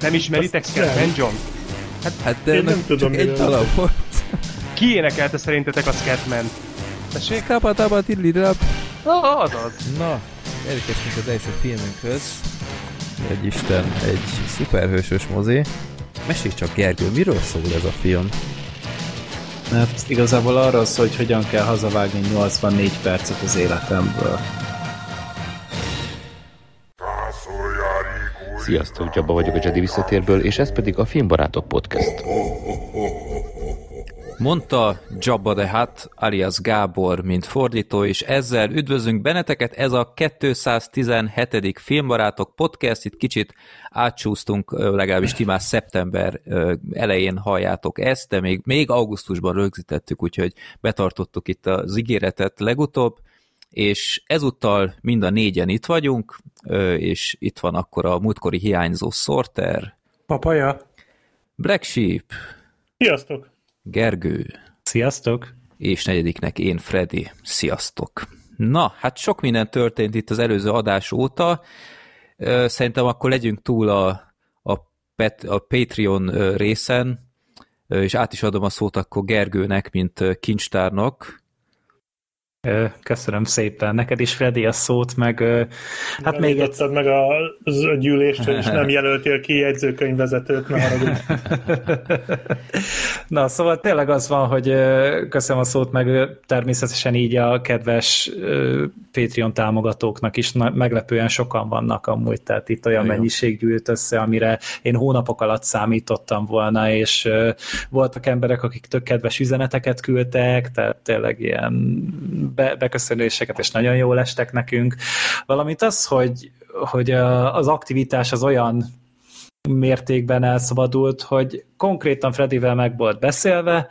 Nem ismeritek Scatman John? Hát, hát de Én nem tudom, csak egy dala volt. Ki énekelte szerintetek a Scatman? Tessék? Kapa, tapa, tidlidap. Ah, azaz. Na, elérkeztünk az első filmünkhöz. Egy Isten, egy szuperhősös mozi. Mesélj csak, Gergő, miről szól ez a film? Hát igazából arról szól, hogy hogyan kell hazavágni 84 percet az életemből. Sziasztok, Csaba vagyok a Jedi visszatérből, és ez pedig a Filmbarátok Podcast. Mondta Jabba the Hutt, alias Gábor, mint fordító, és ezzel üdvözlünk benneteket. Ez a 217. Filmbarátok podcast, itt kicsit átcsúsztunk, ö, legalábbis ti már szeptember elején halljátok ezt, de még, még augusztusban rögzítettük, úgyhogy betartottuk itt az ígéretet legutóbb, és ezúttal mind a négyen itt vagyunk, és itt van akkor a múltkori hiányzó Sorter, Papaja. Black Sheep, Sziasztok! Gergő, Sziasztok! és negyediknek én, Freddy. Sziasztok! Na, hát sok minden történt itt az előző adás óta. Szerintem akkor legyünk túl a, a, Pet, a Patreon részen, és át is adom a szót akkor Gergőnek, mint kincstárnak. Köszönöm szépen. Neked is, Freddy, a szót, meg hát még egy... Említetted meg a, a gyűlést, és nem jelöltél ki jegyzőkönyvvezetőt, ne haragudj. Na, szóval tényleg az van, hogy köszönöm a szót, meg természetesen így a kedves Patreon támogatóknak is meglepően sokan vannak amúgy, tehát itt olyan Jó. mennyiség gyűlt össze, amire én hónapok alatt számítottam volna, és voltak emberek, akik tök kedves üzeneteket küldtek, tehát tényleg ilyen be, beköszönéseket, és nagyon jól estek nekünk. Valamint az, hogy, hogy az aktivitás az olyan mértékben elszabadult, hogy konkrétan Fredivel meg volt beszélve,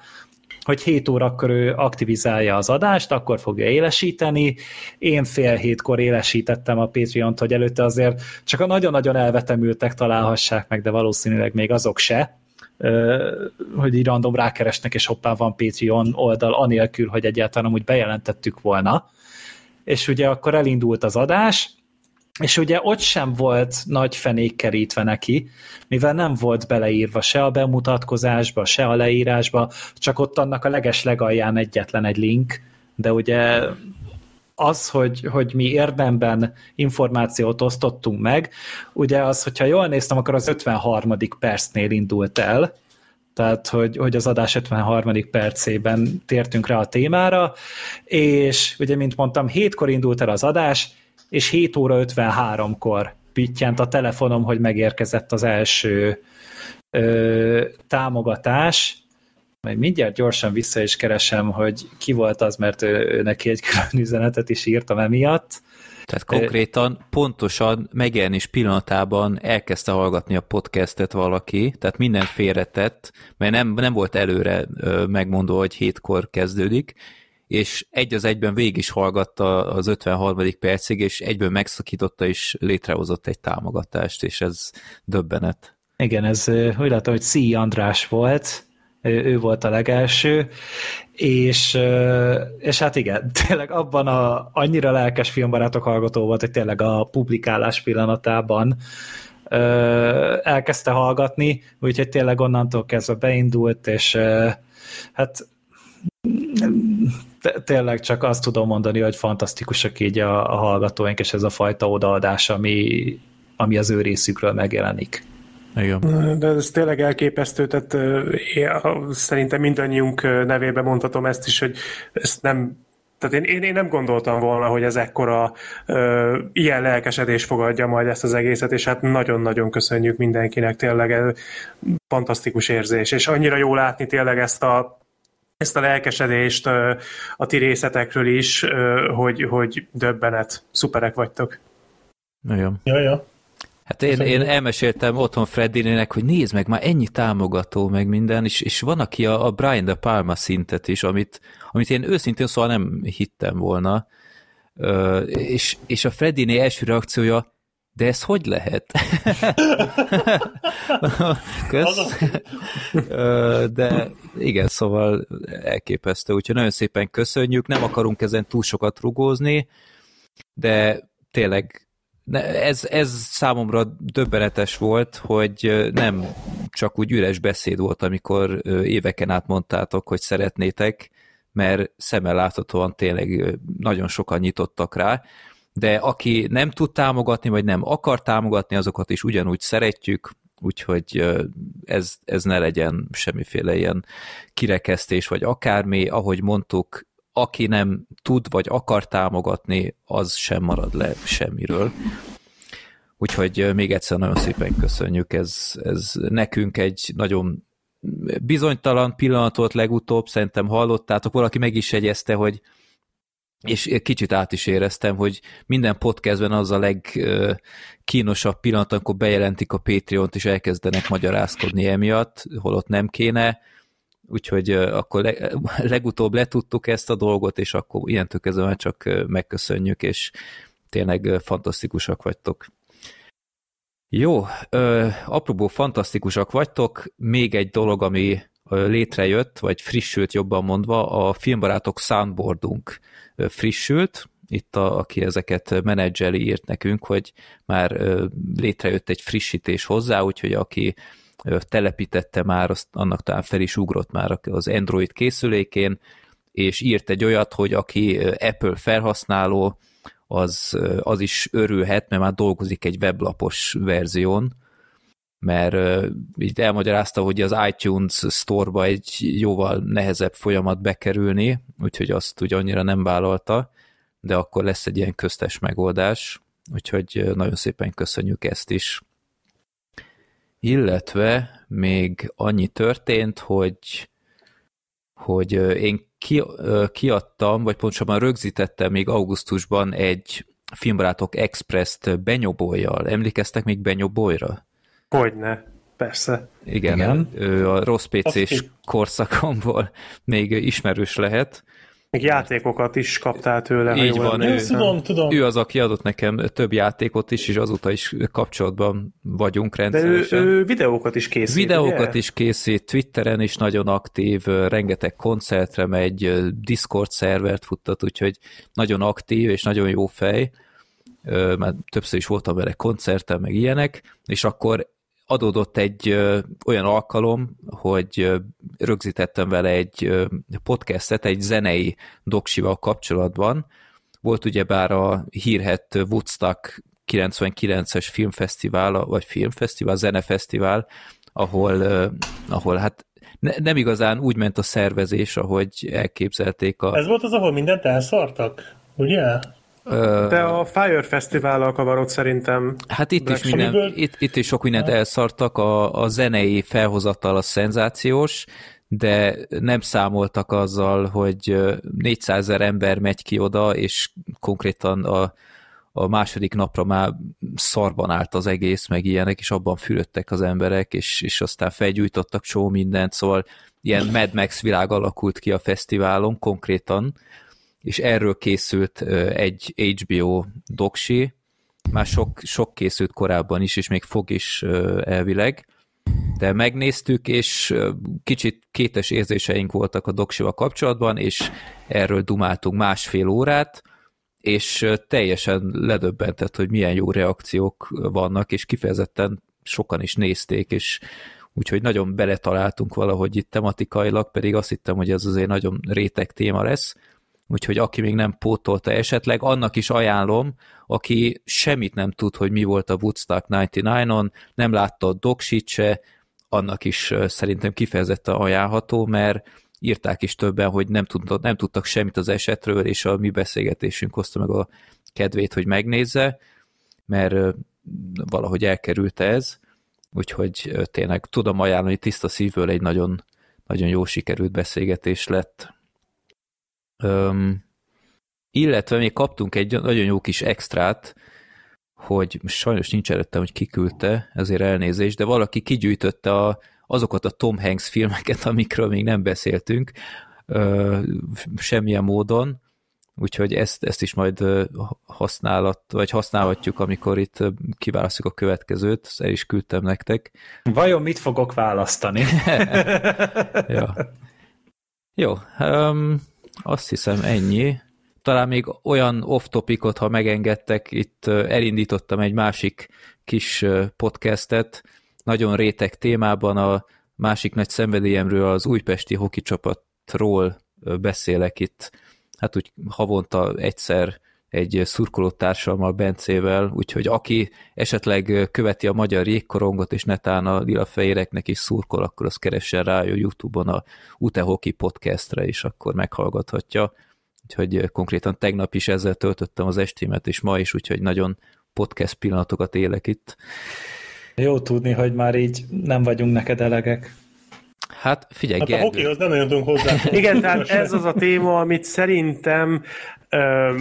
hogy 7 órakor ő aktivizálja az adást, akkor fogja élesíteni. Én fél hétkor élesítettem a Patreon-t, hogy előtte azért csak a nagyon-nagyon elvetemültek találhassák meg, de valószínűleg még azok se hogy így random rákeresnek, és hoppá van Patreon oldal, anélkül, hogy egyáltalán úgy bejelentettük volna. És ugye akkor elindult az adás, és ugye ott sem volt nagy fenék kerítve neki, mivel nem volt beleírva se a bemutatkozásba, se a leírásba, csak ott annak a leges legalján egyetlen egy link, de ugye az, hogy, hogy mi érdemben információt osztottunk meg, ugye az, hogyha jól néztem, akkor az 53. percnél indult el, tehát hogy, hogy az adás 53. percében tértünk rá a témára, és ugye, mint mondtam, hétkor indult el az adás, és 7 óra 53-kor pittyent a telefonom, hogy megérkezett az első ö, támogatás, majd mindjárt gyorsan vissza is keresem, hogy ki volt az, mert ő, ő neki egy külön üzenetet is írtam emiatt. Tehát konkrétan pontosan megjelenés pillanatában elkezdte hallgatni a podcastet valaki, tehát minden félretett, mert nem, nem volt előre megmondva, hogy hétkor kezdődik, és egy az egyben végig is hallgatta az 53. percig, és egyből megszakította, és létrehozott egy támogatást, és ez döbbenet. Igen, ez úgy látom, hogy Szí András volt, ő, ő volt a legelső, és, és hát igen, tényleg abban a annyira lelkes filmbarátok hallgató volt, hogy tényleg a publikálás pillanatában elkezdte hallgatni, úgyhogy tényleg onnantól kezdve beindult, és hát tényleg csak azt tudom mondani, hogy fantasztikusak így a, a hallgatóink, és ez a fajta odaadás, ami, ami az ő részükről megjelenik. Igen. De ez tényleg elképesztő, tehát én, szerintem mindannyiunk nevében mondhatom ezt is, hogy ezt nem tehát én, én, én nem gondoltam volna, hogy ez ekkora ö, ilyen lelkesedés fogadja majd ezt az egészet, és hát nagyon-nagyon köszönjük mindenkinek, tényleg ez fantasztikus érzés, és annyira jó látni tényleg ezt a ezt a lelkesedést ö, a ti részetekről is, ö, hogy, hogy döbbenet, szuperek vagytok. Igen. Ja, ja. Hát én, én elmeséltem otthon Freddinének, hogy nézd meg, már ennyi támogató, meg minden, és, és van, aki a, a Brian De Palma szintet is, amit, amit én őszintén szóval nem hittem volna, Ö, és, és a Freddiné első reakciója, de ez hogy lehet? Kösz. De igen, szóval elképesztő, úgyhogy nagyon szépen köszönjük, nem akarunk ezen túl sokat rugózni, de tényleg ez, ez számomra döbbenetes volt, hogy nem csak úgy üres beszéd volt, amikor éveken át mondtátok, hogy szeretnétek, mert szemmel láthatóan tényleg nagyon sokan nyitottak rá, de aki nem tud támogatni, vagy nem akar támogatni, azokat is ugyanúgy szeretjük, úgyhogy ez, ez ne legyen semmiféle ilyen kirekesztés, vagy akármi, ahogy mondtuk, aki nem tud, vagy akar támogatni, az sem marad le semmiről. Úgyhogy még egyszer nagyon szépen köszönjük, ez, ez nekünk egy nagyon bizonytalan pillanat volt legutóbb, szerintem hallottátok, valaki meg is jegyezte, hogy és kicsit át is éreztem, hogy minden podcastben az a legkínosabb pillanat, amikor bejelentik a Patreon-t, és elkezdenek magyarázkodni emiatt, holott nem kéne, úgyhogy akkor le, legutóbb letudtuk ezt a dolgot, és akkor ilyen kezdve csak megköszönjük, és tényleg fantasztikusak vagytok. Jó, ö, apróból fantasztikusak vagytok, még egy dolog, ami létrejött, vagy frissült jobban mondva, a filmbarátok soundboardunk frissült, itt a, aki ezeket menedzseli írt nekünk, hogy már létrejött egy frissítés hozzá, úgyhogy aki telepítette már, azt, annak talán fel is ugrott már az Android készülékén, és írt egy olyat, hogy aki Apple felhasználó, az, az is örülhet, mert már dolgozik egy weblapos verzión, mert így elmagyarázta, hogy az iTunes Store-ba egy jóval nehezebb folyamat bekerülni, úgyhogy azt ugye annyira nem vállalta, de akkor lesz egy ilyen köztes megoldás, úgyhogy nagyon szépen köszönjük ezt is. Illetve még annyi történt, hogy, hogy én ki, kiadtam, vagy pontosabban rögzítettem még augusztusban egy Filmbarátok Express-t Benyobolyjal. Emlékeztek még Benyobolyra? Hogyne, persze. Igen, Igen. Ő a rossz PC-s korszakomból még ismerős lehet. Még játékokat is kaptál tőle. Így van, ő, tudom, tudom. ő az, aki adott nekem több játékot is, és azóta is kapcsolatban vagyunk rendszeresen. De ő, ő videókat is készít, Videókat ugye? is készít, Twitteren is nagyon aktív, rengeteg koncertre megy, Discord szervert futtat, úgyhogy nagyon aktív és nagyon jó fej, mert többször is voltam vele koncerten, meg ilyenek, és akkor adódott egy ö, olyan alkalom, hogy ö, rögzítettem vele egy ö, podcastet egy zenei doksival kapcsolatban. Volt ugyebár a hírhet Woodstock 99-es filmfesztivál, vagy filmfesztivál, zenefesztivál, ahol, ahol hát ne, nem igazán úgy ment a szervezés, ahogy elképzelték a... Ez volt az, ahol mindent elszartak, ugye? De a Fire Fesztivállal kavarod szerintem. Hát itt is, minden, itt, itt is sok mindent elszartak, a, a zenei felhozattal a szenzációs, de nem számoltak azzal, hogy 400 ezer ember megy ki oda, és konkrétan a, a második napra már szarban állt az egész, meg ilyenek, és abban fülöttek az emberek, és, és aztán felgyújtottak csó mindent, szóval ilyen Mad Max világ alakult ki a fesztiválon konkrétan, és erről készült egy HBO doksi, már sok, sok készült korábban is, és még fog is elvileg, de megnéztük, és kicsit kétes érzéseink voltak a doksival kapcsolatban, és erről dumáltunk másfél órát, és teljesen ledöbbentett, hogy milyen jó reakciók vannak, és kifejezetten sokan is nézték, és úgyhogy nagyon beletaláltunk valahogy itt tematikailag, pedig azt hittem, hogy ez azért nagyon réteg téma lesz, úgyhogy aki még nem pótolta esetleg, annak is ajánlom, aki semmit nem tud, hogy mi volt a Woodstock 99-on, nem látta a doksit se, annak is szerintem kifejezetten ajánlható, mert írták is többen, hogy nem, tudtak, nem tudtak semmit az esetről, és a mi beszélgetésünk hozta meg a kedvét, hogy megnézze, mert valahogy elkerült ez, úgyhogy tényleg tudom ajánlani tiszta szívből egy nagyon, nagyon jó sikerült beszélgetés lett. Öm, illetve még kaptunk egy nagyon jó kis extrát, hogy sajnos nincs előttem, hogy kiküldte, ezért elnézés, de valaki kigyűjtötte a, azokat a Tom Hanks filmeket, amikről még nem beszéltünk, ö, semmilyen módon, úgyhogy ezt, ezt is majd használat, vagy használhatjuk, amikor itt kiválasztjuk a következőt, ezt el is küldtem nektek. Vajon mit fogok választani? ja. Jó, um, azt hiszem ennyi. talán még olyan off-topicot, ha megengedtek, itt elindítottam egy másik kis podcastet, nagyon réteg témában a másik nagy szenvedélyemről, az újpesti hoki csapatról beszélek itt. Hát úgy havonta egyszer egy szurkolótársammal, Bencével, úgyhogy aki esetleg követi a magyar jégkorongot, és netán a lila fehéreknek is szurkol, akkor az keressen rá a Youtube-on a Ute Hockey podcastre, és akkor meghallgathatja. Úgyhogy konkrétan tegnap is ezzel töltöttem az estémet, és ma is, úgyhogy nagyon podcast pillanatokat élek itt. Jó tudni, hogy már így nem vagyunk neked elegek. Hát figyelj, Hát a Gergő, hokihoz nem nagyon tudunk hozzá. Igen, tehát ez az a téma, amit szerintem ö,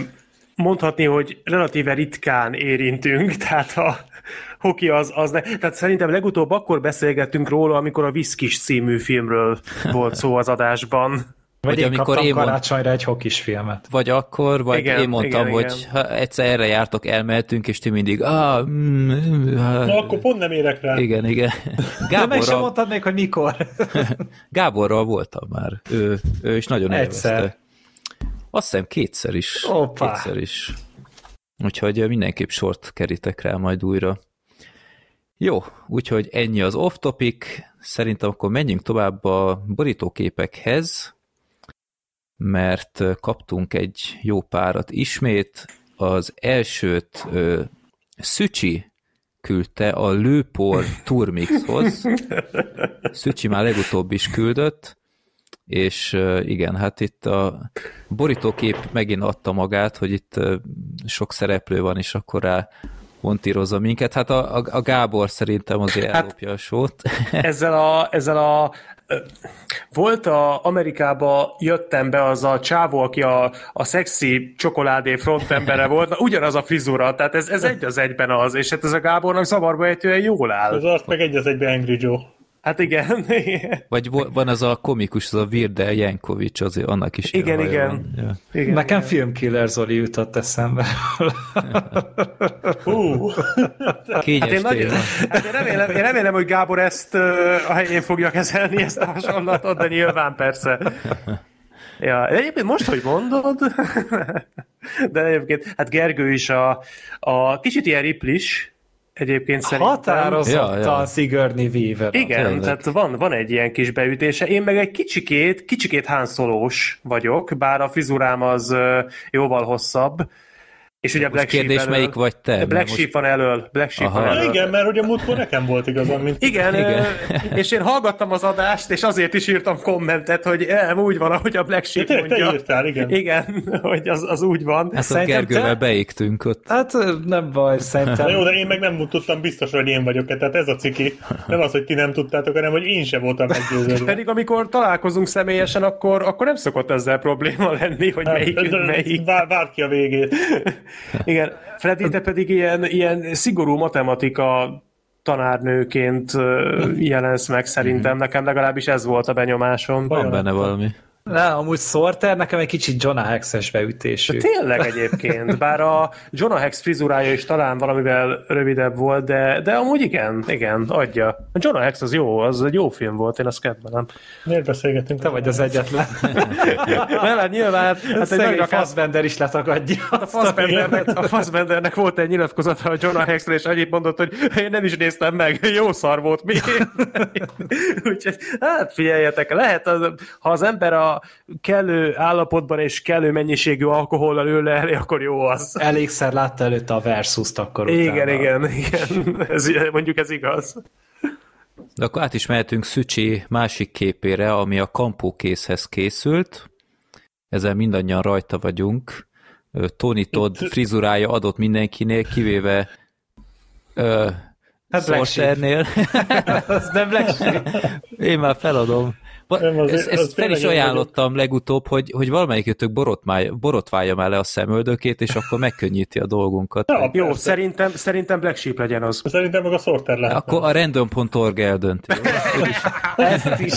mondhatni, hogy relatíve ritkán érintünk, tehát a hoki az, az ne, tehát szerintem legutóbb akkor beszélgettünk róla, amikor a Viszkis című filmről volt szó az adásban. Vagy én amikor én mond- karácsonyra egy hokis filmet. vagy akkor, vagy Igen, én mondtam, igen, hogy igen. ha egyszer erre jártok, elmehetünk, és ti mindig, ah, mm, mm, hát, Na, akkor pont nem érek rá. igen, igen. De meg sem mondtad még, hogy mikor. Gáborral voltam már. Ő, ő is nagyon Egyszer. élvezte. Azt hiszem kétszer is. Hoppá. Kétszer is. Úgyhogy mindenképp sort kerítek rá majd újra. Jó, úgyhogy ennyi az off-topic. Szerintem akkor menjünk tovább a borítóképekhez, mert kaptunk egy jó párat ismét. Az elsőt ö, Szücsi küldte a Lőpor Turmixhoz. Szücsi már legutóbb is küldött, és igen, hát itt a borítókép megint adta magát, hogy itt sok szereplő van, és akkor rá montírozza minket. Hát a, a, a Gábor szerintem azért Hát- ellopja a sót. ezzel a, ezzel a volt a Amerikába jöttem be az a csávó, aki a, a szexi csokoládé frontembere volt, na, ugyanaz a frizura, tehát ez, ez egy az egyben az, és hát ez a Gábornak zavarba ejtően jól áll. Az arc meg egy az egybe Angry Joe. Hát igen, igen. Vagy van az a komikus, az a Virde Jankovics, azért annak is Igen, igen. van. Ja. igen. Nekem Filmkiller Zoli jutott eszembe. Hú, Kényes Hát én, nagyon, téma. hát én, remélem, én remélem, hogy Gábor ezt a helyén fogja kezelni, ezt a hasonlatot, de nyilván persze. Ja, egyébként most, hogy mondod, de egyébként, hát Gergő is a, a kicsit ilyen riplis, egyébként szerintem. Határozottan Ja, ja. Sigourney Weaver. Igen, Tényleg. tehát van, van egy ilyen kis beütése. Én meg egy kicsikét, kicsikét hánszolós vagyok, bár a frizurám az jóval hosszabb. És ugye Most Black Sheep kérdés, elől, melyik vagy te? Black Sheep van elől. Black Sheep Aha. van Na elől. igen, mert hogy a múltkor nekem volt igazam, mint Igen, Igen. és én hallgattam az adást, és azért is írtam kommentet, hogy nem úgy van, ahogy a Black Ja, Sheep tényleg te mondja. írtál, igen. Igen, hogy az, az úgy van. Hát Szerintem Gergővel te- beégtünk ott. Hát nem baj, szerintem. Na jó, de én meg nem tudtam biztos, hogy én vagyok-e, tehát ez a ciki. Nem az, hogy ti nem tudtátok, hanem hogy én sem voltam meggyőződve. Pedig amikor találkozunk személyesen, akkor, akkor nem szokott ezzel probléma lenni, hogy melyik, De- de- melyik. Vár, vár ki a végét. Igen, Freddy, te pedig ilyen, ilyen szigorú matematika tanárnőként jelensz meg szerintem. Nekem legalábbis ez volt a benyomásom. Van benne valami. Ne, amúgy Sorter nekem egy kicsit John Hex-es beütésű. Tényleg egyébként, bár a Jonah Hex frizurája is talán valamivel rövidebb volt, de, de amúgy igen, igen, adja. A Jonah Hex az jó, az egy jó film volt, én azt kedvelem. Miért beszélgetünk? Te vagy az egyetlen. Nem, hát nyilván, hát egy nagyra kezd Fassbender is letagadja. a Fassbendernek, a Fassbendernek volt egy nyilatkozata a Jonah Hexről, és annyit mondott, hogy én nem is néztem meg, jó szar volt mi. Úgyhogy, hát figyeljetek, lehet, az, ha az ember a kellő állapotban és kellő mennyiségű alkohollal ül le elé, akkor jó az. Elégszer látta előtte a Versus-t akkor Igen, utána. igen, igen. Ez, mondjuk ez igaz. De akkor át is mehetünk Szücsi másik képére, ami a kampókészhez készült. Ezzel mindannyian rajta vagyunk. Tony Todd frizurája adott mindenkinél, kivéve ö, Hát Sorcernél. Az nem Black Sheep. Én már feladom. Nem, az- ezt, ezt fel is ajánlottam legutóbb, hogy, hogy valamelyikőtök borotmáj, borotválja már le a szemöldökét, és akkor megkönnyíti a dolgunkat. Ja, Jó, persze. szerintem, szerintem Black Sheep legyen az. Szerintem meg a Sorter lehet. Akkor a random.org eldönti. Ezt is.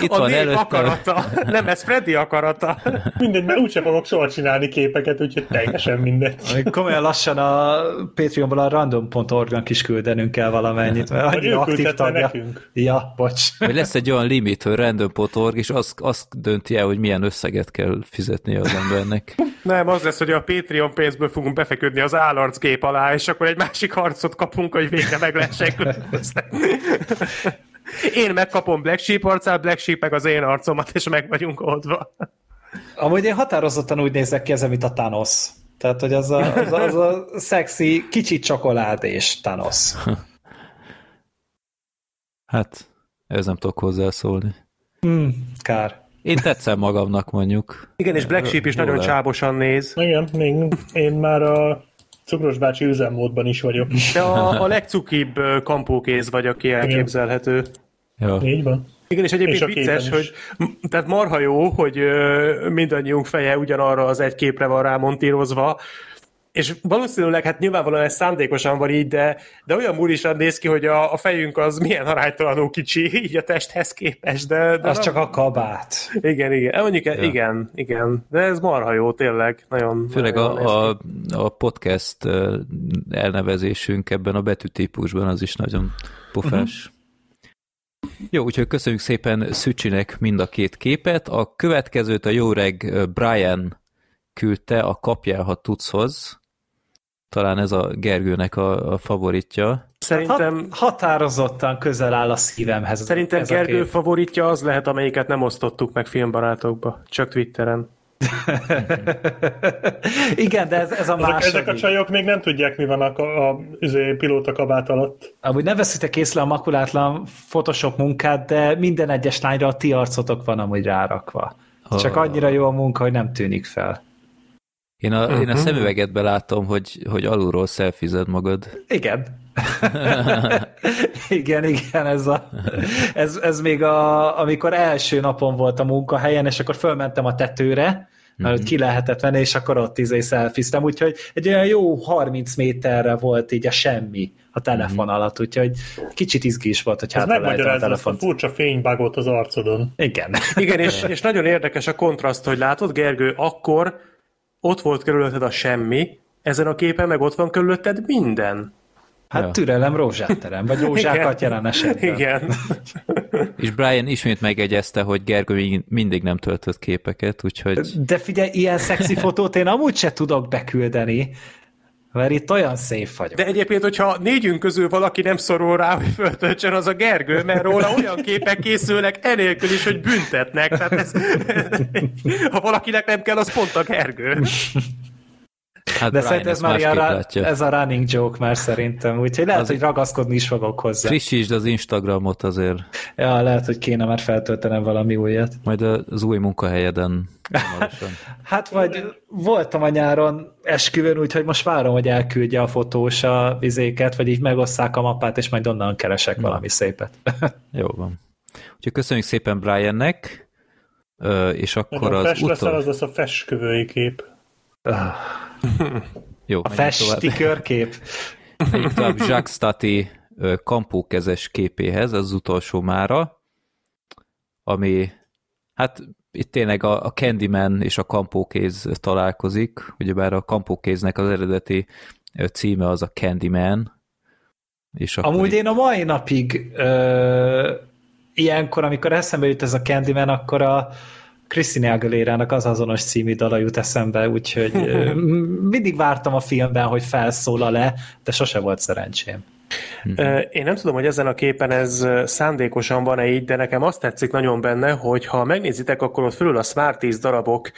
Itt a van előttem. akarata. Nem, ez Freddy akarata. Mindegy, mert úgyse fogok soha csinálni képeket, úgyhogy teljesen mindegy. Komolyan lassan a Patreonból a random.org-nak is küldenünk kell valamennyit, mert annyira aktív tagja. nekünk. Ja, bocs. Vagy lesz egy olyan limit, hogy random patreon.org, és az, az dönti el, hogy milyen összeget kell fizetnie az embernek. Nem, az lesz, hogy a Patreon pénzből fogunk befeküdni az állarcgép alá, és akkor egy másik harcot kapunk, hogy végre meg lehessen. Én megkapom Black Sheep arcát, Black Sheep meg az én arcomat, és meg vagyunk oldva. Amúgy én határozottan úgy nézek ki ezen, mint a Thanos. Tehát, hogy az a, az a, az a szexi, kicsit csokoládés Thanos. Hát, ez nem tudok hozzászólni. Hmm, kár. Én tetszem magamnak mondjuk. Igen, és Black Sheep is Jól nagyon el. csábosan néz. Igen, még én már a Cukros bácsi üzemmódban is vagyok. De a, a legcukibb kampókéz vagy, aki elképzelhető. Ja. Így van. Igen, és egyébként És vicces, hogy tehát marha jó, hogy ö, mindannyiunk feje ugyanarra az egy képre van rámontírozva, és valószínűleg, hát nyilvánvalóan ez szándékosan van így, de, de olyan múlisan néz ki, hogy a, a fejünk az milyen aránytalanul kicsi, így a testhez képest, de, de Az nem- csak a kabát. Igen, igen. Mondjuk, Ja. igen, igen. De ez marha jó, tényleg. Nagyon, Főleg nagyon a, a, a podcast elnevezésünk ebben a betűtípusban az is nagyon pofás. Jó, úgyhogy köszönjük szépen Szücsinek mind a két képet. A következőt a jó reg Brian küldte a Kapjál, ha tudszhoz. Talán ez a Gergőnek a, a favoritja. Szerintem, Hát, határozottan közel áll a szívemhez. szerintem ez a Gergő kép. favoritja az lehet, amelyiket nem osztottuk meg filmbarátokba. Csak Twitteren. Igen, de ez, ez a második. ezek a csajok még nem tudják, mi van a, a, a pilóta kabát alatt. Amúgy ne veszitek észre a makulátlan Photoshop munkát, de minden egyes lányra a ti arcotok van amúgy rárakva. Csak annyira jó a munka, hogy nem tűnik fel. Én a, én a Mhm. szemüvegedbe látom, hogy, hogy alulról szelfized magad. Igen. igen, igen, ez, a, ez, ez még a, amikor első napon volt a munkahelyen, és akkor fölmentem a tetőre, mert ott ki lehetett venni, és akkor ott izé szelfiztem, úgyhogy egy olyan jó 30 méterre volt így a semmi a telefon alatt, úgyhogy kicsit izgi is volt, hogy hát a azt a telefont. furcsa fénybágot az arcodon. Igen. Igen, és, és nagyon érdekes a kontraszt, hogy látod, Gergő, akkor ott volt körülötted a semmi, ezen a képen meg ott van körülötted minden. Hát Ja. türelem rózsáterem, vagy rózsákat jelen esetben. Igen. És Brian ismét megjegyezte, hogy Gergő mindig nem töltött képeket, úgyhogy De figyelj, ilyen szexi fotót én amúgy se tudok beküldeni, mert itt olyan szép vagyok. De egyébként, hogyha négyünk közül valaki nem szorul rá, hogy föltöltsön, az a Gergő, mert róla olyan képek készülnek enélkül is, hogy büntetnek. Tehát ez, ha valakinek nem kell, az pont a Gergő. Hát De szerintem ez már ra- látja. ez a running joke már szerintem, úgyhogy lehet, Az- hogy ragaszkodni is fogok hozzá. Frissítsd az Instagramot azért, Ja, lehet, hogy kéne már feltöltenem valami újat. majd az új munkahelyeden. Hát vagy voltam a nyáron esküvőn, úgyhogy most várom, hogy elküldje a fotós a vizéket, vagy így megosszák a mappát, és majd onnan keresek valami szépet. Jó van. Úgyhogy köszönjük szépen Briannek, és akkor a az fest leszel, utol... az lesz a feskövői kép. Jó, A festi körkép. Tovább Jacques Stati kampókezes képéhez, ez az utolsó mára, ami, hát itt tényleg a, a Candyman és a kampókéz találkozik, ugyebár a kampókéznek az eredeti címe az a Candyman, és akkor Amúgy itt- én a mai napig ö, ilyenkor, amikor eszembe jut ez a Candyman, akkor a Christine Aguilera-nak az azonos című dala jut eszembe, úgyhogy mindig vártam a filmben, hogy felszólal le, de sose volt szerencsém. Ö, Én nem tudom, hogy ezen a képen ez szándékosan van-e így, de nekem azt tetszik nagyon benne, hogy ha megnézitek, akkor ott fölül a Smarties darabok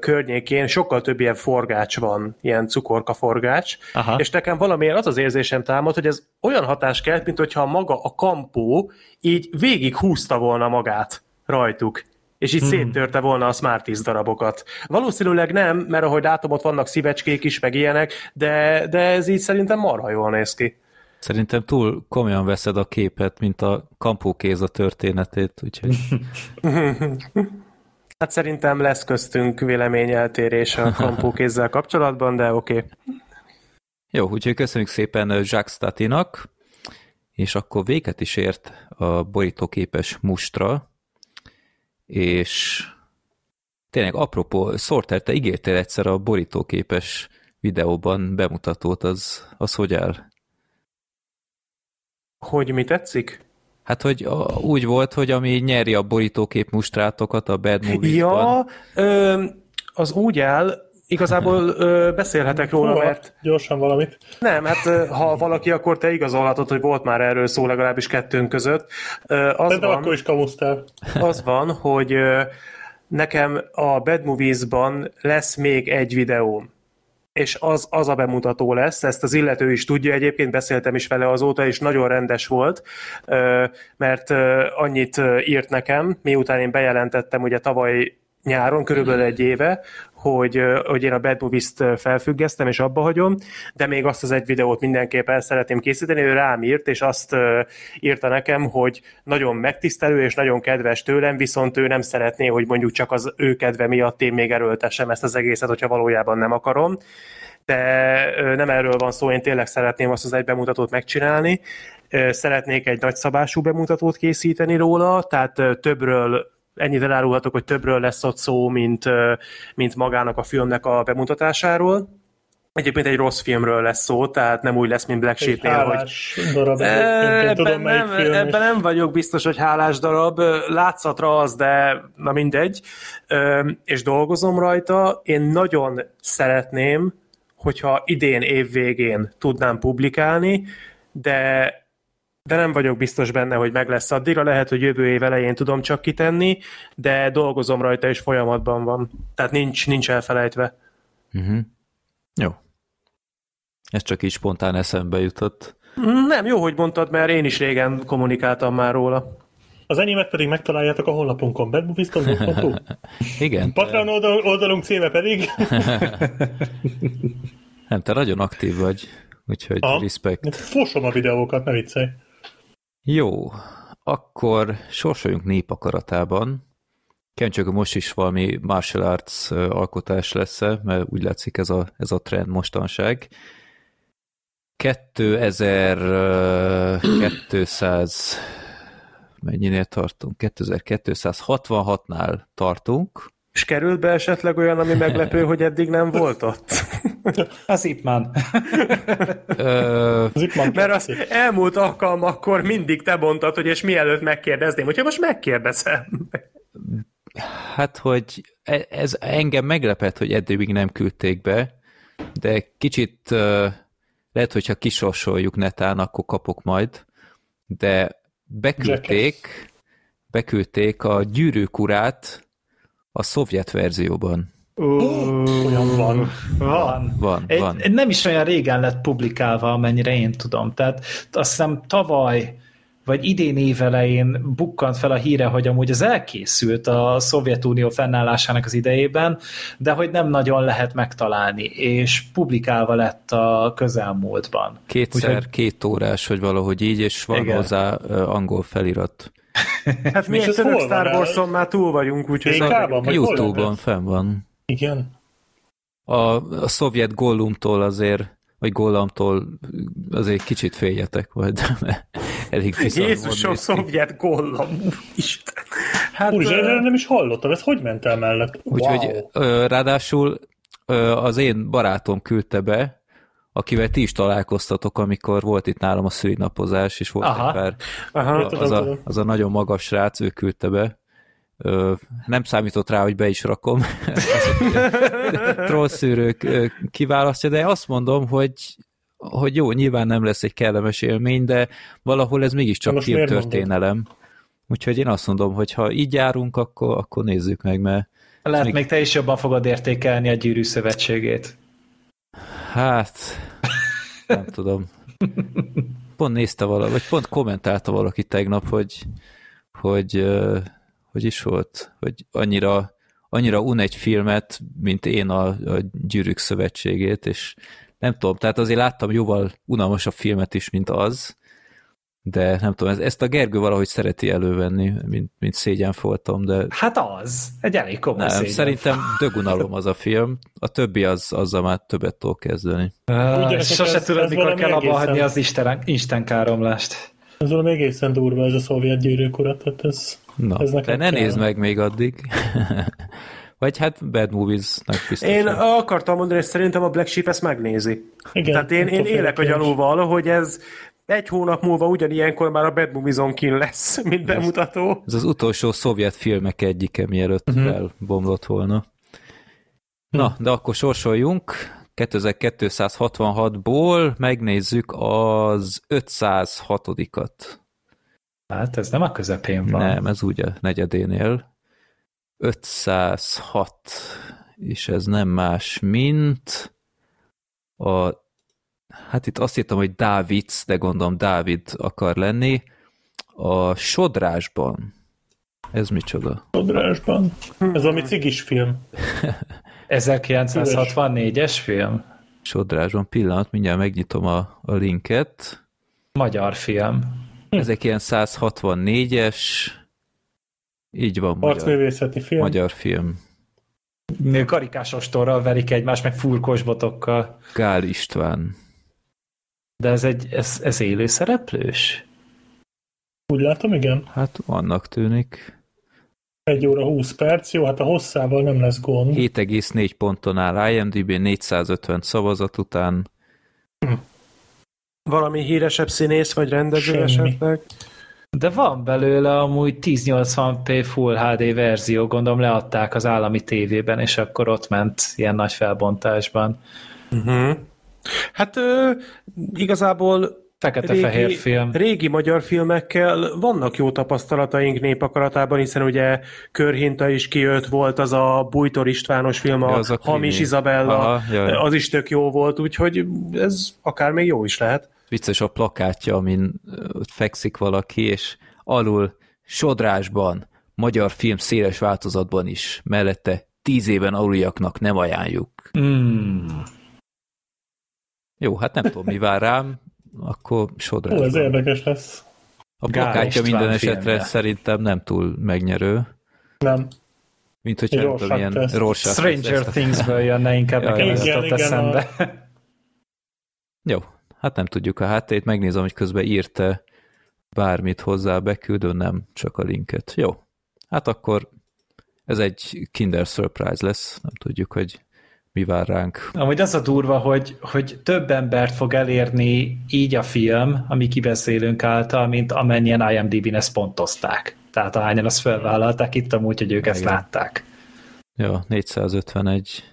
környékén sokkal több ilyen forgács van, ilyen cukorka forgács, Aha. és nekem valamiért az az érzésem támad, hogy ez olyan hatás kelt, mint hogyha maga a kampó így végig húzta volna magát rajtuk és így hmm. széttörte volna a Smarties darabokat. Valószínűleg nem, mert ahogy látom, ott vannak szívecskék is, meg ilyenek, de, de ez így szerintem marha jól néz ki. Szerintem túl komolyan veszed a képet, mint a kampókéz a történetét, úgyhogy Hát szerintem lesz köztünk véleményeltérés a kampókézzel kapcsolatban, de oké. Okay. Jó, úgyhogy köszönjük szépen Jacques Statinak, és akkor véget is ért a borítóképes mustra, és tényleg apropó, Sorter, te ígértél egyszer a borítóképes videóban bemutatót, az, az hogy áll? Hogy mi tetszik? Hát, hogy a, úgy volt, hogy ami nyeri a borítókép mustrátokat a Bad Movies-ban. Ja, ö, az úgy áll, igazából ö, beszélhetek róla, Hova? mert Gyorsan valamit. nem, hát ha valaki, akkor te igazolhatod, hogy volt már erről szó legalábbis kettőnk között. Ö, Az De, van, akkor is kamusztál. az van, hogy ö, nekem a Bad Movies-ban lesz még egy videóm és az, az a bemutató lesz, ezt az illető is tudja, egyébként beszéltem is vele azóta, és nagyon rendes volt, mert annyit írt nekem, miután én bejelentettem ugye tavaly nyáron, körülbelül egy éve, hogy, hogy én a Bad Movies-t felfüggesztem, és abba hagyom, de még azt az egy videót mindenképp el szeretném készíteni, ő rám írt, és azt írta nekem, hogy nagyon megtisztelő és nagyon kedves tőlem, viszont ő nem szeretné, hogy mondjuk csak az ő kedve miatt én még erőltessem ezt az egészet, hogyha valójában nem akarom de nem erről van szó, én tényleg szeretném azt az egy bemutatót megcsinálni. Szeretnék egy nagyszabású bemutatót készíteni róla, tehát többről ennyit elárulhatok, hogy többről lesz ott szó, mint, mint magának a filmnek a bemutatásáról. Egyébként egy rossz filmről lesz szó, tehát nem úgy lesz, mint Black Sheepnél, hogy darab. Ebben tudom, nem, film. ebben nem vagyok biztos, hogy hálás darab. Látszatra az, de na mindegy. Ö, És dolgozom rajta. Én nagyon szeretném, hogyha idén év végén tudnám publikálni, de de nem vagyok biztos benne, hogy meg lesz addigra. Lehet, hogy jövő év elején tudom csak kitenni, de dolgozom rajta, és folyamatban van. Tehát nincs, nincs elfelejtve. Uh-huh. Jó. Ez csak így spontán eszembe jutott. Nem, jó, hogy mondtad, mert én is régen kommunikáltam már róla. Az enyémet pedig megtaláljátok a honlapunkon, badmovies.hu. Igen, Patreon oldal, oldalunk címe pedig. nem, te nagyon aktív vagy, úgyhogy Aha. respekt. Fosom a videókat, ne viccelj. Jó, akkor sorsoljunk népakaratában. Kevin csak most is valami martial arts alkotás lesz mert úgy látszik ez a, ez a trend mostanság. 2200 mennyinél tartunk? 2266-nál tartunk. És került be esetleg olyan, ami meglepő, hogy eddig nem volt ott? Az Ip Man. Ö, Az itt van Mert az elmúlt alkalmakkor mindig te mondtad, hogy és mielőtt megkérdezném, hogyha most megkérdezem. Hát, hogy e- ez engem meglepett, hogy eddig még nem küldték be, de kicsit lehet, hogyha kisorsoljuk netán, akkor kapok majd, de beküldték, beküldték a gyűrűk urát a szovjet verzióban. Olyan van. Van. Van, Egy, van. egy nem is olyan régen lett publikálva, amennyire én tudom. Tehát azt hiszem tavaly vagy idén évelején bukkant fel a híre, hogy amúgy az elkészült a Szovjetunió fennállásának az idejében, de hogy nem nagyon lehet megtalálni, és publikálva lett a közelmúltban. Kétszer Úgyhogy- két órás, vagy valahogy így, és van Igen. hozzá angol felirat. Hát mi egy török Star el? Wars-on már túl vagyunk, úgyhogy... Youtube-on fenn van. Igen. A, a szovjet Gollumtól azért, vagy Gollamtól azért kicsit féljetek majd, mert elég Jézusom, szovjet gollam, Isten. Hát, Úr, ö, nem is hallottam, ez hogy ment el mellett? Úgyhogy Wow. ráadásul az én barátom küldte be, akivel ti is találkoztatok, amikor volt itt nálam a szülinapozás, és volt Aha. egy pár, aha. tudom, az, a, az a nagyon magas srác, ő küldte be. Ö, nem számított rá, hogy be is rakom. Trollszűrők kiválasztja, de azt mondom, hogy hogy jó, nyilván nem lesz egy kellemes élmény, de valahol ez mégiscsak Most miért filmtörténelem. Úgyhogy én azt mondom, hogy ha így járunk, akkor, akkor nézzük meg, mert Lehet Még- még te is jobban fogod értékelni a gyűrű szövetségét. Hát, nem tudom. Pont nézte valaki, vagy pont kommentálta valaki tegnap, hogy, hogy, hogy is volt, hogy annyira, annyira un egy filmet, mint én a, a Gyűrűk Szövetségét, és nem tudom, tehát azért láttam jóval unalmasabb filmet is, mint az, de nem tudom, ez- ezt a Gergő valahogy szereti elővenni, mint, mint szégyenfoltom, de Hát az. Egy elég komoly nem, szégyen. szerintem dögunalom az a film, a többi az, azzal már többet tudok kezdeni. Uh, Gyerekek, sose ez- tudod, ez mikor kell abba hagyni az Isten, Isten káromlást. Ez valami egészen durva, ez a szovjet gyűrűk urat, tehát ez... Na, Ez de nekem ne kell. nézd meg még addig. Vagy hát Bad Movies-nek biztos. Én hogy- akartam mondani, hogy szerintem a Black Sheep ezt megnézi. Igen, Tehát én, én élek a gyanúval, hogy ez egy hónap múlva ugyanilyenkor már a Bad Movies kin lesz, mint bemutató. Ez az utolsó szovjet filmek egyike, mielőtt uh-huh. elbomlott volna. Na, de akkor sorsoljunk. 2266-ból megnézzük az 506-at. Hát ez nem a közepén van. Nem, ez úgy a negyedénél. 506, és ez nem más, mint a hát itt azt hittem, hogy Dávids, de gondolom Dávid akar lenni, a Sodrásban. Ez micsoda? Sodrásban. Ez ami cigis film. 1964-es film? Sodrásban, pillanat, mindjárt megnyitom a, a linket. Magyar film. 1964-es, így van, magyar, film. magyar film. Karikásos torral verik egymást, meg furkos botokkal. Gál István. De ez egy, ez, ez élő szereplős? Úgy látom, igen. Hát vannak tűnik. Egy óra 20 perc, jó, hát a hosszával nem lesz gond. 7,4 ponton áll IMDb 450 szavazat után. Hm. Valami híresebb színész vagy rendező Semmi. esetleg? De van belőle amúgy 1080p Full HD verzió, gondolom leadták az állami tévében, és akkor ott ment ilyen nagy felbontásban. Uh-huh. Hát ö, igazából Fekete-fehér régi, film. Régi magyar filmekkel vannak jó tapasztalataink népakaratában, hiszen ugye Körhinta is kijött, volt az a Bújtor Istvános film, a, ja, a Hamis Izabella, Aha, az is tök jó volt, úgyhogy ez akár még jó is lehet. Vicces a plakátja, amin fekszik valaki, és alul sodrásban, magyar film széles változatban is, mellette tíz éven aluljaknak nem ajánljuk. Mm. Jó, hát nem tudom, mi vár rám, akkor sodrás. Ó, ez érdekes lesz. A plakátja minden esetre filmje. szerintem nem túl megnyerő. Nem. Mint hogyha nem tudom, ilyen Rorschach Stranger Things-ből jönne inkább nekem ez jutott eszembe. A... Jó, hát nem tudjuk a háttét, megnézem, hogy közben írta bármit hozzá beküldő, nem csak a linket. Jó, hát akkor ez egy Kinder Surprise lesz, nem tudjuk, hogy mi vár ránk. Amúgy az a durva, hogy, hogy több embert fog elérni így a film, ami kibeszélünk által, mint amennyien IMDb-n ezt pontozták. Tehát ahányan azt felvállalták itt amúgy, hogy ők Igen. ezt látták. Ja, 451.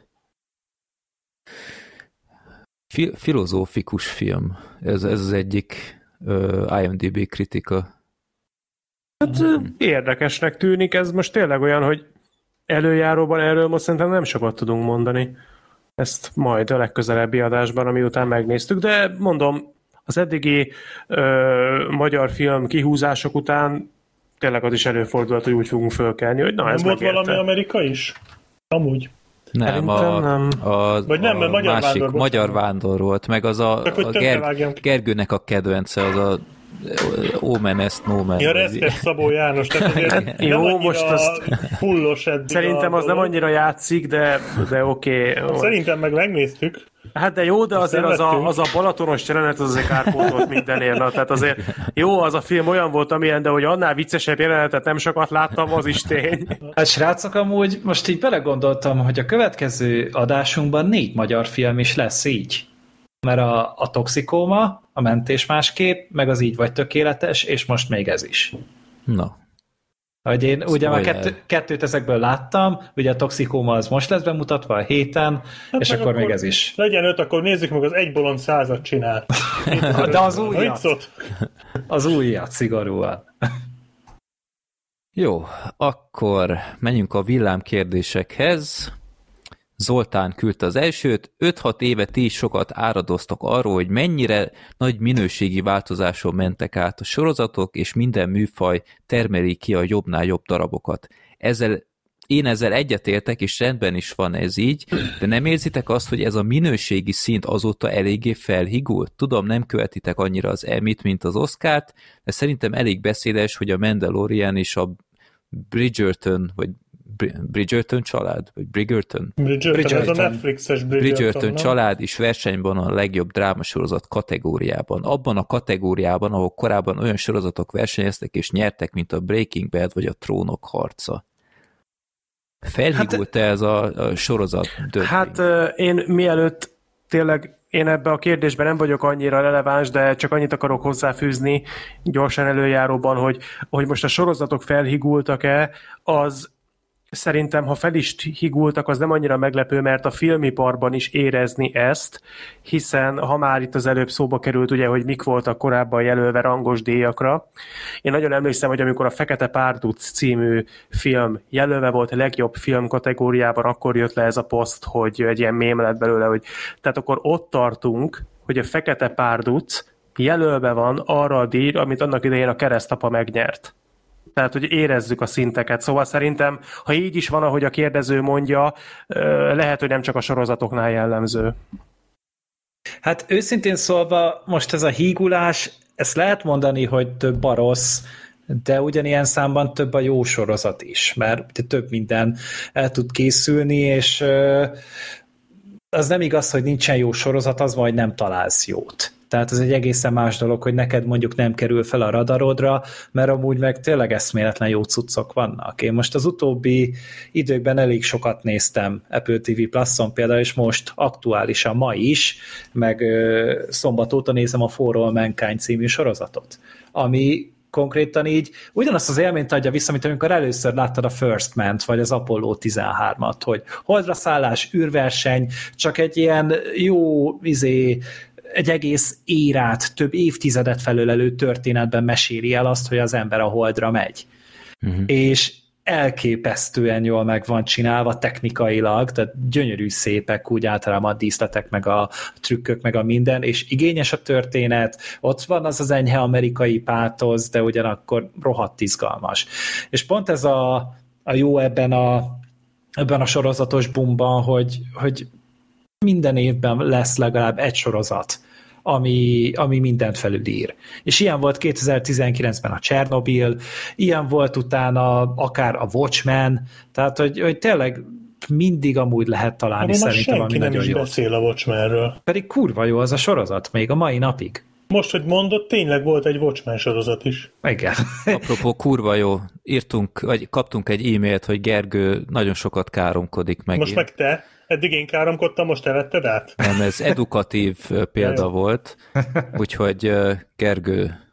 Fi- filozófikus film. Ez, ez az egyik uh, IMDb kritika. Hát hmm. érdekesnek tűnik, ez most tényleg olyan, hogy előjáróban erről most szerintem nem sokat tudunk mondani. Ezt majd a legközelebbi adásban, ami után megnéztük, de mondom, az eddigi ö, magyar film kihúzások után tényleg az is előfordult, hogy úgy fogunk fölkelni, hogy na nem ez volt megérte. valami Amerika is? Amúgy. Nem, a, nem. a, Vagy nem, a magyar másik vándor magyar vándor volt, meg az a, a Ger- Gergőnek a kedvence, az a Omen ezt Nomen. Ja, Reszkes Szabó János, tehát azért Jó, most azt fullos eddig Szerintem az nem annyira játszik, de, de oké. Okay. Szerintem meg megnéztük. Hát de jó, de azért az a, az a balatonos jelenet az azért kárpótolt mindenért. Na, tehát azért jó, az a film olyan volt, amilyen, de hogy annál viccesebb jelenetet nem sokat láttam, az is tény. Hát srácok, amúgy most így belegondoltam, hogy a következő adásunkban négy magyar film is lesz így mert a, a toxikóma, a mentés másképp, meg az így vagy tökéletes, és most még ez is. Na. Hogy én Spoiler. ugye már kettő, kettőt ezekből láttam, ugye a toxikóma az most lesz bemutatva a héten, hát és akkor, akkor még ez is. Legyen öt, akkor nézzük meg az egy bolond százat csinál. De az újat. Az újat, szigorúan. Jó, akkor menjünk a villámkérdésekhez. Zoltán küldte az elsőt, 5-6 éve ti is sokat áradoztak arról, hogy mennyire nagy minőségi változáson mentek át a sorozatok, és minden műfaj termeli ki a jobbnál jobb darabokat. Ezzel én ezzel egyetértek, és rendben is van ez így, de nem érzitek azt, hogy ez a minőségi szint azóta eléggé felhigult? Tudom, nem követitek annyira az Emmy-t, mint az Oscárt, de szerintem elég beszédes, hogy a Mandalorian és a Bridgerton, vagy Bridgerton család? Vagy Bridgerton? Bridgerton, Bridgerton. ez a Netflixes Bridgerton, Bridgerton család is versenyben a legjobb drámasorozat kategóriában. Abban a kategóriában, ahol korábban olyan sorozatok versenyeztek és nyertek, mint a Breaking Bad vagy a Trónok harca. Felhigult-e hát, ez a, a sorozat? Döbbing? Hát én mielőtt tényleg én ebbe a kérdésben nem vagyok annyira releváns, de csak annyit akarok hozzáfűzni gyorsan előjáróban, hogy, hogy most a sorozatok felhigultak-e, az Szerintem, ha fel is higultak, az nem annyira meglepő, mert a filmiparban is érezni ezt, hiszen ha már itt az előbb szóba került, ugye, hogy mik voltak korábban jelölve rangos díjakra. Én nagyon emlékszem, hogy amikor a Fekete Párduc című film jelölve volt a legjobb film kategóriában, akkor jött le ez a poszt, hogy egy ilyen mém lett belőle, hogy tehát akkor ott tartunk, hogy a Fekete Párduc jelölve van arra a díjra, amit annak idején a keresztapa megnyert tehát hogy érezzük a szinteket. Szóval szerintem, ha így is van, ahogy a kérdező mondja, lehet, hogy nem csak a sorozatoknál jellemző. Hát őszintén szólva, most ez a hígulás, ezt lehet mondani, hogy több a rossz, de ugyanilyen számban több a jó sorozat is, mert több minden el tud készülni, és az nem igaz, hogy nincsen jó sorozat, az vagy nem találsz jót. Tehát ez egy egészen más dolog, hogy neked mondjuk nem kerül fel a radarodra, mert amúgy meg tényleg eszméletlen jó cuccok vannak. Én most az utóbbi időkben elég sokat néztem Apple TV Plus-on például, és most aktuálisan ma is, meg ö, szombat óta nézem a For All Mankind című sorozatot, ami konkrétan így ugyanazt az élményt adja vissza, mint amikor először láttad a First Man-t, vagy az Apollo 13-at, hogy holdra szállás, űrverseny, csak egy ilyen jó izé, egy egész érát, több évtizedet felölelő történetben meséli el azt, hogy az ember a holdra megy. Uh-huh. És elképesztően jól meg van csinálva technikailag, tehát gyönyörű szépek úgy általában a díszletek, meg a trükkök, meg a minden, és igényes a történet, ott van az az enyhe amerikai pátoz, de ugyanakkor rohadt izgalmas. És pont ez a, a jó ebben a, ebben a sorozatos bumban, hogy, hogy minden évben lesz legalább egy sorozat, ami, ami mindent felülír. És ilyen volt 2019-ben a Chernobyl, ilyen volt utána akár a Watchmen, tehát hogy, hogy tényleg mindig amúgy lehet találni Ami szerintem, ami nem nagyon is jó. beszél a Watchmenről. Pedig kurva jó az a sorozat, még a mai napig. Most, hogy mondott, tényleg volt egy Watchmen sorozat is. Igen. Apropó, kurva jó. Írtunk, vagy kaptunk egy e-mailt, hogy Gergő nagyon sokat káromkodik meg. Most meg te? Eddig én káromkodtam, most te vetted át? Nem, ez edukatív példa volt, úgyhogy Gergő,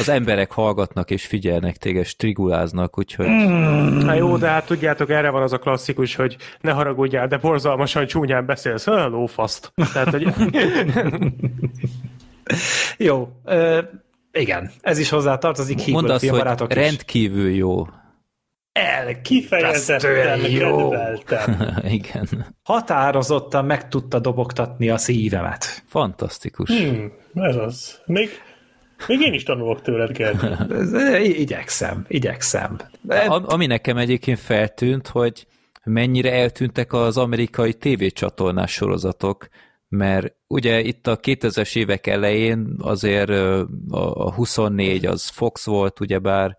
az emberek hallgatnak és figyelnek téged, striguláznak, úgyhogy... Mm, hát jó, de hát tudjátok, erre van az a klasszikus, hogy ne haragudjál, de borzalmasan csúnyán beszélsz, lófaszt. Tehát, hogy... jó, ö, igen, ez is hozzá tartozik. Mondd azt, hogy rendkívül jó Elkifejezetten jó. Igen. Határozottan meg tudta dobogtatni a szívemet. Fantasztikus. Hmm, ez az. Még, még én is tanulok tőled, Gergő. igyekszem, igyekszem. A, ami nekem egyébként feltűnt, hogy mennyire eltűntek az amerikai tévécsatornás sorozatok, mert ugye itt a 2000-es évek elején azért a 24 az Fox volt, ugyebár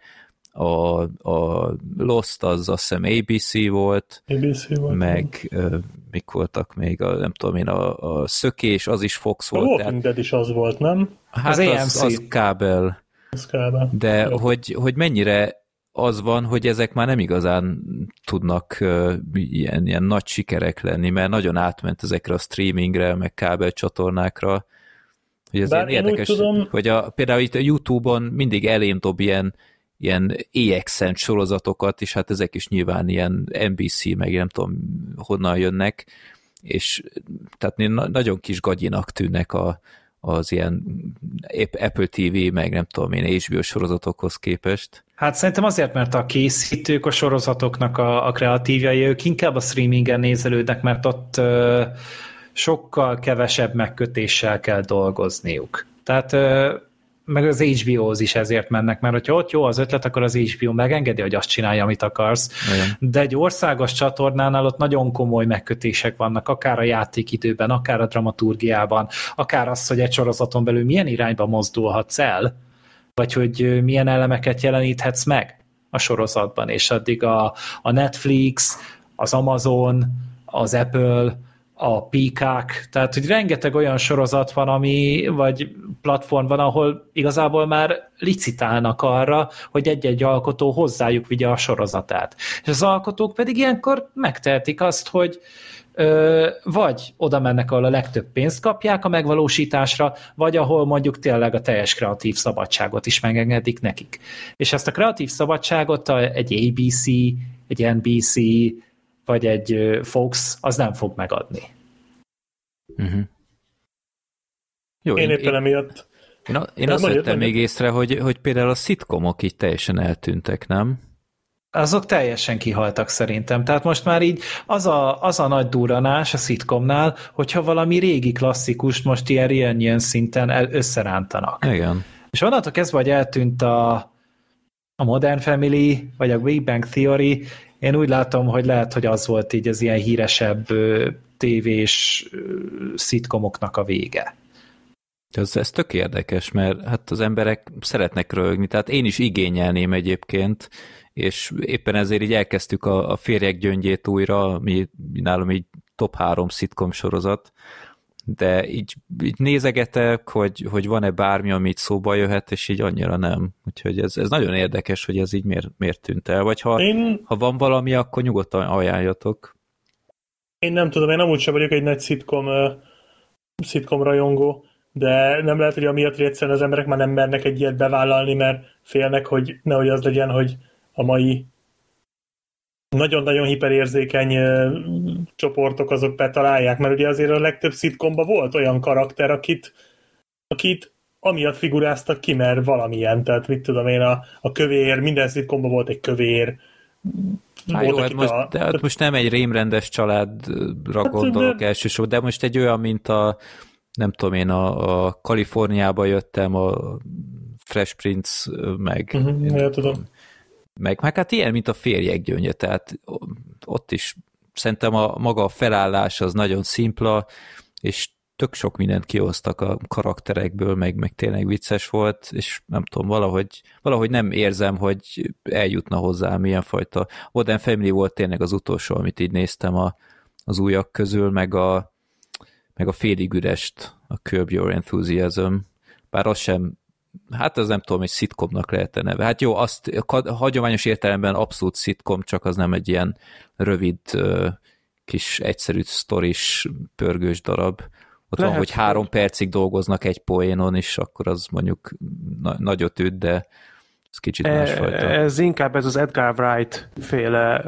a, a Lost az azt hiszem ABC volt, ABC volt meg uh, mik voltak még, a, nem tudom én, a, a Szökés, az is Fox a volt. A Walking Dead is az volt, nem? Hát az, az, az kábel. Az kábel. De hogy, hogy mennyire az van, hogy ezek már nem igazán tudnak uh, ilyen, ilyen nagy sikerek lenni, mert nagyon átment ezekre a streamingre, meg kábel csatornákra, hogy ez Bár ilyen érdekes, tudom... hogy a, például itt a Youtube-on mindig elém dob ilyen ilyen EXN sorozatokat, és hát ezek is nyilván ilyen NBC, meg nem tudom honnan jönnek, és tehát nagyon kis gagyinak tűnnek a, az ilyen Apple TV, meg nem tudom én, HBO sorozatokhoz képest. Hát szerintem azért, mert a készítők a sorozatoknak a, a kreatívjai, ők inkább a streamingen nézelődnek, mert ott ö, sokkal kevesebb megkötéssel kell dolgozniuk. Tehát ö, meg az HBO-hoz is ezért mennek, mert hogyha ott jó az ötlet, akkor az HBO megengedi, hogy azt csinálja, amit akarsz. Igen. De egy országos csatornánál ott nagyon komoly megkötések vannak, akár a játékidőben, akár a dramaturgiában, akár az, hogy egy sorozaton belül milyen irányba mozdulhatsz el, vagy hogy milyen elemeket jeleníthetsz meg a sorozatban, és addig a, a Netflix, az Amazon, az Apple, a píkák, tehát hogy rengeteg olyan sorozat van, ami, vagy platform van, ahol igazából már licitálnak arra, hogy egy-egy alkotó hozzájuk vigye a sorozatát. És az alkotók pedig ilyenkor megtehetik azt, hogy ö, vagy oda mennek, ahol a legtöbb pénzt kapják a megvalósításra, vagy ahol mondjuk tényleg a teljes kreatív szabadságot is megengedik nekik. És ezt a kreatív szabadságot egy ABC, egy NBC, vagy egy Fox, az nem fog megadni. Uh-huh. Jó, én, én éppen emiatt... Én, én azt vettem még észre, hogy, hogy például a szitkomok így teljesen eltűntek, nem? Azok teljesen kihaltak szerintem. Tehát most már így az a, az a nagy duranás a szitkomnál, hogyha valami régi klasszikust most ilyen, ilyen, ilyen szinten el, összerántanak. Igen. És onnantól kezdve, hogy eltűnt a, a Modern Family, vagy a Big Bang Theory, én úgy látom, hogy lehet, hogy az volt így az ilyen híresebb tévés szitkomoknak a vége. Ez, ez tök érdekes, mert hát az emberek szeretnek röhögni, tehát én is igényelném egyébként, és éppen ezért így elkezdtük a, a férjek gyöngyét újra, ami nálam így top három szitkom sorozat, de így, így nézegetek, hogy, hogy van-e bármi, amit szóba jöhet, és így annyira nem. Úgyhogy ez, ez nagyon érdekes, hogy ez így miért, miért tűnt el. Vagy ha, én... ha van valami, akkor nyugodtan ajánljatok. Én nem tudom, én amúgy sem vagyok egy nagy szitkom, uh, szitkom rajongó, de nem lehet, hogy amiatt, hogy egyszerűen az emberek már nem mernek egy ilyet bevállalni, mert félnek, hogy nehogy az legyen, hogy a mai nagyon-nagyon hiperérzékeny csoportok azok betalálják, mert ugye azért a legtöbb szitkomban volt olyan karakter, akit, akit amiatt figuráztak ki, mert valamilyen, tehát mit tudom én, a, a kövér, minden szitkomban volt egy kövér, Há, jó, hát most, a... de hát most nem egy rémrendes családra hát, gondolok de... elsősorban, de most egy olyan, mint a nem tudom én, a, a Kaliforniába jöttem, a Fresh Prince, meg uh-huh, én, ja, tudom meg, meg hát ilyen, mint a férjek gyöngye, tehát ott is szerintem a maga a felállás az nagyon szimpla, és tök sok mindent kihoztak a karakterekből, meg, meg tényleg vicces volt, és nem tudom, valahogy, valahogy nem érzem, hogy eljutna hozzá milyen fajta. Modern Family volt tényleg az utolsó, amit így néztem a, az újak közül, meg a, meg a félig ürest, a Curb Your Enthusiasm, bár az sem hát az nem tudom, hogy szitkomnak lehet -e neve. Hát jó, azt hagyományos értelemben abszolút szitkom, csak az nem egy ilyen rövid, kis egyszerű sztoris, pörgős darab. Ott lehet, van, hogy három percig dolgoznak egy poénon, és akkor az mondjuk na- nagyot üt, de ez kicsit e, másfajta. Ez inkább ez az Edgar Wright féle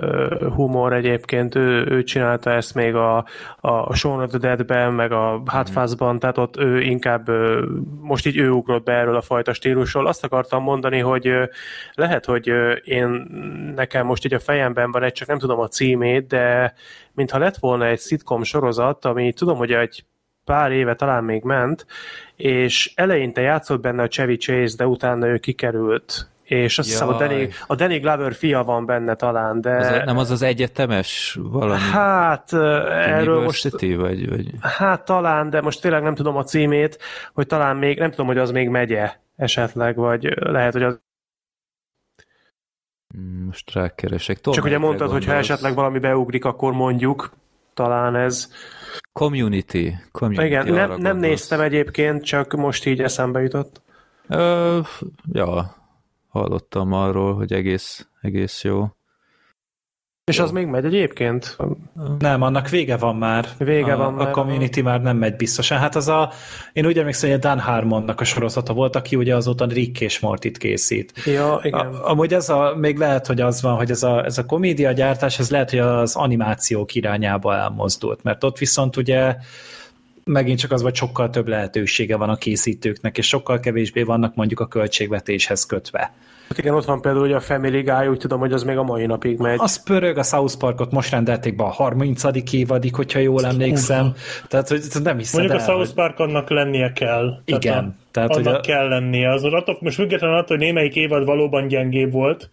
humor egyébként, ő, ő csinálta ezt még a, a Shaun of the Dead-ben, meg a Hátfászban, tehát ott ő inkább, most így ő ugrott be erről a fajta stílusról. Azt akartam mondani, hogy lehet, hogy én nekem most így a fejemben van egy, csak nem tudom a címét, de mintha lett volna egy sitcom sorozat, ami tudom, hogy egy pár éve talán még ment, és eleinte játszott benne a Chevy Chase, de utána ő kikerült és azt hiszem a Danny, a Danny Glover fia van benne talán, de... Az nem az az egyetemes valami? Hát erről most... Vagy, vagy... Hát talán, de most tényleg nem tudom a címét, hogy talán még, nem tudom, hogy az még megye esetleg, vagy lehet, hogy az hmm, most rákeresek. Tudom, Csak ugye mondtad, hogy ha esetleg valami beugrik, akkor mondjuk, talán ez... Community. Community Igen, nem, nem néztem egyébként, csak most így eszembe jutott. Ö, ja, hallottam arról, hogy egész, egész jó. És az még megy egyébként? Nem, annak vége van már. Vége a, van már. A community már nem megy biztosan. Hát az a, én úgy emlékszem, hogy a Dan Harmonnak a sorozata volt, aki ugye azóta Rick és Mortit készít. Ja, igen. A, amúgy ez a, még lehet, hogy az van, hogy ez a, ez a komédia gyártás, ez lehet, hogy az animációk irányába elmozdult, mert ott viszont ugye megint csak az, hogy sokkal több lehetősége van a készítőknek, és sokkal kevésbé vannak mondjuk a költségvetéshez kötve. Hát igen, ott van például hogy a Family Guy, úgy tudom, hogy az még a mai napig megy. Az pörög, a South Parkot most rendelték be a 30. évadig, hogyha jól emlékszem. Tehát, hogy nem hiszem Mondjuk el, a South Park annak lennie kell. Igen. Tehát, a, tehát annak a... kell lennie. Az, attól, most függetlenül attól, hogy némelyik évad valóban gyengébb volt,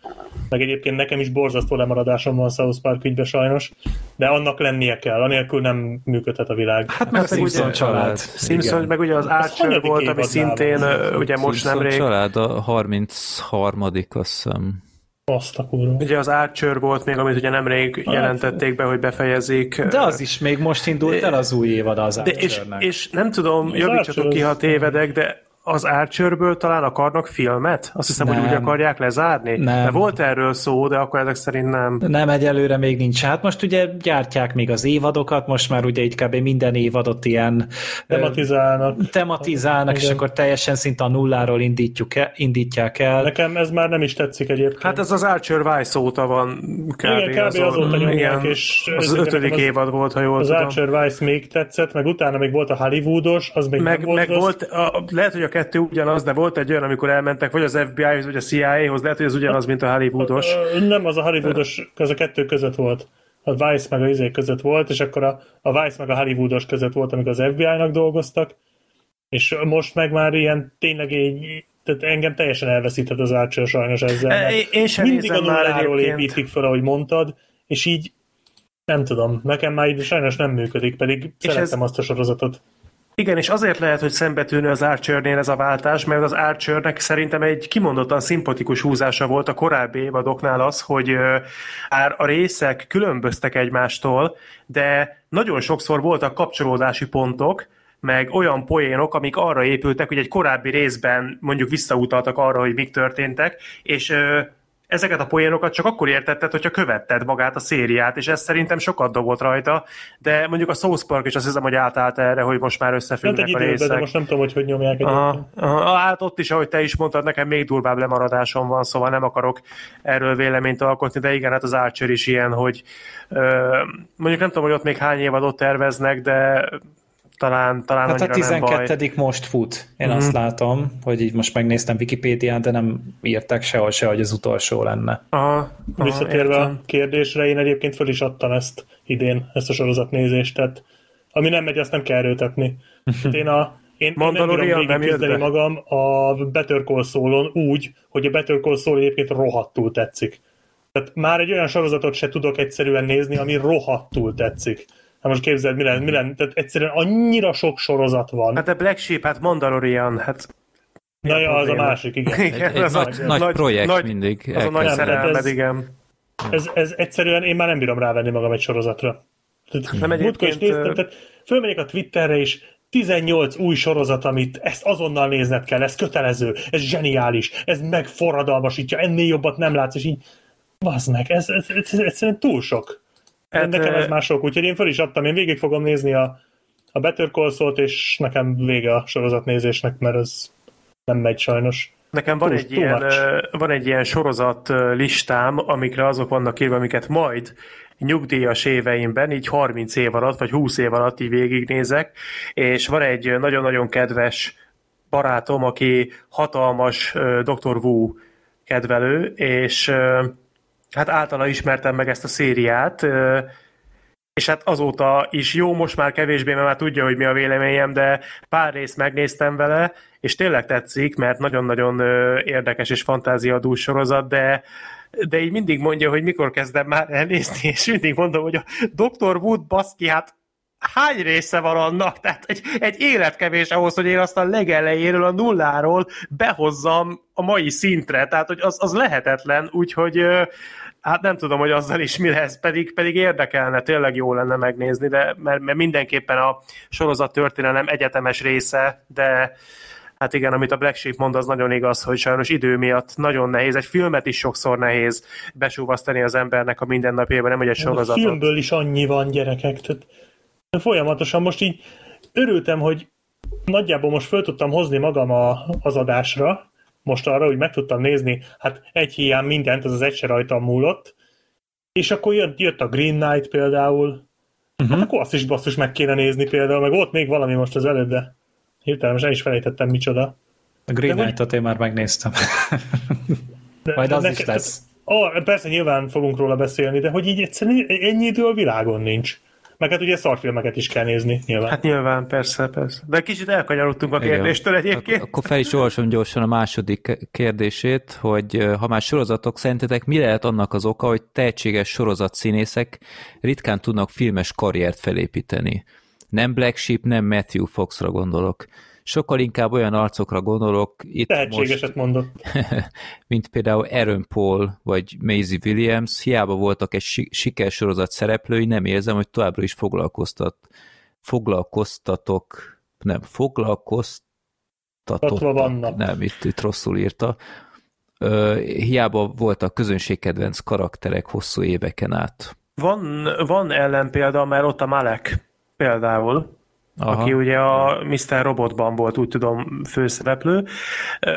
meg egyébként nekem is borzasztó lemaradásom van South Park ügybe sajnos, de annak lennie kell, anélkül nem működhet a világ. Hát meg a Simpson ugye, család. Simpson, meg ugye az Archer volt, ami szintén ugye most nemrég. család a 33 azt hiszem. Azt a kurva. Ugye az Archer volt még, amit ugye nemrég jelentették be, hogy befejezik. De az is még most indult el az új évad az De és, Archernek. és nem tudom, javítsatok ki, ha tévedek, de az Archerből talán akarnak filmet? Azt hiszem, hogy Nem. úgy akarják lezárni? Nem. De volt erről szó, de akkor ezek szerint nem. Nem, egyelőre még nincs. Hát most ugye gyártják még az évadokat, most már ugye így kb. minden évadot ilyen Tematizálnak. tematizálnak, és Igen. akkor teljesen szinte a nulláról indítjuk el, indítják el. Nekem ez már nem is tetszik egyébként. Hát ez az Archer Vice óta van kb. Igen, kb. azóta nyomják, és az ötödik az- évad volt, ha jól az tudom. Archer Vice még tetszett, meg utána még volt a Hollywoodos, az még Meg, nem volt meg rossz. volt, a, lehet, hogy a kettő ugyanaz, de volt egy olyan, amikor elmentek vagy az FBI-hoz, vagy a CIA-hoz, lehet, hogy ez ugyanaz, mint a Hollywoodos. Ö, Nem, az a Hollywoodos, az a kettő között volt. A Vice meg a izé között volt, és akkor a, a Vice meg a Hollywoodos között volt, amikor az FBI-nak dolgoztak, és most meg már ilyen tényleg így, tehát engem teljesen elveszített az Archer sajnos ezzel. E, én- sem mindig a nulláról építik fel, ahogy mondtad, és így nem tudom, nekem már így sajnos nem működik, pedig És szerettem azt a sorozatot. Igen, és azért lehet, hogy szembetűnő az Archernél ez a váltás, mert az Archernek szerintem egy kimondottan szimpatikus húzása volt a korábbi évadoknál az, hogy a részek különböztek egymástól, de nagyon sokszor voltak kapcsolódási pontok, meg olyan poénok, amik arra épültek, hogy egy korábbi részben mondjuk visszautaltak arra, hogy mik történtek, és ezeket a poénokat csak akkor értetted, hogyha követted magát a szériát, és ez szerintem sokat dobott rajta, de mondjuk a South Park is azt hiszem, hogy átállt erre, hogy most már összefüggnek egy a részek. de most nem tudom, hogy hogy nyomják egyébként. Aha, aha, hát ott is, ahogy te is mondtad, nekem még durvább lemaradásom van, szóval nem akarok erről véleményt alkotni, de igen, hát az Archer is ilyen, hogy ö, mondjuk nem tudom, hogy ott még hány évadot terveznek, de talán, talán Hát a annyira nem baj. 12. most fut. Én Mhm. azt látom, hogy így most megnéztem Wikipédián, de nem írták sehol se, hogy az utolsó lenne. Aha, aha, Visszatérve értem. a kérdésre, én egyébként föl is adtam ezt idén, ezt a sorozatnézést, tehát ami nem megy, azt nem kell erőltetni. Tehát én a én, én nem bírom nem küzdeni magam a Better Call Saul-on úgy, hogy a Better Call Saul egyébként rohadtul tetszik. Tehát már egy olyan sorozatot se tudok egyszerűen nézni, ami rohadtul tetszik. Hát most képzeld, mi lenne, mi lenne, tehát egyszerűen annyira sok sorozat van. Hát de Black Sheep, hát Mandalorian, hát Na ja, az a másik, igen. Egy, egy az a nagy, nagy, projekt nagy, mindig. Az a nagy Nem, szerelmed, ez- igen. Ez, ez egyszerűen, én már nem bírom rávenni magam egy sorozatra. Tehát, Nem, is egyébként, néztem, tehát fölmegyek a Twitterre, és 18 új sorozat, amit ezt azonnal nézned kell, ez kötelező, ez zseniális, ez megforradalmasítja, ennél jobbat nem látsz, és így, bazd meg, ez, ez, ez, ez egyszerűen túl sok. Hát, nekem ez már sok, úgyhogy én föl is adtam, én végig fogom nézni a, a Better Call Saul-t, és nekem vége a sorozatnézésnek, mert ez nem megy sajnos. Nekem van Túl- egy, too ilyen, much. van egy ilyen sorozat listám, amikre azok vannak írva, amiket majd nyugdíjas éveimben, így 30 év alatt, vagy 20 év alatt így végignézek, és van egy nagyon-nagyon kedves barátom, aki hatalmas Dr. Wu kedvelő, és hát általa ismertem meg ezt a szériát, és hát azóta is jó, most már kevésbé, mert már tudja, hogy mi a véleményem, de pár részt megnéztem vele, és tényleg tetszik, mert nagyon-nagyon érdekes és fantáziadús sorozat, de de így mindig mondja, hogy mikor kezdem már elnézni, és mindig mondom, hogy a Dr. Wood baszki, hát hány része van annak? Tehát egy, egy életkevés ahhoz, hogy én azt a legelejéről, a nulláról behozzam a mai szintre, tehát hogy az, az lehetetlen, úgyhogy hát nem tudom, hogy azzal is mi lesz, pedig, pedig érdekelne, tényleg jó lenne megnézni, de mert, mert mindenképpen a sorozat történelem egyetemes része, de Hát igen, amit a Black Sheep mond, az nagyon igaz, hogy sajnos idő miatt nagyon nehéz. Egy filmet is sokszor nehéz besúvasztani az embernek a mindennapjában, nem hogy egy A sorozatot. filmből is annyi van, gyerekek. Tehát folyamatosan most így örültem, hogy nagyjából most föl tudtam hozni magam a, az adásra, most arra, hogy meg tudtam nézni, hát egy hiány mindent, az az egy se rajtam múlott, és akkor jött, jött a Green Knight például, uh-huh. hát akkor azt is basszus meg kéne nézni például, meg volt még valami most az előbb, de hirtelen most el is felejtettem micsoda. A Green Knight-ot én már megnéztem. De, Majd az de is lesz. Ah, persze nyilván fogunk róla beszélni, de hogy így egyszerűen ennyi idő a világon nincs. Meg hát ugye szarfilmeket is kell nézni, nyilván. Hát nyilván, persze, persze. De kicsit elkanyarodtunk a Igen. kérdéstől Ak- egyébként. Akkor fel is olvasom gyorsan a második kérdését, hogy ha már sorozatok, szerintetek mi lehet annak az oka, hogy tehetséges sorozatszínészek ritkán tudnak filmes karriert felépíteni? Nem Black Sheep, nem Matthew Foxra gondolok. Sokkal inkább olyan arcokra gondolok, itt Tehetségeset most, mondott. mint például Aaron Paul vagy Maisie Williams, hiába voltak egy si- sikersorozat szereplői, nem érzem, hogy továbbra is foglalkoztat, foglalkoztatok, nem, foglalkoztatottak, vannak. nem, itt, itt rosszul írta, Ö, hiába voltak közönségkedvenc karakterek hosszú éveken át. Van, van ellenpélda, mert ott a Malek például, Aha. aki ugye a Mr. Robotban volt, úgy tudom, főszereplő,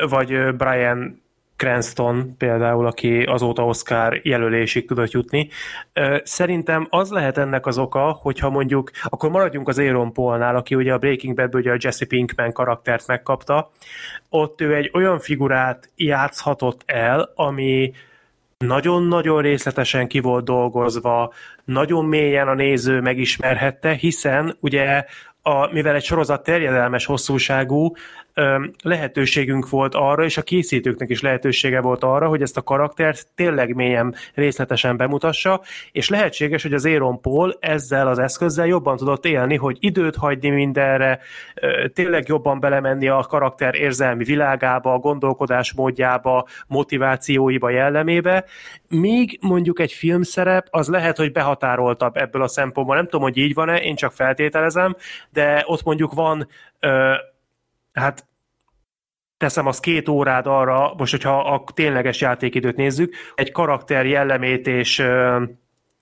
vagy Brian Cranston például, aki azóta Oscar jelölésig tudott jutni. Szerintem az lehet ennek az oka, hogyha mondjuk, akkor maradjunk az Aaron Paulnál, aki ugye a Breaking Badből ugye a Jesse Pinkman karaktert megkapta. Ott ő egy olyan figurát játszhatott el, ami nagyon-nagyon részletesen ki volt dolgozva, nagyon mélyen a néző megismerhette, hiszen ugye a, mivel egy sorozat terjedelmes hosszúságú, lehetőségünk volt arra, és a készítőknek is lehetősége volt arra, hogy ezt a karaktert tényleg mélyen részletesen bemutassa, és lehetséges, hogy az Aaron Paul ezzel az eszközzel jobban tudott élni, hogy időt hagyni mindenre, tényleg jobban belemenni a karakter érzelmi világába, a gondolkodás módjába, motivációiba, jellemébe, míg mondjuk egy filmszerep az lehet, hogy behatároltabb ebből a szempontból. Nem tudom, hogy így van-e, én csak feltételezem, de ott mondjuk van hát teszem az két órád arra, most hogyha a tényleges játékidőt nézzük, egy karakter jellemét és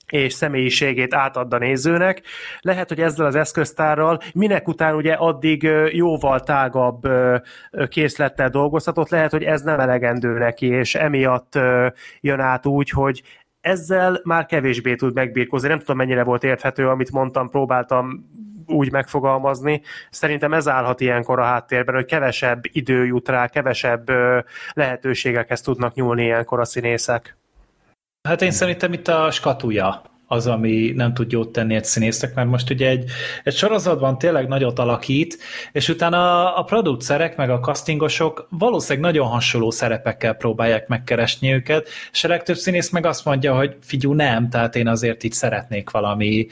és személyiségét átad a nézőnek. Lehet, hogy ezzel az eszköztárral minek után ugye addig jóval tágabb készlettel dolgozhatott, lehet, hogy ez nem elegendő neki, és emiatt jön át úgy, hogy ezzel már kevésbé tud megbírkozni. Nem tudom, mennyire volt érthető, amit mondtam, próbáltam úgy megfogalmazni. Szerintem ez állhat ilyenkor a háttérben, hogy kevesebb idő jut rá, kevesebb lehetőségekhez tudnak nyúlni ilyenkor a színészek. Hát én szerintem itt a skatuja az, ami nem tud jót tenni egy színésznek, mert most ugye egy, egy sorozatban tényleg nagyot alakít, és utána a, a producerek meg a castingosok valószínűleg nagyon hasonló szerepekkel próbálják megkeresni őket, és a legtöbb színész meg azt mondja, hogy figyú nem, tehát én azért itt szeretnék valami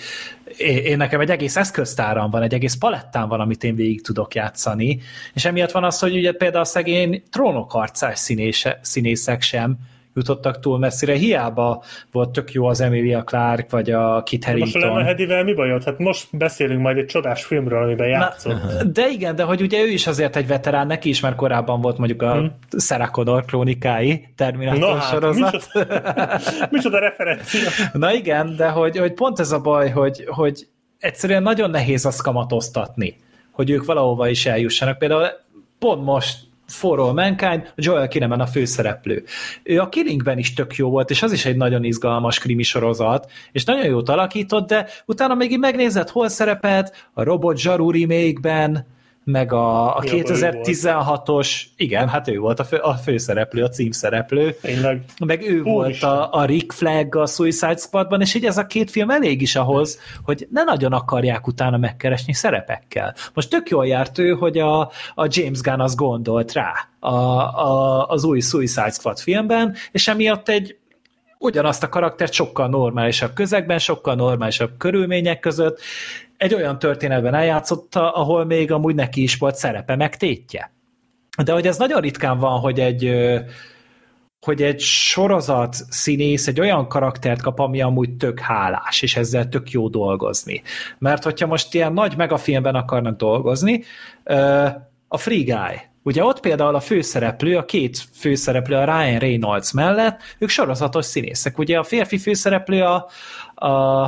én, én nekem egy egész eszköztáram van, egy egész palettám van, amit én végig tudok játszani, és emiatt van az, hogy ugye például a szegény trónokharcás színése, színészek sem jutottak túl messzire. Hiába volt tök jó az Emilia Clarke, vagy a Kit Harington. Most a Hedivel mi bajod? Hát most beszélünk majd egy csodás filmről, amiben játszott. Na, de igen, de hogy ugye ő is azért egy veterán, neki is már korábban volt mondjuk a hmm. Sarah Connor krónikái, Terminator Na, hát, sorozat. Micsoda, micsoda referencia. Na igen, de hogy, hogy pont ez a baj, hogy, hogy egyszerűen nagyon nehéz azt kamatoztatni, hogy ők valahova is eljussanak. Például pont most For All Mankind, Joel Kinnaman a főszereplő. Ő a Killingben is tök jó volt, és az is egy nagyon izgalmas krimi sorozat, és nagyon jót alakított, de utána még így megnézed, hol szerepelt, a Robot Zsaru remake meg a, a 2016-os, igen, hát ő volt a, fő, a főszereplő, a címszereplő. Tényleg. Meg ő Hú, volt a, a Rick Flag a Suicide Squadban, és így ez a két film elég is ahhoz, hogy ne nagyon akarják utána megkeresni szerepekkel. Most tök jól járt ő, hogy a, a James Gunn az gondolt rá a, a, az új Suicide Squad filmben, és emiatt egy ugyanazt a karaktert sokkal normálisabb közegben, sokkal normálisabb körülmények között, egy olyan történetben eljátszotta, ahol még amúgy neki is volt szerepe, meg tétje. De hogy ez nagyon ritkán van, hogy egy hogy egy sorozat színész egy olyan karaktert kap, ami amúgy tök hálás, és ezzel tök jó dolgozni. Mert hogyha most ilyen nagy megafilmben akarnak dolgozni, a Free Guy, Ugye ott például a főszereplő, a két főszereplő a Ryan Reynolds mellett, ők sorozatos színészek. Ugye a férfi főszereplő a, a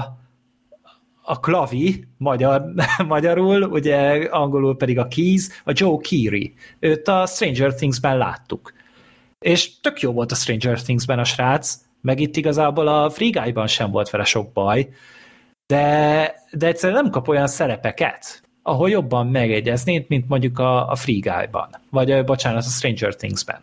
a Klavi, magyar, magyarul, ugye angolul pedig a Keys, a Joe Keery. Őt a Stranger Things-ben láttuk. És tök jó volt a Stranger Things-ben a srác, meg itt igazából a Free Guy-ban sem volt vele sok baj, de, de egyszerűen nem kap olyan szerepeket, ahol jobban megegyeznéd, mint mondjuk a, a Free Guy-ban, vagy bocsánat, a Stranger Things-ben.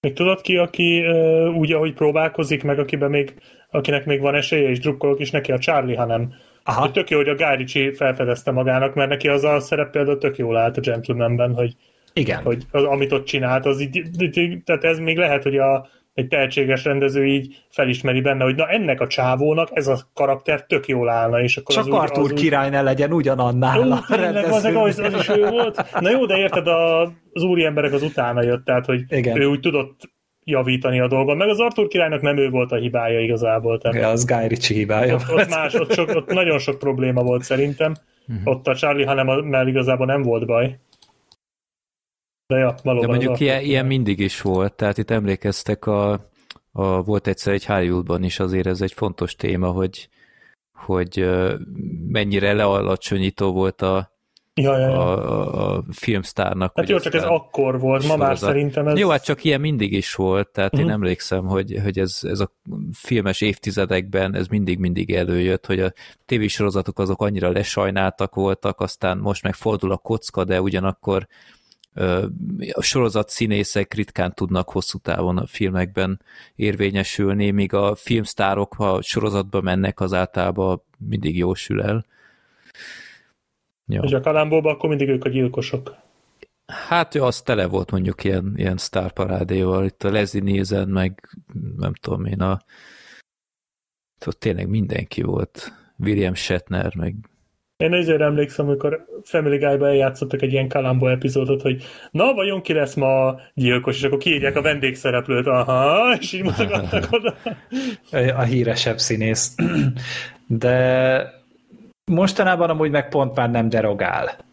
Még tudod ki, aki uh, úgy, ahogy próbálkozik, meg akiben még, akinek még van esélye, és drukkolok is neki, a Charlie, hanem Aha. Hogy tök jó, hogy a Guy Ritchie felfedezte magának, mert neki az a szerep például tök jól állt a Gentlemanben, hogy, Igen. hogy az, amit ott csinált, az így, így, tehát ez még lehet, hogy a egy tehetséges rendező így felismeri benne, hogy na ennek a csávónak ez a karakter tök jól állna, és akkor Csak az Arthur úgy, az király ne legyen ugyanannál Jó, a tényleg, az, az, az is ő volt. Na jó, de érted, a, az úri emberek az utána jött, tehát hogy Igen. ő úgy tudott javítani a dolgon. Meg az Arthur királynak nem ő volt a hibája igazából. Tehát Ja, az Guy Ritchie hibája ott, ott, más, ott, sok, ott nagyon sok probléma volt szerintem. Mhm. Ott a Charlie hanem igazából nem volt baj. De ja, valóban De mondjuk ilyen, ilyen mindig is volt, tehát itt emlékeztek a, a volt egyszer egy Hollywoodban is azért ez egy fontos téma, hogy, hogy mennyire lealacsonyító volt a, Ja, ja, ja. a, a filmsztárnak. Hát jó, csak ez akkor volt, ma már szerintem ez... Jó, hát csak ilyen mindig is volt, tehát uh-huh. én Mhm. emlékszem, hogy, hogy ez, ez a filmes évtizedekben ez mindig-mindig előjött, hogy a tévésorozatok azok annyira lesajnáltak voltak, aztán most meg fordul a kocka, de ugyanakkor a sorozat színészek ritkán tudnak hosszú távon a filmekben érvényesülni, míg a filmsztárok, ha sorozatba mennek, az általában mindig jósül el. Ja. Hogy a kalambóban, akkor mindig ők a gyilkosok. Hát ő az tele volt mondjuk ilyen, ilyen sztárparádéval, itt a Leslie Nielsen, meg nem tudom én, a ott tényleg mindenki volt. William Shatner, meg Én ezért emlékszem, amikor Family Guy-ba eljátszottak egy ilyen Kalambó epizódot, hogy na, vajon ki lesz ma a gyilkos, és akkor kiírják a vendégszereplőt, aha, és így mutogattak oda. a híresebb színész. De mostanában amúgy meg pont már nem derogál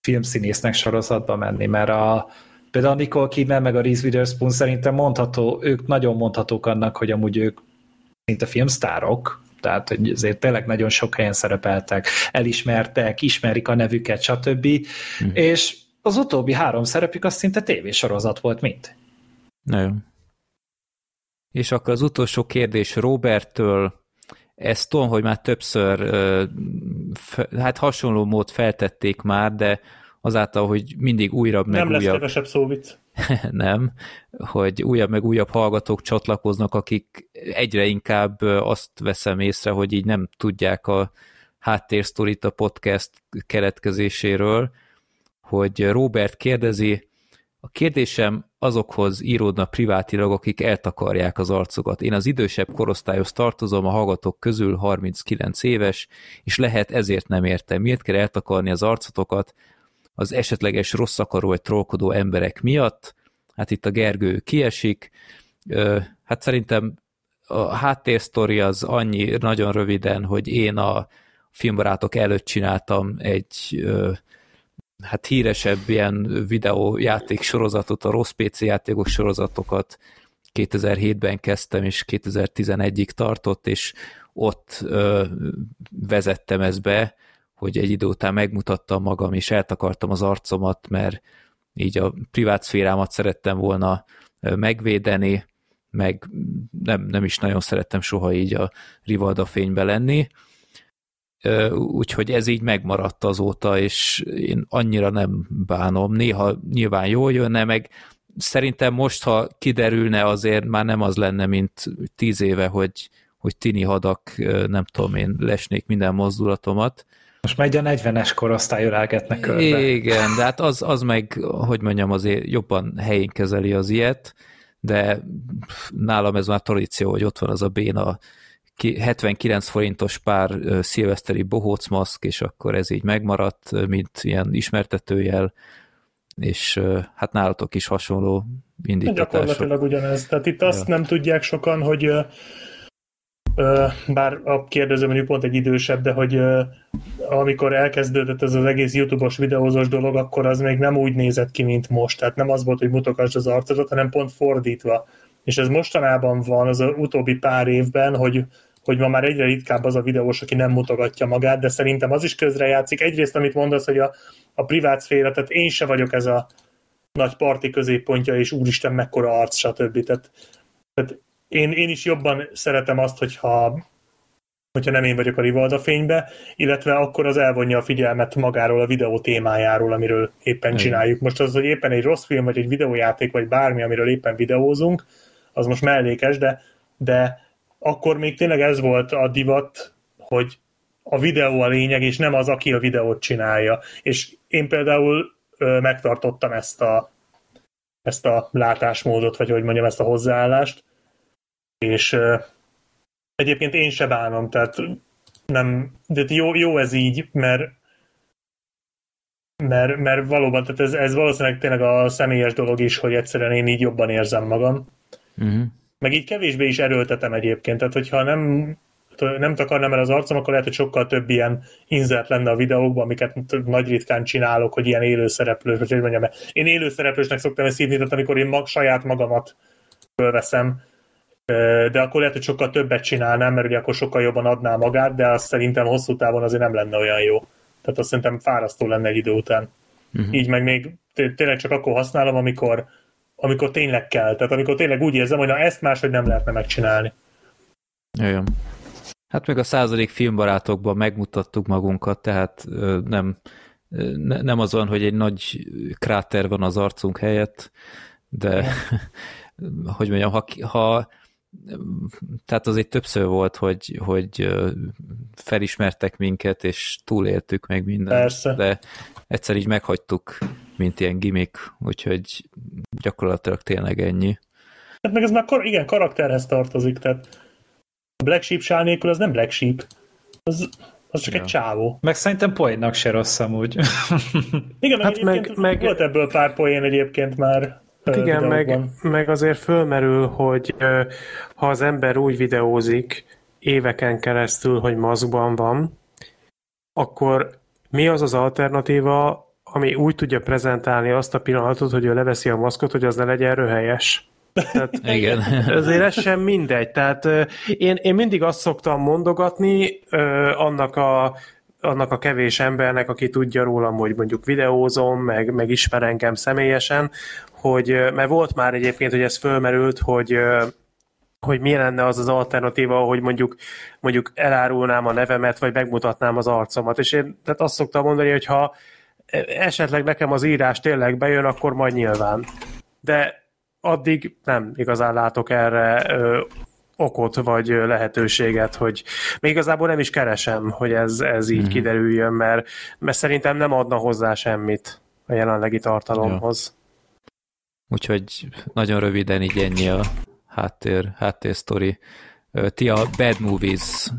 filmszínésznek sorozatba menni, mert a, például a Nicole Kidman meg a Reese Witherspoon szerintem mondható, ők nagyon mondhatók annak, hogy amúgy ők szinte filmsztárok, tehát hogy azért tényleg nagyon sok helyen szerepeltek, elismertek, ismerik a nevüket, stb. Mm. És az utóbbi három szerepük az szinte tévésorozat volt mind. Nagyon. És akkor az utolsó kérdés Roberttől, ezt tudom, hogy már többször hát hasonló mód feltették már, de azáltal, hogy mindig újabb meg Nem lesz újabb... kevesebb szóvic. nem, hogy újabb meg újabb hallgatók csatlakoznak, akik egyre inkább azt veszem észre, hogy így nem tudják a háttérsztorit a podcast keletkezéséről, hogy Robert kérdezi, a kérdésem azokhoz íródna privátilag, akik eltakarják az arcokat. Én az idősebb korosztályhoz tartozom, a hallgatók közül 39 éves, és lehet ezért nem értem. Miért kell eltakarni az arcotokat az esetleges rossz akaró vagy trollkodó emberek miatt? Hát itt a Gergő kiesik. Hát szerintem a háttérsztori az annyi nagyon röviden, hogy én a filmbarátok előtt csináltam egy hát híresebb ilyen videójáték sorozatot, a rossz PC játékok sorozatokat 2007-ben kezdtem, és 2011-ig tartott, és ott ö, vezettem ezt be, hogy egy idő után megmutattam magam, és eltakartam az arcomat, mert így a privát szférámat szerettem volna megvédeni, meg nem, nem is nagyon szerettem soha így a Rivalda fénybe lenni, úgyhogy ez így megmaradt azóta, és én annyira nem bánom. Néha nyilván jól jönne, meg szerintem most, ha kiderülne, azért már nem az lenne, mint tíz éve, hogy, hogy tini hadak, nem tudom én, lesnék minden mozdulatomat. Most megy a 40-es korosztály ölelgetnek körbe. Igen, de hát az, az meg, hogy mondjam, azért jobban helyén kezeli az ilyet, de nálam ez már tradíció, hogy ott van az a béna 79 forintos pár szilveszteri bohócmaszk, és akkor ez így megmaradt, mint ilyen ismertetőjel, és hát nálatok is hasonló indítatások. Gyakorlatilag ugyanez. Tehát itt azt ja. nem tudják sokan, hogy bár a kérdező mondjuk pont egy idősebb, de hogy amikor elkezdődött ez az egész YouTube-os videózós dolog, akkor az még nem úgy nézett ki, mint most. Tehát nem az volt, hogy mutogass az arcodat, hanem pont fordítva. És ez mostanában van az utóbbi pár évben, hogy, hogy ma már egyre ritkább az a videós, aki nem mutogatja magát, de szerintem az is közrejátszik. Egyrészt, amit mondasz, hogy a, a privát szféra, tehát én se vagyok ez a nagy parti középpontja, és úristen, mekkora arc, stb. Tehát, tehát én, én is jobban szeretem azt, hogyha, hogyha nem én vagyok a Rivalda fénybe, illetve akkor az elvonja a figyelmet magáról a videó témájáról, amiről éppen Igen. csináljuk. Most az, hogy éppen egy rossz film, vagy egy videójáték, vagy bármi, amiről éppen videózunk, az most mellékes, de, de akkor még tényleg ez volt a divat, hogy a videó a lényeg, és nem az, aki a videót csinálja. És én például ö, megtartottam ezt a, ezt a látásmódot, vagy hogy mondjam, ezt a hozzáállást, És ö, egyébként én se bánom, tehát nem, de jó, jó ez így, mert mert, mert valóban, tehát ez, ez valószínűleg tényleg a személyes dolog is, hogy egyszerűen én így jobban érzem magam. Uh-huh. Meg így kevésbé is erőltetem egyébként, tehát hogyha nem nem takarnám el az arcom, akkor lehet, hogy sokkal több ilyen inzert lenne a videókban, amiket nagy ritkán csinálok, hogy ilyen élőszereplős, vagy hogy mondjam, én élőszereplősnek szoktam ezt hívni, tehát amikor én mag, saját magamat fölveszem, de akkor lehet, hogy sokkal többet csinálnám, mert ugye akkor sokkal jobban adná magát, de azt szerintem hosszú távon azért nem lenne olyan jó. Tehát azt szerintem fárasztó lenne egy idő után. Uh-huh. Így meg még tényleg csak akkor használom, amikor, amikor tényleg kell. Tehát amikor tényleg úgy érzem, hogy na ezt máshogy nem lehetne megcsinálni. Olyan. Hát meg a századik filmbarátokban megmutattuk magunkat, tehát nem, nem az van, hogy egy nagy kráter van az arcunk helyett, de hogy mondjam, ha, ha tehát azért többször volt, hogy, hogy felismertek minket, és túléltük meg mindent. Persze. De egyszer így meghagytuk, mint ilyen gimmick, úgyhogy gyakorlatilag tényleg ennyi. Hát meg ez már igen, karakterhez tartozik, tehát a Black Sheep sál nélkül az nem Black Sheep. Az, az csak ja. egy csávó. Meg szerintem poénnak se rossz amúgy. Igen, meg, hát meg, meg volt ebből pár poén egyébként már. Hát igen, meg, meg azért fölmerül, hogy ha az ember úgy videózik éveken keresztül, hogy maszkban van, akkor mi az az alternatíva, ami úgy tudja prezentálni azt a pillanatot, hogy ő leveszi a maszkot, hogy az ne legyen röhelyes? Tehát Igen. Azért ez sem mindegy. Tehát én, én mindig azt szoktam mondogatni annak a annak a kevés embernek, aki tudja rólam, hogy mondjuk videózom, meg, meg ismer engem személyesen, hogy, mert volt már egyébként, hogy ez fölmerült, hogy hogy mi lenne az az alternatíva, hogy mondjuk, mondjuk elárulnám a nevemet, vagy megmutatnám az arcomat. És én tehát azt szoktam mondani, hogy ha esetleg nekem az írás tényleg bejön, akkor majd nyilván. De addig nem igazán látok erre ö, okot vagy lehetőséget, hogy még igazából nem is keresem, hogy ez, ez így mm-hmm. kiderüljön, mert, mert szerintem nem adna hozzá semmit a jelenlegi tartalomhoz. Ja. Úgyhogy nagyon röviden így ennyi a háttér, háttérsztori. Ti a Bad Movies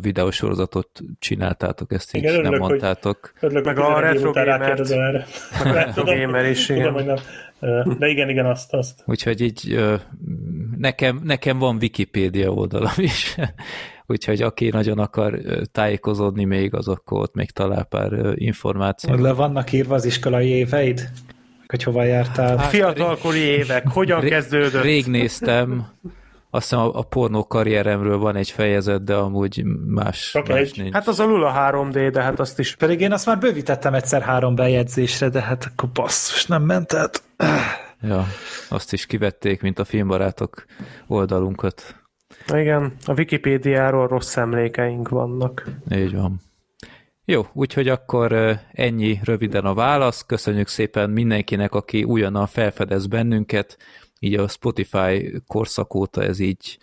videósorozatot csináltátok, ezt így igen, nem örülök, mondtátok. Hogy, örülök, meg a Retro Gamer is, igen. Tudom, nem. De igen, igen, azt, azt. Úgyhogy így nekem, nekem van Wikipédia oldalam is, úgyhogy aki nagyon akar tájékozódni még, az akkor ott még talál pár információt. Le vannak írva az iskolai éveid? Hogy hova jártál? Hát, Fiatalkori évek, hogyan ré, kezdődött? Rég néztem, azt hiszem a, a pornó karrieremről van egy fejezet, de amúgy más, Csak más egy. nincs. Hát az alul a 3D, de hát azt is... Pedig én azt már bővítettem egyszer három bejegyzésre, de hát akkor basszus, nem ment át. Ja, azt is kivették, mint a filmbarátok oldalunkat. Igen, a Wikipédiáról rossz emlékeink vannak. Így van. Jó, úgyhogy akkor ennyi röviden a válasz. Köszönjük szépen mindenkinek, aki újonnan felfedez bennünket így a Spotify korszak óta ez így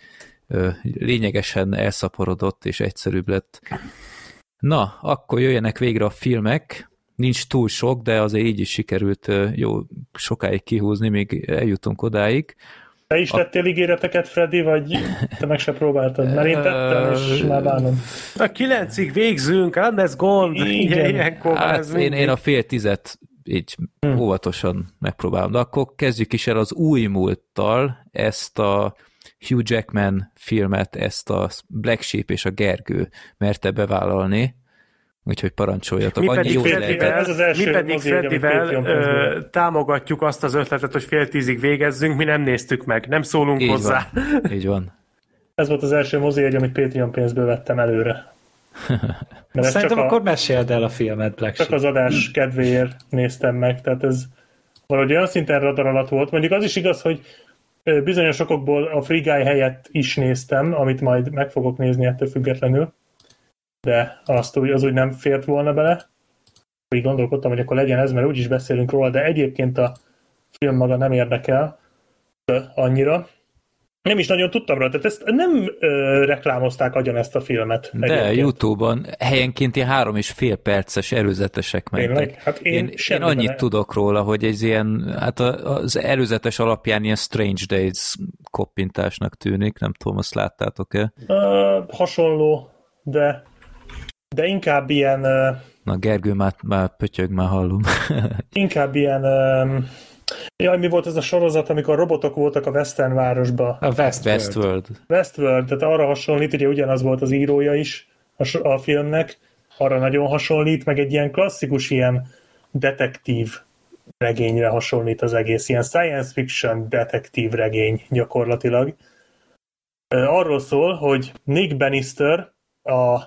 lényegesen elszaporodott és egyszerűbb lett. Na, akkor jöjjenek végre a filmek. Nincs túl sok, de azért így is sikerült jó sokáig kihúzni, még eljutunk odáig. Te is tettél a... ígéreteket, Freddy, vagy te meg se próbáltad? Mert én tettem, és már bánom. A kilencig végzünk, hát ez gond. Igen. Ilyenkor hát ez én, én a fél tizet így hmm. óvatosan megpróbálom. De akkor kezdjük is el az új múlttal, ezt a Hugh Jackman filmet, ezt a Black Sheep és a Gergő merte bevállalni, úgyhogy parancsoljatok. Mi pedig, Freddyvel, ez az első mi pedig Freddyvel támogatjuk azt az ötletet, hogy fél tízig végezzünk, mi nem néztük meg, nem szólunk Így hozzá. Van. Így van. Ez volt az első mozi egy, amit Patreon pénzből vettem előre. Mert Szerintem akkor a, meséld el a filmet, Black Csak az adás kedvéért néztem meg, tehát ez valahogy olyan szinten radar alatt volt. Mondjuk az is igaz, hogy bizonyos okokból a Free Guy helyett is néztem, amit majd meg fogok nézni ettől függetlenül, de azt úgy, az úgy nem fért volna bele. Úgy gondolkodtam, hogy akkor legyen ez, mert úgyis beszélünk róla, de egyébként a film maga nem érdekel annyira nem is nagyon tudtam róla, tehát ezt nem ö, reklámozták agyon ezt a filmet. De egyébként. Youtube-on helyenként ilyen három és fél perces előzetesek mentek. Tényleg? Hát én, én, én annyit ne... tudok róla, hogy ez ilyen, hát az előzetes alapján ilyen Strange Days koppintásnak tűnik, nem tudom, azt láttátok-e? Uh, hasonló, de de inkább ilyen... Na Gergő már, már pötyög, már hallom. inkább ilyen... Um, Jaj, mi volt ez a sorozat, amikor robotok voltak a Western városba? A Westworld. Westworld. Westworld, tehát arra hasonlít, ugye ugyanaz volt az írója is a, a filmnek, arra nagyon hasonlít, meg egy ilyen klasszikus ilyen detektív regényre hasonlít az egész, ilyen science fiction detektív regény gyakorlatilag. Arról szól, hogy Nick Bannister, a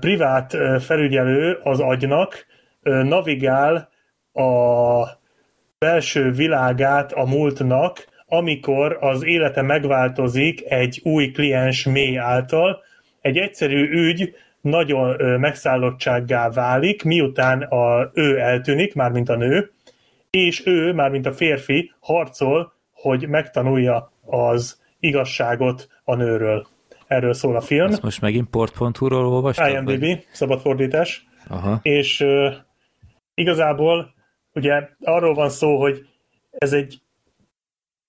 privát felügyelő az agynak, navigál a belső világát a múltnak, amikor az élete megváltozik egy új kliens mély által, egy egyszerű ügy nagyon megszállottsággá válik, miután a, ő eltűnik, mármint a nő, és ő, mármint a férfi harcol, hogy megtanulja az igazságot a nőről. Erről szól a film. Ezt most megint port.hu-ról olvastad? IMDb, vagy? szabadfordítás. Aha. És uh, igazából ugye arról van szó, hogy ez egy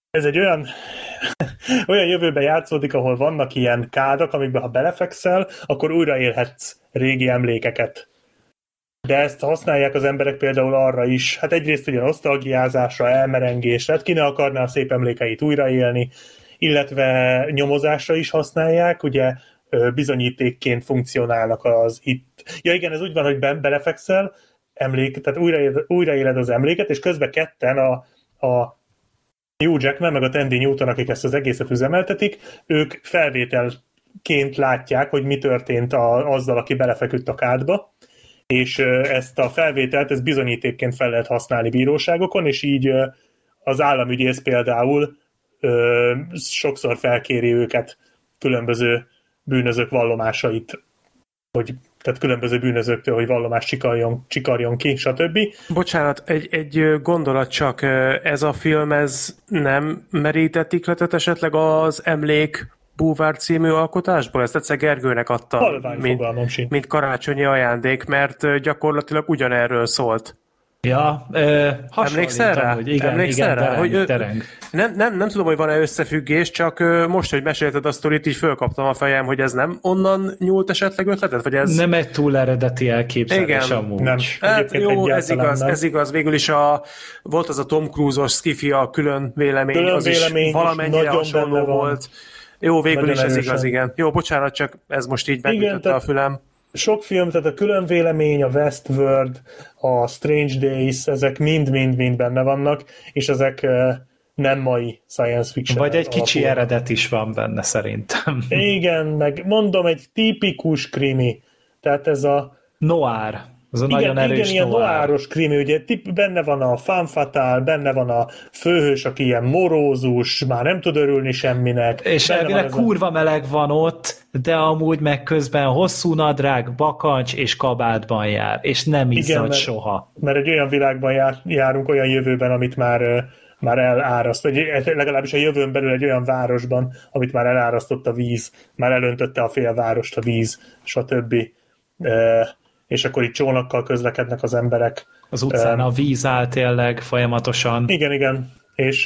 ez egy olyan olyan jövőben játszódik, ahol vannak ilyen kádak, amikbe ha belefekszel, akkor újraélhetsz régi emlékeket. De ezt használják az emberek például arra is, hát egyrészt ugye nosztalgiázásra, elmerengésre, hát ki ne akarná a szép emlékeit újraélni, illetve nyomozásra is használják, ugye bizonyítékként funkcionálnak az itt. Ja igen, ez úgy van, hogy ben belefekszel, emlék, tehát újraéled, újraéled az emléket, és közben ketten a, a Hugh Jackman, meg a Tandy Newton, akik ezt az egészet üzemeltetik, ők felvételként látják, hogy mi történt a, azzal, aki belefeküdt a kádba, és ezt a felvételt, ez bizonyítékként fel lehet használni bíróságokon, és így az államügyész például ö, sokszor felkéri őket különböző bűnözők vallomásait, hogy tehát különböző bűnözőktől, hogy vallomást csikarjon, csikarjon ki, stb. Bocsánat, egy, egy gondolat csak, ez a film, ez nem merített ikletet esetleg az Emlék Búvár című alkotásból? Ezt egyszer Gergőnek adta, mint, mint karácsonyi ajándék, mert gyakorlatilag ugyanerről szólt. Ja, ö, Emlékszel rá? Hogy igen, Emlékszel igen, rá? tereng, hogy, tereng. Nem, nem, nem tudom, hogy van-e összefüggés, csak most, hogy mesélted a sztorit, így fölkaptam a fejem, hogy ez nem onnan nyúlt esetleg ötletet? Vagy ez... Nem egy túl eredeti elképzelés Igen, amúgy. Nem. Hát jó, ez igaz, nem. ez igaz. Végül is a, volt az a Tom Cruise-os skifi, a külön vélemény, Külön az is vélemény is valamennyire hasonló van. volt. Jó, végül Nagyon is ez erősen. igaz, igen. Jó, bocsánat, csak ez most így megütötte a fülem. Sok film, tehát a külön vélemény, a Westworld, a Strange Days, ezek mind-mind-mind benne vannak, és ezek nem mai science fiction. Vagy egy kicsi alapulnak. eredet is van benne szerintem. Igen, meg mondom, egy tipikus krimi. Tehát ez a Noir. Az a igen, nagyon erős igen, ilyen noáros krimi, ugye tip, benne van a fan fatale, benne van a főhős, aki ilyen morózus, már nem tud örülni semminek. És elvileg ez a- kurva meleg van ott, de amúgy meg közben hosszú nadrág, bakancs és kabátban jár, és nem izzad soha. mert egy olyan világban jár, járunk, olyan jövőben, amit már már eláraszt, vagy legalábbis a jövőn belül egy olyan városban, amit már elárasztott a víz, már elöntötte a fél várost a víz, stb. És akkor itt csónakkal közlekednek az emberek. Az utcán a víz áll tényleg folyamatosan. Igen, igen. És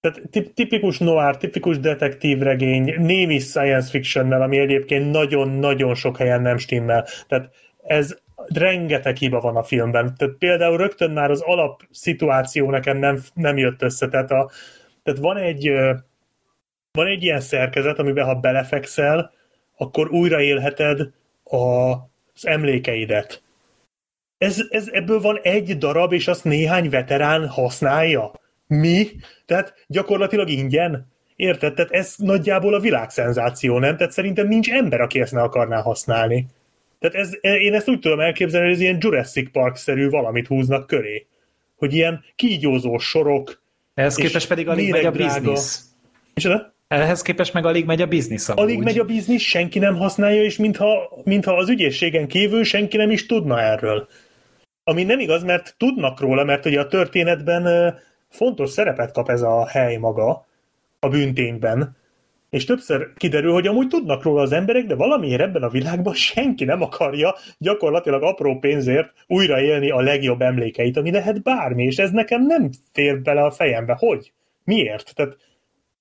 tehát tip- tipikus noir, tipikus detektív regény, némi science fictionnel, ami egyébként nagyon-nagyon sok helyen nem stimmel. Tehát ez rengeteg hiba van a filmben. Tehát például rögtön már az alap szituáció nekem nem, nem jött össze. Tehát, a, tehát van egy van egy ilyen szerkezet, amiben ha belefekszel, akkor újraélheted a, az emlékeidet. Ez, ez, ebből van egy darab, és azt néhány veterán használja. Mi? Tehát gyakorlatilag ingyen? Érted? Tehát ez nagyjából a világszenzáció, nem? Tehát szerintem nincs ember, aki ezt ne akarná használni. Tehát ez, én ezt úgy tudom elképzelni, hogy ez ilyen Jurassic Park-szerű valamit húznak köré. Hogy ilyen kígyózó sorok. Ehhez és képest pedig alig megy a biznisz. Micsoda? Ehhez képest meg alig megy a biznisz amúgy. Alig megy a biznisz, senki nem használja, és mintha, mintha az ügyészségen kívül senki nem is tudna erről. Ami nem igaz, mert tudnak róla, mert ugye a történetben fontos szerepet kap ez a hely maga a bűntényben, és többször kiderül, hogy amúgy tudnak róla az emberek, de valamiért ebben a világban senki nem akarja gyakorlatilag apró pénzért újraélni a legjobb emlékeit, ami lehet bármi, és ez nekem nem fér bele a fejembe. Hogy? Miért? Tehát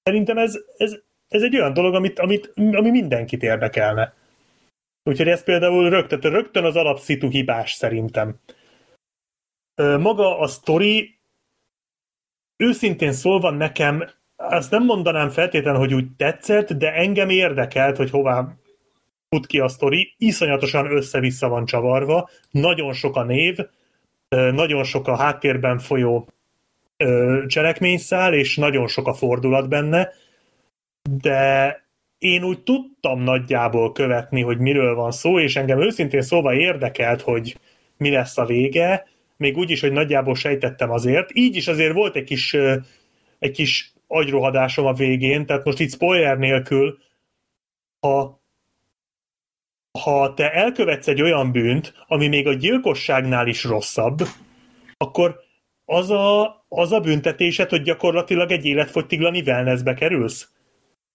Szerintem ez, ez, ez egy olyan dolog, amit, amit, ami mindenkit érdekelne. Úgyhogy ez például rögtön, rögtön az alapszitu hibás szerintem. Maga a sztori őszintén szólva nekem azt nem mondanám feltétlenül, hogy úgy tetszett, de engem érdekelt, hogy hová fut ki a sztori. Iszonyatosan össze-vissza van csavarva, nagyon sok a név, nagyon sok a háttérben folyó cselekményszál, és nagyon sok a fordulat benne, de én úgy tudtam nagyjából követni, hogy miről van szó, és engem őszintén szóval érdekelt, hogy mi lesz a vége, még úgy is, hogy nagyjából sejtettem azért. Így is azért volt egy kis, egy kis agyrohadásom a végén, tehát most itt spoiler nélkül, ha, ha te elkövetsz egy olyan bűnt, ami még a gyilkosságnál is rosszabb, akkor az a, az a büntetésed, hogy gyakorlatilag egy életfogytiglani wellnessbe kerülsz.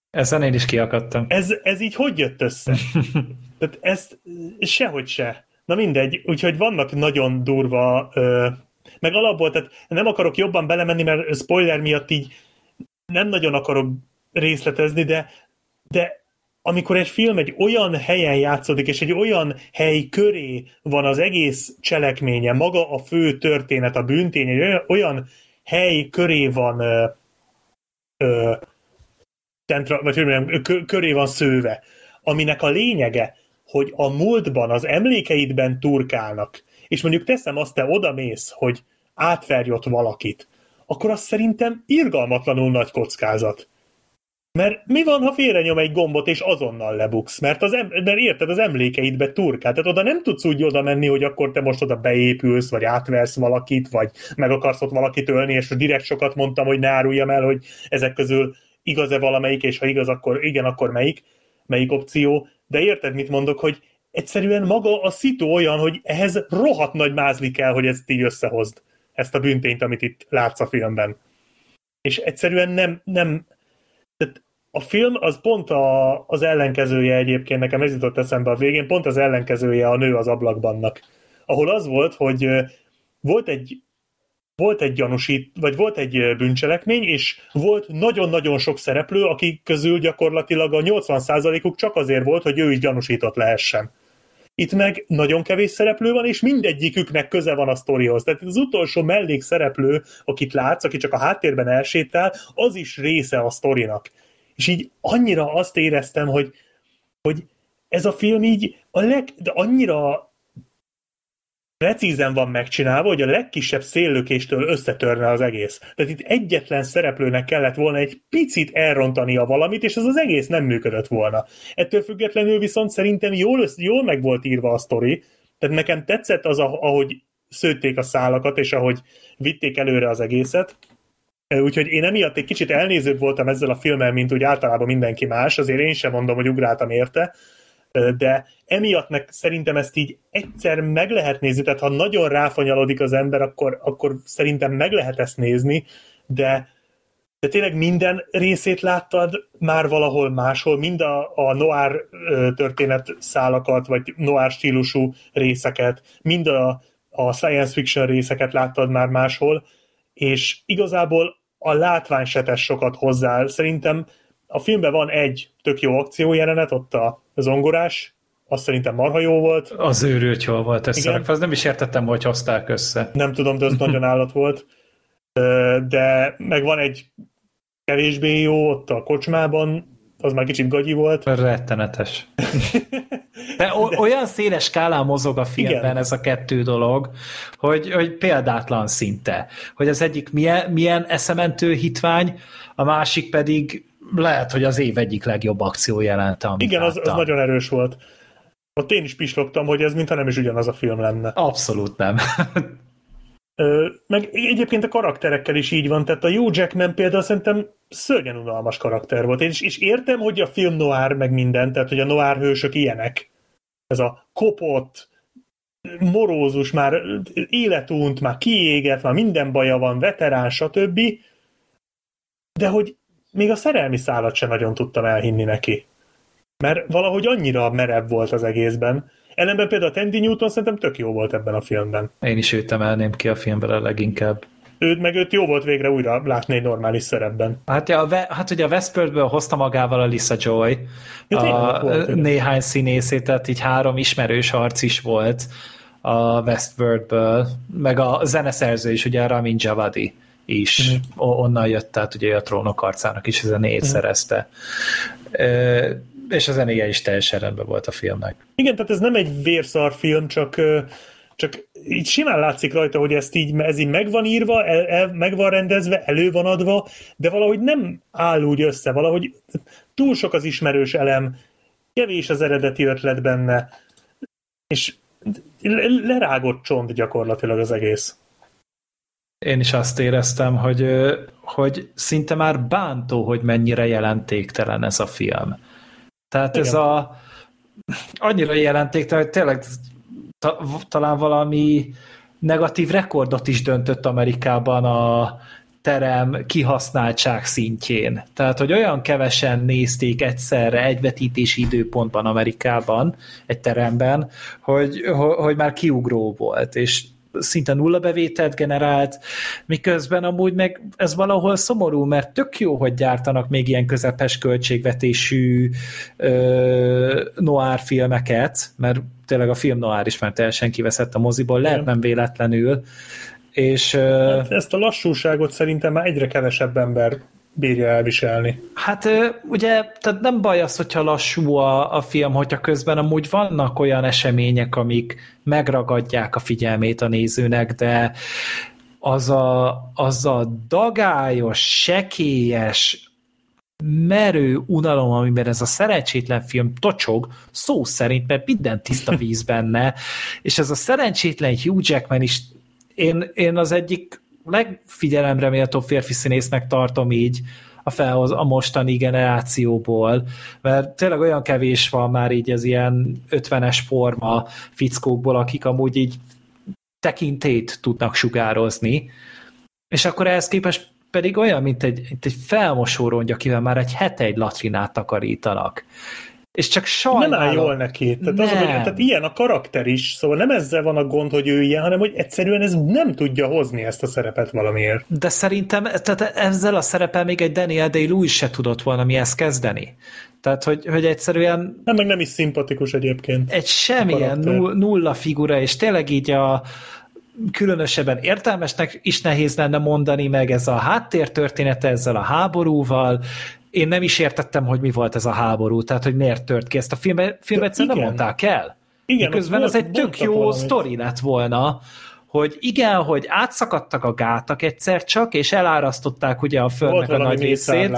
Ezen én is kiakadtam. Ez, ez így hogy jött össze? Tehát ezt sehogy se. Na mindegy, úgyhogy vannak nagyon durva, ö, meg alapból, tehát nem akarok jobban belemenni, mert spoiler miatt így nem nagyon akarok részletezni, de, de amikor egy film egy olyan helyen játszódik, és egy olyan hely köré van az egész cselekménye, maga a fő történet, a bűntény, egy olyan, olyan hely köré van ö, ö, centra, vagy mondjam, köré van szőve, aminek a lényege, hogy a múltban, az emlékeidben turkálnak, és mondjuk teszem azt, te odamész, hogy átverj ott valakit, akkor az szerintem irgalmatlanul nagy kockázat. Mert mi van, ha félrenyom egy gombot, és azonnal lebuksz? Mert, az em- mert érted, az emlékeidbe turkál. Tehát oda nem tudsz úgy oda menni, hogy akkor te most oda beépülsz, vagy átversz valakit, vagy meg akarsz ott valakit ölni, és direkt sokat mondtam, hogy ne áruljam el, hogy ezek közül igaz-e valamelyik, és ha igaz, akkor igen, akkor melyik, melyik opció. De érted, mit mondok, hogy egyszerűen maga a szitu olyan, hogy ehhez rohadt nagy mázli kell, hogy ezt így összehozd. Ezt a büntényt, amit itt látsz a filmben. És egyszerűen nem, nem a film az pont a, az ellenkezője egyébként, nekem ez jutott eszembe a végén, pont az ellenkezője a nő az ablakbannak. Ahol az volt, hogy volt egy volt egy gyanúsít, vagy volt egy bűncselekmény, és volt nagyon-nagyon sok szereplő, akik közül gyakorlatilag a 80%-uk csak azért volt, hogy ő is gyanúsított lehessen. Itt meg nagyon kevés szereplő van, és mindegyiküknek köze van a sztorihoz. Tehát az utolsó mellékszereplő, akit látsz, aki csak a háttérben elsétál, az is része a sztorinak. És így annyira azt éreztem, hogy, hogy ez a film így a leg, de annyira precízen van megcsinálva, hogy a legkisebb széllökéstől összetörne az egész. Tehát itt egyetlen szereplőnek kellett volna egy picit elrontania valamit, és ez az egész nem működött volna. Ettől függetlenül viszont szerintem jól, jól meg volt írva a sztori, tehát nekem tetszett az, ahogy szőtték a szálakat, és ahogy vitték előre az egészet. Úgyhogy én emiatt egy kicsit elnézőbb voltam ezzel a filmmel, mint úgy általában mindenki más, azért én sem mondom, hogy ugráltam érte, de emiatt meg szerintem ezt így egyszer meg lehet nézni, tehát ha nagyon ráfanyalodik az ember, akkor, akkor szerintem meg lehet ezt nézni, de, de tényleg minden részét láttad már valahol máshol, mind a, a noir történet szálakat, vagy noir stílusú részeket, mind a, a science fiction részeket láttad már máshol, és igazából a látvány se tesz sokat hozzá. Szerintem a filmben van egy tök jó akciójelenet, ott a zongorás, azt szerintem marha jó volt. Az őrült jól volt összerakva, az nem is értettem, hogy hozták össze. Nem tudom, de az nagyon állat volt. De meg van egy kevésbé jó ott a kocsmában, az már kicsit gagyi volt. Rettenetes. De olyan széles skálán mozog a filmben Igen. ez a kettő dolog, hogy, hogy példátlan szinte. Hogy az egyik milyen, milyen eszementő hitvány, a másik pedig lehet, hogy az év egyik legjobb akció jelente, Igen, az, az nagyon erős volt. Ott én is pislogtam, hogy ez mintha nem is ugyanaz a film lenne. Abszolút nem. Meg egyébként a karakterekkel is így van, tehát a Hugh Jackman például szerintem szörnyen unalmas karakter volt, és, és értem, hogy a film noir meg minden, tehát hogy a noir hősök ilyenek. Ez a kopott, morózus, már életunt, már kiégett, már minden baja van, veterán, stb. De hogy még a szerelmi szállat sem nagyon tudtam elhinni neki. Mert valahogy annyira merev volt az egészben. Ellenben például a Tandy Newton szerintem tök jó volt ebben a filmben. Én is őt emelném ki a filmben a leginkább. őt meg őt jó volt végre újra látni egy normális szerepben. Hát, ja, a, Ve- hát ugye a Westworldből hozta magával a Lisa Joy, Ja, a, volt, néhány színészét, tehát így három ismerős arc is volt a Westworldből, meg a zeneszerző is, ugye a Ramin Javadi is o- onnan jött, tehát ugye a trónok arcának is a zenéjét szerezte. És a zenéje is teljesen rendben volt a filmnek. Igen, tehát ez nem egy vérszar film, csak, csak így simán látszik rajta, hogy ezt így, ez így meg van írva, el, el, meg van rendezve, elő van adva, de valahogy nem áll úgy össze, valahogy túl sok az ismerős elem, kevés az eredeti ötlet benne, és le- lerágott csont gyakorlatilag az egész. Én is azt éreztem, hogy, hogy szinte már bántó, hogy mennyire jelentéktelen ez a film. Tehát ez Igen. a annyira jelentéktelen, hogy tényleg ta, talán valami negatív rekordot is döntött Amerikában a terem kihasználtság szintjén. Tehát, hogy olyan kevesen nézték egyszerre egy vetítési időpontban Amerikában, egy teremben, hogy, ho- hogy már kiugró volt, és szinte nulla bevételt generált, miközben amúgy meg ez valahol szomorú, mert tök jó, hogy gyártanak még ilyen közepes költségvetésű ö, noir filmeket, mert tényleg a film noir is már teljesen kiveszett a moziból, lehet nem véletlenül, és Hát ezt a lassúságot szerintem már egyre kevesebb ember bírja elviselni. Hát ugye, tehát nem baj az, hogyha lassú a, a film, hogyha közben amúgy vannak olyan események, amik megragadják a figyelmét a nézőnek, de az a, az a dagályos, sekélyes, merő unalom, amiben ez a szerencsétlen film tocsog, szó szerint, mert minden tiszta víz benne, és ez a szerencsétlen Hugh Jackman is, én, én az egyik legfigyelemre méltó férfi színésznek tartom így a, felhoz, a mostani generációból, mert tényleg olyan kevés van már így az ilyen 50-es forma fickókból, akik amúgy így tekintét tudnak sugározni, és akkor ehhez képest pedig olyan, mint egy, mint egy felmosórongy, akivel már egy hete egy latrinát takarítanak. És csak sajnálom. Nem áll jól neki. Tehát, az, hogy, Nem. tehát ilyen a karakter is, szóval nem ezzel van a gond, hogy ő ilyen, hanem hogy egyszerűen ez nem tudja hozni ezt a szerepet valamiért. De szerintem tehát ezzel a szerepel még egy Daniel Day-Lewis se tudott volna mihez kezdeni. Tehát, hogy, hogy egyszerűen Nem, meg nem is szimpatikus egyébként. egy semmilyen nulla figura, és tényleg így a különösebben értelmesnek is nehéz lenne mondani, meg ez a háttértörténete ezzel a háborúval, én nem is értettem, hogy mi volt ez a háború, tehát hogy miért tört ki. Ezt a filmben, filmben egyszerűen nem mondták el. Igen, Miközben ez egy tök jó valamit. sztori lett volna, hogy igen, hogy átszakadtak a gátak egyszer csak, és elárasztották ugye a földnek a nagy részét,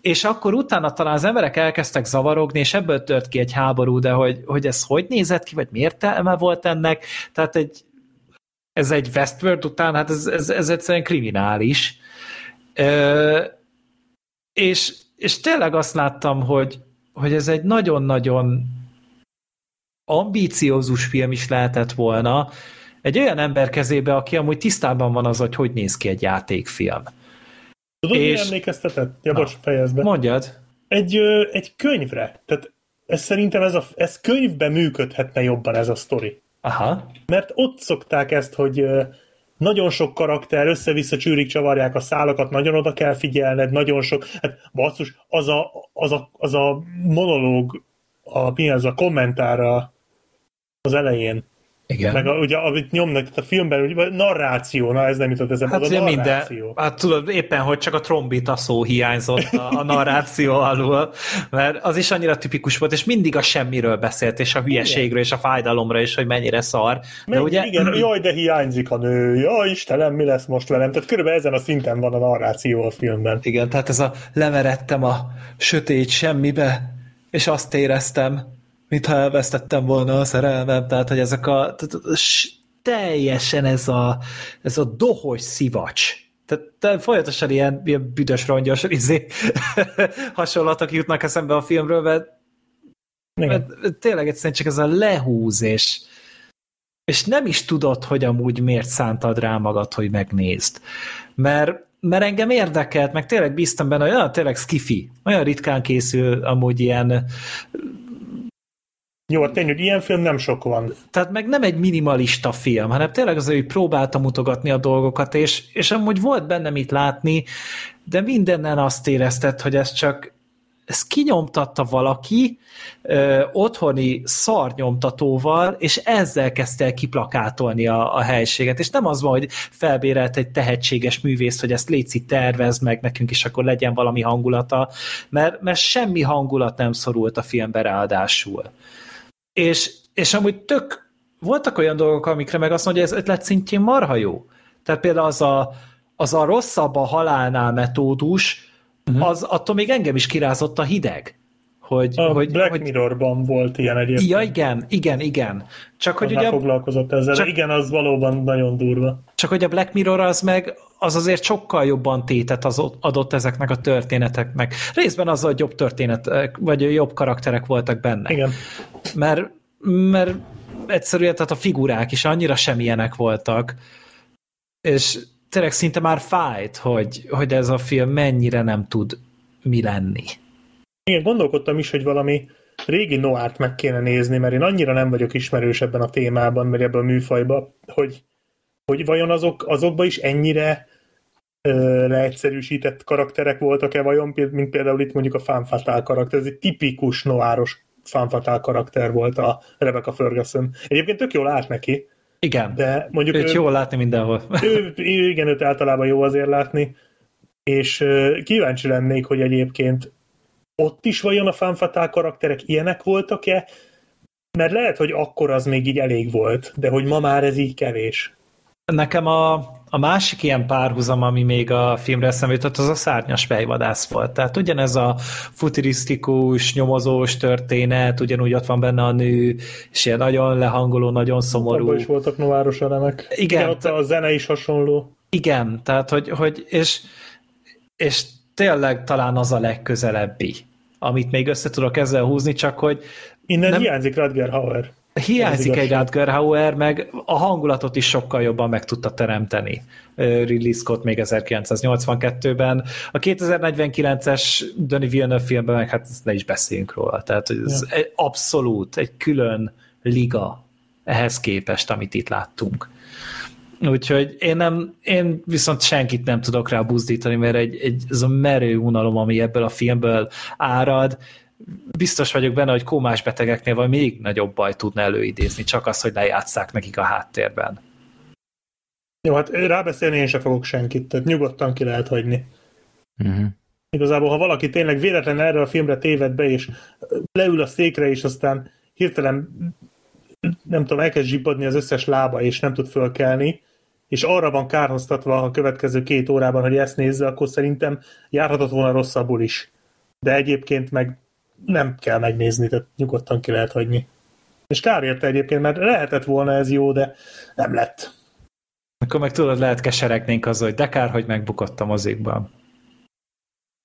és akkor utána talán az emberek elkezdtek zavarogni, és ebből tört ki egy háború, de hogy, hogy ez hogy nézett ki, vagy miért értelme volt ennek, tehát egy, ez egy Westworld után, hát ez, ez, ez egyszerűen kriminális. Ö, és, és tényleg azt láttam, hogy, hogy ez egy nagyon-nagyon ambíciózus film is lehetett volna, egy olyan ember kezébe, aki amúgy tisztában van az, hogy hogy néz ki egy játékfilm. Tudod, És- mi emlékeztetett? Ja, bocs, fejezd be. Mondjad. Egy, ö, egy könyvre. Tehát ez szerintem ez, a, ez könyvben működhetne jobban ez a sztori. Aha. Mert ott szokták ezt, hogy nagyon sok karakter, össze-vissza csűrik, csavarják a szálakat, nagyon oda kell figyelned, nagyon sok, hát basszus, az a, az a, az a monológ, a, mi az a kommentára az elején, Igen. meg a, ugye, amit nyomnak a filmben, ugye, narráció, na ez nem jutott eszembe, Hát az a minden, narráció. hát tudod, éppen, hogy csak a trombita szó hiányzott a, a narráció alul, mert az is annyira tipikus volt, és mindig a semmiről beszélt, és a hülyeségről, és a fájdalomra, és hogy mennyire szar. De Meg, ugye, Igen, jaj, de hiányzik a nő, jaj, Istenem, mi lesz most velem? Tehát körülbelül ezen a szinten van a narráció a filmben. igen, tehát ez a lemeredtem a sötét semmibe, és azt éreztem, mintha elvesztettem volna a szerelmem, tehát, hogy ezek a, tehát, teljesen ez a, ez a dohos szivacs. Tehát te folyamatosan ilyen, ilyen büdös rongyos izé, hasonlatok jutnak eszembe a filmről, mert, mert tényleg egyszerűen csak ez a lehúz, és, és nem is tudod, hogy amúgy miért szántad rá magad, hogy megnézd. Mert mert engem érdekelt, meg tényleg bíztam benne, hogy olyan tényleg skifi, olyan ritkán készül amúgy ilyen Jó, tény, hogy ilyen film nem sok van. Tehát meg nem egy minimalista film, hanem tényleg az, hogy próbálta mutogatni a dolgokat, és, és amúgy volt benne mit látni, de mindennen azt érezted, hogy ez csak ezt kinyomtatta valaki ö, otthoni szarnyomtatóval, és ezzel kezdte el kiplakátolni a, a helységet. És nem az van, hogy felbérelt egy tehetséges művészt, hogy ezt léci tervez meg nekünk, és akkor legyen valami hangulata, mert, mert semmi hangulat nem szorult a filmbe ráadásul. És, és amúgy tök voltak olyan dolgok, amikre meg azt mondja, hogy ez ötlet szintjén marha jó. Tehát például az a, az a rosszabb a halálnál metódus, uh-huh. az attól még engem is kirázott a hideg. Hogy, A hogy, Black hogy, Mirrorban volt ilyen egyébként. Ja, igen, igen, igen. Csak hogy, ugye, foglalkozott ezzel. csak- Csak... Igen, az valóban nagyon durva. csak hogy a Black Mirror az meg az azért sokkal jobban tétet az adott ezeknek a történeteknek. Részben azzal, hogy jobb történetek, vagy jobb karakterek voltak benne. Igen. mert, mert egyszerűen tehát a figurák is annyira semmilyenek voltak, és tényleg szinte már fájt, hogy, hogy ez a film mennyire nem tud mi lenni. Igen, gondolkodtam is, hogy valami régi noárt meg kéne nézni, mert én annyira nem vagyok ismerős ebben a témában, vagy ebben a műfajban, hogy, hogy vajon azok, azokba is ennyire ö, leegyszerűsített karakterek voltak-e vajon, mint például itt mondjuk a Fanfatál karakter, ez egy tipikus noáros Fanfatál karakter volt a Rebecca Ferguson. Egyébként tök jól állt neki, Igen, de mondjuk őt ő, jól látni mindenhol. ő, igen, őt általában jó azért látni, és kíváncsi lennék, hogy egyébként ott is vajon a fanfatál karakterek ilyenek voltak-e, mert lehet, hogy akkor az még így elég volt, de hogy ma már ez így kevés. Nekem a, a másik ilyen párhuzam, ami még a filmre eszembe jutott, az a szárnyas fejvadász volt. Tehát ugyanez a futurisztikus, nyomozós történet, ugyanúgy ott van benne a nő, és ilyen nagyon lehangoló, nagyon szomorú. Abban is voltak nováros elemek. Igen, Igen ott te- a zene is hasonló. Igen, tehát hogy, hogy és, és tényleg talán az a legközelebbi, amit még össze tudok ezzel húzni, csak hogy Innen Nem- hiányzik Rutger Hauer. hiányzik egy. Rutger Hauer, meg a hangulatot is sokkal jobban meg tudta teremteni Ridley Scott még 1982-ben. A 2049-es Denis Villeneuve filmben meg hát ne is beszéljünk róla. Tehát hogy ez egy abszolút egy külön liga ehhez képest, amit itt láttunk. Úgyhogy én, nem, én viszont senkit nem tudok rá buzdítani, mert egy, egy, ez a merő unalom, ami ebből a filmből árad, biztos vagyok benne, hogy kómás betegeknél vagy még nagyobb baj tudna előidézni, csak az, hogy lejátszák nekik a háttérben. Jó, hát rábeszélni én sem fogok senkit, tehát nyugodtan ki lehet hagyni. Uh-huh. Igazából, ha valaki tényleg véletlenül erre a filmre téved be, és leül a székre, és aztán hirtelen nem tudom, elkezd zsipadni az összes lába, és nem tud fölkelni, és arra van kárhoztatva a következő két órában, hogy ezt nézze, akkor szerintem járhatott volna rosszabbul is. De egyébként meg nem kell megnézni, tehát nyugodtan ki lehet hagyni. És kár érte egyébként, mert lehetett volna ez jó, de nem lett. Akkor meg tudod, lehet keseregnénk azzal, hogy de kár, hogy megbukott a mozikban.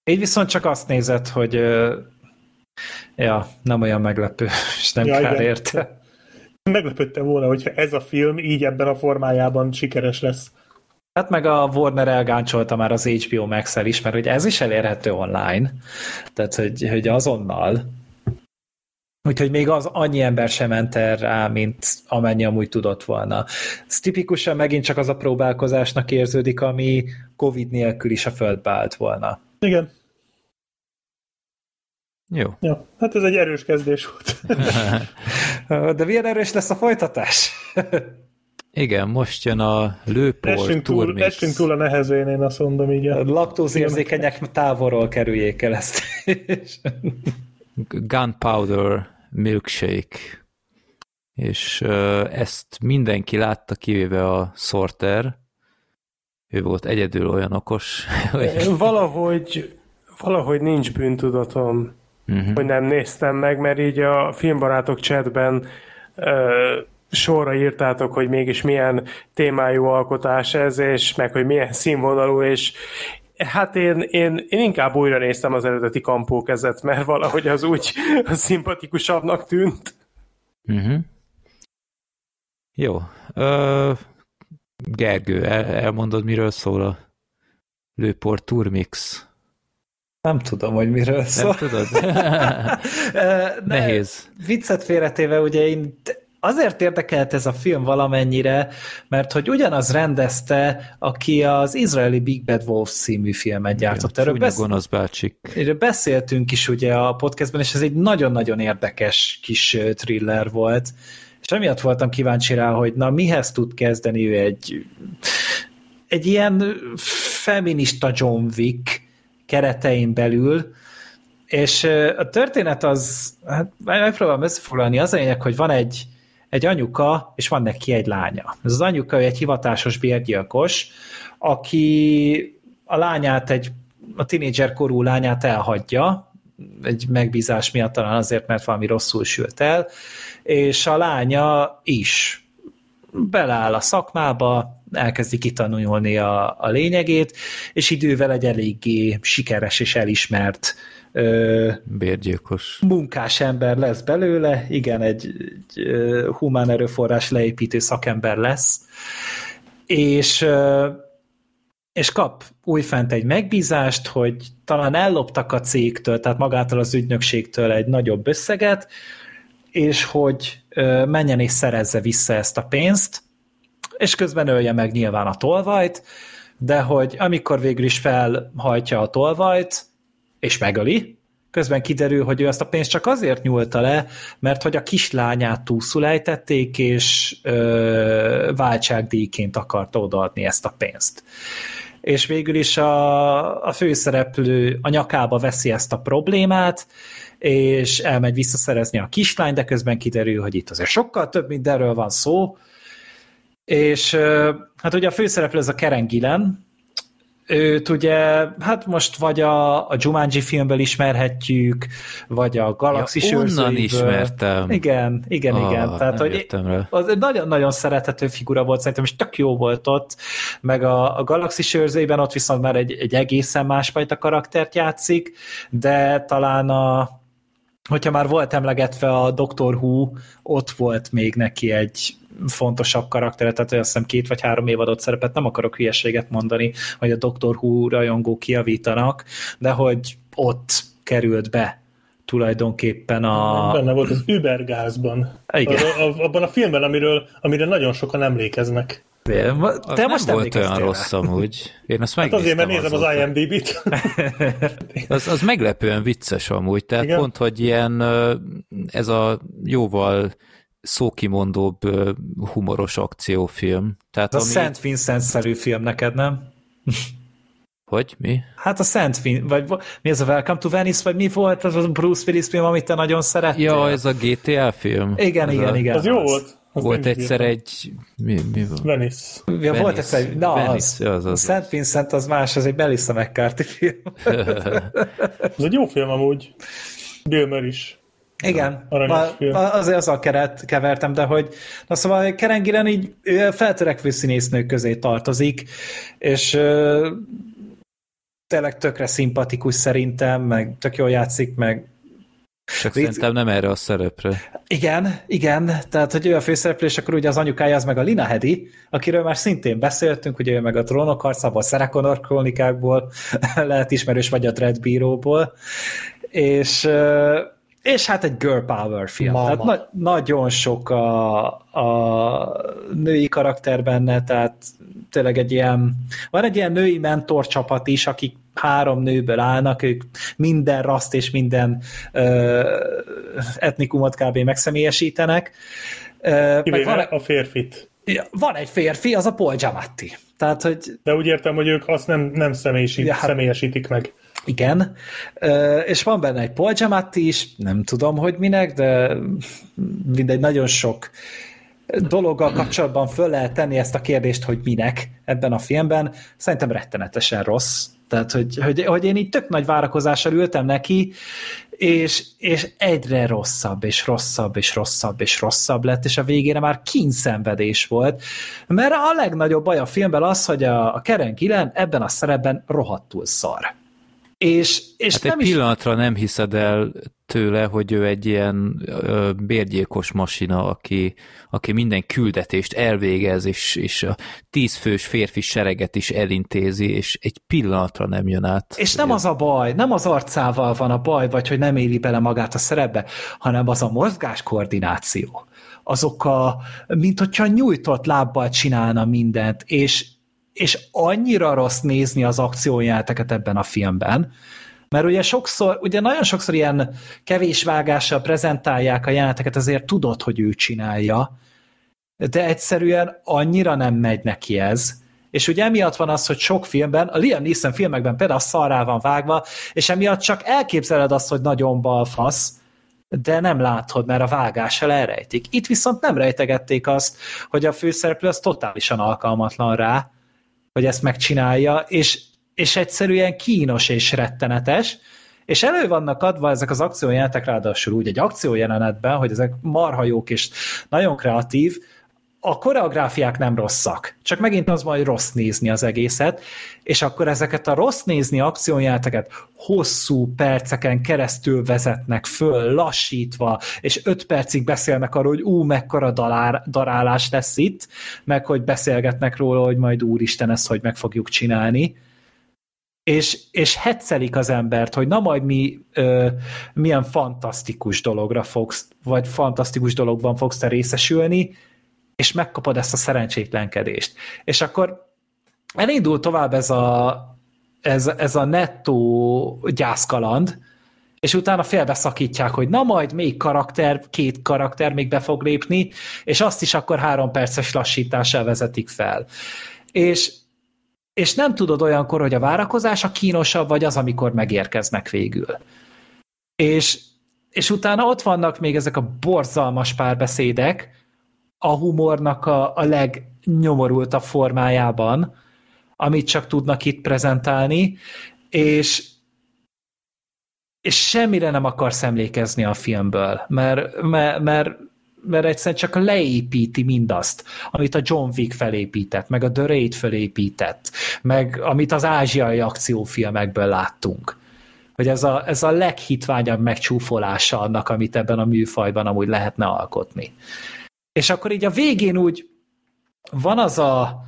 Így viszont csak azt nézed, hogy ja, nem olyan meglepő, és nem Ja, kár igen. érte. Meglepődtem volna, hogyha ez a film így ebben a formájában sikeres lesz. Hát meg a Warner elgáncsolta már az HBO max is, mert ugye ez is elérhető online, tehát hogy, hogy azonnal. Úgyhogy még az annyi ember sem ment el rá, mint amennyi amúgy tudott volna. Ez tipikusan megint csak az a próbálkozásnak érződik, ami Covid nélkül is a földbe állt volna. Igen, Jó. ja. hát ez egy erős kezdés volt. De milyen erős lesz a folytatás? Igen, most jön a Lőpor Essünk túl, Turmix. essünk túl a nehezén, én azt mondom így. A laktózérzékenyek távolról kerüljék el ezt. Gunpowder Milkshake. És ezt mindenki látta, kivéve a Sorter. Ő volt egyedül olyan okos, hogy Valahogy, valahogy nincs bűntudatom, uh-huh. hogy nem néztem meg, mert így a filmbarátok chatben ö, sorra írtátok, hogy mégis milyen témájú alkotás ez, és meg hogy milyen színvonalú, és hát én, én, én inkább újra néztem az eredeti kampókezet, mert valahogy az úgy szimpatikusabbnak tűnt. Uh-huh. Jó. Ö, Gergő, el, elmondod, miről szól a Lőpor Turmix? Nem tudom, hogy miről Nem szól. tudod? Ne, Nehéz. Viccet félretéve, ugye én azért érdekelt ez a film valamennyire, mert hogy ugyanaz rendezte, aki az izraeli Big Bad Wolf című filmet gyártott. Erről, besz- gonosz bácsik. erről beszéltünk is ugye a podcastben, és ez egy nagyon-nagyon érdekes kis thriller volt. És emiatt voltam kíváncsi rá, hogy na mihez tud kezdeni ő egy, egy ilyen feminista John Wick keretein belül, és a történet az, hát megpróbálom összefoglalni, az a lényeg, hogy van egy, egy anyuka, és van neki egy lánya. Ez az anyuka egy hivatásos bérgyilkos, aki a lányát, egy a tinédzser korú lányát elhagyja, egy megbízás miatt talán azért, mert valami rosszul sült el, és a lánya is beleáll a szakmába, elkezdi kitanulni a, a lényegét, és idővel egy eléggé sikeres és elismert ö, Bérgyilkos. munkás ember lesz belőle, igen, egy, egy ö, humán erőforrás leépítő szakember lesz, és ö, és kap újfent egy megbízást, hogy talán elloptak a cégtől, tehát magától az ügynökségtől egy nagyobb összeget, és hogy menjen és szerezze vissza ezt a pénzt, és közben ölje meg nyilván a tolvajt, de hogy amikor végül is felhajtja a tolvajt, és megöli, közben kiderül, hogy ő ezt a pénzt csak azért nyúlta le, mert hogy a kislányát túlszul ejtették, és ö, váltságdíjként akarta odaadni ezt a pénzt. És végül is a, a főszereplő a nyakába veszi ezt a problémát, és elmegy visszaszerezni a kislány, de közben kiderül, hogy itt azért sokkal több mindenről van szó, és hát ugye a főszereplő ez a Karen Gillen, őt ugye, hát most vagy a, a Jumanji filmből ismerhetjük, vagy a Galaxis Ja, onnan ismertem. Igen, igen, Ah, igen. Tehát, hogy az nagyon-nagyon szerethető figura volt szerintem, és tök jó volt ott, meg a, a Galaxis őrzőiben ott viszont már egy, egy egészen másfajta karaktert játszik, de talán a hogyha már volt emlegetve a Doctor Who, ott volt még neki egy fontosabb karaktere, tehát azt hiszem két vagy három évadot szerepet, nem akarok hülyeséget mondani, hogy a Doctor Who rajongók kiavítanak, de hogy ott került be tulajdonképpen a... Benne volt az Übergázban. Igen. A, a, abban a filmben, amiről, amire nagyon sokan emlékeznek. Te Az most nem volt olyan rá? rossz amúgy. Én azt Hát azért, mert nézem az azóta. IMDb-t. Az, az meglepően vicces amúgy, tehát Igen. pont, hogy ilyen ez a jóval szókimondóbb humoros akciófilm. Tehát Ez a ami... Szent Vincent-szerű film neked, nem? Hogy? Mi? Hát a Szent Vin, vagy mi ez a Welcome to Venice, vagy mi volt az a Bruce Willis film, amit te nagyon szerettél? Ja, ez a GTA film? Igen, ez igen, a... igen. Az jó az. volt. Az Volt egyszer írtam. egy... Mi, mi volt? Venice. Ja, Venice. volt egyszer, na Venice, az. az, az, A Szent Vincent az más, az egy Melissa McCarthy film. Ez egy jó film amúgy. Murray is. Igen, ma azért azzal keret, kevertem, de hogy na szóval Karen Gillan így feltörekvő színésznők közé tartozik, és ö, tényleg tökre szimpatikus szerintem, meg tök jól játszik, meg Csak Vicc- szerintem nem erre a szerepre. Igen, igen, tehát hogy ő a főszereplő, és akkor ugye az anyukája az meg a Lina Hedi, akiről már szintén beszéltünk, ugye ő meg a Trónok harcából, Sarah Connor krónikákból lehet ismerős, vagy a Dread Bíróból, és, ö, és hát egy girl power film. Mama. Tehát na- nagyon sok a, a női karakter benne, tehát tényleg egy ilyen, van egy ilyen női mentor csapat is, akik három nőből állnak, ők minden raszt és minden ö, etnikumot kb. megszemélyesítenek. Ö, meg van, a férfit. van egy férfi, az a Paul Giamatti. Tehát, hogy De úgy értem, hogy ők azt nem, nem személyisít, ja, hát- személyesítik meg. Igen, és van benne egy Paul Giamatti is, nem tudom, hogy minek, de mindegy, nagyon sok dologgal kapcsolatban föl lehet tenni ezt a kérdést, hogy minek ebben a filmben. Szerintem rettenetesen rossz. Tehát, hogy, hogy, hogy én így tök nagy várakozással ültem neki, és, és egyre rosszabb, és rosszabb, és rosszabb, és rosszabb lett, és a végére már kínszenvedés volt. Mert a legnagyobb baj a filmben az, hogy a, a Karen Gillen ebben a szerepben rohadtul szar. És, és Hát nem egy is... pillanatra nem hiszed el tőle, hogy ő egy ilyen ö, bérgyilkos masina, aki, aki minden küldetést elvégez, és, és a tízfős férfi sereget is elintézi, és egy pillanatra nem jön át. És nem az a baj, nem az arcával van a baj, vagy hogy nem éli bele magát a szerepbe, hanem az a mozgáskoordináció. Azok a, mint hogyha nyújtott lábbal csinálna mindent, és, és annyira rossz nézni az akciójáteket ebben a filmben, mert ugye sokszor, ugye nagyon sokszor ilyen kevés vágással prezentálják a jeleneteket, azért tudod, hogy ő csinálja, de egyszerűen annyira nem megy neki ez. És ugye emiatt van az, hogy sok filmben, a Liam Neeson filmekben például szarrá van vágva, és emiatt csak elképzeled azt, hogy nagyon balfasz, de nem látod, mert a vágással elrejtik. Itt viszont nem rejtegették azt, hogy a főszereplő az totálisan alkalmatlan rá, hogy ezt megcsinálja, és és egyszerűen kínos és rettenetes, és elő vannak adva ezek az akciójelenetek, ráadásul úgy egy akciójelenetben, hogy ezek marha jók és nagyon kreatív, a koreográfiák nem rosszak, csak megint az majd rossz nézni az egészet, és akkor ezeket a rossz nézni akciójeleneteket hosszú perceken keresztül vezetnek föl, lassítva, és öt percig beszélnek arról, hogy ú, mekkora dalár, darálás lesz itt, meg hogy beszélgetnek róla, hogy majd úristen, ezt hogy meg fogjuk csinálni. És, és hetszelik az embert, hogy na majd mi ö, milyen fantasztikus dologra fogsz, vagy fantasztikus dologban fogsz te részesülni, és megkapod ezt a szerencsétlenkedést. És akkor elindul tovább ez a, ez, ez a nettó gyászkaland, és utána félbeszakítják, hogy na majd még karakter, két karakter még be fog lépni, és azt is akkor három perces lassítással vezetik fel. És és nem tudod olyankor, hogy a várakozás a kínosabb, vagy az, amikor megérkeznek végül. És, és utána ott vannak még ezek a borzalmas párbeszédek, a humornak a, a legnyomorultabb formájában, amit csak tudnak itt prezentálni, és, és semmire nem akarsz emlékezni a filmből, mert, mert, mert mert egyszerűen csak leépíti mindazt, amit a John Wick felépített, meg a The Raid felépített, meg amit az ázsiai akciófilmekből láttunk. Hogy ez a, ez a leghitványabb megcsúfolása annak, amit ebben a műfajban amúgy lehetne alkotni. És akkor így a végén úgy van az a,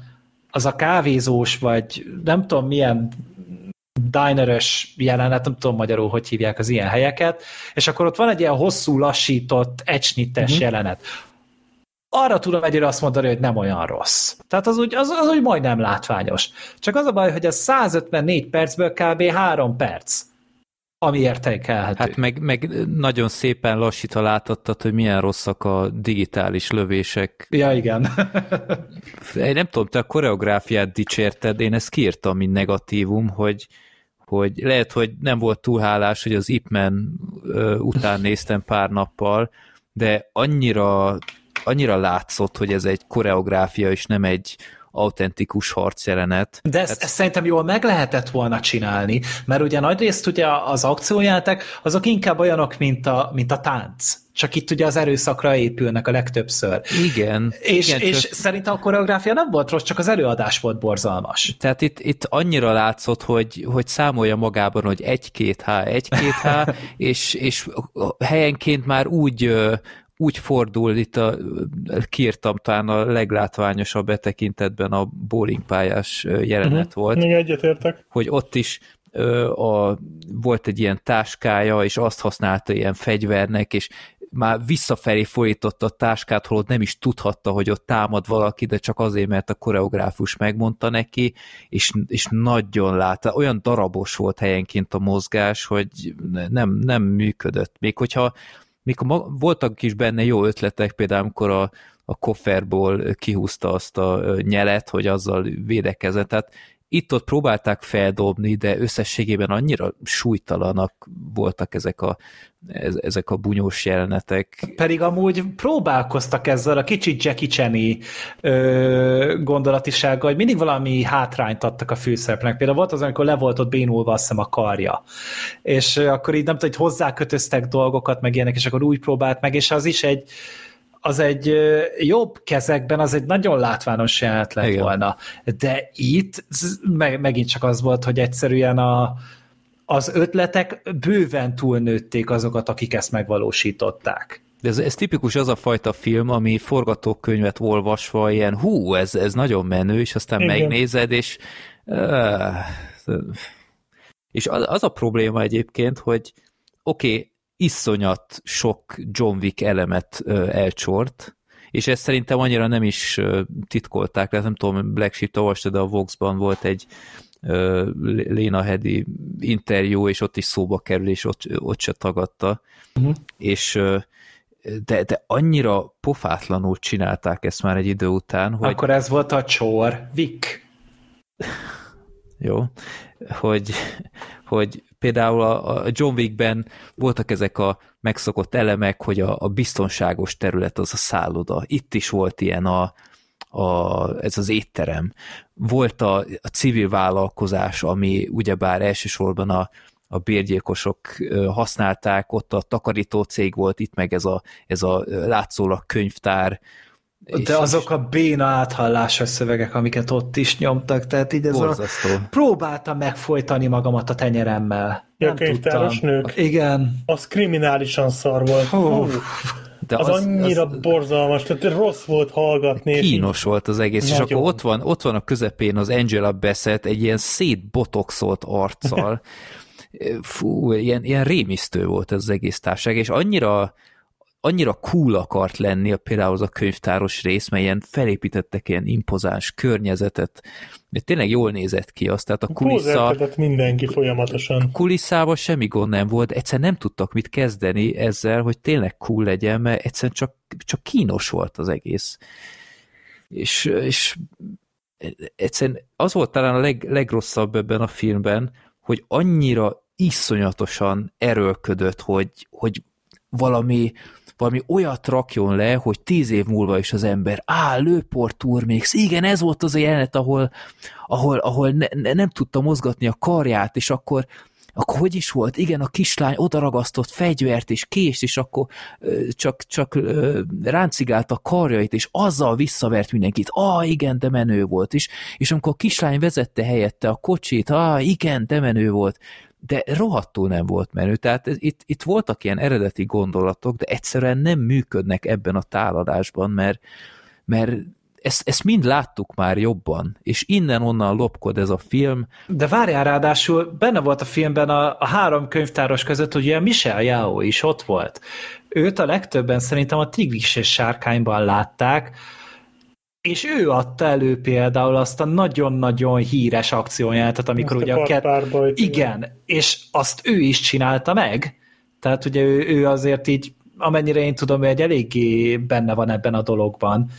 az a kávézós, vagy nem tudom milyen dineres jelenet, nem tudom magyarul, hogy hívják az ilyen helyeket, és akkor ott van egy ilyen hosszú, lassított, ecsnites uh-huh. jelenet. Arra tudom egyre azt mondani, hogy nem olyan rossz. Tehát az úgy, az, az úgy majdnem látványos. Csak az a baj, hogy ez 154 percből kb. 3 perc ami értékelhető. Hát meg, meg nagyon szépen lassítva látottad, hogy milyen rosszak a digitális lövések. Ja, igen. Én nem tudom, te a koreográfiát dicsérted, én ezt kiírtam, mint negatívum, hogy, hogy lehet, hogy nem volt túl hálás, hogy az Ipman után néztem pár nappal, de annyira, annyira látszott, hogy ez egy koreográfia, és nem egy autentikus harcjelenet. De ezt, hát... ezt szerintem jól meg lehetett volna csinálni, mert ugye nagyrészt ugye az akciójátek azok inkább olyanok, mint a, mint a tánc. Csak itt ugye az erőszakra épülnek a legtöbbször. Igen. És, igen, és csak... szerintem a koreográfia nem volt rossz, csak az előadás volt borzalmas. Tehát itt, itt annyira látszott, hogy, hogy számolja magában, hogy egy-két H, egy-két H, és, és helyenként már úgy úgy fordul, itt a, kiírtam talán a leglátványosabb betekintetben a bowlingpályás jelenet uh-huh. volt. Igen, egyetértek. Hogy ott is a, volt egy ilyen táskája, és azt használta ilyen fegyvernek, és már visszafelé folyította a táskát, holott nem is tudhatta, hogy ott támad valaki, de csak azért, mert a koreográfus megmondta neki, és, és nagyon látta, olyan darabos volt helyenként a mozgás, hogy nem, nem működött. Még hogyha mikor voltak is benne jó ötletek, például amikor a, a kofferból kihúzta azt a nyelet, hogy azzal védekezett, tehát itt-ott próbálták feldobni, de összességében annyira súlytalanak voltak ezek a, ezek a bunyós jelenetek. Pedig amúgy próbálkoztak ezzel a kicsit Jackie chan gondolatisággal, hogy mindig valami hátrányt adtak a főszereplőnek. Például volt az, amikor le volt ott bénulva azt hiszem a karja. És akkor így nem tudom, hogy hozzákötöztek dolgokat, meg ilyenek, és akkor úgy próbált meg, és az is egy az egy jobb kezekben, az egy nagyon látványos jelenet lett Igen. volna. De itt meg, megint csak az volt, hogy egyszerűen a, az ötletek bőven túlnőtték azokat, akik ezt megvalósították. De ez, ez tipikus az a fajta film, ami forgatókönyvet olvasva ilyen, hú, ez, ez nagyon menő, és aztán Igen. megnézed, és uh, és az, az a probléma egyébként, hogy oké, okay, iszonyat sok John Wick elemet elcsort, és ezt szerintem annyira nem is titkolták, tehát nem tudom, Black Sheep olvastad, de a Vox-ban volt egy Léna Hedi interjú, és ott is szóba kerül, és ott, ott se tagadta. Uh-huh. És de, de annyira pofátlanul csinálták ezt már egy idő után, hogy... Akkor ez volt a csor, Vic. Jó, hogy, hogy például a John Wickben voltak ezek a megszokott elemek, hogy a, a biztonságos terület az a szálloda. Itt is volt ilyen a, a, ez az étterem. Volt a, a civil vállalkozás, ami ugyebár elsősorban a, a bérgyilkosok használták, ott a takarító cég volt, itt meg ez a, ez a látszólag könyvtár. De azok a béna áthallásos szövegek, amiket ott is nyomtak, tehát így ez borzasztó. a... Próbáltam megfojtani magamat a tenyeremmel. Ja, Nem könyvtáros tudtam. nők? Igen. Az kriminálisan szar volt. Hú. De az, az annyira az, borzalmas, tehát rossz volt hallgatni. Kínos volt az egész, Nagyon. és akkor ott van, ott van a közepén az Angela Bassett egy ilyen szétbotoxolt arccal, fú, ilyen, ilyen rémisztő volt ez az egész társaság, és annyira annyira cool akart lenni a, például az a könyvtáros rész, mert ilyen felépítettek ilyen impozáns környezetet, de tényleg jól nézett ki azt, tehát a kulissza... mindenki folyamatosan. A kulisszával semmi gond nem volt, egyszer nem tudtak mit kezdeni ezzel, hogy tényleg cool legyen, mert egyszerűen csak, csak kínos volt az egész. És, és egyszerűen az volt talán a leg, legrosszabb ebben a filmben, hogy annyira iszonyatosan erőlködött, hogy, hogy valami, valami olyat rakjon le, hogy tíz év múlva is az ember, á, lőport még, igen, ez volt az a jelenet, ahol, ahol, ahol ne, ne, nem tudta mozgatni a karját, és akkor, akkor hogy is volt? Igen, a kislány odaragasztott fegyvert és kést, és akkor ö, csak, csak ö, ráncigált a karjait, és azzal visszavert mindenkit. Ah, igen, de menő volt. És, és amikor a kislány vezette helyette a kocsit, ah, igen, de menő volt de rohadtul nem volt menő. Tehát ez, itt, itt voltak ilyen eredeti gondolatok, de egyszerűen nem működnek ebben a táladásban, mert, mert ezt, ezt mind láttuk már jobban, és innen-onnan lopkod ez a film. De várjál, ráadásul benne volt a filmben a, a három könyvtáros között, ilyen Michel Yao is ott volt. Őt a legtöbben szerintem a Tigris és Sárkányban látták, és ő adta elő például azt a nagyon-nagyon híres akcióját, amikor azt ugye a kett... Igen, és azt ő is csinálta meg. Tehát ugye ő, ő azért így, amennyire én tudom, hogy egy eléggé benne van ebben a dologban.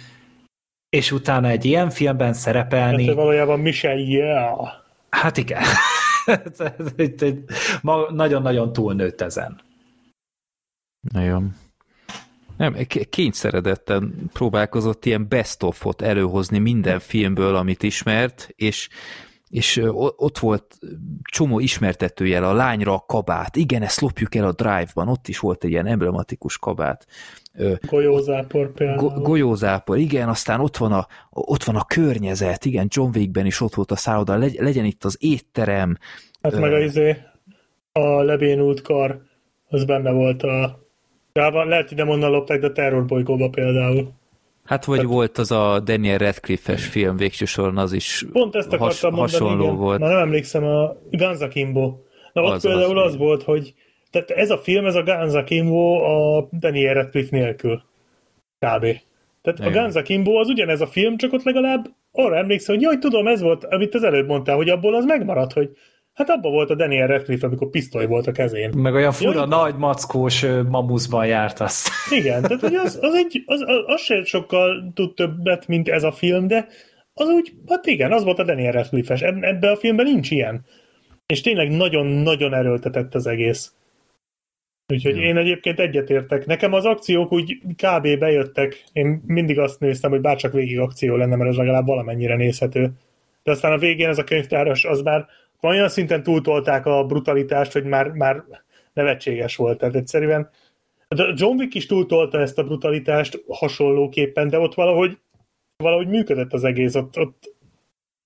És utána egy ilyen filmben szerepelni... Hát valójában Michel yeah. Hát igen. Nagyon-nagyon túlnőtt ezen. Nagyon. Nem, kényszeredetten próbálkozott ilyen best of-ot előhozni minden filmből, amit ismert, és, és ott volt csomó ismertetőjel, a lányra a kabát, igen, ezt lopjuk el a Drive-ban, ott is volt egy ilyen emblematikus kabát. Golyózápor például. Go- golyózápor, igen, aztán ott van, a, ott van a környezet, igen, John Wickben is ott volt a szálloda, legy, legyen itt az étterem. Hát meg a izé, a lebénult kar, az benne volt a de lehet ide onnan lopták, de terrorbolygóba például. Hát vagy hát, volt az a Daniel Radcliffe-es film végső soron, az is Pont ezt has, mondani, hasonló igen. volt. Már nem emlékszem, a Guns Kimbo. Na ott az, például az, az volt, hogy tehát ez a film, ez a Guns Kimbo a Daniel Radcliffe nélkül. Kb. Tehát Igen. a Guns Kimbo az ugyanez a film, csak ott legalább arra emlékszem, hogy jaj, tudom, ez volt, amit az előbb mondtál, hogy abból az megmaradt, hogy Hát abban volt a Daniel Radcliffe, amikor pisztoly volt a kezén. Meg olyan fura ja, nagy mackós mamuszban járt azt. Igen, tehát hogy az, az, egy, az, az, az se sokkal tud többet, mint ez a film, de az úgy, hát igen, az volt a Daniel Radcliffe-es. Ebben a filmben nincs ilyen. És tényleg nagyon-nagyon erőltetett az egész. Úgyhogy én egyébként egyetértek. Nekem az akciók úgy kb. bejöttek. Én mindig azt néztem, hogy bárcsak végig akció lenne, mert ez legalább valamennyire nézhető. De aztán a végén ez a könyvtáros, az már olyan szinten túltolták a brutalitást, hogy már, már nevetséges volt. Tehát egyszerűen John Wick is túltolta ezt a brutalitást hasonlóképpen, de ott valahogy, valahogy működött az egész. Ott, ott,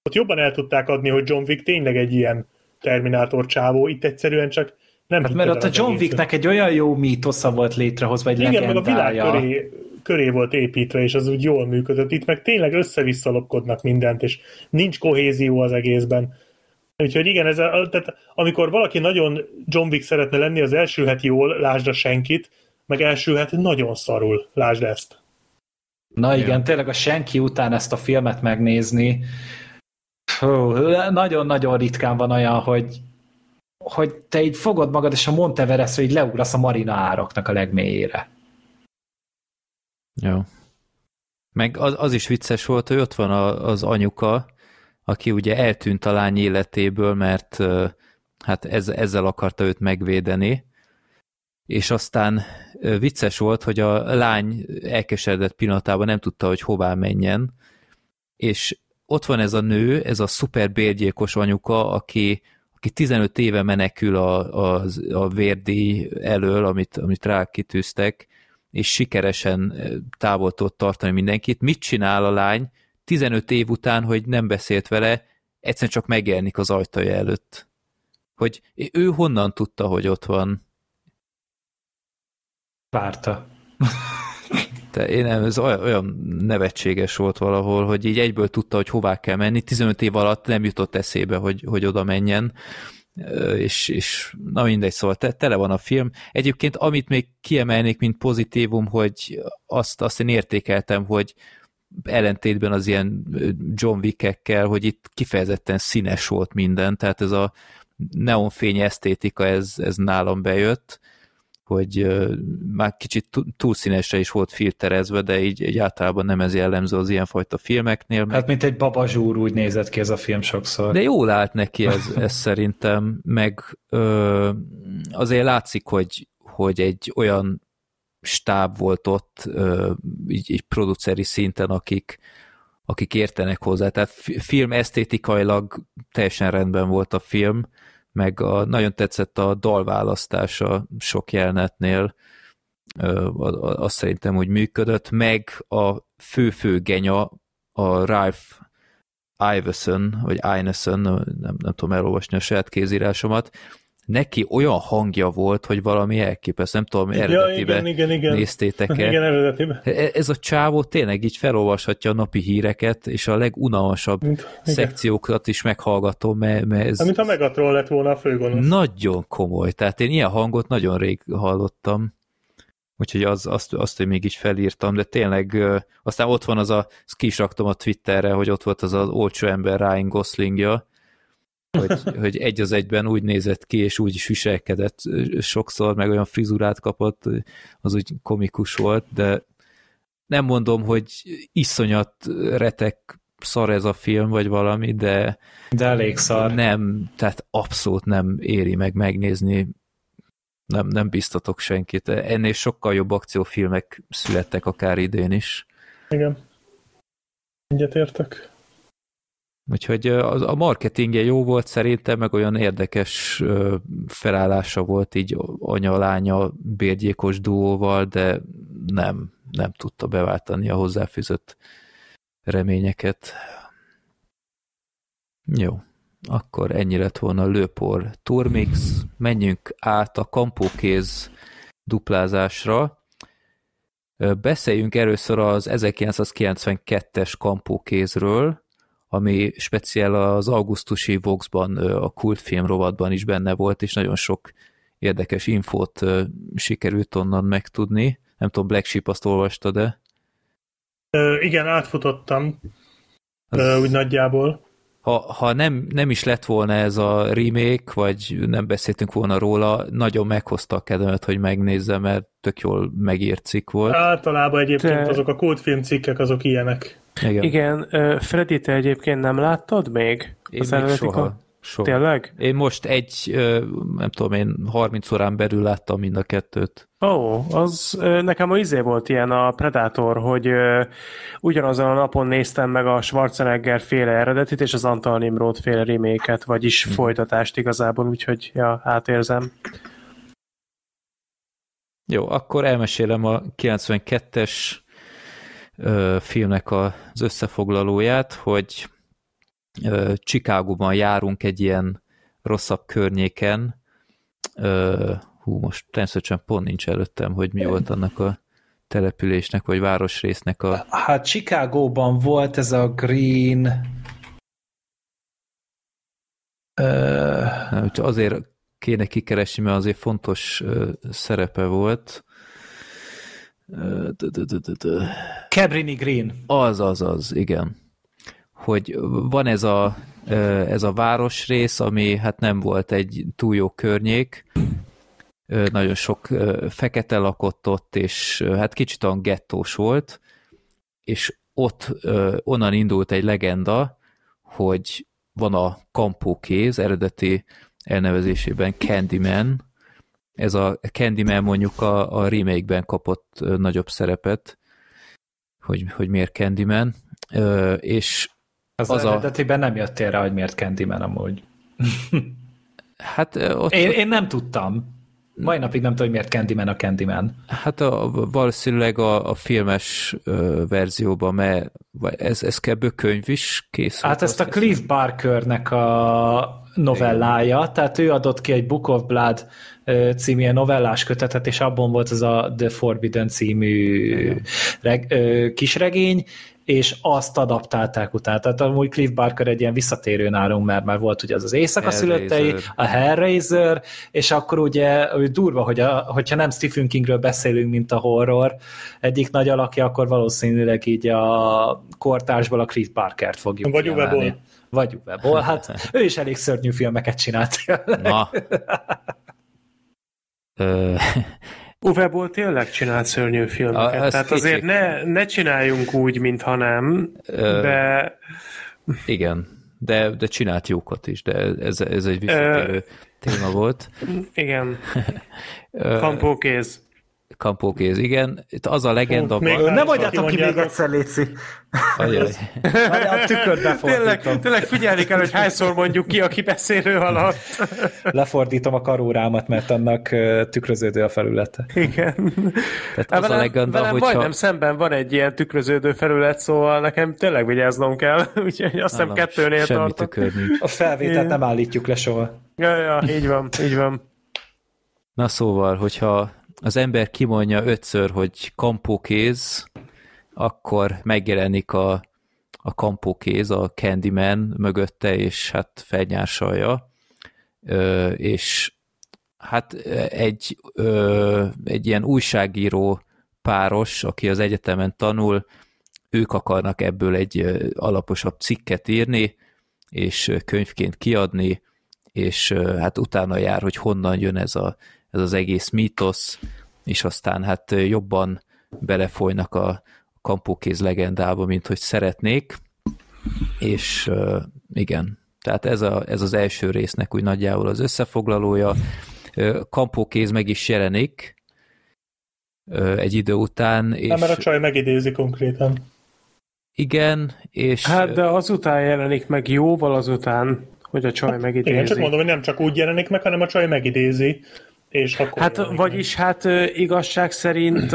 ott jobban el tudták adni, hogy John Wick tényleg egy ilyen Terminátor csávó, itt egyszerűen csak nem Hát mert ott a John. Wicknek egy olyan jó mítosza volt létrehozva, egy Igen, meg a világ legendája. köré, köré volt építve, és az úgy jól működött. Itt meg tényleg össze-vissza lopkodnak mindent, és nincs kohézió az egészben. Úgyhogy igen, ez a, tehát amikor valaki nagyon John Wick szeretne lenni, az elsülhet jól, lásd a senkit, meg elsülhet nagyon szarul, lásd ezt. Na igen, tényleg a senki után ezt a filmet megnézni, nagyon-nagyon ritkán van olyan, hogy hogy te így fogod magad, és a Monteverestre így leugrasz a marina ároknak a legmélyére. Jó. Meg az, az is vicces volt, hogy ott van a, az anyuka, aki ugye eltűnt a lány életéből, mert hát ez, ezzel akarta őt megvédeni, és aztán vicces volt, hogy a lány elkeseredett pillanatában nem tudta, hogy hová menjen, és ott van ez a nő, ez a szuper bérgyilkos anyuka, aki, aki 15 éve menekül a, a, a vérdíj elől, amit, amit rá kitűztek, és sikeresen távol tartani mindenkit. Mit csinál a lány 15 év után, hogy nem beszélt vele, egyszerűen csak megjelenik az ajtaja előtt. Hogy ő honnan tudta, hogy ott van? Várta. Te, én nem, ez olyan, olyan nevetséges volt valahol, hogy így egyből tudta, hogy hová kell menni. 15 év alatt nem jutott eszébe, hogy, hogy oda menjen. És, és na mindegy, szóval te, tele van a film. Egyébként amit még kiemelnék, mint pozitívum, hogy azt, azt én értékeltem, hogy ellentétben az ilyen John Wick-ekkel, hogy itt kifejezetten színes volt minden, tehát ez a neonfény esztétika, ez, ez nálam bejött, hogy már kicsit túl színesre is volt filterezve, de így, így általában nem ez jellemző az ilyenfajta filmeknél. Hát mint egy babazsúr úgy nézett ki ez a film sokszor. De jól állt neki ez, ez szerintem, meg ö, azért látszik, hogy, hogy egy olyan stáb volt ott, így, így produceri szinten, akik, akik értenek hozzá. Tehát film esztétikailag teljesen rendben volt a film, meg a, nagyon tetszett a dalválasztása sok jelenetnél, azt szerintem úgy működött, meg a fő-fő genya, a Ralph Iverson, vagy Ineson, nem, nem tudom elolvasni a saját kézírásomat, neki olyan hangja volt, hogy valami elképesztő, nem tudom, eredetibe ja, igen, igen, néztétek el. Igen, eredetibe. Ez a csávó tényleg így felolvashatja a napi híreket, és a legunalmasabb Mint, szekciókat is meghallgatom, mert, mert ez... Mint a Megatron lett volna a főgonosz. Nagyon komoly, tehát én ilyen hangot nagyon rég hallottam, úgyhogy az, azt, azt, hogy még így felírtam, de tényleg aztán ott van az a, ezt ki is raktam a Twitterre, hogy ott volt az az olcsó ember Ryan Goslingja, hogy, hogy egy az egyben úgy nézett ki, és úgy is viselkedett sokszor, meg olyan frizurát kapott, az úgy komikus volt, de nem mondom, hogy iszonyat retek szar ez a film, vagy valami, de de elég szar. Nem, tehát abszolút nem éri meg megnézni, nem, nem biztatok senkit. Ennél sokkal jobb akciófilmek születtek akár idén is. Igen. Egyetértek. Úgyhogy a marketingje jó volt szerintem, meg olyan érdekes felállása volt így anya-lánya bérgyékos duóval, de nem, nem tudta beváltani a hozzáfűzött reményeket. Jó, akkor ennyi lett volna a Lőpor Turmix. Menjünk át a kampókéz duplázásra. Beszéljünk először az 1992-es kampókézről, ami speciál az augusztusi Vox-ban, a kultfilm rovatban is benne volt, és nagyon sok érdekes infót sikerült onnan megtudni. Nem tudom, Black Sheep azt olvasta, de... Ö, igen, átfutottam, az... úgy nagyjából. Ha, ha nem, nem is lett volna ez a remake, vagy nem beszéltünk volna róla, nagyon meghozta a kedvemet, hogy megnézzem, mert tök jól megírt cikk volt. Általában egyébként De... azok a kultfilm cikkek, azok ilyenek. Igen, Igen Freddy, te egyébként nem láttad még? Én az még soha. Soha. Tényleg? Én most egy, nem tudom én, 30 órán belül láttam mind a kettőt. Ó, oh, az nekem a izé volt ilyen a Predator, hogy ugyanazon a napon néztem meg a Schwarzenegger féle eredetit, és az Antal Nimrod féle reméket, vagyis hmm. folytatást igazából, úgyhogy ja, átérzem. Jó, akkor elmesélem a 92-es filmnek az összefoglalóját, hogy Csikágóban járunk egy ilyen rosszabb környéken. Hú, most természetesen pont nincs előttem, hogy mi volt annak a településnek, vagy városrésznek a... Hát Chicagóban volt ez a Green... Úgyhogy azért kéne kikeresni, mert azért fontos szerepe volt. Cabrini Green. Az, az, az, igen. Hogy van ez a, ez a városrész, ami hát nem volt egy túl jó környék, nagyon sok fekete lakott ott, és hát kicsit olyan gettós volt, és ott onnan indult egy legenda, hogy van a kampókéz eredeti elnevezésében Candyman. Ez a Candyman mondjuk a, a remake-ben kapott nagyobb szerepet, hogy, hogy miért Candyman, és Az, Az az a- eredetiben nem jöttél rá, hogy miért Candyman amúgy. hát ott, Én, én nem tudtam. Mai napig nem tudom, hogy miért Candyman a Candyman. Hát a, valószínűleg a, a filmes ö, verzióban, mert ez, ez kb. könyv is készült. Hát ezt a. Cliff Barkernek a novellája, tehát ő adott ki egy Book of Blood című novellás kötetet, és abban volt ez a The Forbidden című reg, ö, kisregény, és azt adaptálták utána. Tehát amúgy Cliff Barker egy ilyen visszatérő nálunk, mert már volt ugye az az éjszaka szülöttei, a Hellraiser, és akkor ugye durva, hogy a, hogyha nem Stephen Kingről beszélünk, mint a horror egyik nagy alakja, akkor valószínűleg így a kortársból a Cliff Barkert fogjuk Vagy. Uwe. Vagy Uwe. Hát ő is elég szörnyű filmeket csinált. Na. Ö, Uwe Boll tényleg csinált szörnyű filmeket, A- tehát azért ne, ne csináljunk úgy, mintha nem, Ö, de igen, de, de csinált jókat is, de ez, ez egy visszatérő téma volt. igen, kampókéz. Kampókéz, igen. Itt az a legenda Hú, még Nem is mondjátok ki még egyszer, Léci. Ajaj. A tükörbe Tényleg, tényleg figyelni kell, hogy hányszor mondjuk ki, aki beszélő alatt. Lefordítom a karórámat, mert annak tükröződő a felülete. Igen. Tehát Hát az a velem, legenda, velem hogyha... majdnem szemben van egy ilyen tükröződő felület, szóval nekem tényleg vigyáznom kell, úgyhogy azt hiszem kettőnél Semmi tartok. tükör nincs. A felvételt Igen. nem állítjuk le soha. Ja, ja, így van, így van. Na szóval, hogyha az ember kimondja ötször, hogy kampókéz, akkor megjelenik a, a kampókéz, a Candyman mögötte, és hát felnyársalja. Ö, és hát egy, ö, egy ilyen újságíró páros, aki az egyetemen tanul, ők akarnak ebből egy alaposabb cikket írni, és könyvként kiadni, és hát utána jár, hogy honnan jön ez, a, ez az egész mítosz, és aztán hát jobban belefolynak a kampókéz legendába, mint hogy szeretnék, és igen, tehát ez, a, ez az első résznek úgy nagyjából az összefoglalója. Kampókéz meg is jelenik egy idő után, és Nem, mert a csaj megidézi konkrétan. igen, és Hát de azután jelenik meg jóval azután, hogy a csaj megidézi. Igen, csak mondom, hogy nem csak úgy jelenik meg, hanem a csaj megidézi, és akkor Hát jelenik vagyis hát ö, igazság szerint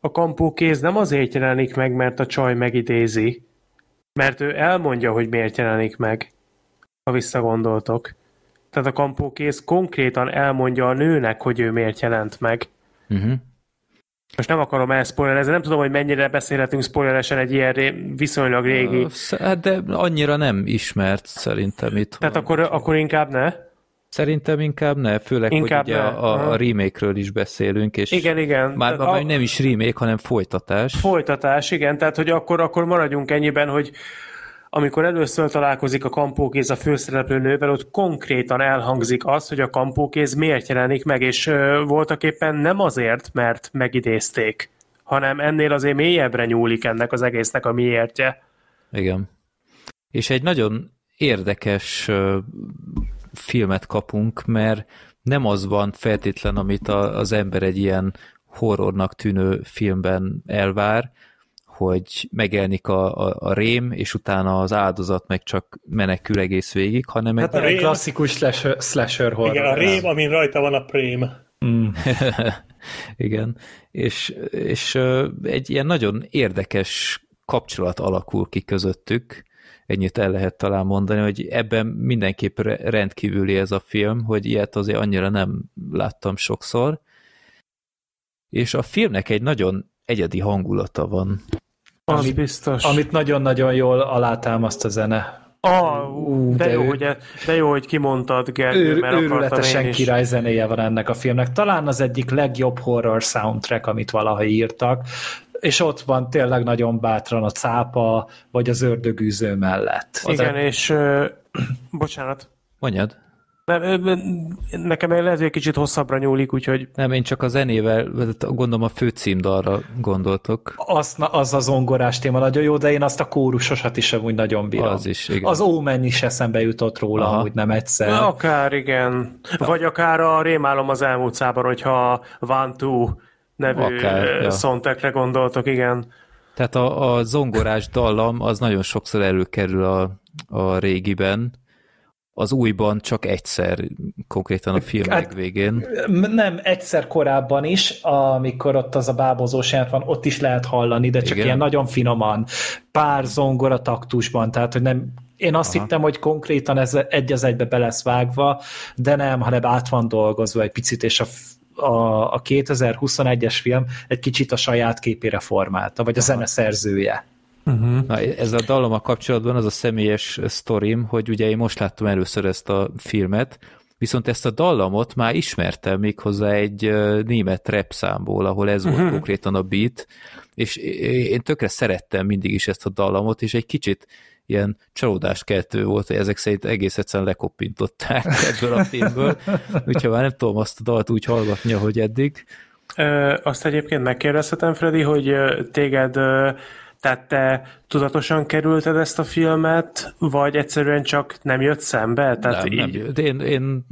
a kampókéz nem azért jelenik meg, mert a csaj megidézi, mert ő elmondja, hogy miért jelenik meg, ha visszagondoltok. Tehát a kampókéz konkrétan elmondja a nőnek, hogy ő miért jelent meg. uh-huh. Most nem akarom elszpoilerezni, nem tudom, hogy mennyire beszélhetünk spoileresen egy ilyen ré, viszonylag régi. Hát de annyira nem ismert szerintem itt. Tehát akkor, akkor inkább ne. Szerintem inkább ne, főleg, Inkább hogy ugye ne, a, a aha. remake-ről is beszélünk, és Igen, igen. már Tehát a... nem is remake, hanem folytatás. Folytatás, igen, tehát hogy akkor, akkor maradjunk ennyiben, hogy amikor először találkozik a kampókéz a főszereplő nővel, ott konkrétan elhangzik az, hogy a kampókéz miért jelenik meg, és voltak éppen nem azért, mert megidézték, hanem ennél azért mélyebbre nyúlik ennek az egésznek a miértje. Igen. És egy nagyon érdekes filmet kapunk, mert nem az van feltétlen, amit a, az ember egy ilyen horrornak tűnő filmben elvár, hogy megjelenik a, a, a rém, és utána az áldozat meg csak menekül egész végig, hanem egy... Hát egy rém- klasszikus slasher, slasher horror. Igen, a rém, amin rajta van a prém. Mm. Igen, és, és egy ilyen nagyon érdekes kapcsolat alakul ki közöttük, ennyit el lehet talán mondani, hogy ebben mindenképp rendkívüli ez a film, hogy ilyet azért annyira nem láttam sokszor. És a filmnek egy nagyon egyedi hangulata van. Az Amit- biztos. Amit nagyon-nagyon jól alátámaszt a zene. Ah, ú, de, de jó, ő- hogy, de jó, hogy kimondtad, Gergő, Őr, mert őrületesen király zenéje van ennek a filmnek. Talán az egyik legjobb horror soundtrack, amit valaha írtak, és ott van tényleg nagyon bátran a cápa, vagy az ördögűző mellett. Az Igen, és ö, bocsánat, Mondjad? Nem, nekem lehet, hogy egy kicsit hosszabbra nyúlik, úgyhogy Nem, én csak a zenével, gondolom a főcímdalra gondoltok. az, az az ongorás téma nagyon jó, de én azt a kórusosat is amúgy nagyon bírom. Az is, igen. Az Omen is eszembe jutott róla, Aha. amúgy nem egyszer. akár igen. Vagy akár a Rémálom az elmúlt szában, hogyha Van Two nevű Akár, ja. soundtrackre gondoltok, igen. Tehát a, a zongorás dallam az nagyon sokszor előkerül a, a régiben, az újban csak egyszer, konkrétan a film Hát- legvégén. M- Nem, egyszer korábban is, amikor ott az a bábozós van, ott is lehet hallani, de csak Igen. ilyen nagyon finoman, pár zongora taktusban, tehát hogy nem, én azt Aha. hittem, hogy konkrétan ez egy az egybe be lesz vágva, de nem, hanem át van dolgozva egy picit, és a, a, a 2021-es film egy kicsit a saját képére formálta, vagy a zene szerzője. Na, ez a dallammal kapcsolatban az a személyes sztorim, hogy ugye én most láttam először ezt a filmet, viszont ezt a dallamot már ismertem méghozzá egy ö, német rap számból, ahol ez volt konkrétan a beat, és én tökre szerettem mindig is ezt a dallamot, és egy kicsit ilyen csalódáskeltő volt, hogy ezek szerint egész egyszerűen lekoppintották ebből a filmből, úgyhogy már nem tudom azt a dalt úgy hallgatni, ahogy eddig. Ö, azt egyébként megkérdezhetem, Freddy, hogy téged, ö, tehát te tudatosan kerülted ezt a filmet, vagy egyszerűen csak nem jött szembe? Tehát nem, nem így- jött. Én, én,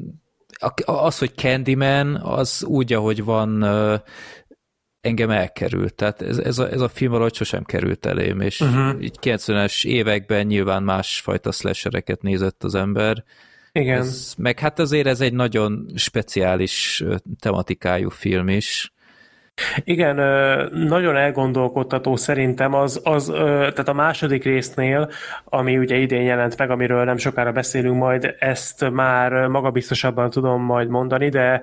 az, hogy Candyman, az úgy, ahogy van, engem elkerült. Tehát ez, ez, a, ez a film valahogy sosem került elém, és uh-huh. így 90-es években nyilván másfajta slashereket nézett az ember. Igen. Ez, meg hát azért ez egy nagyon speciális tematikájú film is. Igen, nagyon elgondolkodtató szerintem az, az tehát a második résznél, ami ugye idén jelent meg, amiről nem sokára beszélünk majd, ezt már magabiztosabban tudom majd mondani, de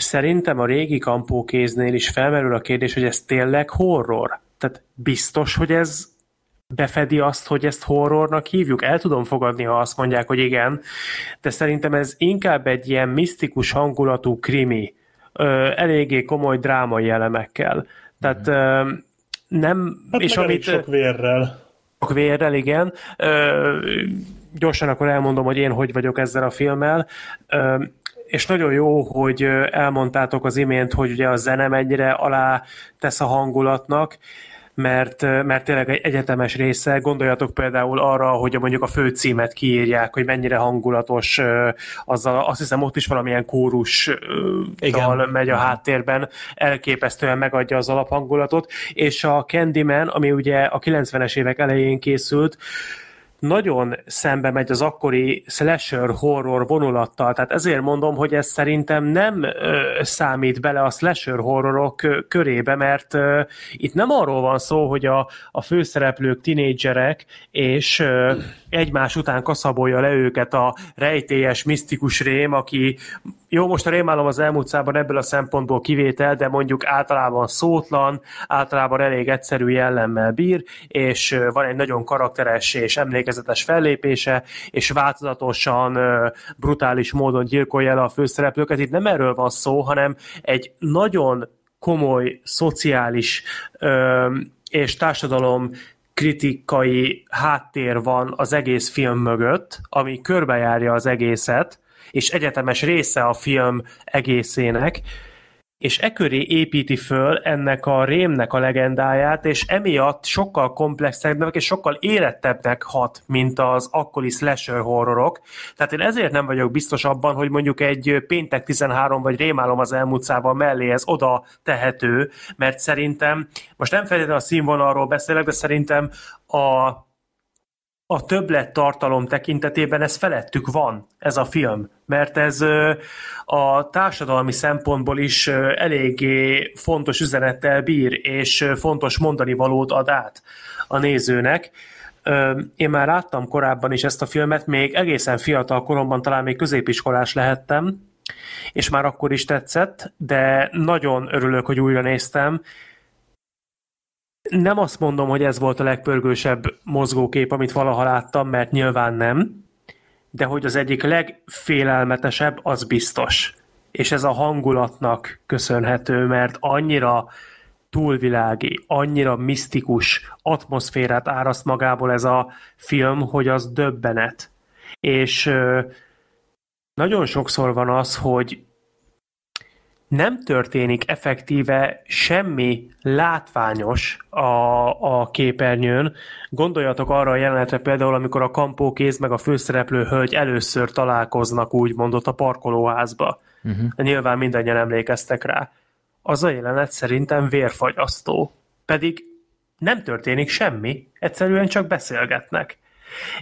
szerintem a régi kampókéznél is felmerül a kérdés, hogy ez tényleg horror. Tehát biztos, hogy ez befedi azt, hogy ezt horrornak hívjuk? El tudom fogadni, ha azt mondják, hogy igen, de szerintem ez inkább egy ilyen misztikus hangulatú krimi, ö, eléggé komoly drámai elemekkel. Tehát ö, nem... Hát és elég sok vérrel. sok vérrel, igen. Ö, gyorsan akkor elmondom, hogy én hogy vagyok ezzel a filmmel. Ö, és nagyon jó, hogy elmondtátok az imént, hogy ugye a zene mennyire alá tesz a hangulatnak, mert, mert tényleg egy egyetemes része. Gondoljatok például arra, hogy mondjuk a főcímet kiírják, hogy mennyire hangulatos, azzal, azt hiszem ott is valamilyen kórus Igen. megy a háttérben, elképesztően megadja az alaphangulatot, és a Candyman, ami ugye a 90-es évek elején készült, nagyon szembe megy az akkori slasher horror vonulattal, tehát ezért mondom, hogy ez szerintem nem ö, számít bele a slasher horrorok ö, körébe, mert ö, itt nem arról van szó, hogy a, a főszereplők tinédzserek, és ö, egymás után kaszabolja le őket a rejtélyes, misztikus rém, aki jó, most a rémálom az elmúlt szában ebből a szempontból kivétel, de mondjuk általában szótlan, általában elég egyszerű jellemmel bír, és van egy nagyon karakteres és emlékezetes fellépése, és változatosan, brutális módon gyilkolja el a főszereplőket. Itt nem erről van szó, hanem egy nagyon komoly szociális és társadalom kritikai háttér van az egész film mögött, ami körbejárja az egészet, és egyetemes része a film egészének, és e köré építi föl ennek a rémnek a legendáját, és emiatt sokkal komplexebbnek és sokkal érettebbnek hat, mint az akkori slasher horrorok. Tehát én ezért nem vagyok biztos abban, hogy mondjuk egy Péntek 13 vagy Rémálom az elmúlt szában mellé ez oda tehető, mert szerintem, most nem feltétlenül a színvonalról beszélek, de szerintem a a többlet tartalom tekintetében ez felettük van, ez a film, mert ez a társadalmi szempontból is eléggé fontos üzenettel bír, és fontos mondani valót ad át a nézőnek. Én már láttam korábban is ezt a filmet, még egészen fiatal koromban, talán még középiskolás lehettem, és már akkor is tetszett, de nagyon örülök, hogy újra néztem. Nem azt mondom, hogy ez volt a legpörgősebb mozgókép, amit valaha láttam, mert nyilván nem, de hogy az egyik legfélelmetesebb, az biztos. És ez a hangulatnak köszönhető, mert annyira túlvilági, annyira misztikus atmoszférát áraszt magából ez a film, hogy az döbbenet. És nagyon sokszor van az, hogy nem történik effektíve semmi látványos a, a képernyőn. Gondoljatok arra a jelenetre például, amikor a kampókéz meg a főszereplő hölgy először találkoznak, úgy mondott a parkolóházba. Uh-huh. Nyilván mindannyian emlékeztek rá. Az a jelenet szerintem vérfagyasztó. Pedig nem történik semmi, egyszerűen csak beszélgetnek.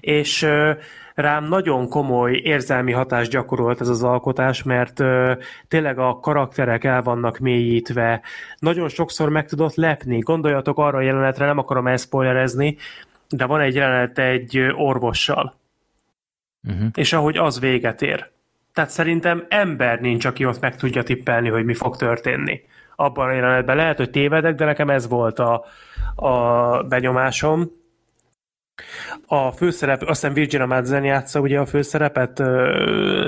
És ö, rám nagyon komoly érzelmi hatást gyakorolt ez az alkotás, mert ö, tényleg a karakterek el vannak mélyítve, nagyon sokszor meg tudott lepni. Gondoljatok arra a jelenetre, nem akarom elszpoilerezni, de van egy jelenet egy orvossal. Uh-huh. És ahogy az véget ér. Tehát szerintem ember nincs, aki ott meg tudja tippelni, hogy mi fog történni. Abban a jelenetben lehet, hogy tévedek, de nekem ez volt a, a benyomásom. A főszerep, azt hiszem Virginia Madsen játsza ugye a főszerepet,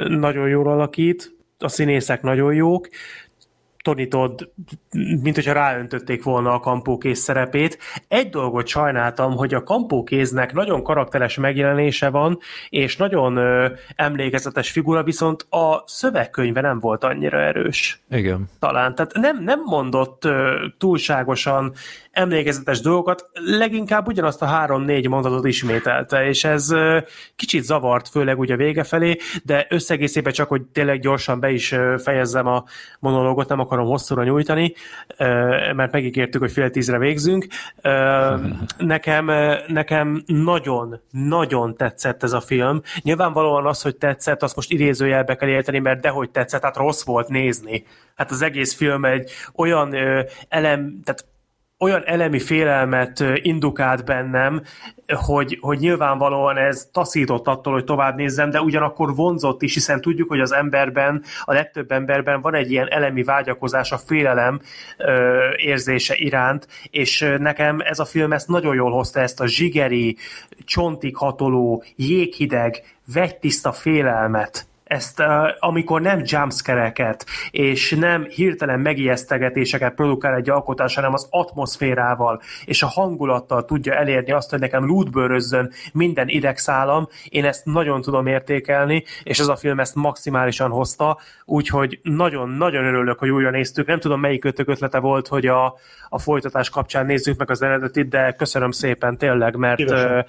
nagyon jól alakít, a színészek nagyon jók, Tony Todd, mint hogyha ráöntötték volna a kampókész szerepét. Egy dolgot sajnáltam, hogy a kampókéznek nagyon karakteres megjelenése van, és nagyon ö, emlékezetes figura, viszont a szövegkönyve nem volt annyira erős. Igen. Talán. Tehát nem, nem mondott ö, túlságosan emlékezetes dolgokat, leginkább ugyanazt a három-négy mondatot ismételte, és ez kicsit zavart, főleg ugye vége felé, de összegészében csak, hogy tényleg gyorsan be is fejezzem a monológot, nem akarom hosszúra nyújtani, mert megígértük, hogy fél tízre végzünk. Nekem, nekem nagyon, nagyon tetszett ez a film. Nyilvánvalóan az, hogy tetszett, azt most idézőjelbe kell érteni, mert dehogy tetszett, hát rossz volt nézni. Hát az egész film egy olyan ö, elem, tehát olyan elemi félelmet indukált bennem, hogy, hogy nyilvánvalóan ez taszított attól, hogy tovább nézzem, de ugyanakkor vonzott is, hiszen tudjuk, hogy az emberben, a legtöbb emberben van egy ilyen elemi vágyakozás, a félelem ö, érzése iránt, és nekem ez a film ezt nagyon jól hozta, ezt a zsigeri, csontig hatoló, jéghideg, vegytiszta félelmet, ezt, uh, amikor nem jumpscare-eket és nem hirtelen megijesztegetéseket produkál egy alkotás, hanem az atmoszférával és a hangulattal tudja elérni azt, hogy nekem lútbőrözzön minden idegszálam, én ezt nagyon tudom értékelni, és ez a film ezt maximálisan hozta, úgyhogy nagyon-nagyon örülök, hogy újra néztük. Nem tudom, melyik ötök ötlete volt, hogy a, a folytatás kapcsán nézzük meg az eredetit, de köszönöm szépen tényleg, mert Szívesen.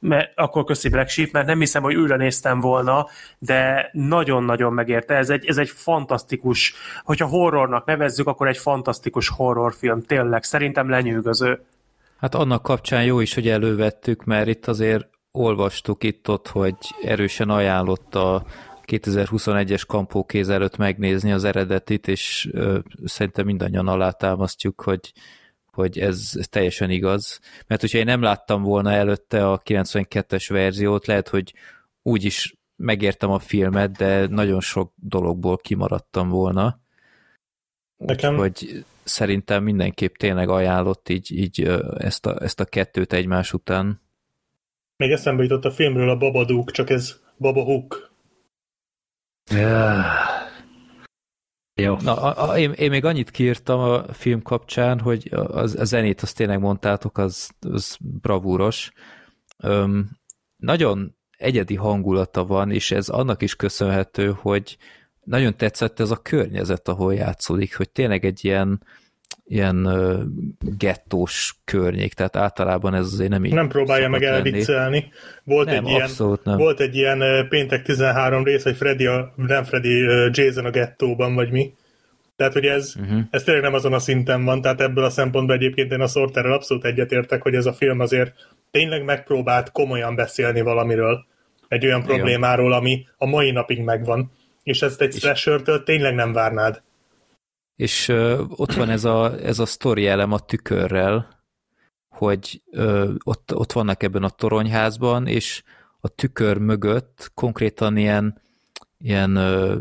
Mert akkor köszi Black Sheep, mert nem hiszem, hogy újra néztem volna, de nagyon-nagyon megérte. Ez egy, ez egy fantasztikus, hogyha horrornak nevezzük, akkor egy fantasztikus horrorfilm, tényleg. Szerintem lenyűgöző. Hát annak kapcsán jó is, hogy elővettük, mert itt azért olvastuk itt-ott, hogy erősen ajánlott a 2021-es kampókéz előtt megnézni az eredetit, és ö, szerintem mindannyian alátámasztjuk, hogy, hogy ez, ez teljesen igaz. Mert hogyha én nem láttam volna előtte a 92-es verziót, lehet, hogy úgy is megértem a filmet, de nagyon sok dologból kimaradtam volna. Nekem- Úgyhogy szerintem mindenképp tényleg ajánlott így, így ezt, a, ezt a kettőt egymás után. Még eszembe jutott a filmről a Babadook, csak ez Baba Hook. Jó. Na, a, a, én, én még annyit kiírtam a film kapcsán, hogy az, a zenét azt tényleg mondtátok, az, az bravúros. Öm, nagyon egyedi hangulata van, és ez annak is köszönhető, hogy nagyon tetszett ez a környezet, ahol játszódik, hogy tényleg egy ilyen, ilyen gettós környék, tehát általában ez azért nem így Nem próbálja meg elviccelni. Volt Nem, egy ilyen, nem. volt egy ilyen péntek 13 rész, hogy Freddy a, nem Freddy, Jason a gettóban, vagy mi. Tehát, hogy ez, uh-huh. ez tényleg nem azon a szinten van, tehát ebből a szempontból egyébként én a Sorterrel abszolút egyetértek, hogy ez a film azért tényleg megpróbált komolyan beszélni valamiről, egy olyan problémáról, ami a mai napig megvan. És ezt egy slasher tényleg nem várnád. És uh, ott van ez a, ez a sztori elem a tükörrel, hogy ö, ott, ott vannak ebben a toronyházban, és a tükör mögött konkrétan ilyen, ilyen, ö,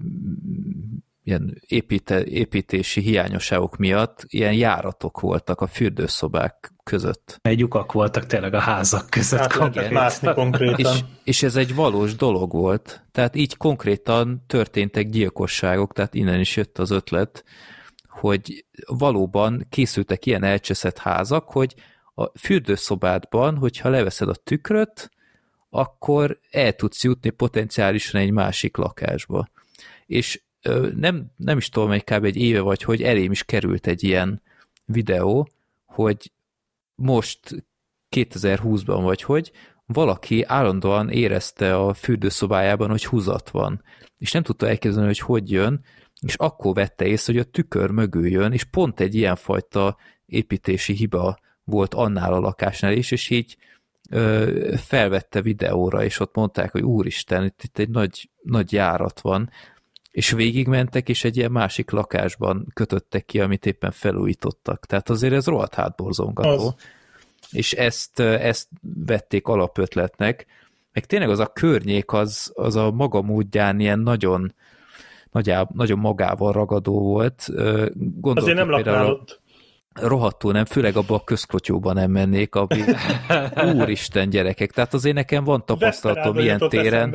ilyen építe, építési hiányosságok miatt ilyen járatok voltak a fürdőszobák között. Egy lyukak voltak tényleg a házak között. Hát konkrétan. mászni konkrétan. És, és ez egy valós dolog volt. Tehát így konkrétan történtek gyilkosságok, tehát innen is jött az ötlet, hogy valóban készültek ilyen elcseszett házak, hogy a fürdőszobádban, hogyha leveszed a tükröt, akkor el tudsz jutni potenciálisan egy másik lakásba. És nem, nem is tudom, egy kb. egy éve vagy, hogy elém is került egy ilyen videó, hogy most 2020-ban vagy hogy, valaki állandóan érezte a fürdőszobájában, hogy húzat van, és nem tudta elképzelni, hogy hogy jön, és akkor vette észre, hogy a tükör mögül jön, és pont egy ilyenfajta építési hiba volt annál a lakásnál is, és így ö, felvette videóra, és ott mondták, hogy úristen, itt, itt egy nagy, nagy járat van, és végigmentek, és egy ilyen másik lakásban kötöttek ki, amit éppen felújítottak. Tehát azért ez rohadt hátborzongató. Az. És ezt, ezt vették alapötletnek, meg tényleg az a környék, az, az a maga módján ilyen nagyon, nagyá, nagyon magával ragadó volt. Gondolok Azért nem laknál ott. rohadtul nem, főleg abba a közklotyóban nem mennék, ami úristen gyerekek. Tehát azért nekem van tapasztalatom ilyen téren,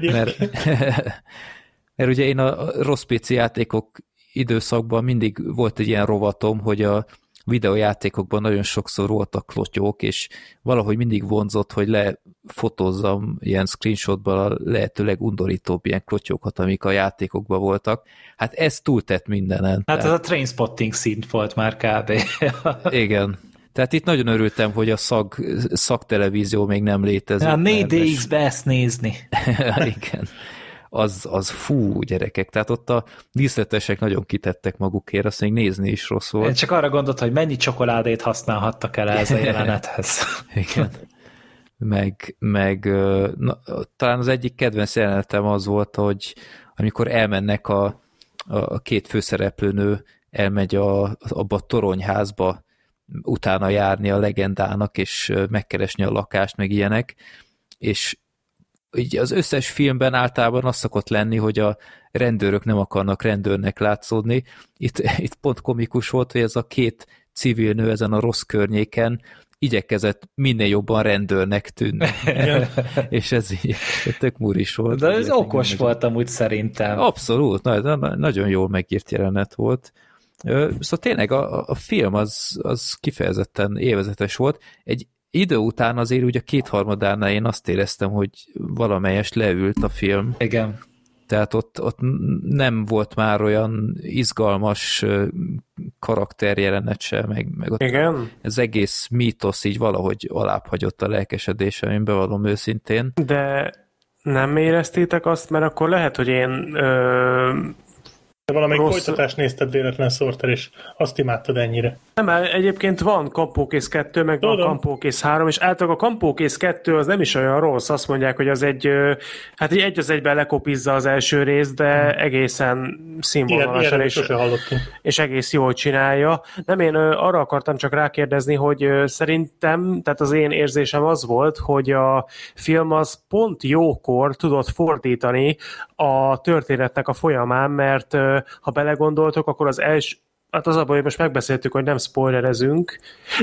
mert, mert ugye én a rossz PC játékok időszakban mindig volt egy ilyen rovatom, hogy a videójátékokban nagyon sokszor voltak klotyók, és valahogy mindig vonzott, hogy lefotózzam ilyen screenshotban a lehetőleg undorítóbb ilyen klotyókat, amik a játékokban voltak. Hát ez túltett mindenen. Hát ez Tehát- a trainspotting szint volt már kb. igen. Tehát itt nagyon örültem, hogy a szag, szaktelevízió még nem létezik. A mert- 4DX-be ezt nézni. Igen. Az, az fú, gyerekek. Tehát ott a díszletesek nagyon kitettek magukért, azt még nézni is rossz Én volt. csak arra gondolt, hogy mennyi csokoládét használhattak el ez a jelenethez. Igen. Meg, meg na, talán az egyik kedvenc jelenetem az volt, hogy amikor elmennek a, a két főszereplőnő, elmegy a, abba a toronyházba utána járni a legendának, és megkeresni a lakást, meg ilyenek, és így az összes filmben általában az szokott lenni, hogy a rendőrök nem akarnak rendőrnek látszódni. Itt, itt pont komikus volt, hogy ez a két civil nő ezen a rossz környéken igyekezett minél jobban rendőrnek tűnni. és ez így tök muris volt. De ez okos engem volt amúgy szerintem. Abszolút, na, na, nagyon jól megírt jelenet volt. Szóval tényleg a, a film az, az kifejezetten élvezetes volt. Egy idő után azért ugye a kétharmadánál én azt éreztem, hogy valamelyest leült a film, Igen. tehát ott, ott nem volt már olyan izgalmas karakterjelenet se, meg, meg ott Igen, ez egész mítosz így valahogy alábbhagyott a lelkesedésem, én bevallom őszintén. de nem éreztétek azt, mert akkor lehet, hogy én ö, De valamelyik Rossz. folytatást nézted véletlen Sorter, és azt imádtad ennyire. Nem, mert egyébként van Kampókész 2, meg van Tudom. Kampókész 3, és általában a Kampókész 2 az nem is olyan rossz, azt mondják, hogy az egy, hát így egy az egyben lekopizza az első részt, de egészen Ilyen, színvonalasan, és, és egész jól csinálja. Nem, én arra akartam csak rákérdezni, hogy szerintem, tehát az én érzésem az volt, hogy a film az pont jókor tudott fordítani a történetnek a folyamán, mert ha belegondoltok, akkor az első Hát az abban, hogy most megbeszéltük, hogy nem spoilerezünk,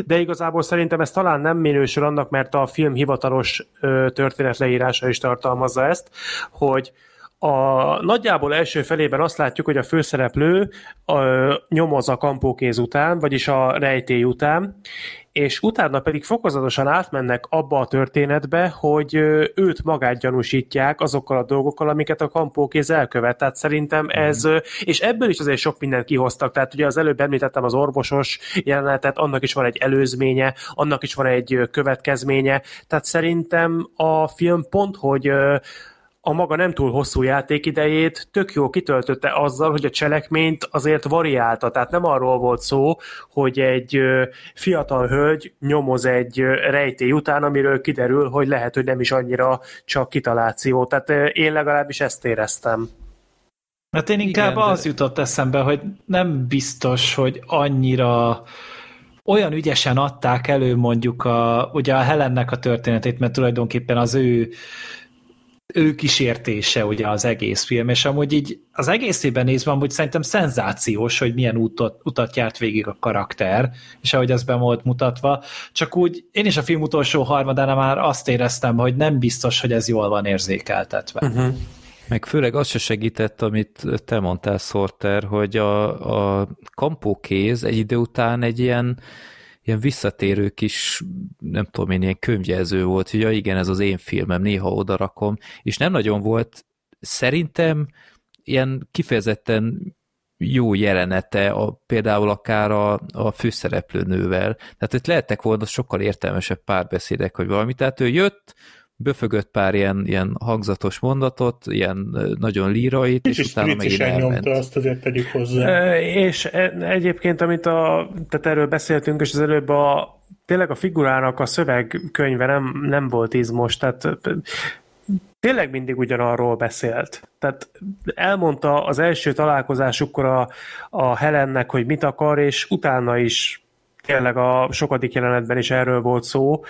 de igazából szerintem ez talán nem minősül annak, mert a film hivatalos történetleírása is tartalmazza ezt, hogy a nagyjából első felében azt látjuk, hogy a főszereplő ö, nyomoz a kampókéz után, vagyis a rejtély után, és utána pedig fokozatosan átmennek abba a történetbe, hogy őt magát gyanúsítják azokkal a dolgokkal, amiket a kampókéz elkövet. Tehát szerintem ez, ö, és ebből is azért sok mindent kihoztak. Tehát ugye az előbb említettem az orvosos jelenetet, annak is van egy előzménye, annak is van egy következménye. Tehát szerintem a film pont, hogy a maga nem túl hosszú játékidejét tök jó kitöltötte azzal, hogy a cselekményt azért variálta. Tehát nem arról volt szó, hogy egy fiatal hölgy nyomoz egy rejtély után, amiről kiderül, hogy lehet, hogy nem is annyira csak kitaláció. Tehát én legalábbis ezt éreztem. Hát én inkább Igen, de- az jutott eszembe, hogy nem biztos, hogy annyira olyan ügyesen adták elő mondjuk a, ugye a Helennek a történetét, mert tulajdonképpen az ő ő kísértése ugye az egész film, és amúgy így az egészében nézve amúgy szerintem szenzációs, hogy milyen útot, utat járt végig a karakter, és ahogy az be volt mutatva, csak úgy én is a film utolsó harmadánál már azt éreztem, hogy nem biztos, hogy ez jól van érzékeltetve. Uh-huh. Meg főleg az se segített, amit te mondtál, Sorter, hogy a, a kampókéz egy idő után egy ilyen ilyen visszatérő kis, nem tudom én, ilyen könyvjelző volt, hogy ja igen, ez az én filmem, néha odarakom, és nem nagyon volt szerintem ilyen kifejezetten jó jelenete, a, például akár a, a főszereplőnővel. Tehát itt lehettek volna sokkal értelmesebb párbeszédek, hogy valami. Tehát ő jött, böfögött pár ilyen, ilyen hangzatos mondatot, ilyen nagyon lírait, és, és utána megint elment. nyomta, azt azért tegyük hozzá. E, és egyébként, amit a, tehát erről beszéltünk, és az előbb a, tényleg a figurának a szövegkönyve nem, nem volt izmos, tehát tényleg mindig ugyanarról beszélt. Tehát elmondta az első találkozásukkor a, a Helennek, hogy mit akar, és utána is tényleg a sokadik jelenetben is erről volt szó,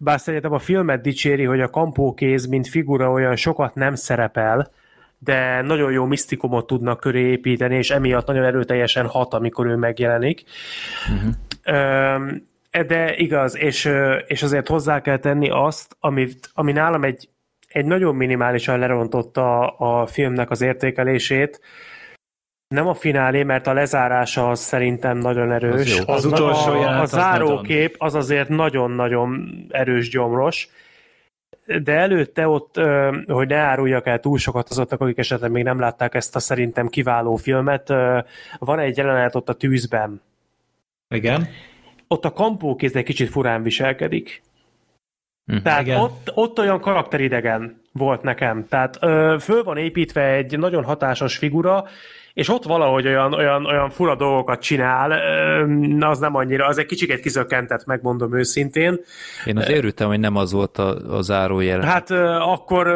bár szerintem a filmet dicséri, hogy a kampókéz, mint figura olyan sokat nem szerepel, de nagyon jó misztikumot tudnak köré építeni, és emiatt nagyon erőteljesen hat, amikor ő megjelenik. Uh-huh. De igaz, és, és azért hozzá kell tenni azt, amit, ami nálam egy, egy nagyon minimálisan lerontotta a filmnek az értékelését, nem a finálé, mert a lezárása az szerintem nagyon erős. Az, az, az utolsó a, a zárókép az azért nagyon-nagyon erős gyomros, de előtte ott, hogy ne áruljak el túl sokat azoknak, akik esetleg még nem látták ezt a szerintem kiváló filmet, van egy jelenet ott a tűzben. Igen. Ott a kampókéz egy kicsit furán viselkedik. Hm. Tehát Igen. Ott, ott olyan karakteridegen volt nekem. Tehát ö, föl van építve egy nagyon hatásos figura, és ott valahogy olyan, olyan, olyan fura dolgokat csinál, az nem annyira, az egy kicsit kizökkentett, megmondom őszintén. Én az örültem, hogy nem az volt a, a zárójel. Hát akkor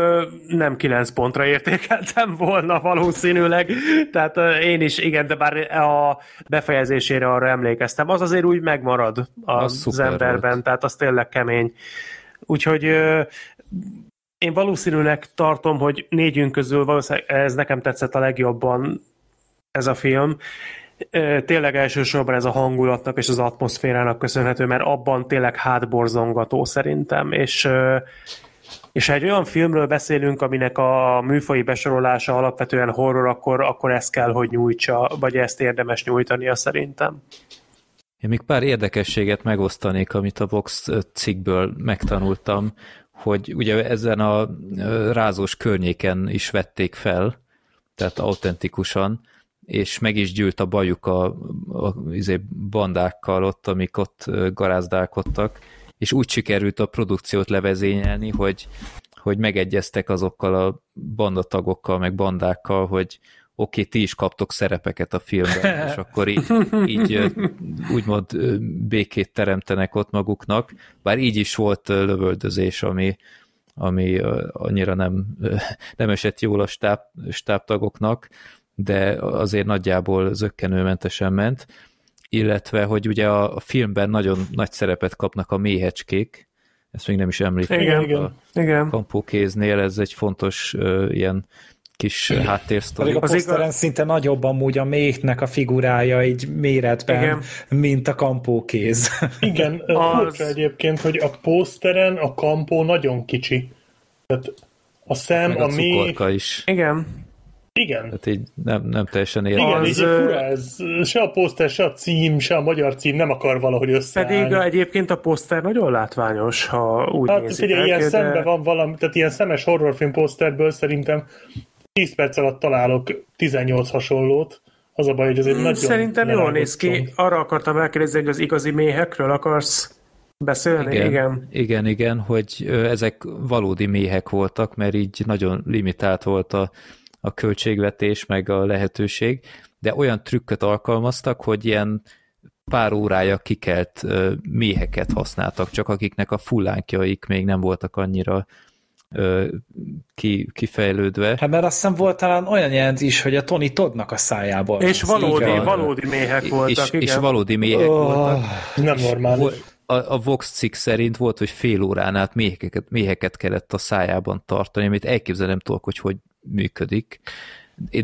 nem 9 pontra értékeltem volna valószínűleg, tehát én is, igen, de bár a befejezésére arra emlékeztem, az azért úgy megmarad az, az emberben, volt. tehát az tényleg kemény. Úgyhogy én valószínűleg tartom, hogy négyünk közül valószínűleg ez nekem tetszett a legjobban ez a film. Tényleg elsősorban ez a hangulatnak és az atmoszférának köszönhető, mert abban tényleg hátborzongató szerintem, és és ha egy olyan filmről beszélünk, aminek a műfai besorolása alapvetően horror, akkor, akkor ezt kell, hogy nyújtsa, vagy ezt érdemes nyújtania szerintem. Én még pár érdekességet megosztanék, amit a Vox cikkből megtanultam, hogy ugye ezen a rázós környéken is vették fel, tehát autentikusan, és meg is gyűlt a bajuk a, a, izé bandákkal ott, amik ott garázdálkodtak, és úgy sikerült a produkciót levezényelni, hogy, hogy megegyeztek azokkal a bandatagokkal, meg bandákkal, hogy oké, okay, ti is kaptok szerepeket a filmben, és akkor így, így úgymond békét teremtenek ott maguknak, bár így is volt lövöldözés, ami, ami annyira nem, nem esett jól a stáb, stábtagoknak, de azért nagyjából zöggenőmentesen ment, illetve, hogy ugye a, a filmben nagyon nagy szerepet kapnak a méhecskék, ezt még nem is említettem. Igen, igen, a igen. Kampókéznél ez egy fontos uh, ilyen kis háttérsztori. A poszteren igaz... szinte nagyobb amúgy a méhnek a figurája így méretben, Igen. mint a kampókéz. Igen, az... egyébként, hogy a poszteren a kampó nagyon kicsi. Tehát a szem, Meg a, a méh... is. Igen. Igen. Tehát így nem, nem teljesen értem. Igen, az, így fura ez. Se a poszter, se a cím, se a magyar cím nem akar valahogy összeállni. Pedig egyébként a poszter nagyon látványos, ha úgy hát, nézitek. Hát ilyen de... szembe van valami, tehát ilyen szemes horrorfilm poszterből szerintem 10 perc alatt találok 18 hasonlót. Az a baj, hogy azért hmm, nagyon Szerintem jól néz ki. Arra akartam elkérdezni, hogy az igazi méhekről akarsz beszélni? Igen, igen, igen, igen hogy ezek valódi méhek voltak, mert így nagyon limitált volt a a költségvetés, meg a lehetőség, de olyan trükköt alkalmaztak, hogy ilyen pár órája kikelt méheket használtak, csak akiknek a fullánkjaik még nem voltak annyira ki, kifejlődve. Hát mert azt hiszem volt talán olyan jelent is, hogy a Tony Toddnak a szájából. És valódi, van. valódi méhek voltak, és, igen. és valódi méhek Oh, voltak. Nem normális. A, a Vox cikk szerint volt, hogy fél órán át méheket, méheket kellett a szájában tartani, amit elképzelni nem tudok, hogy hogy működik.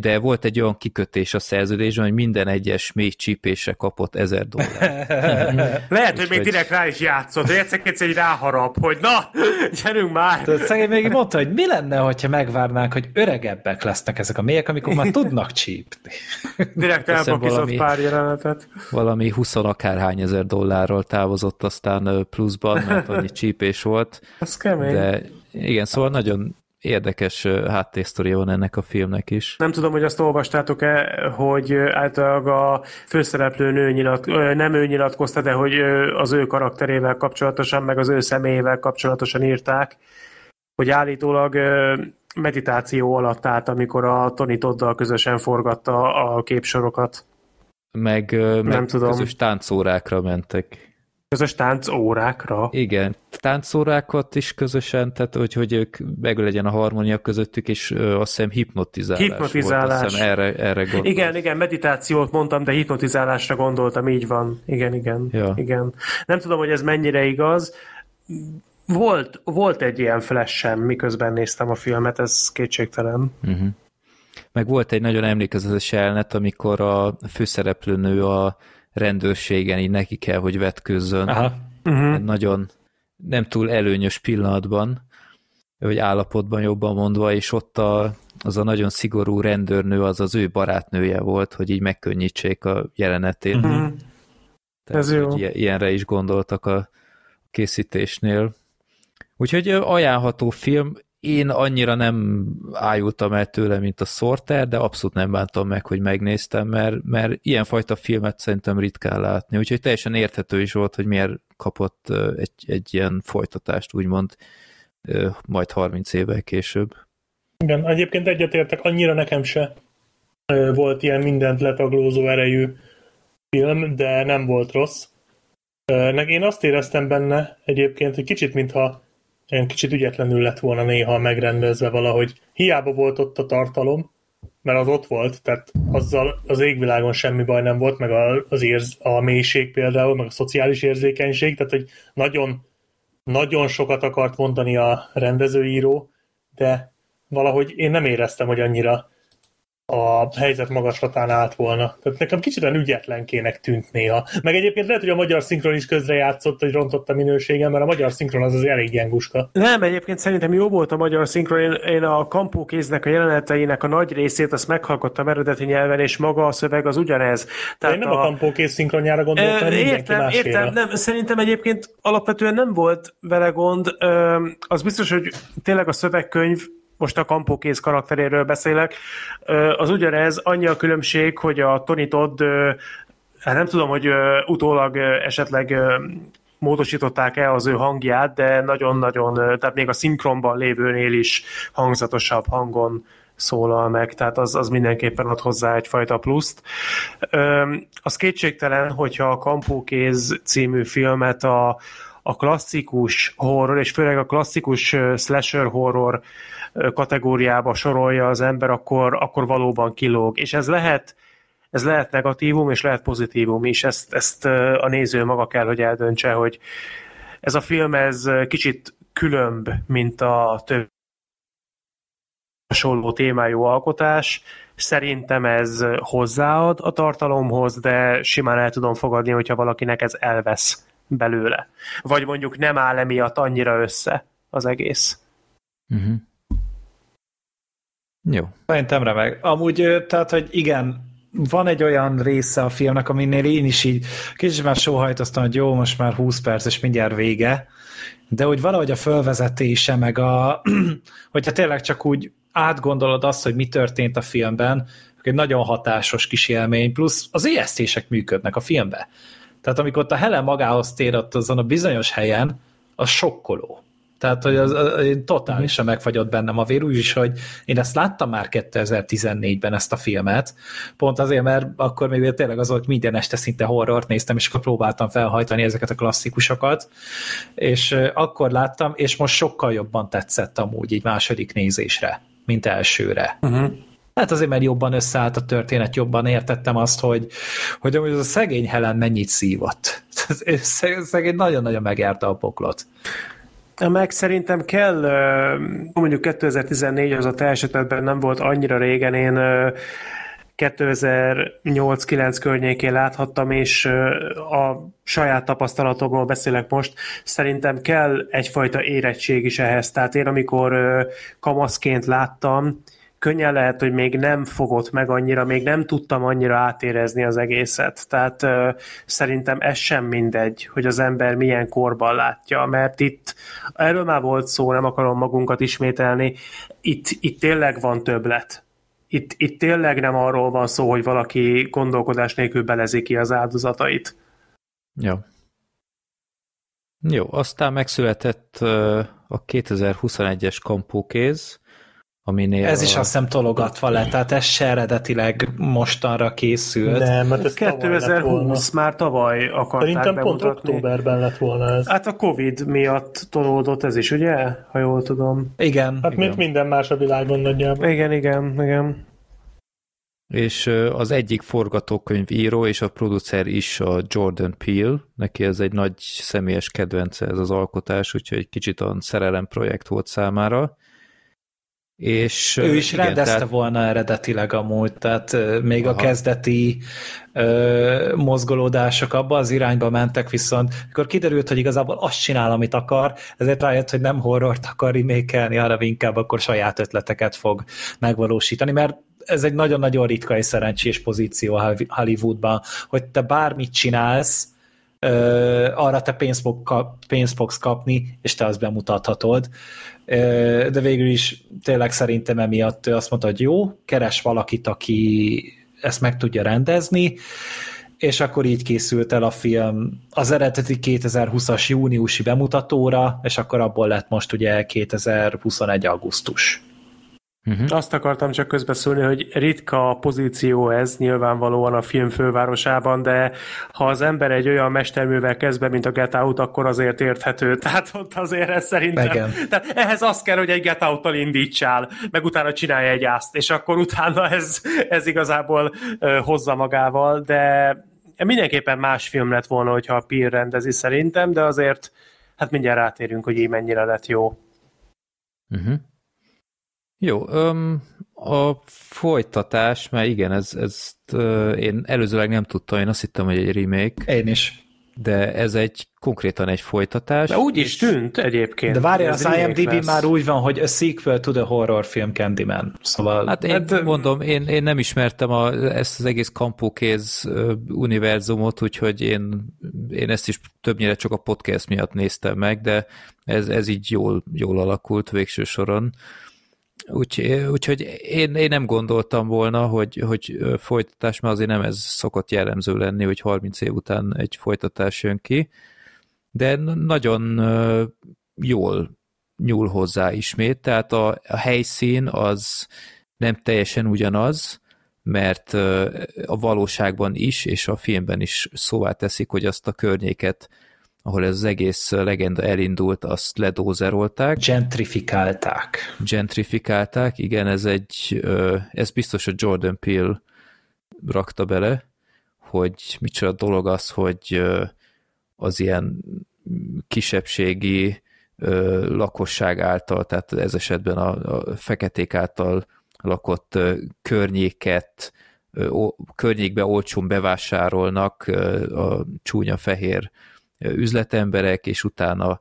De volt egy olyan kikötés a szerződésben, hogy minden egyes méh csípésre kapott ezer dollár. Lehet, hogy még direkt rá is játszott, hogy egyszer egy ráharap, hogy na, gyerünk már! Tudod, szegény még mondta, hogy mi lenne, hogyha megvárnánk, hogy öregebbek lesznek ezek a mélyek, amikor már tudnak csípni. Direkt elpakizott pár jelenetet. Valami 20 akárhány ezer dollárral távozott aztán pluszban, mert annyi csípés volt. Ez kemény. De igen, szóval nagyon érdekes háttérsztoria van ennek a filmnek is. Nem tudom, hogy azt olvastátok-e, hogy általában a főszereplő nő nyilat, nem ő nyilatkozta, de hogy az ő karakterével kapcsolatosan, meg az ő személyével kapcsolatosan írták, hogy állítólag meditáció alatt állt, amikor a Tony Toddal közösen forgatta a képsorokat. Meg, meg tudom. közös táncórákra mentek. Közös tánc órákra. Igen, táncórákat is közösen, tehát hogy, hogy ők meg legyen a harmónia közöttük, és ö, azt hiszem hipnotizálás, Hipnotizálás. volt, hiszem erre, erre gondolt. Igen, igen, meditációt mondtam, de hipnotizálásra gondoltam, így van. Igen, igen, Ja. igen. Nem tudom, hogy ez mennyire igaz. Volt, volt egy ilyen flash miközben néztem a filmet, ez kétségtelen. Uh-huh. Meg volt egy nagyon emlékezetes jelenet, amikor a főszereplőnő a rendőrségen így neki kell, hogy vetkőzzön. Aha. Uh-huh. Nagyon nem túl előnyös pillanatban, vagy állapotban jobban mondva, és ott a, az a nagyon szigorú rendőrnő, az az ő barátnője volt, hogy így megkönnyítsék a jelenetét. Uh-huh. Tehát, Ez jó. ilyenre is gondoltak a készítésnél. Úgyhogy ajánlható film, én annyira nem ájultam el tőle, mint a Sorter, de abszolút nem bántam meg, hogy megnéztem, mert, mert ilyenfajta filmet szerintem ritkán látni, úgyhogy teljesen érthető is volt, hogy miért kapott egy, egy ilyen folytatást, úgymond majd 30 évvel később. Igen, egyébként egyetértek, annyira nekem se volt ilyen mindent letaglózó erejű film, de nem volt rossz. Én azt éreztem benne egyébként, hogy kicsit mintha ilyen kicsit ügyetlenül lett volna néha megrendezve valahogy. Hiába volt ott a tartalom, mert az ott volt, tehát azzal az égvilágon semmi baj nem volt, meg az érz, a mélység például, meg a szociális érzékenység, tehát hogy nagyon, nagyon sokat akart mondani a rendezőíró, de valahogy én nem éreztem, hogy annyira a helyzet magaslatán állt volna. Tehát nekem kicsit olyan ügyetlenkének tűnt néha. Meg egyébként lehet, hogy a magyar szinkron is közrejátszott, hogy rontott a minőségem, mert a magyar szinkron az az elég gyenguska. Nem, egyébként szerintem jó volt a magyar szinkron. Én, én a kampókéznek a jeleneteinek a nagy részét azt meghallgattam eredeti nyelven, és maga a szöveg az ugyanez. Tehát én nem a, a kampókész szinkronjára gondoltam, Ö, Értem, másére. értem, nem, szerintem egyébként alapvetően nem volt vele gond. Ö, Az biztos, hogy tényleg a szövegkönyv most a kampókész karakteréről beszélek, az ugyanez, annyi a különbség, hogy a Tony Todd, hát nem tudom, hogy utólag esetleg módosították-e az ő hangját, de nagyon-nagyon, tehát még a szinkronban lévőnél is hangzatosabb hangon szólal meg, tehát az, az mindenképpen ad hozzá egyfajta pluszt. Öm, az kétségtelen, hogyha a Kampókéz című filmet a, a klasszikus horror, és főleg a klasszikus slasher horror kategóriába sorolja az ember, akkor, akkor valóban kilóg. És ez lehet ez lehet negatívum, és lehet pozitívum is. Ezt, ezt a néző maga kell, hogy eldöntse, hogy ez a film ez kicsit különb, mint a több hasonló témájú alkotás. Szerintem ez hozzáad a tartalomhoz, de simán el tudom fogadni, hogyha valakinek ez elvesz belőle. Vagy mondjuk nem áll emiatt annyira össze az egész. Uh-huh. Jó. Szerintem remek. Amúgy, tehát, hogy igen, van egy olyan része a filmnek, aminél én is így kicsit már sóhajtoztam, hogy jó, most már 20 perc, és mindjárt vége, de hogy valahogy a fölvezetése, meg a, hogyha tényleg csak úgy átgondolod azt, hogy mi történt a filmben, egy nagyon hatásos kis élmény, plusz az ijesztések működnek a filmben. Tehát amikor ott a Helen magához tér ott azon a bizonyos helyen, az sokkoló. Tehát, hogy az, az, az totálisan megfagyott bennem a vér, is, hogy én ezt láttam már 2014-ben ezt a filmet, pont azért, mert akkor még tényleg az volt, minden este szinte horrort néztem, és akkor próbáltam felhajtani ezeket a klasszikusokat, és akkor láttam, és most sokkal jobban tetszett amúgy így második nézésre, mint elsőre. Uh-huh. Hát azért, mert jobban összeállt a történet, jobban értettem azt, hogy, hogy az a szegény Helen mennyit szívott. Szegény nagyon-nagyon megjárta a poklot. Meg szerintem kell, mondjuk 2014 az a te esetedben nem volt annyira régen, én 2008-9 környékén láthattam, és a saját tapasztalatomról beszélek most, szerintem kell egyfajta érettség is ehhez. Tehát én amikor kamaszként láttam, könnyen lehet, hogy még nem fogott meg annyira, még nem tudtam annyira átérezni az egészet. Tehát ö, szerintem ez sem mindegy, hogy az ember milyen korban látja, mert itt erről már volt szó, nem akarom magunkat ismételni, itt, itt tényleg van többlet. Itt, itt tényleg nem arról van szó, hogy valaki gondolkodás nélkül belezi ki az áldozatait. Jó. Jó, aztán megszületett a 2021-es kampókéz, Aminél ez is azt hiszem tologatva lett, tehát ez se eredetileg mostanra készült. Nem, mert ez 2020 már tavaly akarták Szerintem bemutatni. pont októberben lett volna ez. Hát a Covid miatt tolódott ez is, ugye? Ha jól tudom. Igen. Hát igen. mint minden más a világon nagyjából. Igen, igen, igen. És az egyik forgatókönyv író és a producer is a Jordan Peele, neki ez egy nagy személyes kedvence ez az alkotás, úgyhogy egy kicsit a szerelem projekt volt számára és, ő is igen, rendezte tehát... volna eredetileg amúgy, tehát még Aha. a kezdeti ö, mozgolódások abba az irányba mentek, viszont akkor kiderült, hogy igazából azt csinál, amit akar, ezért rájött, hogy nem horrort akar remékelni, hanem inkább akkor saját ötleteket fog megvalósítani, mert ez egy nagyon-nagyon ritka és szerencsés pozíció Hollywoodban, hogy te bármit csinálsz, arra te pénzt, kap, pénzt fogsz kapni, és te azt bemutathatod. De végül is tényleg szerintem emiatt azt mondta, hogy jó, keres valakit, aki ezt meg tudja rendezni, és akkor így készült el a film az eredeti 2020-as júniusi bemutatóra, és akkor abból lett most ugye 2021. augusztus. Uh-huh. Azt akartam csak közbeszólni, hogy ritka pozíció ez nyilvánvalóan a film fővárosában, de ha az ember egy olyan mesterművel kezd be, mint a Get Out, akkor azért érthető. Tehát ott azért ez szerintem... Igen. Tehát ehhez az kell, hogy egy Get Out-tal indítsál, meg utána csinálja egy ászt, és akkor utána ez, ez igazából hozza magával, de mindenképpen más film lett volna, hogyha a Peer rendezi szerintem, de azért hát mindjárt rátérünk, hogy így mennyire lett jó. Uh-huh. Jó, öm, a folytatás, mert igen, ez, ezt ö, én előzőleg nem tudtam, én azt hittem, hogy egy remake. Én is. De ez egy konkrétan egy folytatás. De úgy is tűnt egyébként. De várjál, az IMDb már úgy van, hogy a sequel to the horror film Candyman. Szóval... Hát én hát, mondom, én, én nem ismertem a, ezt az egész kampókéz univerzumot, úgyhogy én, én ezt is többnyire csak a podcast miatt néztem meg, de ez, ez így jól, jól alakult végső soron. Úgy, úgyhogy én, én nem gondoltam volna, hogy, hogy folytatás, mert azért nem ez szokott jellemző lenni, hogy 30 év után egy folytatás jön ki, de nagyon jól nyúl hozzá ismét, tehát a, a helyszín az nem teljesen ugyanaz, mert a valóságban is, és a filmben is szóvá teszik, hogy azt a környéket ahol ez az egész legenda elindult, azt ledózerolták. Gentrifikálták. Gentrifikálták, igen, ez egy, ez biztos a Jordan Peele rakta bele, hogy micsoda dolog az, hogy az ilyen kisebbségi lakosság által, tehát ez esetben a, a feketék által lakott környéket, környékbe olcsón bevásárolnak a csúnya fehér üzletemberek, és utána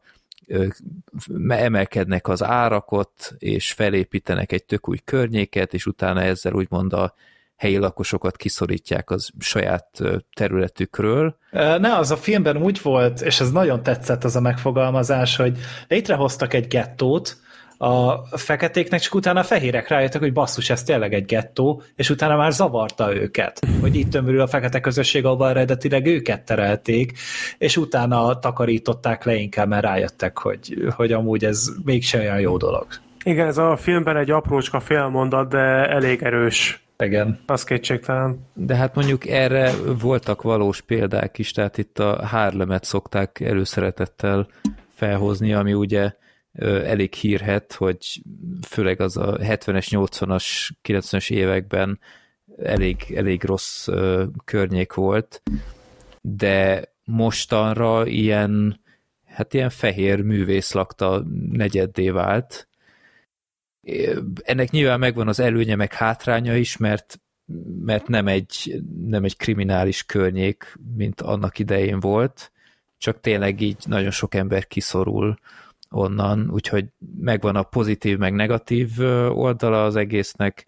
emelkednek az árakot, és felépítenek egy tök új környéket, és utána ezzel úgymond a helyi lakosokat kiszorítják az saját területükről. Ne, az a filmben úgy volt, és ez nagyon tetszett az a megfogalmazás, hogy létrehoztak egy gettót, a feketéknek, csak utána a fehérek rájöttek, hogy basszus, ez tényleg egy gettó, és utána már zavarta őket, hogy itt tömörül a fekete közösség, ahol eredetileg őket terelték, és utána takarították le inkább, mert rájöttek, hogy, hogy amúgy ez mégsem olyan jó dolog. Igen, ez a filmben egy aprócska félmondat, de elég erős. Igen. Az kétségtelen. De hát mondjuk erre voltak valós példák is, tehát itt a Harlemet szokták előszeretettel felhozni, ami ugye elég hírhet, hogy főleg az a 70-es, 80-as, 90-es években elég, elég rossz környék volt, de mostanra ilyen, hát ilyen fehér művész lakta negyeddé vált. Ennek nyilván megvan az előnye, meg hátránya is, mert mert nem egy, nem egy kriminális környék, mint annak idején volt, csak tényleg így nagyon sok ember kiszorul onnan, úgyhogy megvan a pozitív meg negatív oldala az egésznek,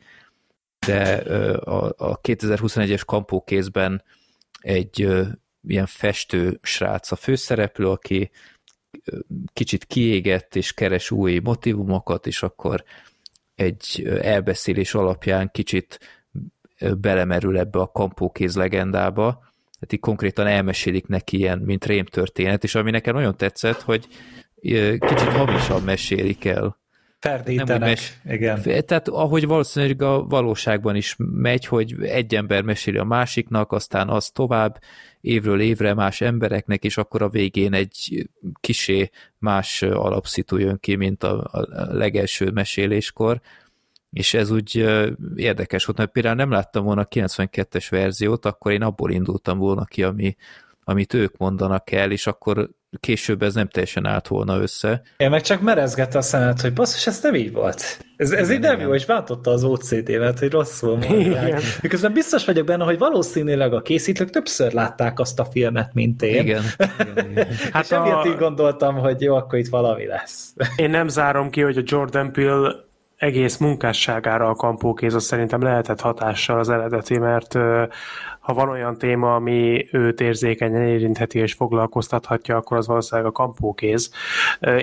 de a, a 2021-es kampókézben egy ilyen festő srác a főszereplő, aki kicsit kiégett és keres új motivumokat, és akkor egy elbeszélés alapján kicsit belemerül ebbe a kampókéz legendába, tehát így konkrétan elmesélik neki ilyen, mint rémtörténet, és ami nekem nagyon tetszett, hogy kicsit hamisan mesélik el. Ferdítenek, Nem, mes... igen. Tehát ahogy valószínűleg a valóságban is megy, hogy egy ember meséli a másiknak, aztán az tovább, évről évre más embereknek, és akkor a végén egy kisé más alapszitu jön ki, mint a, a legelső meséléskor, és ez úgy érdekes volt, mert például nem láttam volna a 92-es verziót, akkor én abból indultam volna ki, ami, amit ők mondanak el, és akkor később ez nem teljesen állt volna össze. Én meg csak merezgette a szemet, hogy basszus, ez nem így volt. Ez, ez így nem jó, és bántotta az OCD-vet, hogy rosszul mondják. Miközben biztos vagyok benne, hogy valószínűleg a készítők többször látták azt a filmet, mint én. Igen. igen, igen. Hát és a... így gondoltam, hogy jó, akkor itt valami lesz. Én nem zárom ki, hogy a Jordan Peele egész munkásságára a kampókéz az szerintem lehetett hatással az eredeti, mert ha van olyan téma, ami őt érzékenyen érintheti és foglalkoztathatja, akkor az valószínűleg a kampókéz.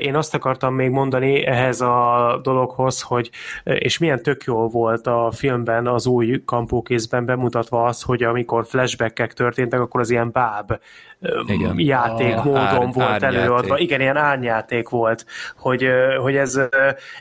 Én azt akartam még mondani ehhez a dologhoz, hogy és milyen tök jó volt a filmben, az új kampókézben bemutatva az, hogy amikor flashbackek történtek, akkor az ilyen báb Igen. játék a, módon ár, volt előadva. Igen, ilyen árnyáték volt, hogy, hogy ez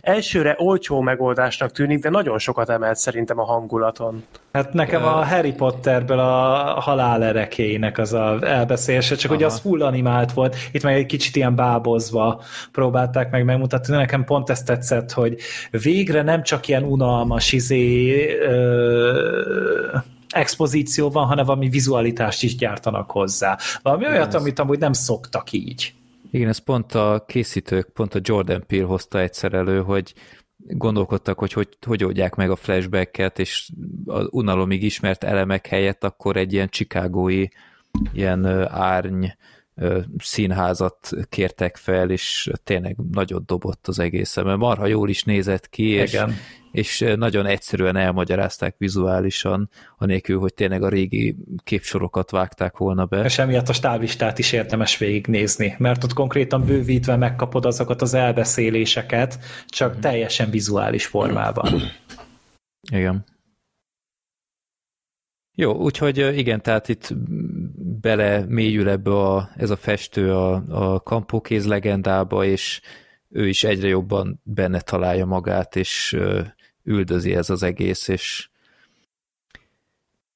elsőre olcsó megoldásnak tűnik, de nagyon sokat emelt szerintem a hangulaton. Hát nekem a Harry Potterből a halál erekéinek az a elbeszélése, csak Aha. ugye az full animált volt, itt meg egy kicsit ilyen bábozva próbálták meg megmutatni, nekem pont ezt tetszett, hogy végre nem csak ilyen unalmas izé ö, expozíció van, hanem valami vizualitást is gyártanak hozzá. Valami olyat, amit amúgy nem szoktak így. Igen, ez pont a készítők, pont a Jordan Peele hozta egyszer elő, hogy gondolkodtak, hogy hogy, hogy oldják meg a flashbacket, és az unalomig ismert elemek helyett akkor egy ilyen chicagói ilyen árny színházat kértek fel, és tényleg nagyot dobott az egészen, mert marha jól is nézett ki, és, és nagyon egyszerűen elmagyarázták vizuálisan, anélkül, hogy tényleg a régi képsorokat vágták volna be. És emiatt a stáblistát is érdemes végignézni, mert ott konkrétan bővítve megkapod azokat az elbeszéléseket, csak teljesen vizuális formában. Igen. Jó, úgyhogy igen, tehát itt bele mélyül ebbe a, ez a festő a, a kampókéz legendába, és ő is egyre jobban benne találja magát, és üldözi ez az egész, és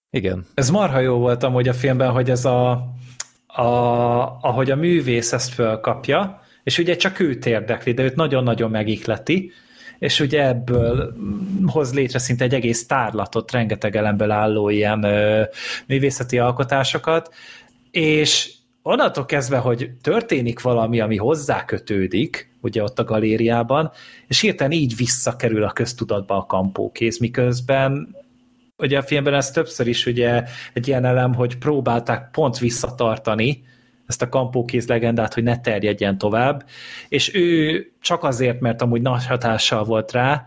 igen. Ez marha jó volt amúgy a filmben, hogy ez a, a ahogy a művész ezt fölkapja, és ugye csak őt érdekli, de őt nagyon-nagyon megikleti, és ugye ebből hoz létre szinte egy egész tárlatot, rengeteg elemből álló ilyen ö, művészeti alkotásokat, és onnantól kezdve, hogy történik valami, ami hozzá kötődik, ugye ott a galériában, és hirtelen így visszakerül a köztudatba a kampókéz, miközben ugye a filmben ez többször is ugye egy ilyen elem, hogy próbálták pont visszatartani ezt a kampókéz legendát, hogy ne terjedjen tovább, és ő csak azért, mert amúgy nagy hatással volt rá,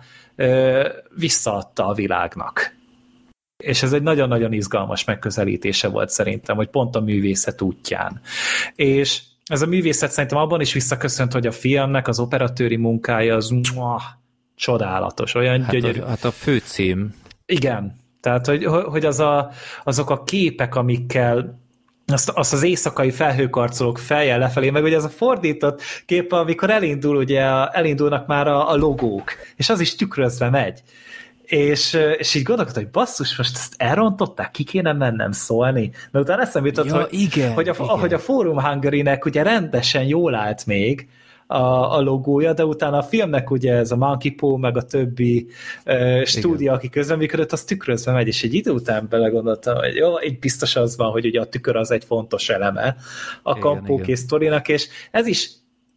visszaadta a világnak. És ez egy nagyon-nagyon izgalmas megközelítése volt szerintem, hogy pont a művészet útján. És ez a művészet szerintem abban is visszaköszönt, hogy a filmnek az operatőri munkája az muah, csodálatos, olyan Hát gyönyörű. a, hát a főcím, Igen, tehát hogy, hogy az a, azok a képek, amikkel azt, azt az éjszakai felhőkarcolók feljel lefelé, meg ugye ez a fordított kép, amikor elindul, ugye elindulnak már a, a logók, és az is tükrözve megy. És, és így gondolkodtam, hogy basszus, most ezt elrontották, ki kéne mennem szólni. De utána eszembe jutott, Ja, hogy, igen, hogy, a, igen. hogy a Forum Hungary-nek ugye rendesen jól állt még, a, a logója, de utána a filmnek ugye ez a Monkey Paw, meg a többi uh, stúdió, aki közreműködött, az tükrözve megy, és egy idő után belegondoltam, hogy jó, így biztos az van, hogy ugye a tükör az egy fontos eleme a Igen, kampóké igen. sztorinak, és ez is,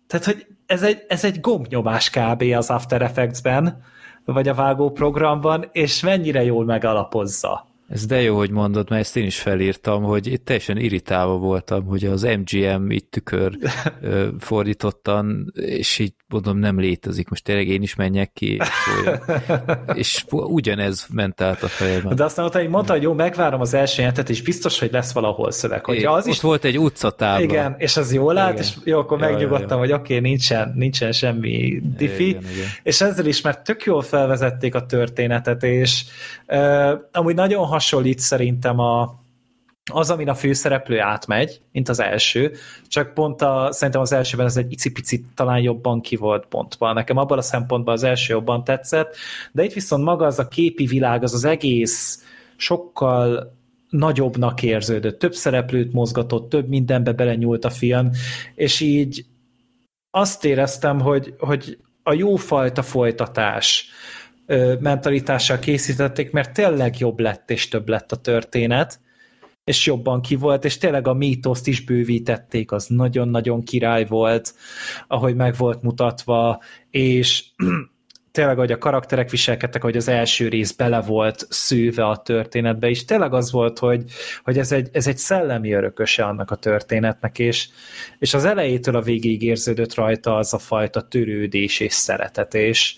tehát hogy ez egy, ez egy gombnyomás kb. az After Effects-ben, vagy a vágó programban, és mennyire jól megalapozza. Ez de jó, hogy mondod, mert ezt én is felírtam, hogy itt teljesen irritálva voltam, hogy az MGM itt tükör fordítottan, és így mondom, nem létezik. Most tényleg én is menjek ki, és, és ugyanez ment át a fejemben. De aztán utána mondta, hogy jó, megvárom az első jelentet, és biztos, hogy lesz valahol szöveg. Hogyha az Ott is volt egy utcatábla. Igen, és az jól állt, Igen. és jó, akkor Ja, ja, megnyugodtam, ja. hogy oké, okay, nincsen, nincsen semmi diffi, Igen, igen. és ezzel is, mert tök jól felvezették a történetet, és uh, amúgy nagyon hasonlít szerintem a, az, amin a főszereplő átmegy, mint az első, csak pont a, szerintem az elsőben ez egy icipicit talán jobban ki volt pontban. Nekem abban a szempontban az első jobban tetszett, de itt viszont maga az a képi világ, az az egész sokkal nagyobbnak érződött, több szereplőt mozgatott, több mindenbe belenyúlt a film, és így azt éreztem, hogy, hogy a jófajta folytatás mentalitással készítették, mert tényleg jobb lett és több lett a történet, és jobban ki volt, és tényleg a mítoszt is bővítették, az nagyon-nagyon király volt, ahogy meg volt mutatva, és tényleg, hogy a karakterek viselkedtek, hogy az első rész bele volt szűve a történetbe, és tényleg az volt, hogy, hogy ez, egy, ez egy szellemi örököse annak a történetnek, és, és az elejétől a végéig érződött rajta az a fajta törődés és szeretet, és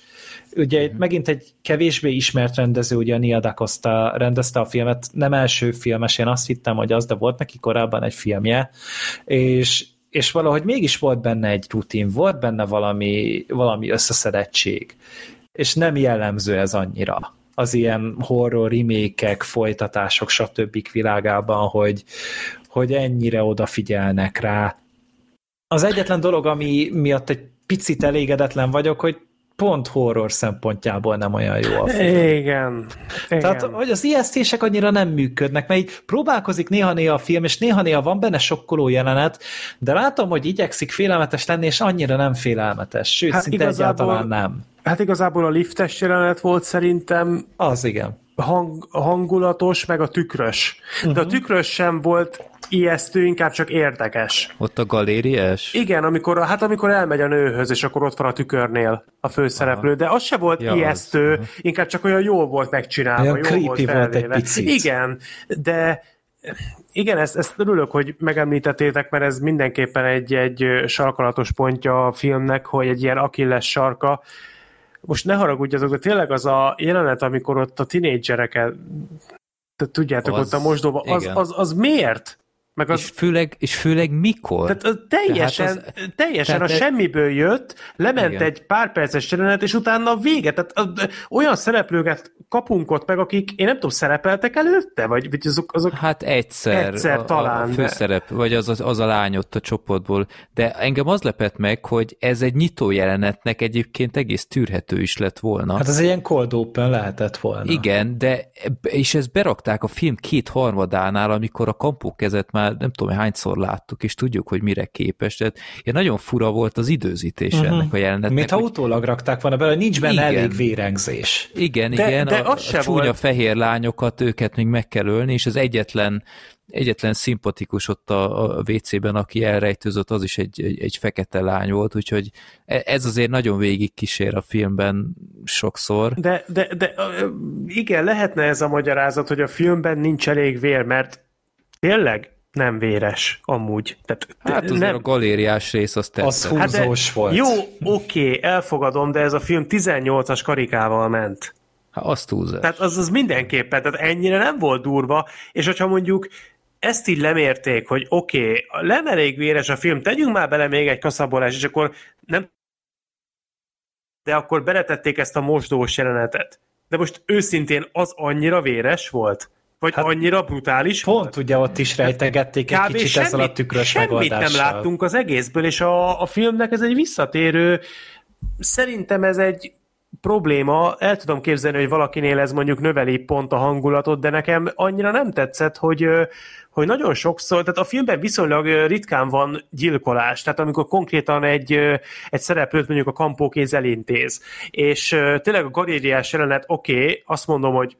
ugye itt megint egy kevésbé ismert rendező, ugye a Nia Da Costa rendezte a filmet, nem első filmes, én azt hittem, hogy az, de volt neki korábban egy filmje, és, és valahogy mégis volt benne egy rutin, volt benne valami, valami összeszedettség, és nem jellemző ez annyira az ilyen horror remékek, folytatások, stb. világában, hogy, hogy ennyire odafigyelnek rá. Az egyetlen dolog, ami miatt egy picit elégedetlen vagyok, hogy pont horror szempontjából nem olyan jó a film. Igen. Igen. Tehát, hogy az ijesztések annyira nem működnek, mert így próbálkozik néha-néha a film, és néha-néha van benne sokkoló jelenet, de látom, hogy igyekszik félelmetes lenni, és annyira nem félelmetes, sőt, hát szinte igazából- egyáltalán nem. Hát igazából a liftes jelenet volt szerintem Az igen. hang, hangulatos, meg a tükrös. De Mhm. a tükrös sem volt ijesztő, inkább csak érdekes. Ott a galériás? Igen, amikor, hát amikor elmegy a nőhöz, és akkor ott van a tükörnél a főszereplő, de az se volt Ja, az. ijesztő, Aha. inkább csak olyan jól volt megcsinálva, Olyan jól creepy volt volt egy felvéve. picit. Igen, de igen, ezt, ezt örülök, hogy megemlítettétek, mert ez mindenképpen egy, egy sarkalatos pontja a filmnek, hogy egy ilyen akilles sarka. Most ne haragudjatok, de tényleg az a jelenet, amikor ott a tinédzsereket tudjátok, Az- ott a mosdóban, az, az, az miért? Meg az, És főleg, és főleg mikor? tehát az teljesen, Tehát az, teljesen tehát a semmiből jött, lement Igen. egy pár perces jelenet, és utána a vége. Tehát az, olyan szereplőket kapunk ott meg, akik, én nem tudom, szerepeltek előtte? Vagy, vagy azok, azok Hát egyszer. Egyszer a, talán, A de- főszerep, vagy az, az, az a lány ott a csoportból. De engem az lepett meg, hogy ez egy nyitó jelenetnek egyébként egész tűrhető is lett volna. Hát ez egy ilyen cold open lehetett volna. Igen, de és ezt berakták a film két harmadánál, amikor a kampókezet már nem tudom hányszor láttuk, és tudjuk, hogy mire képes. Tehát ilyen nagyon fura volt az időzítés uh-huh. ennek a jelenetnek. Mint ha utólag rakták volna bele, nincs benne Igen. elég vérengzés. Igen, De- igen, de a, az a csúnya volt. fehér lányokat, őket még meg kell ölni, és az egyetlen egyetlen szimpatikus ott a, a WC-ben, aki elrejtőzött, az is egy, egy, egy fekete lány volt, úgyhogy e- ez azért nagyon végig kísér a filmben sokszor. De, de, de igen, lehetne ez a magyarázat, hogy a filmben nincs elég vér, mert tényleg nem véres amúgy. Tehát, Hát azért nem, a galériás rész az Az tetszett. Hát de- húzós volt. Jó, oké, elfogadom, de ez a film 18-as karikával ment. Hát azt túlzás. Tehát az, az mindenképpen, tehát ennyire nem volt durva, és hogyha mondjuk ezt így lemérték, hogy oké, okay, nem elég véres a film, tegyünk már bele még egy kaszabolás, és akkor nem de akkor beletették ezt a mosdós jelenetet. De most őszintén az annyira véres volt? Vagy hát annyira brutális Pont volt? ugye ott is rejtegették egy kicsit semmit, ezzel a tükrös semmit megoldással. nem láttunk az egészből, és a, a filmnek ez egy visszatérő, szerintem ez egy probléma, el tudom képzelni, hogy valakinél ez mondjuk növeli pont a hangulatot, de nekem annyira nem tetszett, hogy, hogy nagyon sokszor, tehát a filmben viszonylag ritkán van gyilkolás, tehát amikor konkrétan egy, egy szereplőt mondjuk a kampókéz elintéz, és tényleg a galériás jelenet, oké, okay, azt mondom, hogy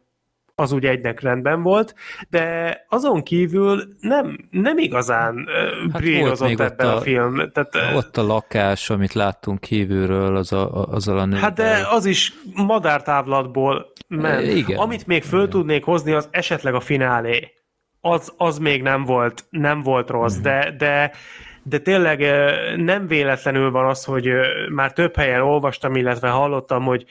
az úgy egynek rendben volt, de azon kívül nem, nem igazán hát brillozott ebben a, a- film. Tehát, Ott a lakás, amit láttunk kívülről, az a, a- azzal a nővel. Hát de az is madártávlatból ment. Igen. Amit még föl tudnék hozni, az esetleg a finálé. Az, az még nem volt, nem volt rossz, Mhm. de, de, de tényleg nem véletlenül van az, hogy már több helyen olvastam, illetve hallottam, hogy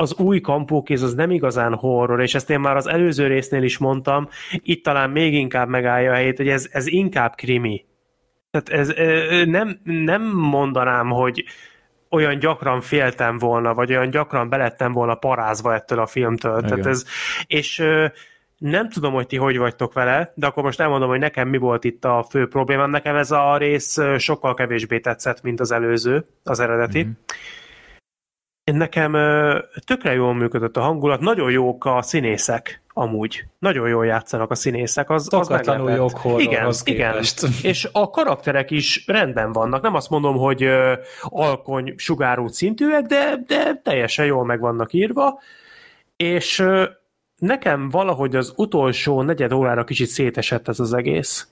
az új kampókéz az nem igazán horror, és ezt én már az előző résznél is mondtam, itt talán még inkább megállja a helyét, hogy ez, ez inkább krimi. Tehát ez, nem, nem mondanám, hogy olyan gyakran féltem volna, vagy olyan gyakran belettem volna parázva ettől a filmtől. Tehát ez, és nem tudom, hogy ti hogy vagytok vele, de akkor most elmondom, hogy nekem mi volt itt a fő problémám. Nekem ez a rész sokkal kevésbé tetszett, mint az előző, az eredeti. Mhm. Nekem tökre jól működött a hangulat, nagyon jók a színészek, amúgy. Nagyon jól játszanak a színészek, az, az meglepett. jók igen, igen. És a karakterek is rendben vannak. Nem azt mondom, hogy ö, alkony sugárú szintűek, de, de teljesen jól meg vannak írva. És ö, nekem valahogy az utolsó negyed órára kicsit szétesett ez az egész.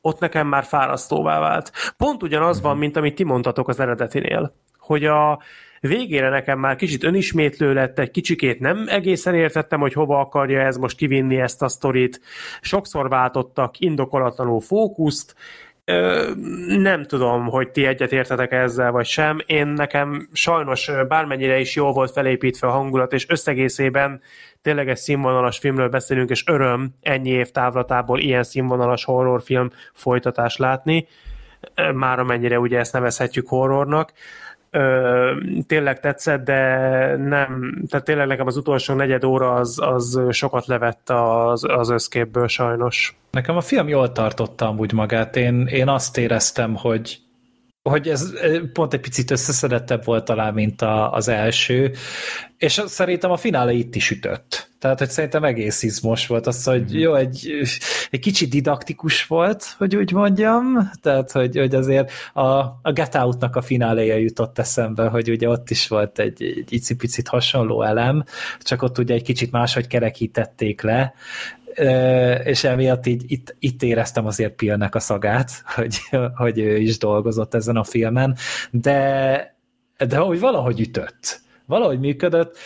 Ott nekem már fárasztóvá vált. Pont ugyanaz van, mint amit ti mondtatok az eredetinél, hogy a végére nekem már kicsit önismétlő lett, egy kicsikét nem egészen értettem, hogy hova akarja ez most kivinni ezt a sztorit. Sokszor váltottak indokolatlanul fókuszt, Ö, nem tudom, hogy ti egyet értetek ezzel, vagy sem. Én nekem sajnos bármennyire is jól volt felépítve a hangulat, és összegészében tényleg egy színvonalas filmről beszélünk, és öröm ennyi év távlatából ilyen színvonalas horrorfilm folytatás látni, már amennyire ugye ezt nevezhetjük horrornak. Ö, tényleg tetszett, de nem, tehát tényleg nekem az utolsó negyed óra az, az sokat levett az, az összképből sajnos. Nekem a film jól tartotta amúgy magát. Én, én azt éreztem, hogy hogy ez pont egy picit összeszedettebb volt talán, mint a, az első, és szerintem a finále itt is ütött. Tehát, hogy szerintem egész izmos volt az, hogy jó, egy, egy kicsit didaktikus volt, hogy úgy mondjam, tehát, hogy, hogy azért a, a Get Out-nak a fináléja jutott eszembe, hogy ugye ott is volt egy, egy icipicit hasonló elem, csak ott ugye egy kicsit máshogy kerekítették le, és emiatt így itt, itt éreztem azért Pilnek a szagát, hogy, hogy ő is dolgozott ezen a filmen, de, de hogy valahogy ütött, valahogy működött,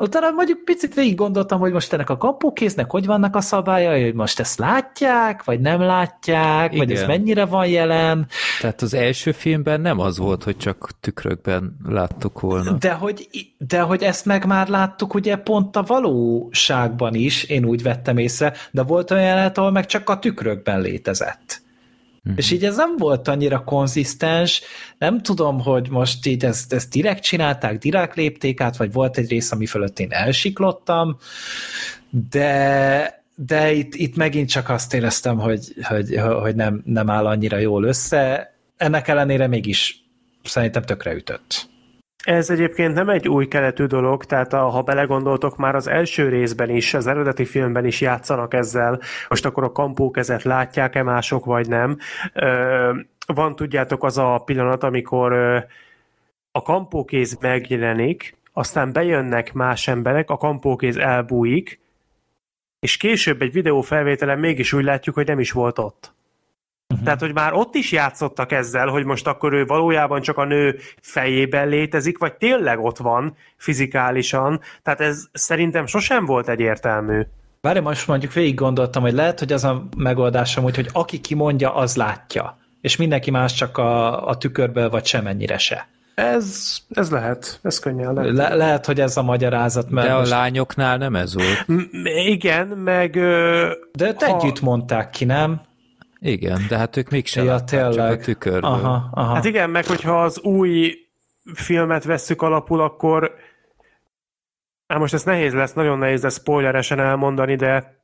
Utána mondjuk picit végig gondoltam, hogy most ennek a kapukésznek hogy vannak a szabályai, hogy most ezt látják, vagy nem látják, Igen. vagy ez mennyire van jelen, Tehát az első filmben nem az volt, hogy csak tükrökben láttuk volna. De hogy, de hogy ezt meg már láttuk ugye pont a valóságban is, én úgy vettem észre, de volt olyan jelenet, ahol meg csak a tükrökben létezett. Mm-hmm. És így ez nem volt annyira konzisztens, nem tudom, hogy most így ezt, ezt direkt csinálták, direkt lépték át, vagy volt egy rész, ami fölött én elsiklottam, de, de itt, itt megint csak azt éreztem, hogy, hogy, hogy nem, nem áll annyira jól össze, ennek ellenére mégis szerintem tökre ütött. Ez egyébként nem egy új keletű dolog, tehát a, ha belegondoltok, már az első részben is, az eredeti filmben is játszanak ezzel, most akkor a kampókezet látják-e mások, vagy nem. Ö, van, tudjátok, az a pillanat, amikor ö, a kampókéz megjelenik, aztán bejönnek más emberek, a kampókéz elbújik, és később egy videófelvételen mégis úgy látjuk, hogy nem is volt ott. Uh-huh. Tehát, hogy már ott is játszottak ezzel, hogy most akkor ő valójában csak a nő fejében létezik, vagy tényleg ott van fizikálisan. Tehát ez szerintem sosem volt egyértelmű. Várj, most mondjuk végig gondoltam, hogy lehet, hogy az a megoldásom úgy, hogy aki kimondja, az látja. És mindenki más csak a, a tükörből, vagy semennyire se. Ez, ez lehet, ez könnyen lehet. Le, lehet, hogy ez a magyarázat. Mert De a most, lányoknál nem ez volt. M- igen, meg... ö, de ha- együtt mondták ki, nem? Igen, de hát ők mégsem Ja, látták, csak a tükörből. Aha, aha. Hát igen, meg hogyha az új filmet vesszük alapul, akkor Hát most ez nehéz lesz, nagyon nehéz lesz spoileresen elmondani, de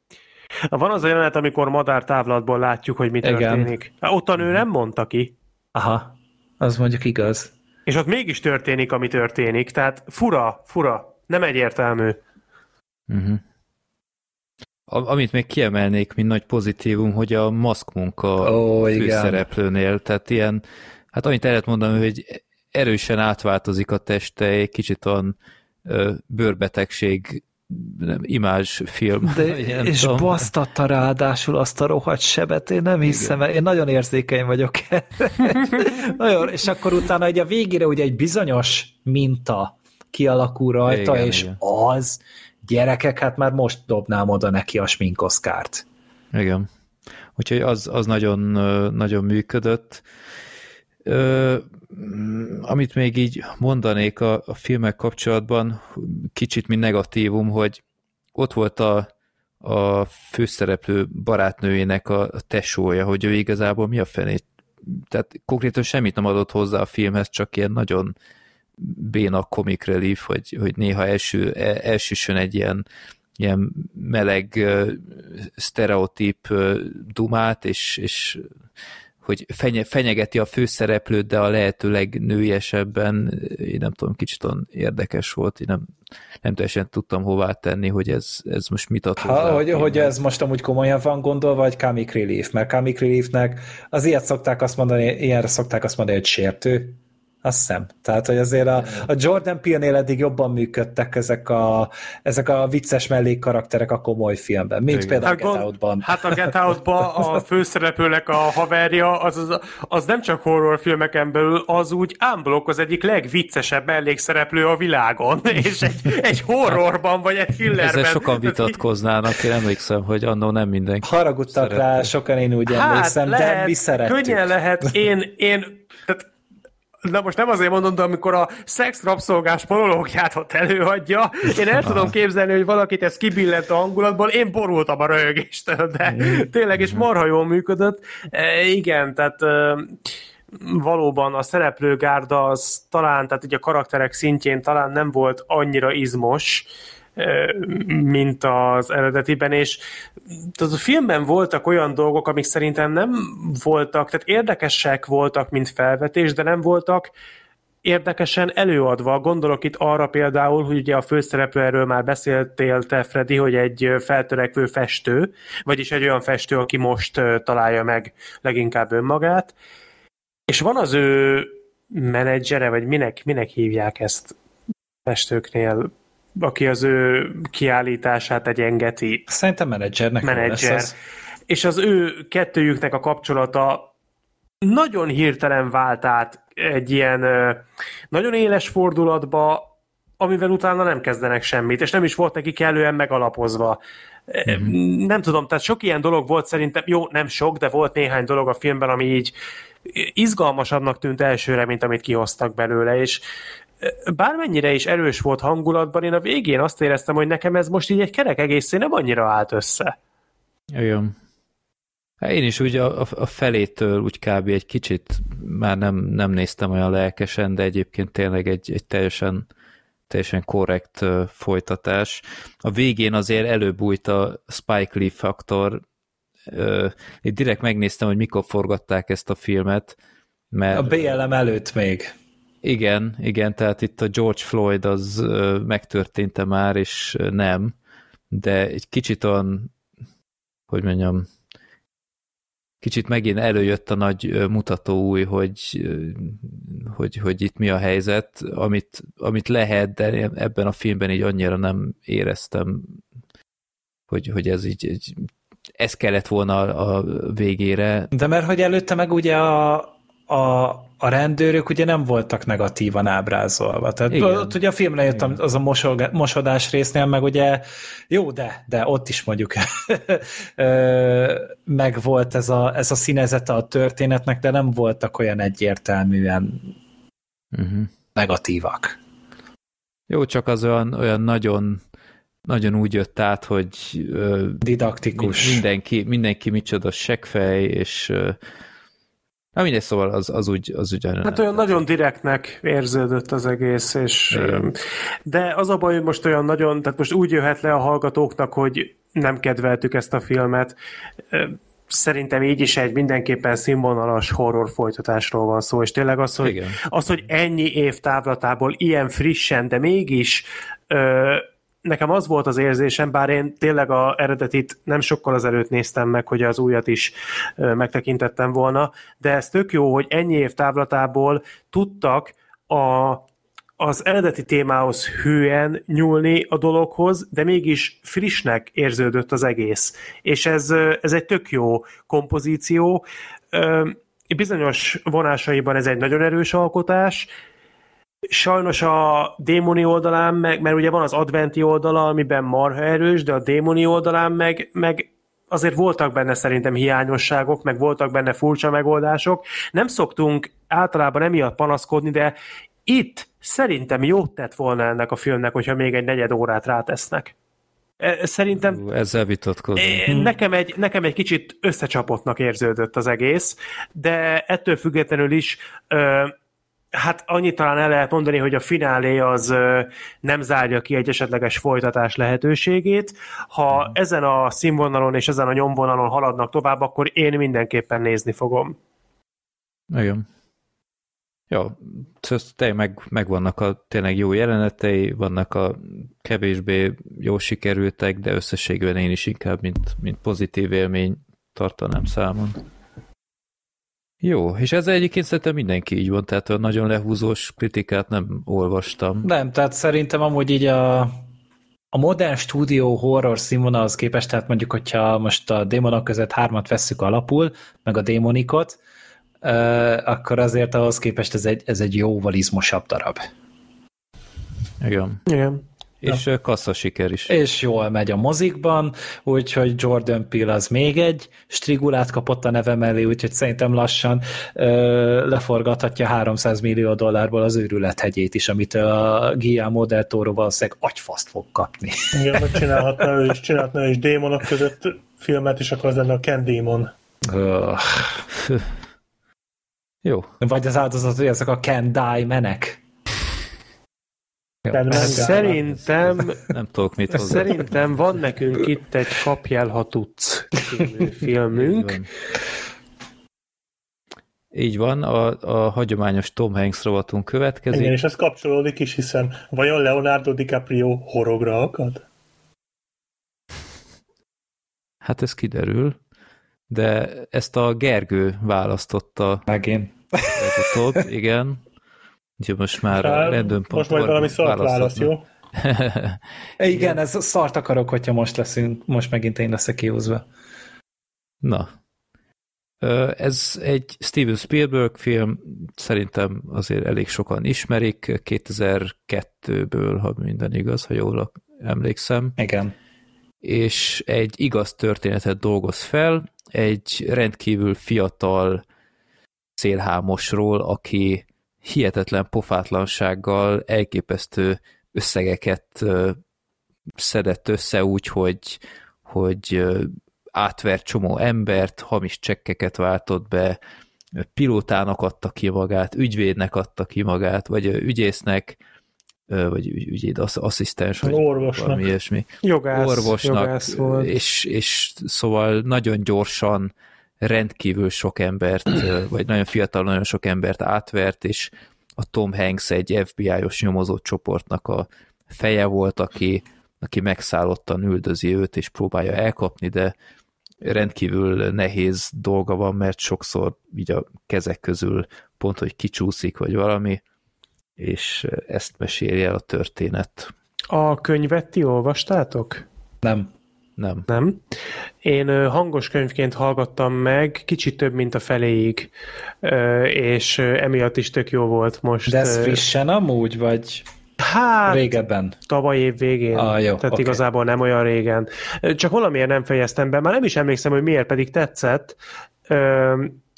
van az a jelenet, amikor madár távlatból látjuk, hogy mi Igen. történik. Hát ott a nő nem mondta ki. Aha, az mondjuk igaz. És ott mégis történik, ami történik. Tehát fura, fura. Nem egyértelmű. Uh-huh. Amit még kiemelnék, mint nagy pozitívum, hogy a maszkmunka Ó, igen. főszereplőnél, tehát ilyen, hát amit el lehet mondani, hogy erősen átváltozik a teste, egy kicsit olyan ö, bőrbetegség nem, imázsfilm. De, Ilyen, és tudom. basztatta ráadásul azt a rohadt sebet, én nem hiszem, el. én nagyon érzékeny vagyok. nagyon, és akkor utána egy a végére ugye egy bizonyos minta kialakul rajta, Igen, és igen. az gyerekek, hát már most dobnám oda neki a sminkoszkárt. Igen. Úgyhogy az, az nagyon, nagyon működött. Ö, amit még így mondanék a, a filmek kapcsolatban, kicsit mint negatívum, hogy ott volt a, a főszereplő barátnőjének a, a tesója, hogy ő igazából mi a fenét, tehát konkrétan semmit nem adott hozzá a filmhez, csak ilyen nagyon béna comic relief, hogy, hogy néha első, e- elsüssön egy ilyen, ilyen meleg ö, sztereotíp dumát, és, és hogy fenye, fenyegeti a főszereplőt, de a lehető legnőiesebben, én nem tudom, kicsit érdekes volt, én nem, nem teljesen tudtam hová tenni, hogy ez, ez most mit ad Ha, hogy, hogy ez most amúgy komolyan van gondolva, vagy comic relief? Mert comic reliefnek az ilyet szokták azt mondani, ilyenre szokták azt mondani, hogy sértő. Azt hiszem. Tehát, hogy azért a, a Jordan Peele-nél eddig jobban működtek ezek a, ezek a vicces mellékkarakterek a komoly filmben, mint Igen. például a Hát Get Out-ban. Hát a Get Out-ba a főszereplőnek a haverja, az, az, az nem csak horrorfilmeken belül, az úgy ámblok az egyik legviccesebb mellékszereplő a világon, és egy, egy horrorban, vagy egy thrillerben. Ezzel sokan vitatkoznának, én emlékszem, hogy annó nem mindenki. Haragudtak rá, sokan én úgy emlékszem, de mi szerettük. Hát Könnyen lehet. Én, én Na most nem azért mondom, de amikor a szex rabszolgás monológiát ott előadja, én el tudom képzelni, hogy valakit ez kibillent a hangulatból, én borultam a röhögéstől, de tényleg, és marha jól működött. E, igen, tehát e, valóban a szereplőgárda az talán, tehát ugye a karakterek szintjén talán nem volt annyira izmos, mint az eredetiben, és tehát a filmben voltak olyan dolgok, amik szerintem nem voltak, tehát érdekesek voltak, mint felvetés, de nem voltak érdekesen előadva. Gondolok itt arra például, hogy ugye a főszereplő erről már beszéltél te, Freddy, hogy egy feltörekvő festő, vagyis egy olyan festő, aki most találja meg leginkább önmagát, és van az ő menedzsere, vagy minek, minek hívják ezt festőknél, aki az ő kiállítását egyengeti, Szerintem menedzsernek menedzser. lesz az. És az ő kettőjüknek a kapcsolata nagyon hirtelen vált át egy ilyen nagyon éles fordulatba, amivel utána nem kezdenek semmit, és nem is volt neki kellően megalapozva. Mm-hmm. Nem tudom, tehát sok ilyen dolog volt szerintem, jó, nem sok, de volt néhány dolog a filmben, ami így izgalmasabbnak tűnt elsőre, mint amit kihoztak belőle, és bármennyire is erős volt hangulatban, én a végén azt éreztem, hogy nekem ez most így egy kerek egészén nem annyira állt össze. Igen. Hát én is úgy a, a felétől úgy kb. egy kicsit már nem, nem néztem olyan lelkesen, de egyébként tényleg egy, egy teljesen, teljesen korrekt folytatás. A végén azért előbújt a Spike Lee faktor. Itt direkt megnéztem, hogy mikor forgatták ezt a filmet, mert A BLM előtt még. Igen, igen, tehát itt a George Floyd az megtörténte már, és nem, de egy kicsit olyan, hogy mondjam, kicsit megint előjött a nagy mutató új, hogy, hogy, hogy itt mi a helyzet, amit, amit lehet, de ebben a filmben így annyira nem éreztem, hogy, hogy ez így, így ez kellett volna a végére. De mert hogy előtte meg ugye a, a, a rendőrök ugye nem voltak negatívan ábrázolva. Tehát Igen. ott ugye a filmre jött Igen. az a mosog, mosodás résznél, meg ugye jó, de, de ott is mondjuk meg volt ez a, ez a színezete a történetnek, de nem voltak olyan egyértelműen Uh-huh. negatívak. Jó, csak az olyan, olyan nagyon, nagyon úgy jött át, hogy ö, Didaktikus. mindenki, mindenki micsoda seggfej, és ö, Na mindegy, szóval az, az úgy, az úgy Hát olyan nagyon direktnek érződött az egész, és Igen. de az a baj, hogy most olyan nagyon, tehát most úgy jöhet le a hallgatóknak, hogy nem kedveltük ezt a filmet. Szerintem így is egy mindenképpen színvonalas horror folytatásról van szó, és tényleg az, hogy, Igen. az, hogy ennyi év távlatából ilyen frissen, de mégis ö, nekem az volt az érzésem, bár én tényleg a eredetit nem sokkal azelőtt néztem meg, hogy az újat is megtekintettem volna, de ez tök jó, hogy ennyi év távlatából tudtak a, az eredeti témához hűen nyúlni a dologhoz, de mégis frissnek érződött az egész. És ez, ez egy tök jó kompozíció. Bizonyos vonásaiban ez egy nagyon erős alkotás, Sajnos a démoni oldalán, meg, mert ugye van az adventi oldala, amiben marha erős, de a démoni oldalán meg, meg azért voltak benne szerintem hiányosságok, meg voltak benne furcsa megoldások. Nem szoktunk általában emiatt panaszkodni, de itt szerintem jót tett volna ennek a filmnek, hogyha még egy negyed órát rátesznek. E, Szerintem Ezzel vitatkozom. É, Nekem egy, nekem egy kicsit összecsapottnak érződött az egész, de ettől függetlenül is ö, hát annyit talán el lehet mondani, hogy a finálé az nem zárja ki egy esetleges folytatás lehetőségét. Ha ezen a színvonalon és ezen a nyomvonalon haladnak tovább, akkor én mindenképpen nézni fogom. Igen. Jó, szóval tényleg meg, megvannak a tényleg jó jelenetei, vannak a kevésbé jó sikerültek, de összességében én is inkább, mint, mint pozitív élmény tartanám számon. Jó, és ezzel egyébként szerintem mindenki így van, tehát a nagyon lehúzós kritikát nem olvastam. Nem, tehát szerintem amúgy így a, a modern stúdió horror színvonalhoz képest, tehát mondjuk, hogyha most a démonok között hármat vesszük alapul, meg a démonikot, akkor azért ahhoz képest ez egy, ez egy jóval izmosabb darab. Igen. Igen. És ja. kassza siker is. És jól megy a mozikban, úgyhogy Jordan Peele az még egy strigulát kapott a neve mellé, úgyhogy szerintem lassan ö, leforgathatja 300 millió dollárból az őrület hegyét is, amit a Guillermo del Toro valószínűleg agyfaszt fog kapni. Igen, meg csinálhatna ő is, csinálhatna ő is démonok között filmet, és akkor az lenne a Ken Démon. Öh. Jó. Vagy az áldozat, hogy ezek a Can Die menek. Szerintem, Nem tudok mit hozzá. szerintem van nekünk itt egy kapjel, ha tudsz című filmünk. Így van. Így van, a, a hagyományos Tom Hanks rovatunk következik. Igen, és ez kapcsolódik is, hiszen vajon Leonardo DiCaprio horogra akad? Hát ez kiderül, de ezt a Gergő választotta Megint. legutóbb, igen. Úgyhogy most már Hát, random Most majd valami szart válasz, jó? Igen, ez szart akarok, hogyha most leszünk, most megint én leszek kihúzva. Na. Ez egy Steven Spielberg film, szerintem azért elég sokan ismerik, 2002-ből, ha minden igaz, ha jól emlékszem. Igen. és egy igaz történetet dolgoz fel, egy rendkívül fiatal szélhámosról, aki hihetetlen pofátlansággal elképesztő összegeket szedett össze úgy, hogy, hogy átvert csomó embert, hamis csekkeket váltott be, pilótának adta ki magát, ügyvédnek adta ki magát, vagy ügyésznek, vagy ügy- ügyvéd, assz- asszisztens, vagy Orvosnak. valami ilyesmi Jogász, orvosnak, jogász volt. és, és szóval nagyon gyorsan rendkívül sok embert, vagy nagyon fiatal, nagyon sok embert átvert, és a Tom Hanks egy FBI-os nyomozó csoportnak a feje volt, aki, aki megszállottan üldözi őt, és próbálja elkapni, de rendkívül nehéz dolga van, mert sokszor így a kezek közül pont, hogy kicsúszik, vagy valami, és ezt meséli el a történet. A könyvet ti olvastátok? Nem. Nem. Nem. Én hangos könyvként hallgattam meg, kicsit több, mint a feléig, és emiatt is tök jó volt most. De ez frissen amúgy, vagy Hát, régebben? tavaly év végén. Ah, jó, Tehát oké. igazából nem olyan régen. Csak valamiért nem fejeztem be, már nem is emlékszem, hogy miért pedig tetszett.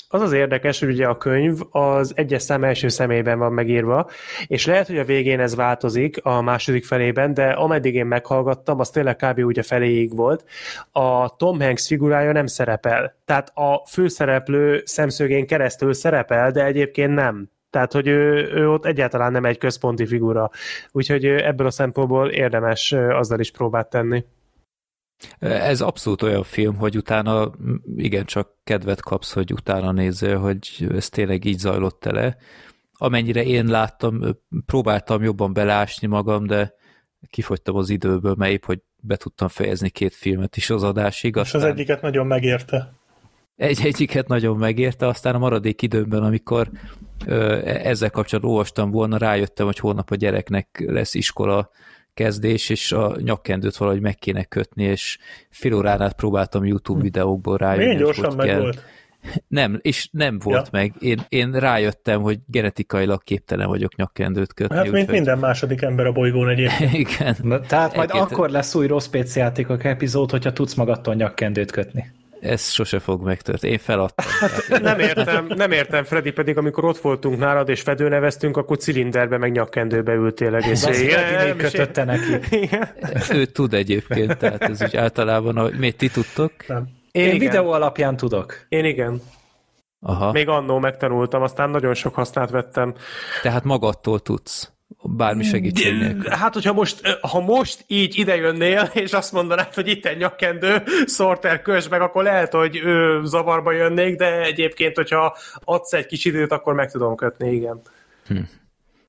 Az az érdekes, hogy ugye a könyv az egyes szám első személyben van megírva, és lehet, hogy a végén ez változik a második felében, de ameddig én meghallgattam, az tényleg kb. úgy a feléig volt, a Tom Hanks figurája nem szerepel. Tehát a főszereplő szemszögén keresztül szerepel, de egyébként nem. Tehát, hogy ő, ő ott egyáltalán nem egy központi figura. Úgyhogy ebből a szempontból érdemes azzal is próbát tenni. Ez abszolút olyan film, hogy utána igencsak kedvet kapsz, hogy utána nézzél, hogy ez tényleg így zajlott le. Amennyire én láttam, próbáltam jobban belásni magam, de kifogytam az időből, mert épp, hogy be tudtam fejezni két filmet is az adásig. Aztán... És az egyiket nagyon megérte. Egy, egyiket nagyon megérte, aztán a maradék időmben, amikor ö, ezzel kapcsolatban olvastam volna, rájöttem, hogy holnap a gyereknek lesz iskola kezdés, és a nyakkendőt valahogy meg kéne kötni, és fél órán át próbáltam YouTube hm. videókból rájönni. Milyen gyorsan hogy meg kell. volt? Nem, és nem volt ja. meg. Én, én rájöttem, hogy genetikailag képtelen vagyok nyakkendőt kötni. Hát, mint hogy... minden második ember a bolygón egyébként. Igen. Na, tehát majd Egyébként... akkor lesz új rossz játékok epizód, hogyha tudsz magadtól nyakkendőt kötni ez sose fog megtörténni. Én feladtam. Hát, nem értem, nem értem, Freddy, pedig amikor ott voltunk nálad és fedőneveztünk, akkor cilinderbe meg nyakkendőbe ültél egész kötötte neki. Ő tud egyébként, tehát ez úgy általában, hogy miért ti tudtok? Nem. Én, Én videó alapján tudok. Én igen. Aha. Még annó megtanultam, aztán nagyon sok hasznát vettem. Tehát magadtól tudsz bármi segítség nélkül. Hát, hogyha most, ha most így idejönnél, és azt mondanád, hogy itt egy nyakkendő, szorter kös meg, akkor lehet, hogy ő zavarba jönnék, de egyébként, hogyha adsz egy kis időt, akkor meg tudom kötni, igen. Hm.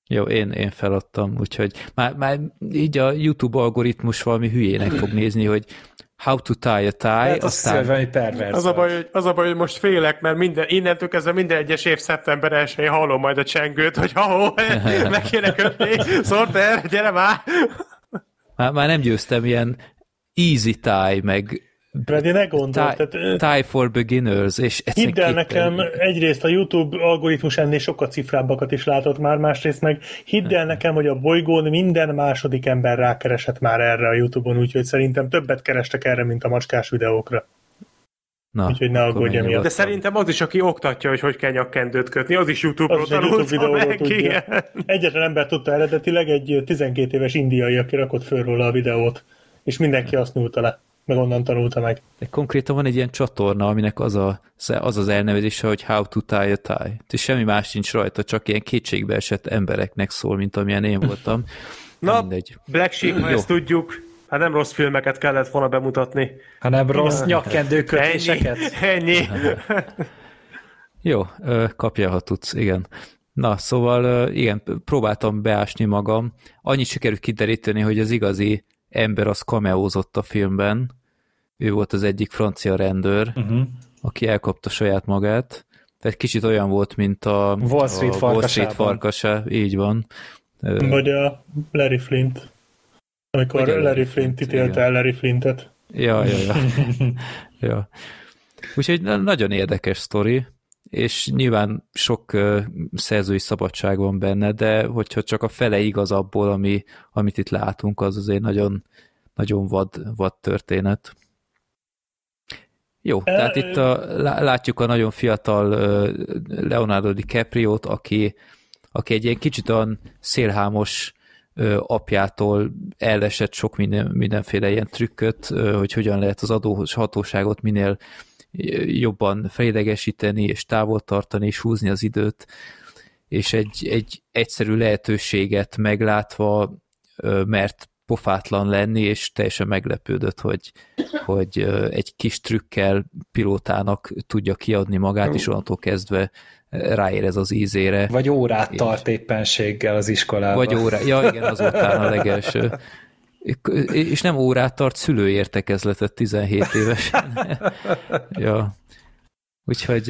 Jó, én, én feladtam, úgyhogy már, már így a YouTube algoritmus valami hülyének fog nézni, hogy How to tie a tie. Hát aztán... Az, pervers az, a baj, hogy, az a baj, hogy most félek, mert minden, innentől kezdve minden egyes év szeptember 1 hallom majd a csengőt, hogy ha meg kéne kötni, Sorter, gyere már! már! Már nem győztem ilyen easy tie, meg Freddy, ne gondolj. Tie, tehát, tie for beginners, és Hidd el nekem, egyrészt a YouTube algoritmus ennél sokkal cifrábbakat is látott már, másrészt meg hidd el nekem, hogy a bolygón minden második ember rákeresett már erre a YouTube-on, úgyhogy szerintem többet kerestek erre, mint a macskás videókra. Na, Úgyhogy ne aggódj emiatt. De szerintem az is, aki oktatja, hogy hogy kell nyakkendőt kötni, az is YouTube-ról tanult YouTube meg. Tudja. Egyetlen ember tudta eredetileg, egy 12 éves indiai, aki rakott föl róla a videót, és mindenki azt nyúlta le meg onnan tanulta meg. De konkrétan van egy ilyen csatorna, aminek az a, az, az elnevezése, hogy how to tie a tie. És semmi más nincs rajta, csak ilyen kétségbe esett embereknek szól, mint amilyen én voltam. Na, Mindegy. Black Sheep, ha ezt tudjuk, hát nem rossz filmeket kellett volna bemutatni. Hanem rossz nyakkendőkötéseket. Ennyi. Ennyi. Jó, kapja, ha tudsz, igen. Na, szóval igen, próbáltam beásni magam. Annyit sikerült kideríteni, hogy az igazi ember az kameózott a filmben, ő volt az egyik francia rendőr, uh-huh. aki elkapta saját magát, tehát kicsit olyan volt, mint a Wall Street, a Wall Street farkasa, így van. Vagy a Larry Flint, amikor Vagy Larry Flint ítélte el Larry Flintet. Ja, ja, ja. ja. Úgyhogy nagyon érdekes sztori, és nyilván sok uh, szerzői szabadság van benne, de hogyha csak a fele igaz abból, ami, amit itt látunk, az azért nagyon, nagyon vad, vad történet. Jó, tehát itt a, látjuk a nagyon fiatal Leonardo DiCaprio-t, aki, aki egy ilyen kicsit olyan szélhámos apjától elesett sok minden, mindenféle ilyen trükköt, hogy hogyan lehet az adóhatóságot minél jobban felidegesíteni, és távol tartani, és húzni az időt, és egy, egy egyszerű lehetőséget meglátva, mert pofátlan lenni, és teljesen meglepődött, hogy, hogy egy kis trükkel pilótának tudja kiadni magát, és onnantól kezdve ráérez az ízére. Vagy órát és... tart éppenséggel az iskolában. Vagy órá, ja igen, azután a legelső. És nem órát tart, szülőértekezletet 17 évesen. ja. Úgyhogy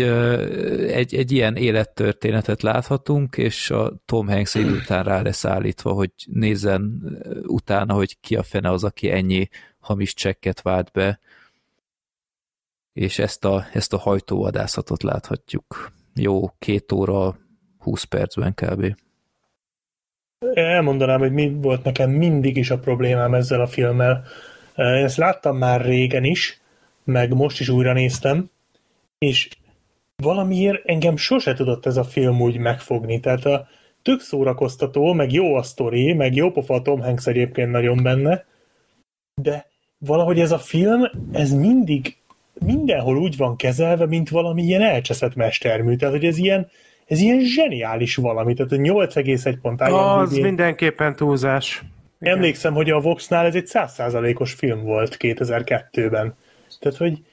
egy, egy ilyen élettörténetet láthatunk, és a Tom Hanks idő után rá lesz állítva, hogy nézzen utána, hogy ki a fene az, aki ennyi hamis csekket vált be, és ezt a, ezt a hajtóvadászatot láthatjuk. Jó, két óra, 20 percben kb elmondanám, hogy mi volt nekem mindig is a problémám ezzel a filmmel. Én ezt láttam már régen is, meg most is újra néztem, és valamiért engem sose tudott ez a film úgy megfogni. Tehát a tök szórakoztató, meg jó a sztori, meg jó pofa Tom Hanks egyébként nagyon benne, de valahogy ez a film, ez mindig mindenhol úgy van kezelve, mint valami ilyen elcseszett mestermű. Tehát, hogy ez ilyen, ez ilyen zseniális valami. Tehát a 8,1 pont Az mindenképpen túlzás. Igen. Emlékszem, hogy a Voxnál ez egy százszázalékos film volt 2002-ben. Tehát, hogy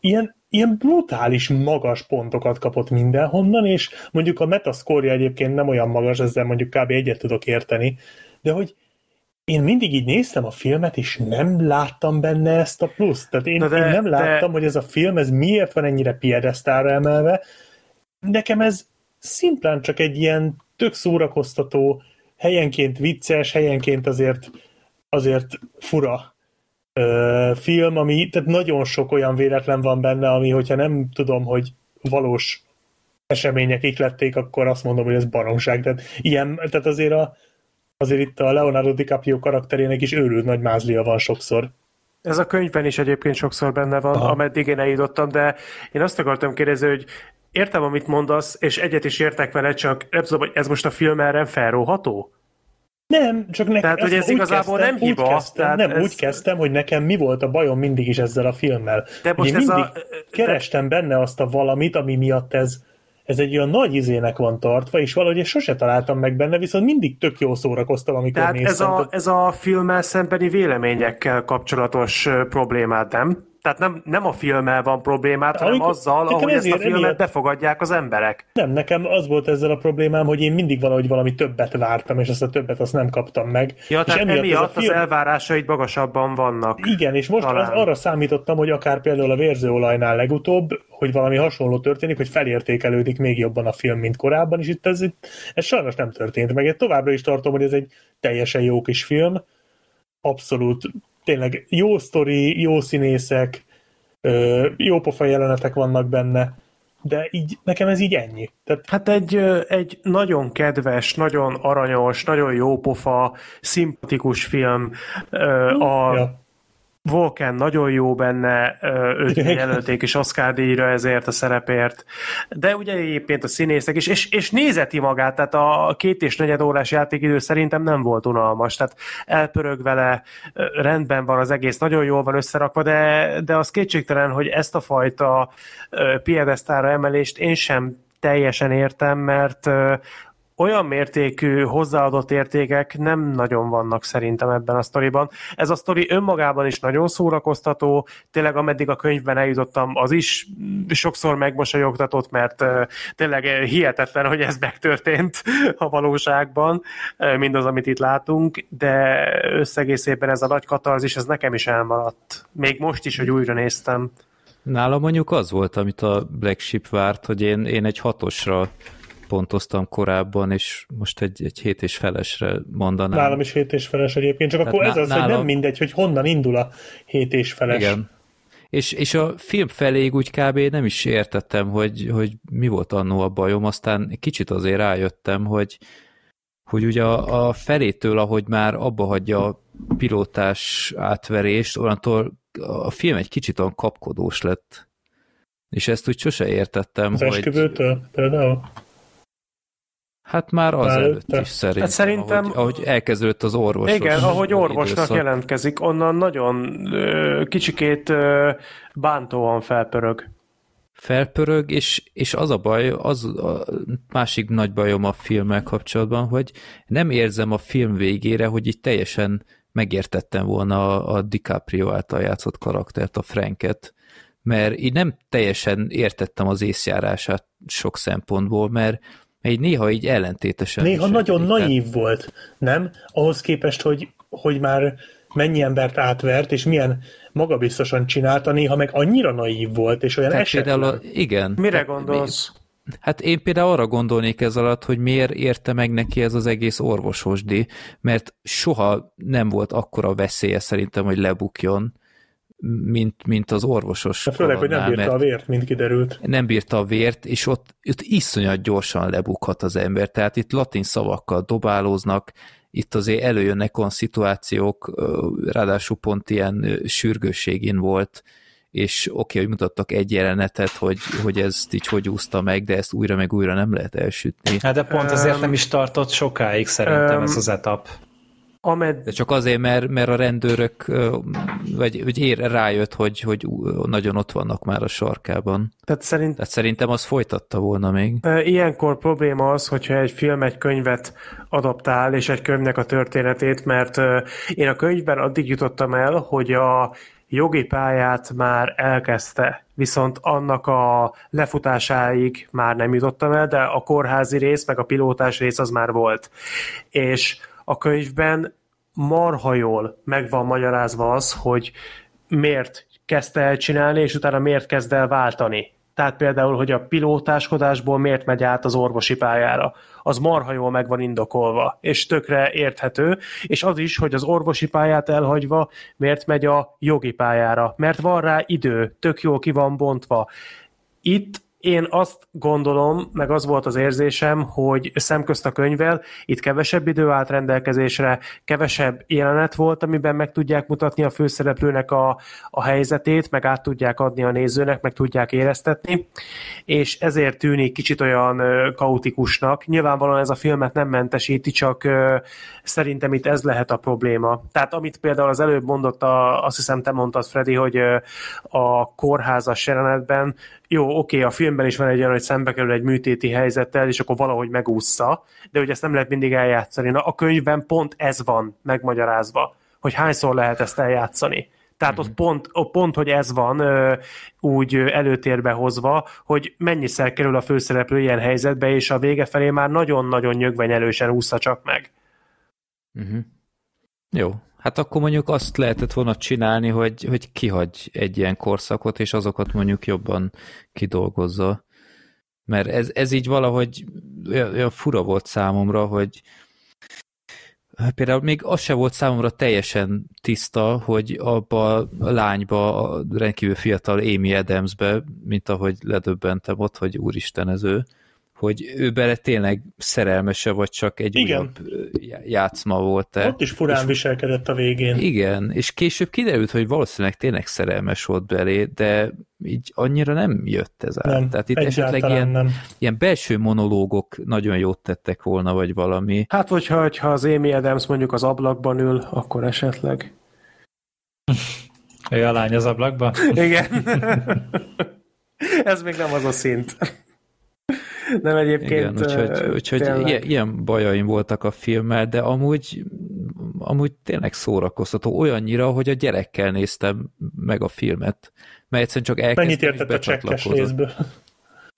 ilyen, ilyen brutális magas pontokat kapott mindenhonnan, és mondjuk a metascore egyébként nem olyan magas, ezzel mondjuk kb. egyet tudok érteni, de hogy én mindig így néztem a filmet, és nem láttam benne ezt a pluszt. Tehát én, de, én nem láttam, de... hogy ez a film, ez miért van ennyire piedesztára emelve. Nekem ez szimplán csak egy ilyen tök szórakoztató, helyenként vicces, helyenként azért, azért fura ö, film, ami, tehát nagyon sok olyan véletlen van benne, ami, hogyha nem tudom, hogy valós események iklették, akkor azt mondom, hogy ez baromság. Tehát, ilyen, tehát azért, a, azért itt a Leonardo DiCaprio karakterének is őrült nagy mázlia van sokszor. Ez a könyvben is egyébként sokszor benne van, Aha. ameddig én eljutottam, de én azt akartam kérdezni, hogy értem, amit mondasz, és egyet is értek vele, csak nem tudom, hogy ez most a film erre felróható? Nem, csak nekem... Tehát, hogy ez igazából kezdtem, nem hiba. Úgy kezdtem, tehát nem, ez... úgy kezdtem, hogy nekem mi volt a bajom mindig is ezzel a filmmel. De most én ez mindig a... kerestem benne azt a valamit, ami miatt ez, ez egy olyan nagy izének van tartva, és valahogy ezt sose találtam meg benne, viszont mindig tök jó szórakoztam, amikor Tehát néztem. ez a, ez a filmmel szembeni véleményekkel kapcsolatos problémád, nem? Tehát nem, nem a filmmel van problémát, hanem Amikor, azzal, ahogy ezért, ezt a filmet emiatt, befogadják az emberek. Nem, nekem az volt ezzel a problémám, hogy én mindig valahogy valami többet vártam, és ezt a többet azt nem kaptam meg. Ja, és tehát emiatt, emiatt film... az elvárásaid magasabban vannak. Igen, és most az, arra számítottam, hogy akár például a vérzőolajnál legutóbb, hogy valami hasonló történik, hogy felértékelődik még jobban a film, mint korábban, és itt ez, itt, ez sajnos nem történt meg. Én továbbra is tartom, hogy ez egy teljesen jó kis film, abszolút tényleg jó sztori, jó színészek, jó pofa jelenetek vannak benne, de így, nekem ez így ennyi. Tehát... Hát egy, egy nagyon kedves, nagyon aranyos, nagyon jó pofa, szimpatikus film. A, ja. Volken nagyon jó benne, őt jelölték is Oscar díjra ezért a szerepért, de ugye egyébként a színészek is, és, és nézeti magát, tehát a két és negyed órás játékidő szerintem nem volt unalmas, tehát elpörög vele, rendben van az egész, nagyon jól van összerakva, de, de az kétségtelen, hogy ezt a fajta piedesztára emelést én sem teljesen értem, mert olyan mértékű hozzáadott értékek nem nagyon vannak szerintem ebben a sztoriban. Ez a sztori önmagában is nagyon szórakoztató, tényleg ameddig a könyvben eljutottam, az is sokszor megmosolyogtatott, mert tényleg hihetetlen, hogy ez megtörtént a valóságban, mindaz, amit itt látunk, de összegészében ez a nagy katarzis, ez nekem is elmaradt. Még most is, hogy újra néztem. Nálam mondjuk az volt, amit a Black Sheep várt, hogy én, én egy hatosra pontoztam korábban, és most egy, egy hét és felesre mondanám. Nálam is hét és feles egyébként, csak Tehát akkor ez az, nálam... hogy nem mindegy, hogy honnan indul a hét és feles. Igen. És, és a film feléig úgy kb. nem is értettem, hogy, hogy mi volt annó a bajom, aztán kicsit azért rájöttem, hogy, hogy ugye a, a felétől, ahogy már abba hagyja a pilótás átverést, onnantól a film egy kicsit olyan kapkodós lett. És ezt úgy sose értettem, Az hogy... esküvőtől például? Hát már az előtt is szerintem, hát szerintem ahogy, ahogy elkezdődött az orvos. Igen, ahogy orvosnak időszak. jelentkezik, onnan nagyon ö, kicsikét ö, bántóan felpörög. Felpörög, és, és az a baj, az a másik nagy bajom a filmmel kapcsolatban, hogy nem érzem a film végére, hogy itt teljesen megértettem volna a, a DiCaprio által játszott karaktert, a Franket, mert így nem teljesen értettem az észjárását sok szempontból, mert egy néha így ellentétesen. Néha nagyon naív tehát... volt, nem? Ahhoz képest, hogy, hogy már mennyi embert átvert, és milyen magabiztosan csinálta, néha meg annyira naív volt, és olyan esetlen. Például, igen. Mire gondolsz? Hát én például arra gondolnék ez alatt, hogy miért érte meg neki ez az egész orvososdi, mert soha nem volt akkora veszélye szerintem, hogy lebukjon, mint, mint az orvosos. De főleg, hogy nem bírta a vért, mint kiderült. Nem bírta a vért, és ott, ott iszonyat gyorsan lebukhat az ember. Tehát itt latin szavakkal dobálóznak, itt azért előjönnek olyan szituációk, ráadásul pont ilyen sürgősségén volt, és oké, okay, hogy mutattak egy jelenetet, hogy, hogy ezt így hogy úszta meg, de ezt újra meg újra nem lehet elsütni. Hát de pont ezért nem is tartott sokáig szerintem ez az etap. Amed... De csak azért, mert, mert a rendőrök vagy, vagy ér, rájött, hogy, hogy nagyon ott vannak már a sarkában. Tehát, szerint... Tehát szerintem az folytatta volna még. Ilyenkor probléma az, hogyha egy film egy könyvet adaptál, és egy könyvnek a történetét, mert én a könyvben addig jutottam el, hogy a jogi pályát már elkezdte, viszont annak a lefutásáig már nem jutottam el, de a kórházi rész, meg a pilótás rész az már volt. És a könyvben marha jól meg magyarázva az, hogy miért kezdte el csinálni, és utána miért kezd el váltani. Tehát például, hogy a pilótáskodásból miért megy át az orvosi pályára. Az marha jól meg van indokolva, és tökre érthető, és az is, hogy az orvosi pályát elhagyva miért megy a jogi pályára, mert van rá idő, tök jól ki van bontva. Itt én azt gondolom, meg az volt az érzésem, hogy szemközt a könyvvel itt kevesebb idő állt rendelkezésre, kevesebb jelenet volt, amiben meg tudják mutatni a főszereplőnek a, a helyzetét, meg át tudják adni a nézőnek, meg tudják éreztetni, és ezért tűnik kicsit olyan kaotikusnak. Nyilvánvalóan ez a filmet nem mentesíti, csak szerintem itt ez lehet a probléma. Tehát amit például az előbb mondott, a, azt hiszem te mondtad, Freddy, hogy a kórházas jelenetben jó, oké, a filmben is van egy olyan, hogy szembe kerül egy műtéti helyzettel, és akkor valahogy megúszza, de hogy ezt nem lehet mindig eljátszani. Na, a könyvben pont ez van megmagyarázva, hogy hányszor lehet ezt eljátszani. Tehát ott, pont, ott pont, hogy ez van úgy előtérbe hozva, hogy mennyiszer kerül a főszereplő ilyen helyzetbe, és a vége felé már nagyon-nagyon nyögvenyelősen úszza csak meg. Mm-hmm. Jó, Hát akkor mondjuk azt lehetett volna csinálni, hogy, hogy kihagy egy ilyen korszakot, és azokat mondjuk jobban kidolgozza. Mert ez, ez így valahogy olyan fura volt számomra, hogy például még az se volt számomra teljesen tiszta, hogy abba a lányba, a rendkívül fiatal Amy Adamsbe, mint ahogy ledöbbentem ott, hogy úristen ez ő, hogy ő bele tényleg szerelmese, vagy csak egy igen. újabb játszma volt-e. Ott is furán és, viselkedett a végén. Igen, és később kiderült, hogy valószínűleg tényleg szerelmes volt belé, de így annyira nem jött ez át. Nem, Tehát itt esetleg ilyen, nem. ilyen belső monológok nagyon jót tettek volna, vagy valami. Hát, hogyha, hogyha az Amy Adams mondjuk az ablakban ül, akkor esetleg. Ő a lány az ablakban? Igen. ez még nem az a szint. Nem egyébként... Igen, úgyhogy, úgyhogy ilyen, ilyen bajaim voltak a filmmel, de amúgy, amúgy tényleg szórakoztató. Olyannyira, hogy a gyerekkel néztem meg a filmet. Mert egyszerűen csak elkezdtem Mennyit értett a csekkes részből?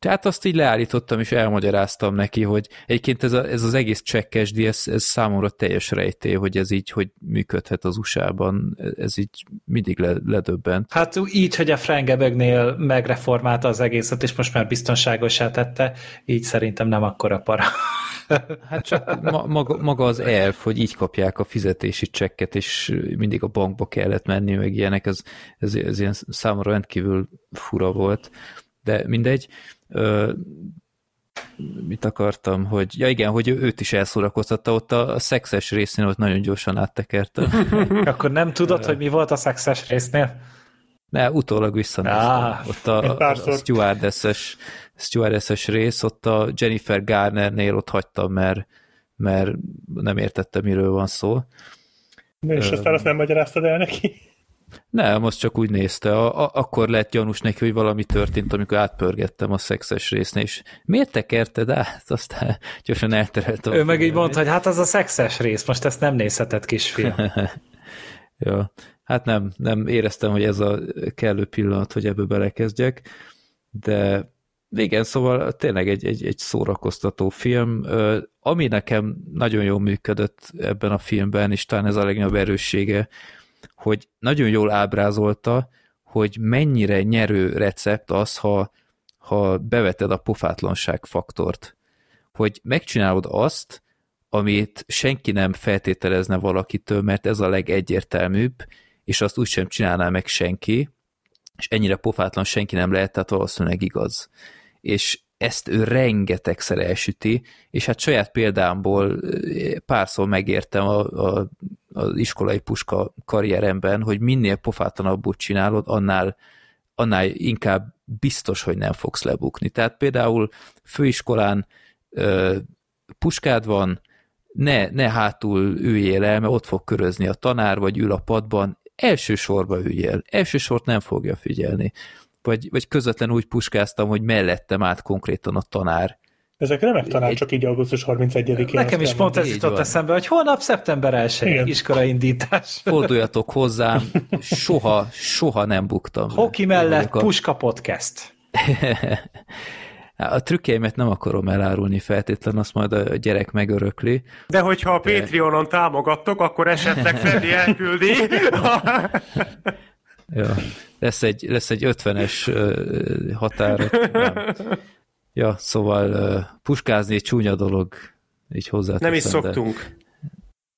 Tehát azt így leállítottam, és elmagyaráztam neki, hogy egyébként ez, a, ez az egész csekkes ez, ez számomra teljes rejtély, hogy ez így, hogy működhet az USA-ban, ez így mindig le, ledöbbent. Hát így, hogy a Frangebegnél megreformálta az egészet, és most már biztonságosá tette, így szerintem nem akkora para. Hát csak ma, maga, maga az elf, hogy így kapják a fizetési csekket, és mindig a bankba kellett menni, meg ilyenek, ez, ez, ez ilyen számomra rendkívül fura volt, de mindegy. Ö, mit akartam, hogy ja igen, hogy őt is elszórakoztatta, ott a, a szexes részén ott nagyon gyorsan áttekerte. Akkor nem tudod, hogy mi volt a szexes résznél? Ne, utólag visszanéztem. Ah, ott a, a, a stewardesses, stewardesses rész, ott a Jennifer Garnernél ott hagytam, mert, mert nem értette, miről van szó. És aztán azt nem magyaráztad el neki? Nem, most csak úgy nézte. A, a, akkor lett gyanús neki, hogy valami történt, amikor átpörgettem a szexes résznél, és miért tekerted át? Aztán gyorsan elterelt. Ő meg így mondta, hogy hát az a szexes rész, most ezt nem nézheted, kisfiam. ja, hát nem, nem éreztem, hogy ez a kellő pillanat, hogy ebbe belekezdjek, de igen, szóval tényleg egy, egy, egy szórakoztató film, ami nekem nagyon jól működött ebben a filmben, és talán ez a legnagyobb erőssége, hogy nagyon jól ábrázolta, hogy mennyire nyerő recept az, ha, ha beveted a pofátlanság faktort. Hogy megcsinálod azt, amit senki nem feltételezne valakitől, mert ez a legegyértelműbb, és azt úgysem csinálná meg senki, és ennyire pofátlan senki nem lehet, tehát valószínűleg igaz. És ezt ő rengetegszer elsüti, és hát saját példámból párszor megértem a, a, az iskolai puska karrieremben, hogy minél pofátlanabbul csinálod, annál, annál inkább biztos, hogy nem fogsz lebukni. Tehát például főiskolán ö, puskád van, ne, ne hátul üljél el, mert ott fog körözni a tanár, vagy ül a padban, első sorba üljél, első sort nem fogja figyelni. Vagy, vagy közvetlen úgy puskáztam, hogy mellettem át konkrétan a tanár. Ezek remek tanácsok így augusztus 31-én. Nekem is pont ez jutott eszembe, hogy holnap szeptember 1 Igen. iskolaindítás. Forduljatok hozzám, soha, soha nem buktam. Hoki mellett a- Puska Podcast. A trükkjeimet nem akarom elárulni feltétlen, azt majd a gyerek megörökli. De hogyha a Patreonon támogattok, akkor esetleg Freddy elküldi. Ja. Lesz egy, lesz egy 50-es ö, határ. Nem. Ja, szóval puskázni egy csúnya dolog, így hozzá. Nem is szoktunk.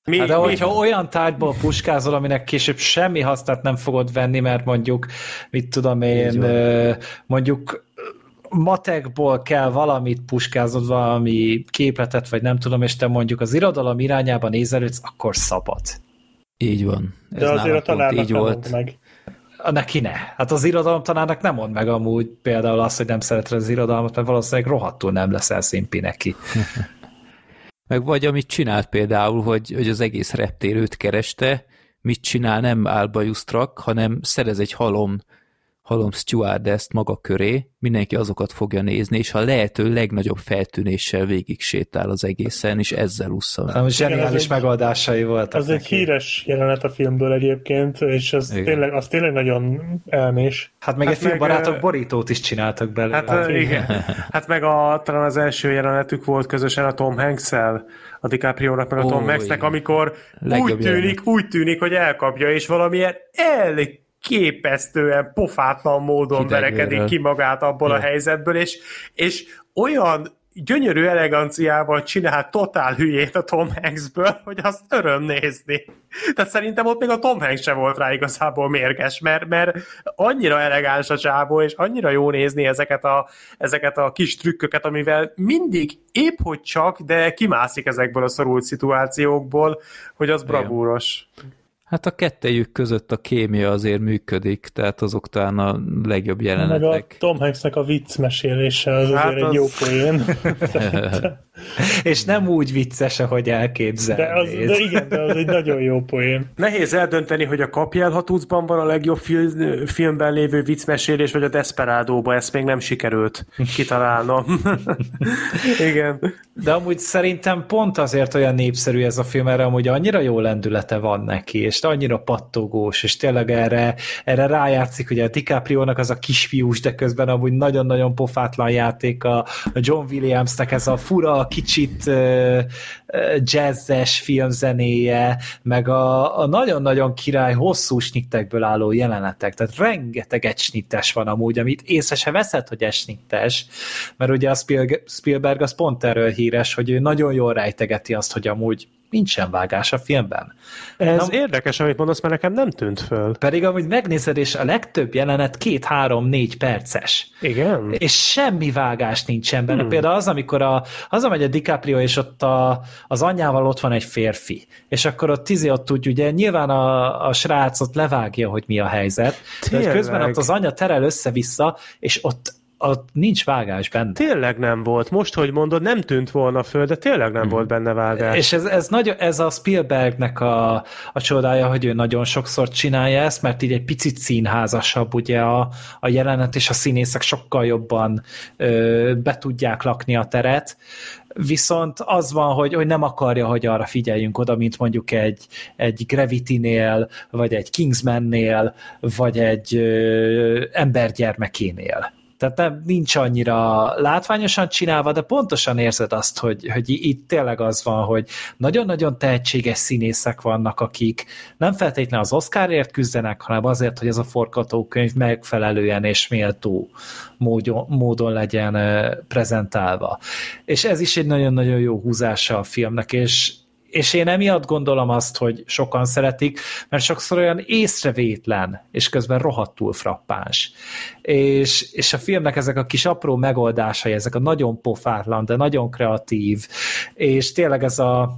Mi, Hát de mi, hogyha olyan tárgyból puskázol, aminek később semmi hasznát nem fogod venni, mert mondjuk, mit tudom én, mondjuk matekból kell valamit puskázod, valami képletet, vagy nem tudom, és te mondjuk az irodalom irányába nézelődsz, akkor szabad. Így van. Ez De azért a tanárnak így nem volt. volt. meg. A Neki ne. Hát az irodalom tanárnak nem mond meg amúgy például azt, hogy nem szereted az irodalmat, mert valószínűleg rohadtul nem leszel szimpi neki. Meg vagy amit csinált például, hogy, hogy az egész reptérőt kereste, mit csinál, nem álbajusztrak, hanem szerez egy halom, halom stewardess maga köré, mindenki azokat fogja nézni, és a lehető legnagyobb feltűnéssel végig sétál az egészen, és ezzel ussza meg. Zseniális megoldásai voltak Az egy híres jelenet a filmből egyébként, és az Igen. tényleg, az tényleg nagyon elmés. Hát meg Hát egy filmbarátok meg, ö, borítót is csináltak belőle. Hát ö, igen. Hát meg a, talán az első jelenetük volt közösen a Tom Hanks-el, a DiCaprio-nak meg a Tom Hanks-nek, igen. amikor Legjobb úgy tűnik, jelenet. úgy tűnik, hogy elkapja, és valamilyen elképesztően pofátlan módon Hidegvérrel. verekedik ki magát abból a Ja. helyzetből, és, és olyan gyönyörű eleganciával csinál totál hülyét a Tom Hanksből, hogy azt öröm nézni. Tehát szerintem ott még a Tom Hanks sem volt rá igazából mérges, mert, mert annyira elegáns a csávó, és annyira jó nézni ezeket a, ezeket a kis trükköket, amivel mindig épp hogy csak, de kimászik ezekből a szorult szituációkból, hogy az bravúros. Hát a kettejük között a kémia azért működik, tehát azok talán a legjobb Meg a jelenetek. Tom Hanksnek a vicc mesélése az Hát azért egy az- jó poén. És nem úgy vicces, ahogy De, az, elképzelnéd. de igen, de az egy nagyon jó poén. Nehéz eldönteni, hogy a Kapjel Hatucban van a legjobb film, filmben lévő viccmesélés, vagy a Desperádóban, ezt még nem sikerült kitalálnom. Igen. De amúgy szerintem pont azért olyan népszerű ez a film, erre amúgy annyira jó lendülete van neki, és annyira pattogós, és tényleg erre, erre rájátszik, ugye a DiCaprio-nak az a kisfiús, de közben amúgy nagyon-nagyon pofátlan játék a, a John Williamsnek ez a fura, kicsit uh, jazzes filmzenéje, meg a, a nagyon-nagyon király hosszú snittekből álló jelenetek, tehát rengeteg egysnittes van amúgy, amit észre se veszed, hogy egysnittes, mert ugye a Spielberg az pont erről híres, hogy ő nagyon jól rejtegeti azt, hogy amúgy nincsen vágás a filmben. Ez Na- érdekes, amit mondasz, mert nekem nem tűnt föl. Pedig amúgy megnézed, és a legtöbb jelenet két, három, négy perces. Igen? És semmi vágás nincsen benne. Hmm. Például az, amikor a, hazamegy a DiCaprio, és ott a, az anyjával ott van egy férfi. És akkor ott tizi ott úgy, ugye nyilván a, a srácot levágja, hogy mi a helyzet. De Tényleg? közben ott az anya terel össze-vissza, és ott, ott nincs vágás benne. Tényleg nem volt. Most, hogy mondod, nem tűnt volna föl, de tényleg nem volt benne vágás. És ez, ez, nagyon, ez a Spielbergnek a, a csodája, hogy ő nagyon sokszor csinálja ezt, mert így egy picit színházasabb ugye a, a jelenet, és a színészek sokkal jobban ö, be tudják lakni a teret. Viszont az van, hogy, hogy nem akarja, hogy arra figyeljünk oda, mint mondjuk egy, egy Gravity-nél, vagy egy Kingsman-nél, vagy egy ö, embergyermekénél. Tehát nem, nincs annyira látványosan csinálva, de pontosan érzed azt, hogy, hogy itt tényleg az van, hogy nagyon-nagyon tehetséges színészek vannak, akik nem feltétlenül az Oscarért küzdenek, hanem azért, hogy ez a forgatókönyv megfelelően és méltó módon, módon legyen prezentálva. És ez is egy nagyon-nagyon jó húzása a filmnek, és és én emiatt gondolom azt, hogy sokan szeretik, mert sokszor olyan észrevétlen, és közben rohadtul frappáns. És, és a filmnek ezek a kis apró megoldásai, ezek a nagyon pofátlan, de nagyon kreatív, és tényleg ez a,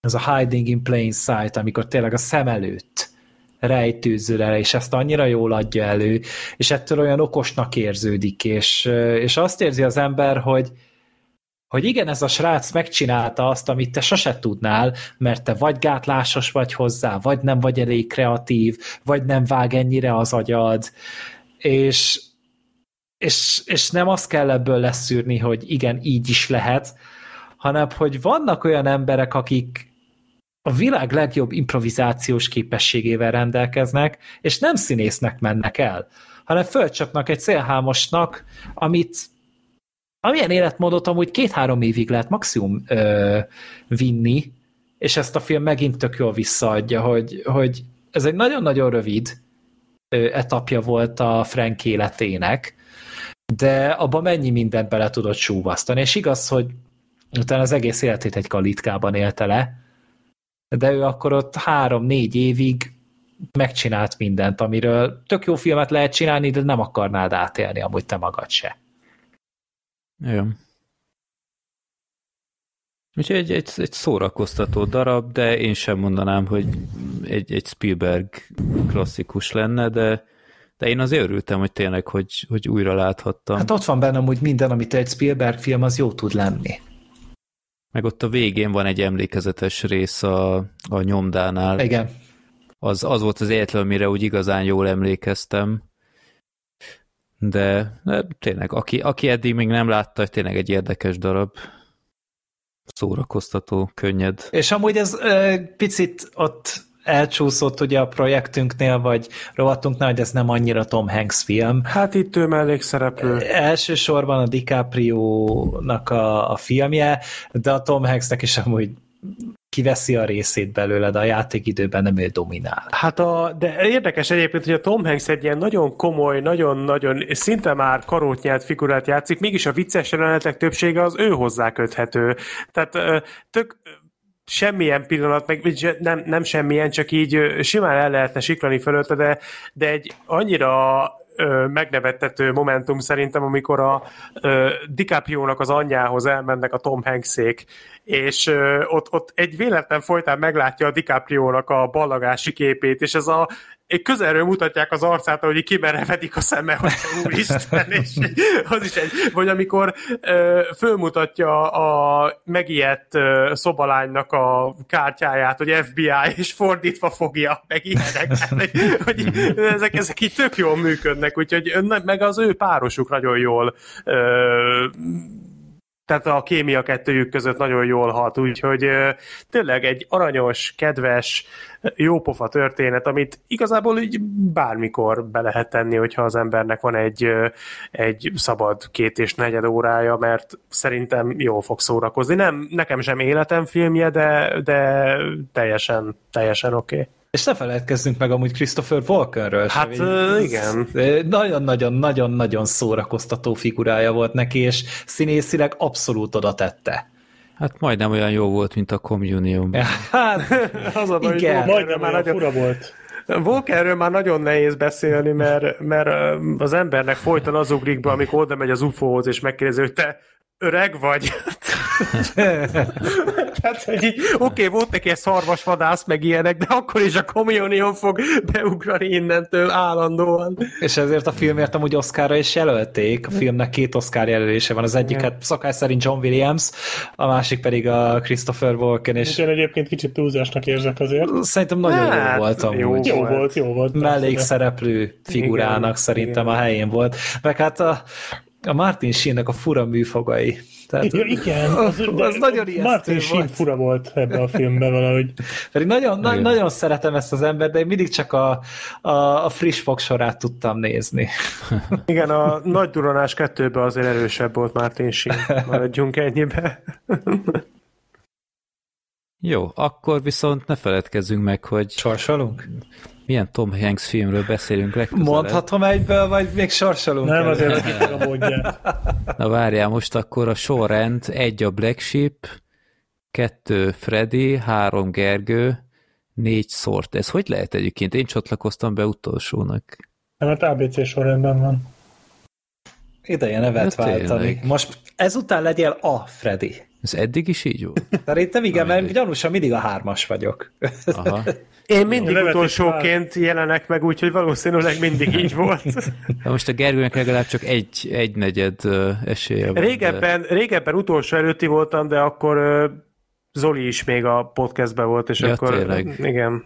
ez a hiding in plain sight, amikor tényleg a szem előtt rejtőzöl el, és ezt annyira jól adja elő, és ettől olyan okosnak érződik, és, és azt érzi az ember, hogy, hogy igen, ez a srác megcsinálta azt, amit te sose tudnál, mert te vagy gátlásos vagy hozzá, vagy nem vagy elég kreatív, vagy nem vág ennyire az agyad, és, és, és nem azt kell ebből leszűrni, hogy igen, így is lehet, hanem hogy vannak olyan emberek, akik a világ legjobb improvizációs képességével rendelkeznek, és nem színésznek mennek el, hanem fölcsapnak egy célhámosnak, amit amilyen életmódot amúgy két-három évig lehet maximum ö, vinni, és ezt a film megint tök jól visszaadja, hogy, hogy ez egy nagyon-nagyon rövid ö, etapja volt a Frank életének, de abban mennyi mindent bele tudott súvasztani, és igaz, hogy utána az egész életét egy kalitkában élte le, de ő akkor ott három-négy évig megcsinált mindent, amiről tök jó filmet lehet csinálni, de nem akarnád átélni amúgy te magad se. Igen. Úgyhogy egy, egy, egy szórakoztató darab, de én sem mondanám, hogy egy, egy Spielberg klasszikus lenne, de, de én azért örültem, hogy tényleg, hogy, hogy újra láthattam. Hát ott van bennem úgy minden, amit egy Spielberg film, az jó tud lenni. Meg ott a végén van egy emlékezetes rész a, a nyomdánál. Igen. Az, az volt az egyetlen, amire úgy igazán jól emlékeztem. De, de tényleg, aki, aki eddig még nem látta, tényleg egy érdekes darab. Szórakoztató, könnyed. És amúgy ez ö, picit ott elcsúszott ugye a projektünknél, vagy rovatunknál, hogy ez nem annyira Tom Hanks film. Hát itt ő mellékszereplő. Elsősorban a DiCaprio-nak a, a filmje, de a Tom Hanksnek is amúgy kiveszi a részét belőle, de a játékidőben nem ő dominál. Hát a, de érdekes egyébként, hogy a Tom Hanks egy ilyen nagyon komoly, nagyon-nagyon, szinte már karót nyert figurát játszik, mégis a vicces jelenetek többsége az ő hozzá köthető. Tehát tök semmilyen pillanat, meg nem, nem semmilyen, csak így simán el lehetne siklani fölötte, de, de egy annyira ö, megnevettető momentum szerintem, amikor a ö, DiCaprio-nak az anyjához elmennek a Tom Hanksék, és ö, ott, ott egy véletlen folytán meglátja a DiCaprio-nak a ballagási képét, és ez a közelről mutatják az arcát, hogy kimerevedik a szeme, hogy úristen, és az is egy, vagy amikor ö, fölmutatja a megijedt ö, szobalánynak a kártyáját, hogy FBI, és fordítva fogja, meg ilyenek, hogy, hogy ezek, ezek így tök jól működnek, úgyhogy meg az ő párosuk nagyon jól ö, tehát a kémia kettőjük között nagyon jól hat, úgyhogy tényleg egy aranyos, kedves, jópofa történet, amit igazából így bármikor be lehet tenni, hogyha az embernek van egy, egy szabad két és negyed órája, mert szerintem jól fog szórakozni. Nem, nekem sem életem filmje, de, de teljesen, teljesen oké. Okay. És ne feledkezzünk meg amúgy Christopher Walkenről. Hát uh, igen. Nagyon-nagyon-nagyon-nagyon szórakoztató figurája volt neki, és színészileg abszolút oda tette. Hát majdnem olyan jó volt, mint a Communion. Hát, az a baj, igen. Majdnem már nagyon fura volt. Walkerről már nagyon nehéz beszélni, mert, mert az embernek folyton az ugrik be, amikor oda megy az UFO-hoz, és megkérdezi, hogy te öreg vagy? Tehát, hogy így, oké, okay, volt neki egy szarvasvadász, meg ilyenek, de akkor is a Communion fog beugrani innentől állandóan. És ezért a filmért amúgy Oscarra is jelölték. A filmnek két Oscar jelölése van. Az egyiket szakás szerint John Williams, a másik pedig a Christopher Walken. És én egyébként kicsit túlzásnak érzek azért. Szerintem nagyon hát, jó volt amúgy. Jó, jó volt, jó volt. Mellékszereplő figurának igen, szerintem igen. a helyén volt. Meg hát a, a Martin sheen a fura műfogai. Tehát, ja, igen, az, az nagyon ijesztő Martin Sheen volt. fura volt ebben a filmben valahogy. Pedig nagyon, na, nagyon szeretem ezt az embert, de én mindig csak a, a, a friss fog sorát tudtam nézni. Igen, a Nagy Duranás kettőben azért erősebb volt Martin Sheen. Maradjunk ennyibe. Jó, akkor viszont ne feledkezzünk meg, hogy... Sorsolunk? Milyen Tom Hanks filmről beszélünk legközelebb? Mondhatom egyből, vagy még sorsolunk? Nem, el? azért a módját. Na várjál, most akkor a sorrend egy a Black Sheep, kettő Freddy, három Gergő, négy Szort. Ez hogy lehet egyébként? Én csatlakoztam be utolsónak. Nem, mert ABC sorrendben van. Ideje nevet ja, váltani. Most ezután legyél a Freddy. Ez eddig is így volt? Szerintem igen, mert gyanúsan mindig a hármas vagyok. Aha. Én mindig utolsóként jelenek meg, úgyhogy valószínűleg mindig így volt. Na most a Gergőnek legalább csak egy, egy negyed esélye van. Régebben, régebben utolsó előtti voltam, de akkor Zoli is még a podcastben volt, és Ja, akkor tényleg. igen.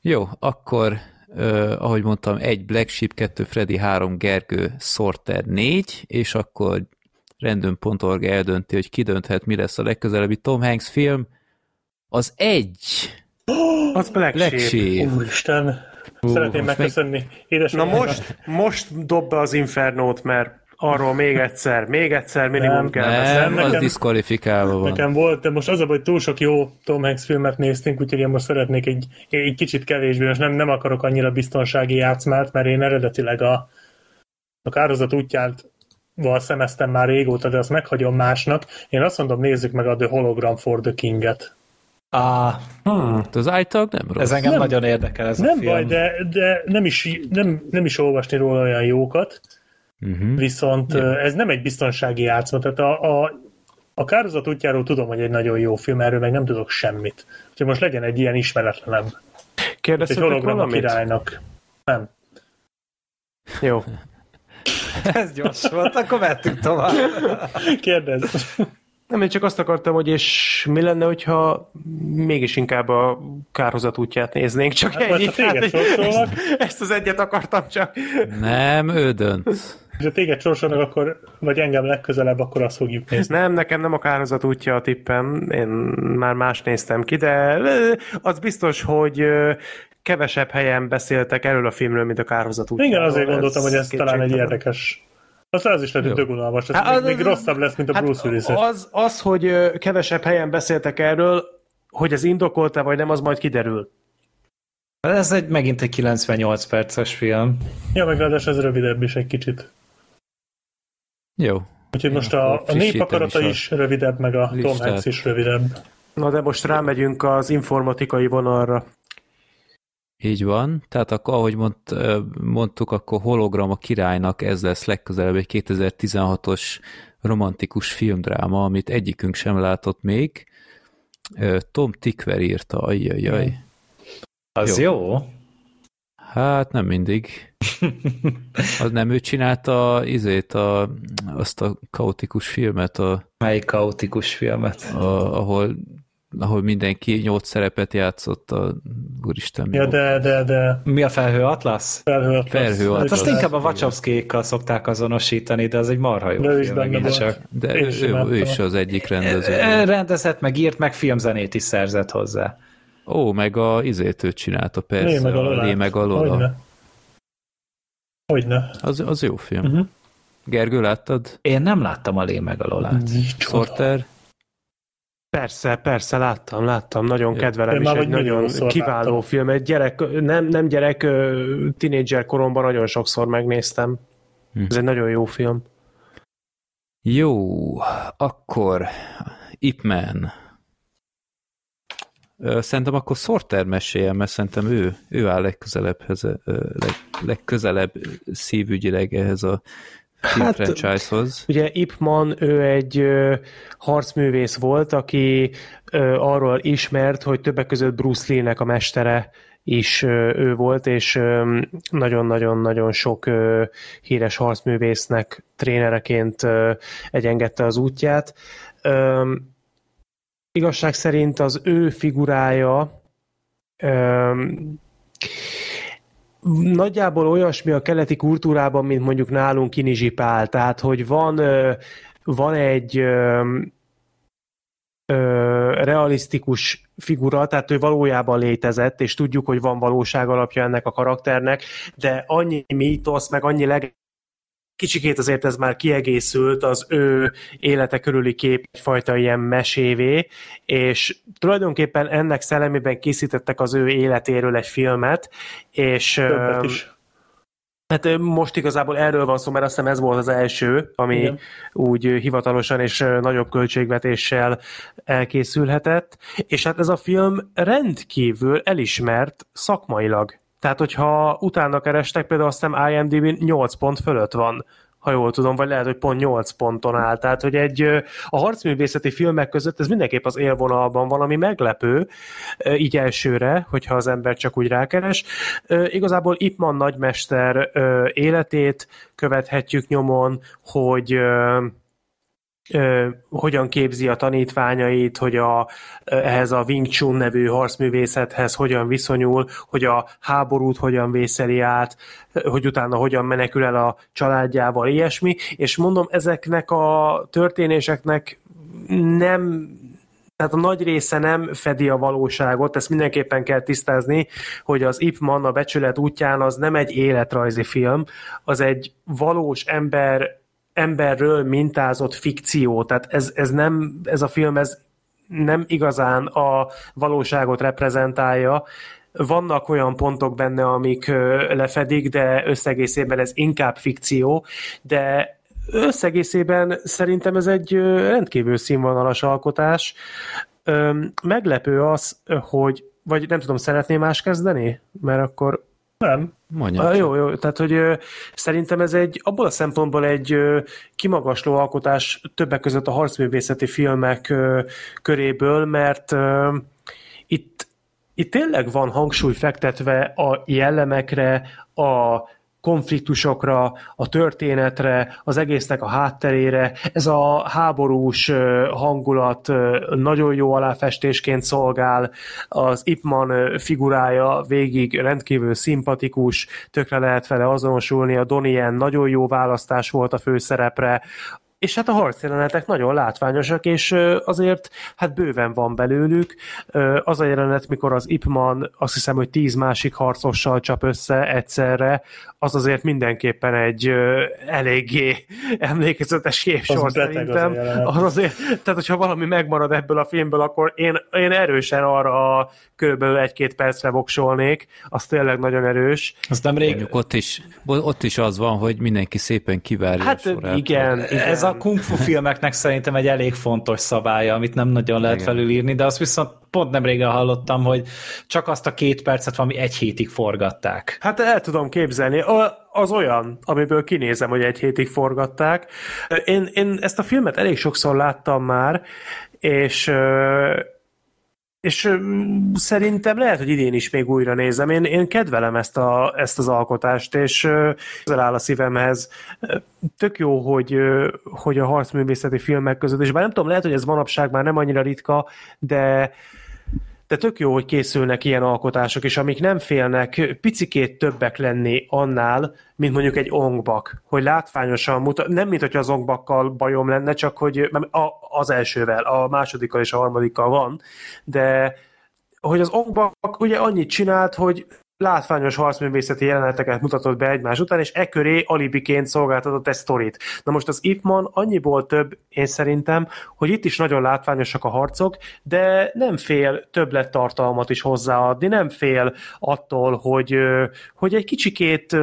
Jó, akkor, uh, ahogy mondtam, egy Black Sheep, kettő Freddy, három Gergő, Sorter négy, és akkor random.org eldönti, hogy ki dönthet, mi lesz a legközelebbi Tom Hanks film. Az egy Az Black, Black Sheep. Sheep. Úristen, szeretném most megköszönni. Édes Na most, most dob be az Infernót, mert arról még egyszer, még egyszer minimum Nem, kell Nem, az nekem- diszkvalifikálva van. Nekem volt, de most az a baj, hogy túl sok jó Tom Hanks filmet néztünk, úgyhogy én most szeretnék egy, egy kicsit kevésbé, most nem, nem akarok annyira biztonsági játszmát, mert én eredetileg a, a kározat útját val szemeztem már régóta, de azt meghagyom másnak. Én azt mondom, nézzük meg a The Hologram for the King-et. Ah, Hát Az ájtag nem rossz. ez engem Nem. nagyon érdekel ez a Nem film. baj, de, de nem, is, nem, nem is olvasni róla olyan jókat, Uh-huh. viszont Ja. ez nem egy biztonsági játszma, tehát a, a, a kározat útjáról tudom, hogy egy nagyon jó film, erről meg nem tudok semmit. Úgyhogy most legyen egy ilyen ismeretlenebb. Egy Kérdeztetek hologram a valamit? királynak. Nem. Jó. Ez gyors volt, akkor mehetünk tovább. Kérdezz. Nem, én csak azt akartam, hogy és mi lenne, hogyha mégis inkább a kárhozat útját néznénk, csak Hát, ennyi. ha téged Hát, ezt, ezt az egyet akartam csak. Nem, ő dönt. Ha téged sorsolnak, akkor, vagy engem legközelebb, akkor azt fogjuk nézni. Nem, nekem nem a kárhozat útja a tippem, én már más néztem ki, de az biztos, hogy kevesebb helyen beszéltek erről a filmről, mint a kárhozat útjáról. Igen, azért gondoltam, hogy ez talán egy érdekes. Aztán az is lehet, hogy Jó. dögunalmas. Ez Hát, még, az- még rosszabb lesz, mint a Hát Bruce willis az, az, hogy kevesebb helyen beszéltek erről, hogy ez indokolta vagy nem, az majd kiderül. Ez egy, megint egy 98 perces film. Ja, meg ráadásul ez rövidebb is egy kicsit. Jó. Úgyhogy most akkor a, a frissítem népakarata is is rövidebb, meg a Tom listát. Hanks is rövidebb. Na de most rámegyünk az informatikai vonalra. Így van. Tehát akkor, ahogy mond, mondtuk, akkor hologram a királynak ez lesz legközelebb egy 2016-os romantikus filmdráma, amit egyikünk sem látott még. Tom Tickver írta, ajjajjaj. Az Jó. jó. jó. Hát nem mindig. Az nem ő csinálta izét, a, azt a kaotikus filmet, a, Melyik kaotikus filmet? a, ahol, ahol mindenki nyolc szerepet játszott, a, úristen, Ja, de, de, de Mi a felhő atlasz? felhő atlasz. Felhő atlasz. Hát azt inkább a Wachowski-kkal szokták azonosítani, de az egy marha jó De ő is film, benne megint csak. De ő, ő, is az egyik rendező. Rendezett, meg írt, meg filmzenét is szerzett hozzá. Ó, meg a izét ő csinálta, persze. Lé meg a Lola. Lé meg a Lola. Hogyne. Hogyne. Az, az jó film. Uh-huh. Gergő, láttad? Én nem láttam a Lé meg a Lolát. Sorter? Persze, persze, láttam, láttam, nagyon kedvelem, és egy nagyon kiváló láttam. film. Egy gyerek, nem, nem gyerek, tinédzser koromban nagyon sokszor megnéztem. Hm. Ez egy nagyon jó film. Jó, akkor Ip Man. Szerintem akkor Sorter meséljen, mert szerintem ő, ő áll legközelebbhez, ö, leg, legközelebb szívügyileg ehhez a Hát, franchise-hoz. Ugye Ip Man, ő egy ö, harcművész volt, aki ö, arról ismert, hogy többek között Bruce Lee-nek a mestere is ö, ő volt, és nagyon-nagyon-nagyon sok ö, híres harcművésznek trénereként ö, egyengedte az útját. Ö, igazság szerint az ő figurája ö, nagyjából olyasmi a keleti kultúrában, mint mondjuk nálunk Kinizsi Pál, tehát hogy van, van egy ö, realisztikus figura, tehát ő valójában létezett, és tudjuk, hogy van valóság alapja ennek a karakternek, de annyi mítosz, meg annyi leg kicsikét azért ez már kiegészült az ő élete körüli kép egyfajta ilyen mesévé, és tulajdonképpen ennek szellemében készítettek az ő életéről egy filmet, és Többet is. Hát most igazából erről van szó, mert azt hiszem ez volt az első, ami Igen. úgy hivatalosan és nagyobb költségvetéssel elkészülhetett, és hát ez a film rendkívül elismert szakmailag. Tehát, hogyha utána kerestek, például azt hiszem IMDb 8 pont fölött van ha jól tudom, vagy lehet, hogy pont 8 ponton áll. Tehát, hogy egy a harcművészeti filmek között ez mindenképp az élvonalban valami meglepő, így elsőre, hogyha az ember csak úgy rákeres. Igazából Ipman nagymester életét követhetjük nyomon, hogy hogyan képzi a tanítványait, hogy a, ehhez a Wing Chun nevű harcművészethez hogyan viszonyul, hogy a háborút hogyan vészeli át, hogy utána hogyan menekül el a családjával, ilyesmi, és mondom, ezeknek a történéseknek nem tehát a nagy része nem fedi a valóságot, ezt mindenképpen kell tisztázni, hogy az Ip Man a becsület útján az nem egy életrajzi film, az egy valós ember emberről mintázott fikció, tehát ez, ez nem, ez a film ez nem igazán a valóságot reprezentálja, vannak olyan pontok benne, amik lefedik, de összegészében ez inkább fikció, de összegészében szerintem ez egy rendkívül színvonalas alkotás. Meglepő az, hogy, vagy nem tudom, szeretném más kezdeni? Mert akkor nem. Mondja. Ah, jó, jó, tehát hogy ö, szerintem ez egy, abból a szempontból egy ö, kimagasló alkotás többek között a harcművészeti filmek ö, köréből, mert ö, itt, itt tényleg van hangsúly fektetve a jellemekre, a konfliktusokra, a történetre, az egésznek a hátterére. Ez a háborús hangulat nagyon jó aláfestésként szolgál, az Ipman figurája végig rendkívül szimpatikus, tökre lehet vele azonosulni, a Donnie nagyon jó választás volt a főszerepre, és hát a harcjelenetek nagyon látványosak, és azért hát bőven van belőlük. Az a jelenet, mikor az Ipman azt hiszem, hogy tíz másik harcossal csap össze egyszerre, az azért mindenképpen egy eléggé emlékezetes képsor az szerintem. Az, az azért, tehát hogyha valami megmarad ebből a filmből, akkor én, én erősen arra a körülbelül egy-két percre voksolnék, az tényleg nagyon erős. Az nem rég... Ott is, ott is az van, hogy mindenki szépen kivárja Hát a sorát. igen, igen. Ez a kung fu filmeknek szerintem egy elég fontos szabálya, amit nem nagyon lehet Igen. felülírni, de azt viszont pont nem régen hallottam, hogy csak azt a két percet valami egy hétig forgatták. Hát el tudom képzelni. A- Az olyan, amiből kinézem, hogy egy hétig forgatták. Én, én ezt a filmet elég sokszor láttam már, és és szerintem lehet, hogy idén is még újra nézem. Én, én kedvelem ezt, a, ezt az alkotást, és közel áll a szívemhez. Tök jó, hogy, hogy a harcművészeti filmek között, és bár nem tudom, lehet, hogy ez manapság már nem annyira ritka, de de tök jó, hogy készülnek ilyen alkotások, és amik nem félnek picikét többek lenni annál, mint mondjuk egy ongbak, hogy látványosan mutat, nem mint hogy az ongbakkal bajom lenne, csak hogy a- az elsővel, a másodikkal és a harmadikkal van, de hogy az ongbak ugye annyit csinált, hogy látványos harcművészeti jeleneteket mutatott be egymás után, és e köré alibiként szolgáltatott egy sztorit. Na most az Ipman annyiból több, én szerintem, hogy itt is nagyon látványosak a harcok, de nem fél többlettartalmat is hozzáadni, nem fél attól, hogy, hogy egy kicsikét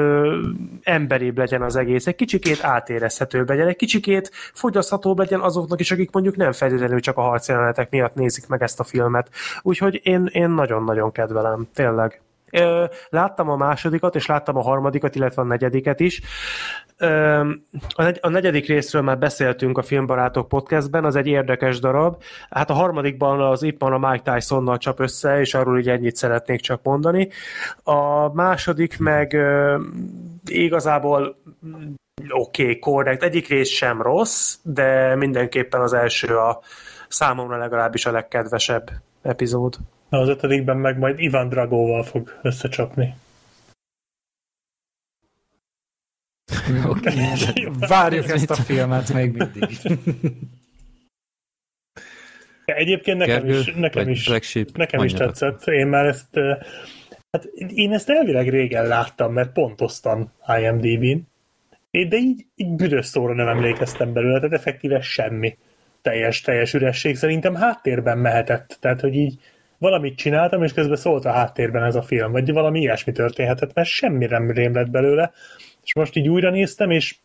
emberibb legyen az egész, egy kicsikét átérezhetőbb legyen, egy kicsikét fogyaszthatóbb legyen azoknak is, akik mondjuk nem feltétlenül csak a harcjelenetek miatt nézik meg ezt a filmet. Úgyhogy én, én nagyon-nagyon kedvelem, tényleg. Láttam a másodikat, és láttam a harmadikat, illetve a negyediket is. A negy- a negyedik részről már beszéltünk a Filmbarátok podcastben, az egy érdekes darab. Hát a harmadikban az Ipman a Mike Tysonnal csap össze, és arról így ennyit szeretnék csak mondani. A második meg igazából oké, okay, korrekt. Egyik rész sem rossz, de mindenképpen az első a számomra legalábbis a legkedvesebb epizód. Na, az ötödikben meg majd Ivan Dragóval fog összecsapni. Várjuk ezt a filmet még mindig. De Egyébként nekem Gergő, is, nekem is, Black Sheep, nekem is tetszett. Én már ezt, hát én ezt elvileg régen láttam, mert pontoztam IMDb-n, de így, így büdös szóra nem emlékeztem belőle, tehát effektíve semmi. Teljes, teljes üresség szerintem háttérben mehetett, tehát hogy így valamit csináltam, és közben szólt a háttérben ez a film, vagy valami ilyesmi történhetett, mert semmi rém lett belőle, és most így újra néztem, és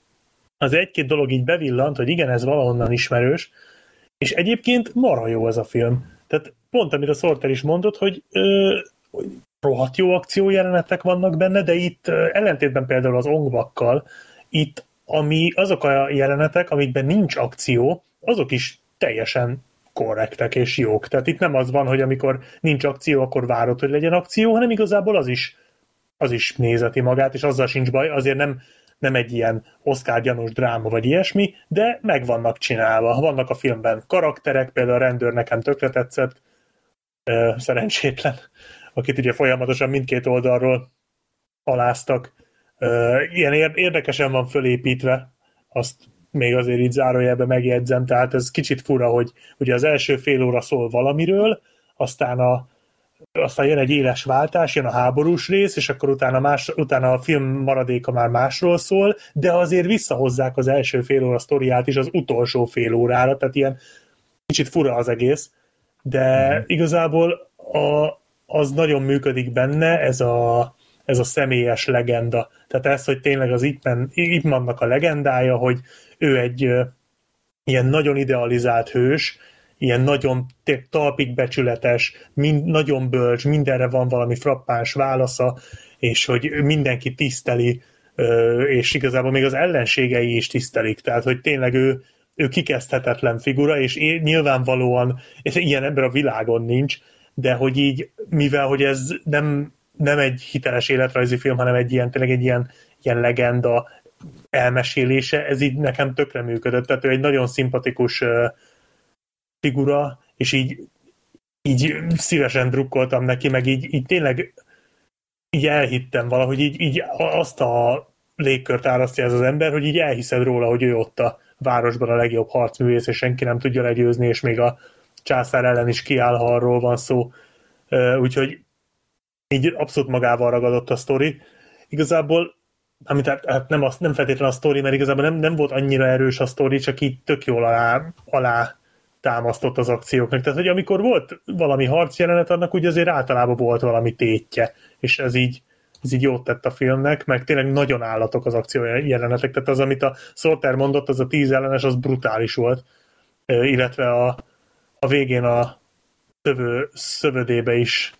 az egy-két dolog így bevillant, hogy igen, ez valahonnan ismerős, és egyébként marha jó ez a film. Tehát pont, amit a Sorter is mondott, hogy, ö, hogy rohadt jó akciójelenetek vannak benne, de itt ö, ellentétben például az ongvakkal, itt ami azok a jelenetek, amikben nincs akció, azok is teljesen korrektek és jók. Tehát itt nem az van, hogy amikor nincs akció, akkor várod, hogy legyen akció, hanem igazából az is, az is nézeti magát, és azzal sincs baj, azért nem, nem egy ilyen Oscar gyanús dráma vagy ilyesmi, de meg vannak csinálva. Vannak a filmben karakterek, például a rendőr nekem tökre tetszett, szerencsétlen, akit ugye folyamatosan mindkét oldalról aláztak. Ilyen érdekesen van fölépítve, azt még azért így zárójelben megjegyzem, tehát ez kicsit fura, hogy ugye az első fél óra szól valamiről, aztán a, aztán jön egy éles váltás, jön a háborús rész, és akkor utána, más, utána a film maradéka már másról szól, de azért visszahozzák az első fél óra sztoriát is az utolsó fél órára, tehát ilyen kicsit fura az egész, de mm. igazából a, az nagyon működik benne, ez a, ez a személyes legenda. Tehát ez, hogy tényleg az itt vannak a legendája, hogy ő egy ilyen nagyon idealizált hős, ilyen nagyon talpig becsületes, mind, nagyon bölcs, mindenre van valami frappáns válasza, és hogy mindenki tiszteli, és igazából még az ellenségei is tisztelik, tehát hogy tényleg ő, ő kikezdhetetlen figura, és nyilvánvalóan és ilyen ebben a világon nincs, de hogy így, mivel hogy ez nem, nem egy hiteles életrajzi film, hanem egy ilyen, tényleg egy ilyen, ilyen legenda elmesélése, ez így nekem tökre működött, tehát ő egy nagyon szimpatikus figura, és így, így szívesen drukkoltam neki, meg így, így tényleg így elhittem valahogy, így, így azt a légkört árasztja ez az ember, hogy így elhiszed róla, hogy ő ott a városban a legjobb harcművész, és senki nem tudja legyőzni, és még a császár ellen is kiáll, ha arról van szó. Úgyhogy így abszolút magával ragadott a sztori. Igazából amit hát, hát nem, az, nem feltétlenül a sztori, mert igazából nem, nem volt annyira erős a sztori, csak így tök jól alá, alá támasztott az akcióknak. Tehát, hogy amikor volt valami harcjelenet, annak úgy azért általában volt valami tétje, és ez így, ez így jót tett a filmnek, meg tényleg nagyon állatok az akció jelenetek, tehát az, amit a Sorter mondott, az a tíz ellenes, az brutális volt, illetve a, a végén a szövő, szövödébe is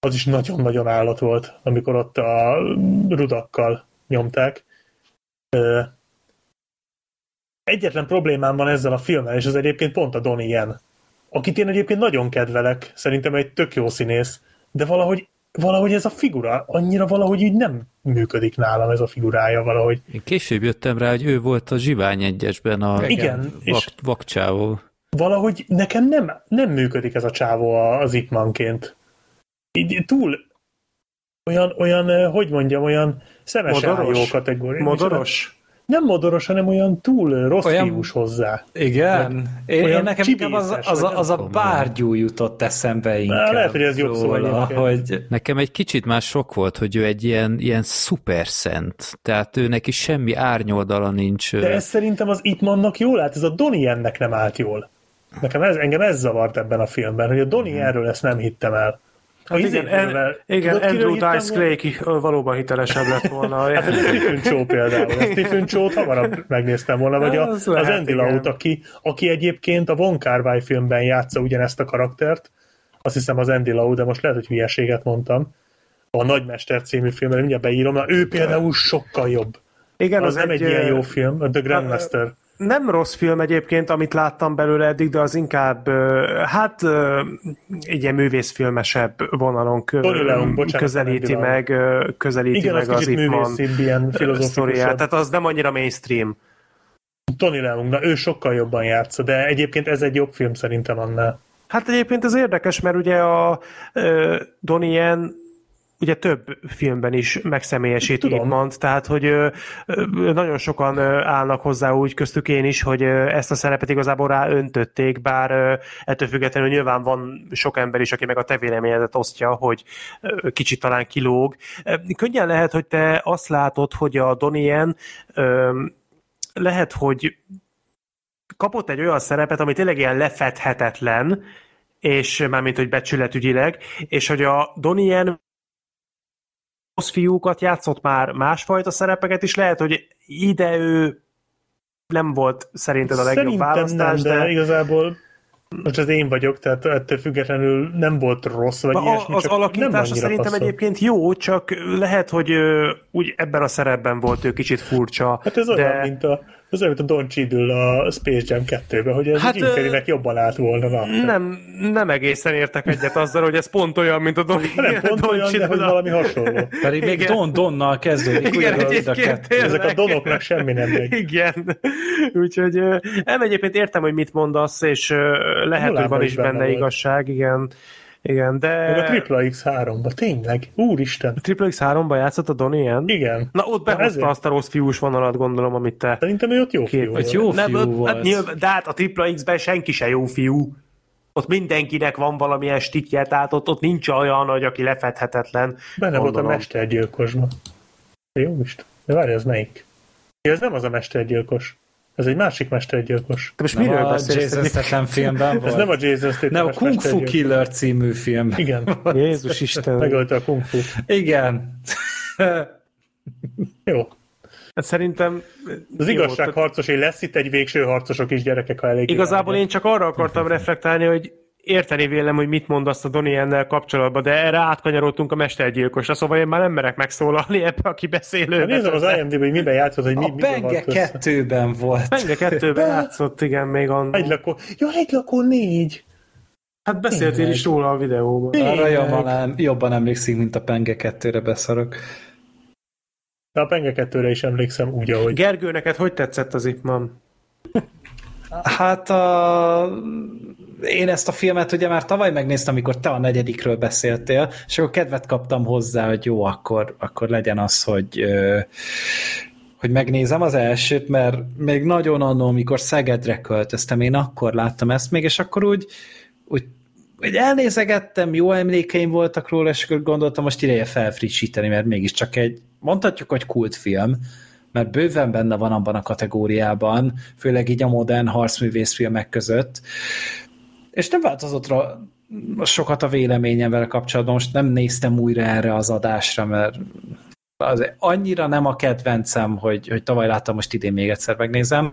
az is nagyon-nagyon állat volt, amikor ott a rudakkal nyomták. Egyetlen problémám van ezzel a filmmel, és az egyébként pont a Donnie Yen, akit én egyébként nagyon kedvelek, szerintem egy tök jó színész, de valahogy valahogy ez a figura annyira valahogy így nem működik nálam ez a figurája valahogy. Én később jöttem rá, hogy ő volt a Zsivány egyesben a Igen, vak, és vakcsávó. Valahogy nekem nem, nem működik ez a csávó az Ipmanként. Így túl olyan, olyan, hogy mondjam, olyan szemes jó kategória. Modoros? Nem modoros, hanem olyan túl rossz olyan... fiús hozzá. Igen? Én, én nekem inkább az, az, a, az a bárgyú jutott eszembe inkább. lehet, hogy ez jobb szó hogy... Nekem egy kicsit már sok volt, hogy ő egy ilyen, ilyen szuperszent. Tehát ő neki semmi árnyoldala nincs. De ez szerintem az Itmannak jól állt, ez a Donnie ennek nem állt jól. Nekem ez, engem ez zavart ebben a filmben, hogy a Donnie hmm. erről ezt nem hittem el. Hát igen, en, igen Tudod, Andrew Dice Clay valóban hitelesebb lett volna. hát a Stephen Chow például. A Stephen Chow-t hamarabb megnéztem volna, vagy a, az, az Andy Laut, aki, aki egyébként a Von Carvai filmben játsza ugyanezt a karaktert. Azt hiszem az Andy Lau, de most lehet, hogy hülyeséget mondtam. A Nagymester című filmben mindjárt beírom, na ő például sokkal jobb. Igen, az, az nem egy, egy ilyen jó film, a The Grandmaster nem rossz film egyébként, amit láttam belőle eddig, de az inkább, hát egy ilyen művészfilmesebb vonalon kö, Leon, bocsánat, közelíti meg, közelíti Igen, meg az, az Ipman sztoriát. Tehát az nem annyira mainstream. Tony Leung, na ő sokkal jobban játsza, de egyébként ez egy jobb film szerintem annál. Hát egyébként ez érdekes, mert ugye a Donnie Yen ugye több filmben is megszemélyesít Ipmant, tehát hogy nagyon sokan állnak hozzá úgy, köztük én is, hogy ezt a szerepet igazából rá öntötték, bár ettől függetlenül nyilván van sok ember is, aki meg a te véleményedet osztja, hogy kicsit talán kilóg. Könnyen lehet, hogy te azt látod, hogy a Donien lehet, hogy kapott egy olyan szerepet, ami tényleg ilyen lefedhetetlen, és mármint, hogy becsületügyileg, és hogy a Donien rossz fiúkat játszott már másfajta szerepeket is, lehet, hogy ide ő nem volt szerinted a legjobb Szerintem választás, nem, de, de igazából Most az én vagyok, tehát ettől függetlenül nem volt rossz, vagy A, ilyesmi, az alakítása szerintem passzol. egyébként jó, csak lehet, hogy úgy ebben a szerepben volt ő kicsit furcsa. Hát ez de... olyan, mint a, az olyan, mint a Don Cheadle a Space Jam 2-ben, hogy ez Hát, Jim Carreynek jobban állt volna. Na. Nem, nem egészen értek egyet azzal, hogy ez pont olyan, mint a Don, Nem pont Don olyan, de hogy Cheadle. valami hasonló. Pedig még Igen. Don Donnal kezdődik. Igen, a egyébként. Ezek a donoknak semmi nem megy. Igen. Úgyhogy nem egyébként értem, hogy mit mondasz, és lehet, hogy Nulában van is benne benne igazság, igen. Igen, de... Meg a Triple X3-ba, tényleg, úristen. Triple X3-ban játszott a Donnie Yen? Igen. Na ott behozta ezért. azt a rossz fiús vonalat, gondolom, amit te... Szerintem ő ott jó Kép- fiú volt. jó Nem, fiú ott- volt. Hát nyilván, de hát a Triple X-ben senki se jó fiú. Ott mindenkinek van valamilyen stikje, tehát ott, ott nincs olyan, hogy aki lefedhetetlen. Benne volt a gondolom. mestergyilkosban. Jó Isten. De várj, ez melyik? Ez nem az a mestergyilkos. Ez egy másik mestergyilkos. De most Nem miről a beszélsz? Jason Statham filmben Ez volt. nem a Jason Statham Nem, a Kung Fu Killer című film. Igen, Jézus Isten. megölte a Kung Fu. Igen. Jó. Hát szerintem... Az jó, igazság tehát harcos, hogy lesz itt egy végső harcosok is gyerekek, ha elég. Igazából én csak arra akartam reflektálni, hogy érteni vélem, hogy mit mondasz a Donnie Yennel kapcsolatban, de erre átkanyarodtunk a mestergyilkosra, szóval én már nem merek megszólalni ebbe a kibeszélőbe. Hát nézem az IMDb, hogy miben játszott, hogy mi, A Benge kettőben volt. Penge kettőben játszott, igen, még annól. Egy lakó. Jó, egy lakó négy. Hát beszéltél is róla a videóban. Arra jobban, jobban emlékszik, mint a Penge kettőre beszarok. De a Penge 2 is emlékszem úgy, ahogy. Gergő, neked hogy tetszett az Ip Man? Hát a... én ezt a filmet ugye már tavaly megnéztem, amikor te a negyedikről beszéltél, és akkor kedvet kaptam hozzá, hogy jó, akkor, akkor legyen az, hogy hogy megnézem az elsőt, mert még nagyon annól, amikor Szegedre költöztem, én akkor láttam ezt még, és akkor úgy, úgy, úgy elnézegettem, jó emlékeim voltak róla, és akkor gondoltam, most ideje felfrissíteni, mert mégiscsak egy, mondhatjuk, hogy kultfilm, mert bőven benne van abban a kategóriában, főleg így a modern harcművészfilmek között, és nem változott ra- sokat a véleményem vele kapcsolatban, most nem néztem újra erre az adásra, mert az annyira nem a kedvencem, hogy, hogy tavaly láttam, most idén még egyszer megnézem.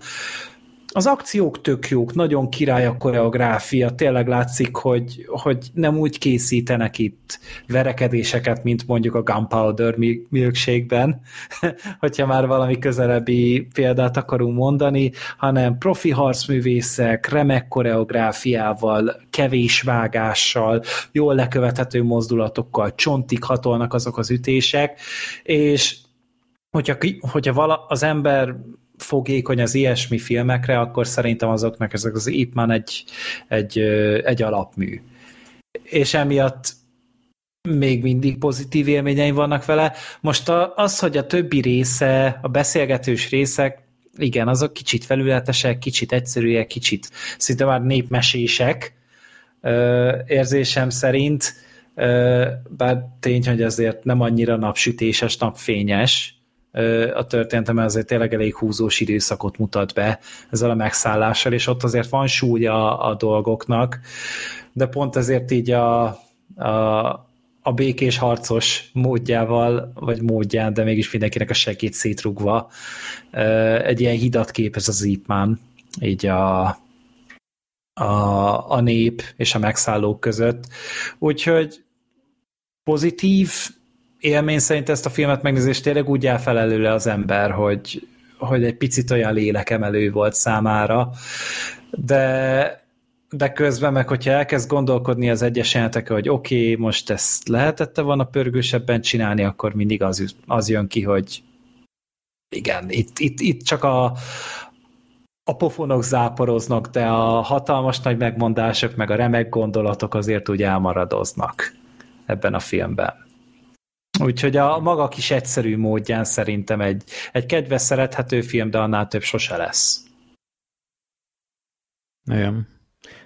Az akciók tök jók, nagyon király a koreográfia, tényleg látszik, hogy, hogy nem úgy készítenek itt verekedéseket, mint mondjuk a Gunpowder Mi- Milkshake-ben, hogyha már valami közelebbi példát akarunk mondani, hanem profi harcművészek, remek koreográfiával, kevés vágással, jól lekövethető mozdulatokkal, csontig hatolnak azok az ütések, és hogyha, hogyha vala, az ember fogékony az ilyesmi filmekre, akkor szerintem azoknak ezek az Ip Man egy, egy, egy alapmű. És emiatt még mindig pozitív élményeim vannak vele. Most a, az, hogy a többi része, a beszélgetős részek, igen, azok kicsit felületesek, kicsit egyszerűek, kicsit szinte már népmesések érzésem szerint, ö, bár tény, hogy azért nem annyira napsütéses, napfényes a történetem, azért tényleg elég húzós időszakot mutat be ezzel a megszállással, és ott azért van súly a, dolgoknak, de pont ezért így a, a, a békés harcos módjával, vagy módján, de mégis mindenkinek a segít szétrugva, egy ilyen hidat képez az Ip Man, így a, a, a nép és a megszállók között. Úgyhogy pozitív élmény szerint ezt a filmet megnézni, és tényleg úgy áll fel előle az ember, hogy, hogy egy picit olyan lélekemelő volt számára, de de közben meg, hogyha elkezd gondolkodni az egyes jelentekkel, hogy oké, okay, most ezt lehetette volna pörgősebben csinálni, akkor mindig az, az jön ki, hogy igen, itt, itt, itt csak a, a pofonok záporoznak, de a hatalmas nagy megmondások, meg a remek gondolatok azért úgy elmaradoznak ebben a filmben. Úgyhogy a maga kis egyszerű módján szerintem egy, egy kedves, szerethető film, de annál több sose lesz. Igen.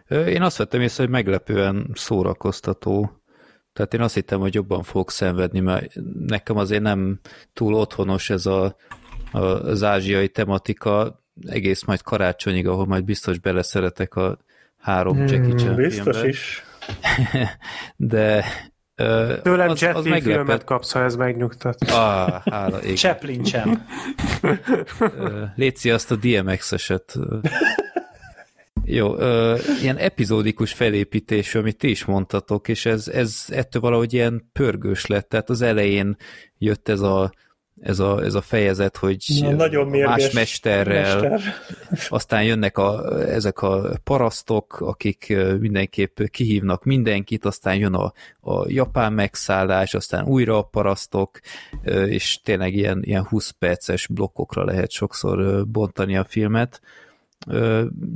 Én azt vettem észre, hogy meglepően szórakoztató. Tehát én azt hittem, hogy jobban fogok szenvedni, mert nekem azért nem túl otthonos ez a, a, az ázsiai tematika, egész majd karácsonyig, ahol majd biztos beleszeretek a három Jackie Chan Hmm, biztos filmbe. is. De Tőlem az, az filmet kapsz, ha ez megnyugtat. Ah, hála ég. Chaplin sem. Léci azt a DMX-eset. Jó, ö, ilyen epizódikus felépítés, amit ti is mondtatok, és ez, ez ettől valahogy ilyen pörgős lett, tehát az elején jött ez a, ez a, ez a fejezet, hogy Na, nagyon más mérges mesterrel, mester. aztán jönnek a, ezek a parasztok, akik mindenképp kihívnak mindenkit, aztán jön a, a japán megszállás, aztán újra a parasztok, és tényleg ilyen, ilyen 20 perces blokkokra lehet sokszor bontani a filmet.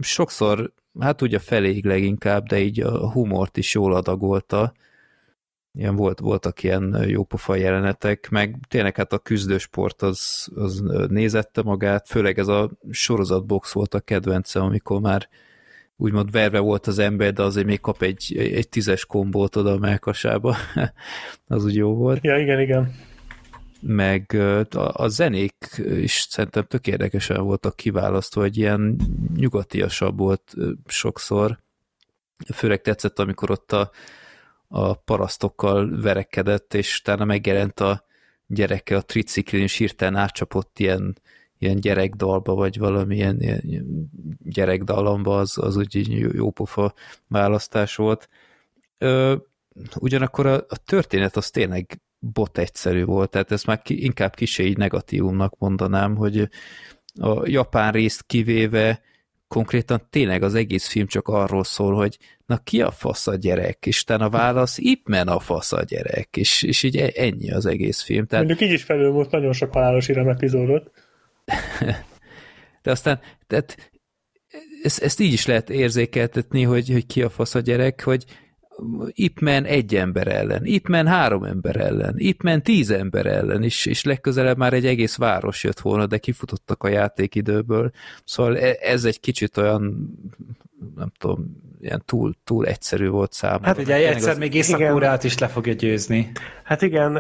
Sokszor, hát ugye feléig leginkább, de így a humort is jól adagolta. Ilyen volt, voltak ilyen jópofa jelenetek, meg tényleg hát a küzdősport az, az nézette magát, főleg ez a sorozatbox volt a kedvencem, amikor már úgymond verve volt az ember, de azért még kap egy, egy tízes kombót oda a melkasába. az úgy jó volt Ja, igen, igen. meg a, a zenék is szerintem tök érdekesen voltak kiválasztva, hogy ilyen nyugatiasabb volt sokszor. Főleg tetszett, amikor ott a, a parasztokkal verekedett, és utána megjelent a gyereke a triciklin, és hirtelen átcsapott ilyen, ilyen gyerekdalba, vagy valamilyen ilyen, gyerekdalomba, az, az úgy jópofa választás volt. Ö, ugyanakkor a, a történet az tényleg bot egyszerű volt, tehát ezt már ki, inkább kisé így negatívumnak mondanám, hogy a japán részt kivéve konkrétan tényleg az egész film csak arról szól, hogy na ki a fasz a gyerek, és utána a válasz, Ip Man a fasz a gyerek, és, és így e- ennyi az egész film. Tehát, Mondjuk így is felül volt nagyon sok halálos írem epizódot. de aztán, tehát ezt, ezt így is lehet érzékeltetni, hogy, hogy ki a fasz a gyerek, hogy Ip Man egy ember ellen, Ip Man három ember ellen, Ip Man tíz ember ellen, és, és legközelebb már egy egész város jött volna, de kifutottak a játékidőből. Szóval e- ez egy kicsit olyan, nem tudom, ilyen túl, túl egyszerű volt számomra. Hát ugye egyszer az- még Észak-Koreát is le fogja győzni. Hát igen,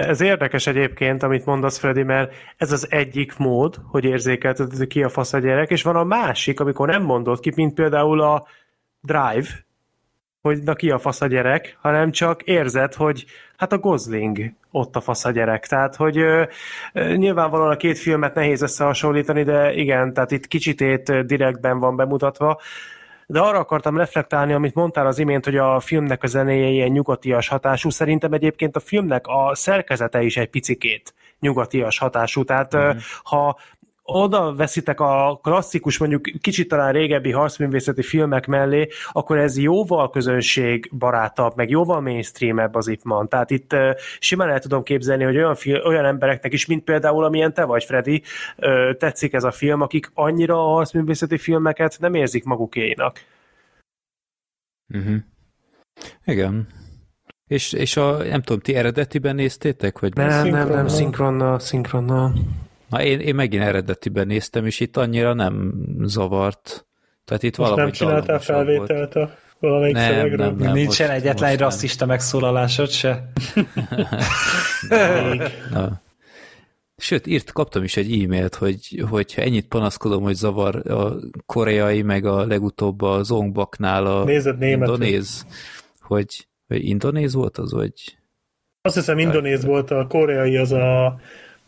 ez érdekes egyébként, amit mondasz, Freddy, mert ez az egyik mód, hogy érzékelteted, ki a fasz a gyerek, és van a másik, amikor nem mondod ki, mint például a Drive, hogy na ki a fasz a gyerek, hanem csak érzed, hogy hát a Gosling ott a fasz a gyerek. Tehát, hogy ö, ö, nyilvánvalóan a két filmet nehéz összehasonlítani, de igen, tehát itt kicsit ö, direktben van bemutatva, de arra akartam reflektálni, amit mondtál az imént, hogy a filmnek a zenéje ilyen nyugatias hatású. Szerintem egyébként a filmnek a szerkezete is egy picikét nyugatias hatású. Tehát mm. ha oda veszitek a klasszikus, mondjuk kicsit talán régebbi harcművészeti filmek mellé, akkor ez jóval közönségbarátabb, meg jóval mainstreamebb az Ip Man. Tehát itt uh, simán el tudom képzelni, hogy olyan, fil- olyan embereknek is, mint például amilyen te vagy, Freddy, uh, tetszik ez a film, akik annyira a harcművészeti filmeket nem érzik magukénak. Uh-huh. Igen. És, és a, nem tudom, ti eredetiben néztétek? Vagy Nem, nem, nem, szinkronnal, szinkronnal. Na, én, én megint eredetiben néztem, és itt annyira nem zavart. Tehát itt Most nem valahogy csináltál dallamosabb volt. felvételt a valamelyik Nem, szövegről? nem, nem. Nincsen most- egyetlen most egy nem. rasszista megszólalásod se? Na. Sőt, írt, kaptam is egy e-mailt, hogy, hogyha ennyit panaszkodom, hogy zavar a koreai, meg a legutóbb a Zongbaknál a Nézed indonéz, hogy, hogy indonéz volt az, vagy Azt hiszem indonéz volt, a koreai az a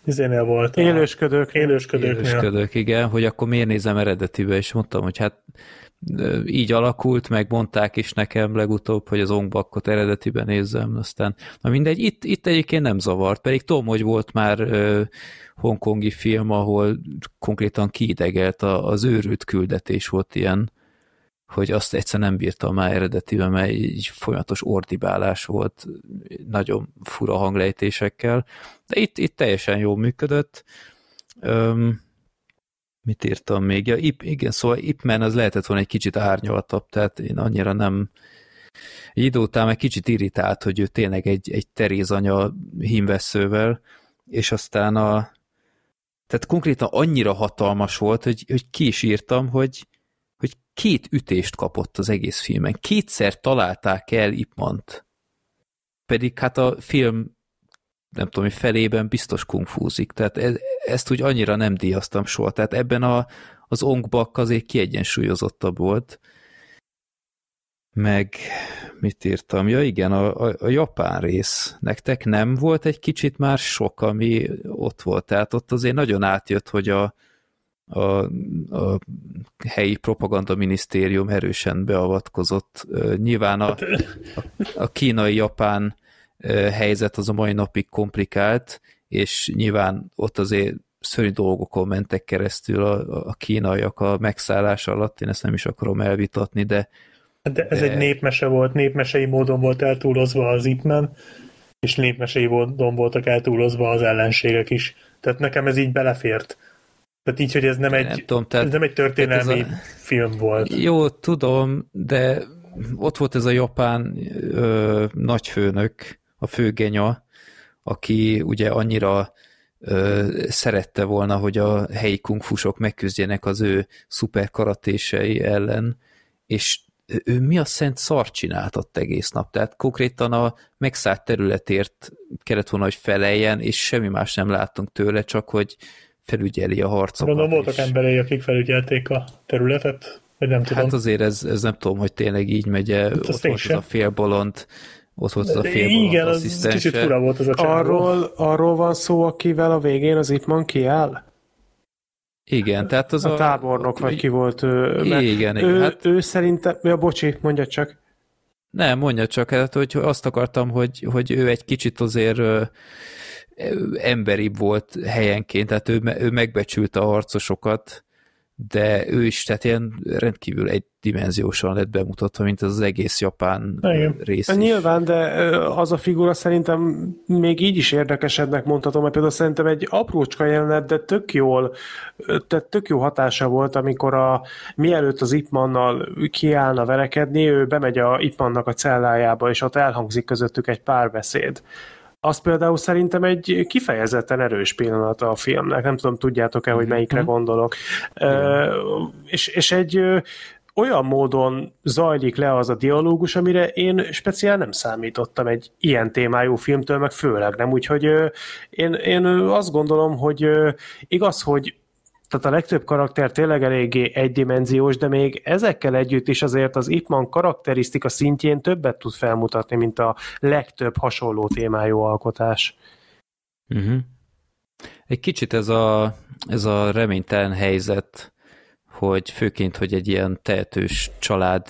izénél volt. Élősködők. élősködőknél. élősködök, igen, hogy akkor miért nézem eredetibe, és mondtam, hogy hát így alakult, meg mondták is nekem legutóbb, hogy az Ongbakot eredetiben nézzem, aztán na mindegy, itt, itt egyébként nem zavart, pedig tudom, hogy volt már ö, hongkongi film, ahol konkrétan kiidegelt a, az őrült küldetés volt ilyen, hogy azt egyszer nem bírtam már eredetiben, mert így folyamatos ordibálás volt, nagyon fura hanglejtésekkel, de itt, itt teljesen jól működött. Öm, mit írtam még? Ja, Ip, igen, szóval Ip Man az lehetett volna egy kicsit árnyaltabb, tehát én annyira nem egy idő után meg kicsit irritált, hogy ő tényleg egy, egy terézanya hímveszővel, és aztán a tehát konkrétan annyira hatalmas volt, hogy, hogy ki is írtam, hogy, hogy két ütést kapott az egész filmen. Kétszer találták el Ipmant. Pedig hát a film nem tudom, hogy felében biztos kungfúzik. Tehát ez, ezt úgy annyira nem díjaztam soha. Tehát ebben a, az ongbak azért kiegyensúlyozottabb volt. Meg mit írtam? Ja igen, a, a, a japán rész. Nektek nem volt egy kicsit már sok, ami ott volt? Tehát ott azért nagyon átjött, hogy a, a, a helyi propaganda minisztérium erősen beavatkozott. Nyilván a, a, kínai-japán helyzet az a mai napig komplikált, és nyilván ott azért szörnyű dolgokon mentek keresztül a, a kínaiak a megszállás alatt, én ezt nem is akarom elvitatni, de de ez de... egy népmese volt, népmesei módon volt eltúlozva az Ipman, és népmesei módon voltak eltúlozva az ellenségek is. Tehát nekem ez így belefért. Tehát így, hogy ez nem, egy, nem, tudom, tehát, ez nem egy történelmi a... film volt. Jó, tudom, de ott volt ez a japán ö, nagyfőnök, a főgenya, aki ugye annyira ö, szerette volna, hogy a helyi kungfusok megküzdjenek az ő szuper karatései ellen, és ő mi a szent szart csinált ott egész nap, tehát konkrétan a megszállt területért kellett volna, hogy feleljen, és semmi más nem láttunk tőle, csak hogy felügyeli a harcokat. Gondolom voltak emberei, akik felügyelték a területet, vagy nem tudom. Hát azért ez, ez nem tudom, hogy tényleg így megy -e. Hát ott volt ez a félbolond, ott volt az a félbolond Igen, az kicsit fura volt az a csávó. Arról, arról van szó, akivel a végén az Ipman kiáll? Igen, tehát az a... A tábornok, vagy ki volt ő. Igen, igen. Ő, hát... ő szerintem... Ja, bocsi, mondja csak. Nem, mondja csak, hát, hogy azt akartam, hogy, hogy ő egy kicsit azért emberibb volt helyenként, tehát ő, ő megbecsült a harcosokat, de ő is, tehát ilyen rendkívül egydimenziósan lett bemutatva, mint az, az egész japán Igen. rész is. Nyilván, de az a figura szerintem még így is érdekesebbnek mondhatom, mert például szerintem egy aprócska jelenet, de tök jól, tehát tök jó hatása volt, amikor a, mielőtt az Ipmannal kiállna verekedni, ő bemegy a Ipmannak a cellájába, és ott elhangzik közöttük egy párbeszéd az például szerintem egy kifejezetten erős pillanat a filmnek. Nem tudom, tudjátok-e, hogy melyikre mhm. gondolok. Uh, és, és egy olyan módon zajlik le az a dialógus, amire én speciál nem számítottam egy ilyen témájú filmtől, meg főleg nem. Úgyhogy én, én azt gondolom, hogy igaz, hogy tehát a legtöbb karakter tényleg eléggé egydimenziós, de még ezekkel együtt is azért az Ipman karakterisztika szintjén többet tud felmutatni, mint a legtöbb hasonló témájú alkotás. Uh-huh. Egy kicsit ez a, ez a reménytelen helyzet, hogy főként, hogy egy ilyen tehetős család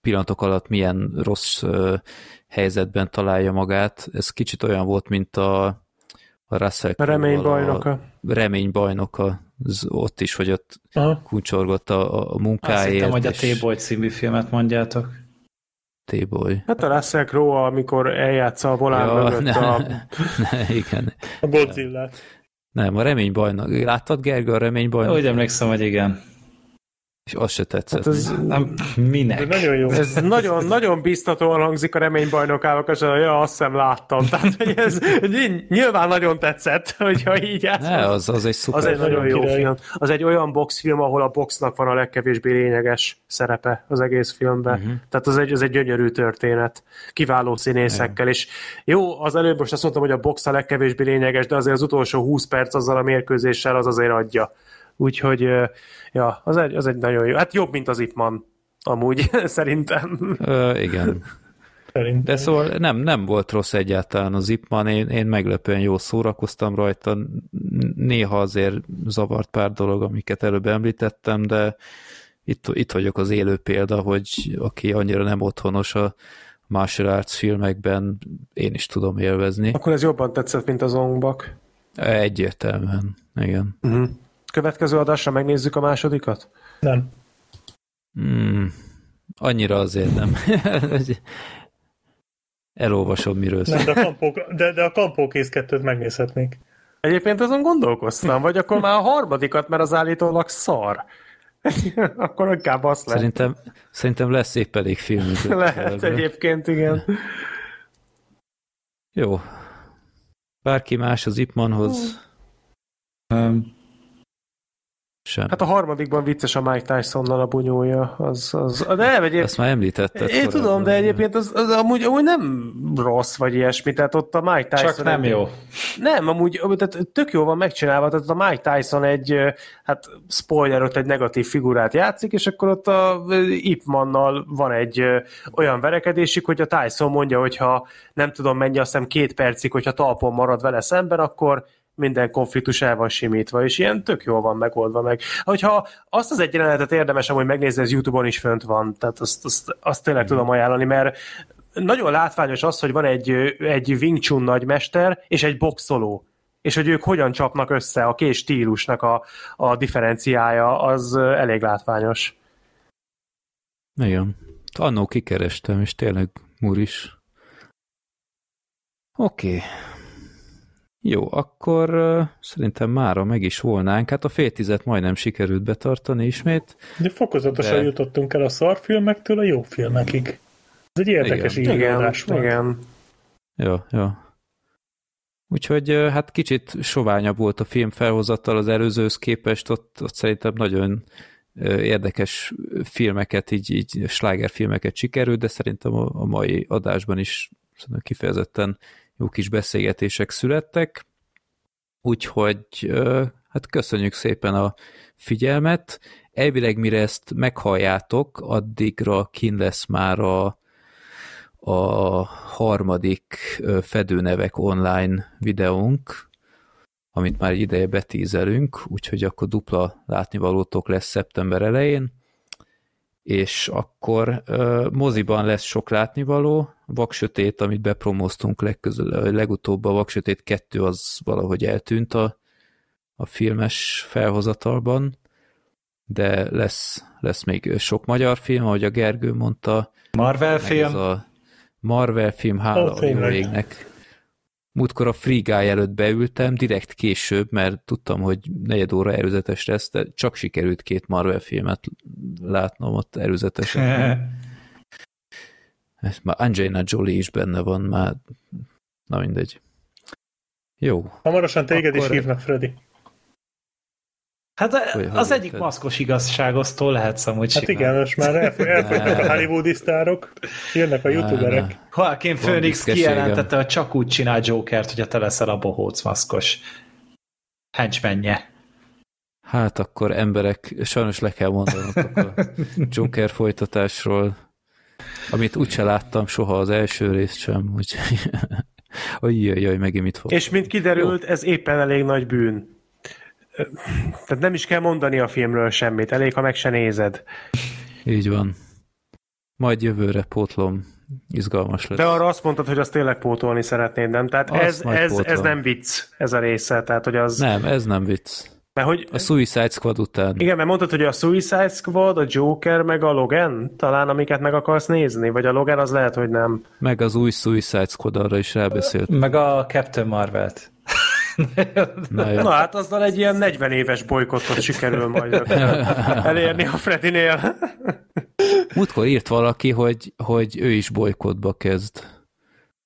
pillanatok alatt milyen rossz helyzetben találja magát. Ez kicsit olyan volt, mint a, a Russell a reménybajnoka. A reménybajnoka az ott is, hogy ott Aha. kuncsorgott a, a munkáért. Azt hittem, hogy a T-Boy című filmet mondjátok. T-Boy. Hát a Russell Crowe, amikor eljátsza a volán ja, mögött ne, a... Ne, igen. A godzilla Nem, a reménybajnok. Láttad, Gergő, a reménybajnok? Úgy emlékszem, hogy igen. És az se tetszett. Hát ez, nem, minek? Ez nagyon jó. Ez nagyon, nagyon biztatóan hangzik a reménybajnokának, és ja, azt sem láttam. Tehát, hogy ez nyilván nagyon tetszett, hogyha így. Ne, az, az egy szuper. Az egy nagyon jó film. Az egy olyan boxfilm, ahol a boxnak van a legkevésbé lényeges szerepe az egész filmben. Uh-huh. Tehát az egy, az egy gyönyörű történet. Kiváló színészekkel. És jó, az előbb most azt mondtam, hogy a box a legkevésbé lényeges, de azért az utolsó 20 perc azzal a mérkőzéssel az azért adja. Úgyhogy ja, az egy, az egy nagyon jó. Hát jobb, mint az Ipman, amúgy szerintem. Ö, igen. Szerintem. De szóval nem, nem volt rossz egyáltalán az Ipman, én, én meglepően jól szórakoztam rajta, néha azért zavart pár dolog, amiket előbb említettem, de itt, itt vagyok az élő példa, hogy aki annyira nem otthonos a martial arts filmekben, én is tudom élvezni. Akkor ez jobban tetszett, mint az Ongbak? Egyértelműen, igen. Uh-huh következő adásra megnézzük a másodikat? Nem. Hmm, annyira azért nem. Elolvasom, miről szól. de a, kampó, de, de a kampó kész kettőt megnézhetnék. Egyébként azon gondolkoztam, vagy akkor már a harmadikat, mert az állítólag szar. akkor inkább azt lehet. Szerintem, szerintem lesz épp elég film. lehet egyébként, igen. Jó. Bárki más az Ipmanhoz? Um, sem. Hát a harmadikban vicces a Mike Tysonnal a bunyója. Az, az, de nem, egyéb... Ezt már említetted. Én tudom, de egyébként az, az amúgy, amúgy nem rossz, vagy ilyesmi, tehát ott a Mike Tyson... Csak nem egy, jó. Nem, amúgy tehát tök jó van megcsinálva, tehát a Mike Tyson egy, hát spoiler, ott egy negatív figurát játszik, és akkor ott a Ip Mannal van egy olyan verekedésük, hogy a Tyson mondja, hogyha nem tudom mennyi, azt hiszem két percig, hogyha talpon marad vele szemben, akkor minden konfliktus el van simítva, és ilyen tök jól van megoldva meg. Hogyha azt az egy jelenetet érdemes amúgy megnézni, ez YouTube-on is fönt van, tehát azt, azt, azt tényleg mm. tudom ajánlani, mert nagyon látványos az, hogy van egy, egy Wing Chun nagymester és egy boxoló és hogy ők hogyan csapnak össze, a két stílusnak a, a differenciája, az elég látványos. Igen. Annó kikerestem, és tényleg múr is. Oké. Okay. Jó, akkor uh, szerintem mára meg is volnánk. Hát a fél tizet majdnem sikerült betartani ismét. De fokozatosan de... jutottunk el a szarfilmektől a jó filmekig. Ez egy érdekes igen. Igen, volt. igen. Ja, ja. Úgyhogy hát kicsit soványabb volt a film felhozattal az előzőhöz képest, ott, ott szerintem nagyon érdekes filmeket, így, így slágerfilmeket sikerült, de szerintem a, a mai adásban is kifejezetten jó kis beszélgetések születtek. Úgyhogy hát köszönjük szépen a figyelmet. Elvileg mire ezt meghalljátok, addigra kin lesz már a a harmadik fedőnevek online videónk, amit már ideje betízelünk, úgyhogy akkor dupla látnivalótok lesz szeptember elején, és akkor uh, moziban lesz sok látnivaló, Vaksötét, amit bepromóztunk legközül, legutóbb a Vaksötét 2 az valahogy eltűnt a, a filmes felhozatalban, de lesz, lesz még sok magyar film, ahogy a Gergő mondta. Marvel film? Ez a Marvel film, hála a jó égnek. Múltkor a Free Guy előtt beültem, direkt később, mert tudtam, hogy negyed óra előzetes lesz, de csak sikerült két Marvel filmet látnom ott előzetesen. Ez már Angelina Jolie is benne van, már na mindegy. Jó. Hamarosan téged Akkor... is hívnak, Freddy. Hát hogy, az egyik hogy maszkos igazságosztól lehet szamúgy Hát igen, most már elfogynak a hollywoodi sztárok, jönnek a youtuberek. Joaquin Phoenix kijelentette, hogy csak úgy csinál Jokert, hogyha te leszel a bohóc maszkos henchmenje. Hát akkor emberek, sajnos le kell mondanom a Joker folytatásról, amit úgyse láttam soha az első részt sem, úgyhogy jaj, jaj, megint mit fog. És mint kiderült, Jó. ez éppen elég nagy bűn tehát nem is kell mondani a filmről semmit, elég, ha meg se nézed. Így van. Majd jövőre pótlom. Izgalmas lesz. De arra azt mondtad, hogy azt tényleg pótolni szeretnéd, nem? Tehát ez, ez, ez nem vicc, ez a része. Tehát, hogy az... Nem, ez nem vicc. Mert hogy... A Suicide Squad után. Igen, mert mondtad, hogy a Suicide Squad, a Joker, meg a Logan, talán amiket meg akarsz nézni, vagy a Logan az lehet, hogy nem. Meg az új Suicide Squad, arra is rábeszélt. Meg a Captain Marvel-t. Na, Na hát azzal egy ilyen 40 éves bolykottot sikerül majd elérni a Fredinél. Múltkor írt valaki, hogy, hogy ő is bolykotba kezd.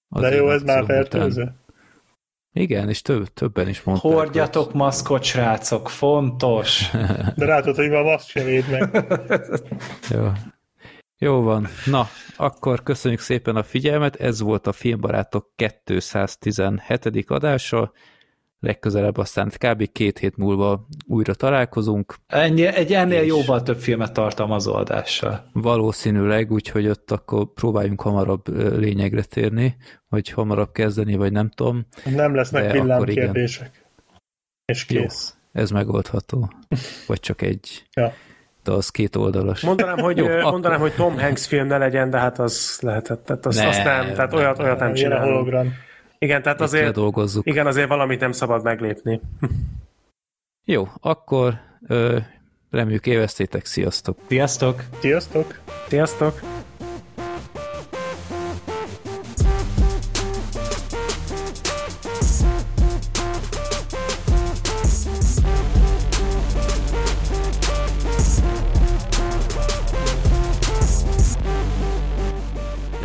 De jó, ez már fertőző. Igen, és több, többen is mondták. Hordjatok hogy... maszkot, srácok, fontos. De látod, hogy ma maszk sem véd meg. jó. Jó van. Na, akkor köszönjük szépen a figyelmet. Ez volt a Filmbarátok 217. adása legközelebb aztán kb. két hét múlva újra találkozunk. Ennyi, egy ennél jóval több filmet tartalmazó adással. Valószínűleg, úgyhogy ott akkor próbáljunk hamarabb lényegre térni, vagy hamarabb kezdeni, vagy nem tudom. Nem lesznek villámkérdések. És kész. Jó, ez megoldható. Vagy csak egy. ja. De az két oldalas. Mondanám, hogy, Jó, mondanám, akkor... hogy Tom Hanks film ne legyen, de hát az lehetett. Tehát azt, ne, azt nem, tehát olyat, olyat nem csinálunk. Igen, tehát azért, dolgozzuk. igen, azért valamit nem szabad meglépni. Jó, akkor ö, reméljük éveztétek, sziasztok! Sziasztok! Sziasztok! Sziasztok!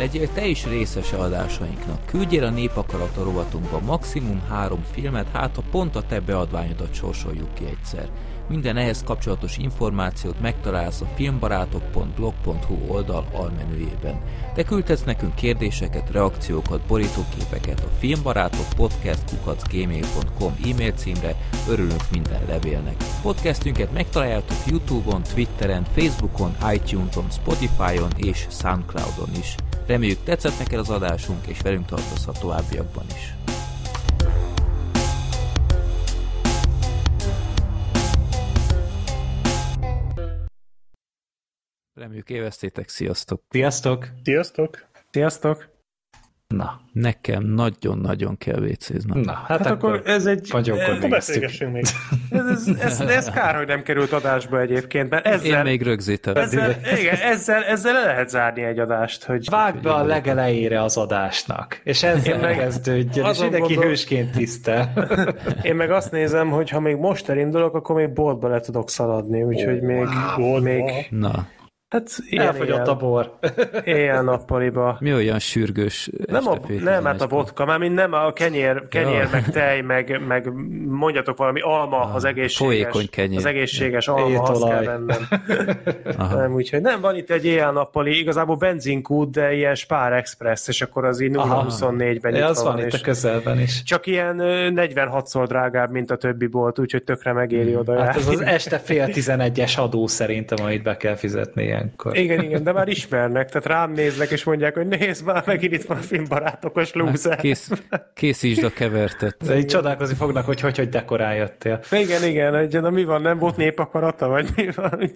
Legyél te is részese adásainknak. Küldjél a Népakarata rovatunkba maximum három filmet, hát ha pont a te beadványodat sorsoljuk ki egyszer. Minden ehhez kapcsolatos információt megtalálsz a filmbarátok.blog.hu oldal almenüjében. Te küldhetsz nekünk kérdéseket, reakciókat, borítóképeket a filmbarátok podcast.gmail.com e-mail címre, örülünk minden levélnek. Podcastünket megtaláljátok Youtube-on, Twitteren, Facebookon, iTunes-on, Spotify-on és Soundcloud-on is. Reméljük tetszett neked az adásunk, és velünk tartasz a továbbiakban is. Reméljük éveztétek, sziasztok! Sziasztok! Sziasztok! Sziasztok! Na, Nekem nagyon-nagyon kell vécéznem. na, hát, Hát akkor ez egy... Akkor beszélgessünk még. Ez, ez, ez, ez kár, hogy nem került adásba egyébként, mert ezzel, Én még rögzítem. ezzel, igen, ezzel, ezzel le lehet zárni egy adást, hogy Vágd be a legelejére az adásnak, és ezzel meg kezdődjön, és mindenki gondol- hősként tisztel. én meg azt nézem, hogy ha még most elindulok, akkor még boltba le tudok szaladni, úgyhogy még, Boltba? még Na, hát ilyen, Elfogyott ilyen, a bor. éjjel-nappaliba. mi olyan sürgős Nem, a, nem, hát a vodka, már mint nem a kenyér, kenyér Ja. meg tej, meg, meg mondjatok valami alma, az egészséges. folyékony kenyér. Az egészséges alma, azt Étolaj. kell vennem. Nem, úgyhogy nem, van itt egy éjjel-nappali, igazából benzinkút, de ilyen Spár Express, és akkor az így Aha. 0-24-ben Ja, itt az van itt a közelben is. csak ilyen ö, 46-szor drágább, mint a többi bolt, úgyhogy tökre megéri oda Hát ez az este fél tizenegyes adó szerintem, amit be kell fizetni ilyenkor. Igen, igen, de már ismernek, tehát rám néznek, és mondják, hogy nézd már, megint itt van a filmbarátokos lúzer. Kész, készítsd a kevertet. De így csodálkozni fognak, hogy hogy, hogy dekorál jöttél. Igen, igen, egy, na mi van, nem volt népakarata, vagy mi van?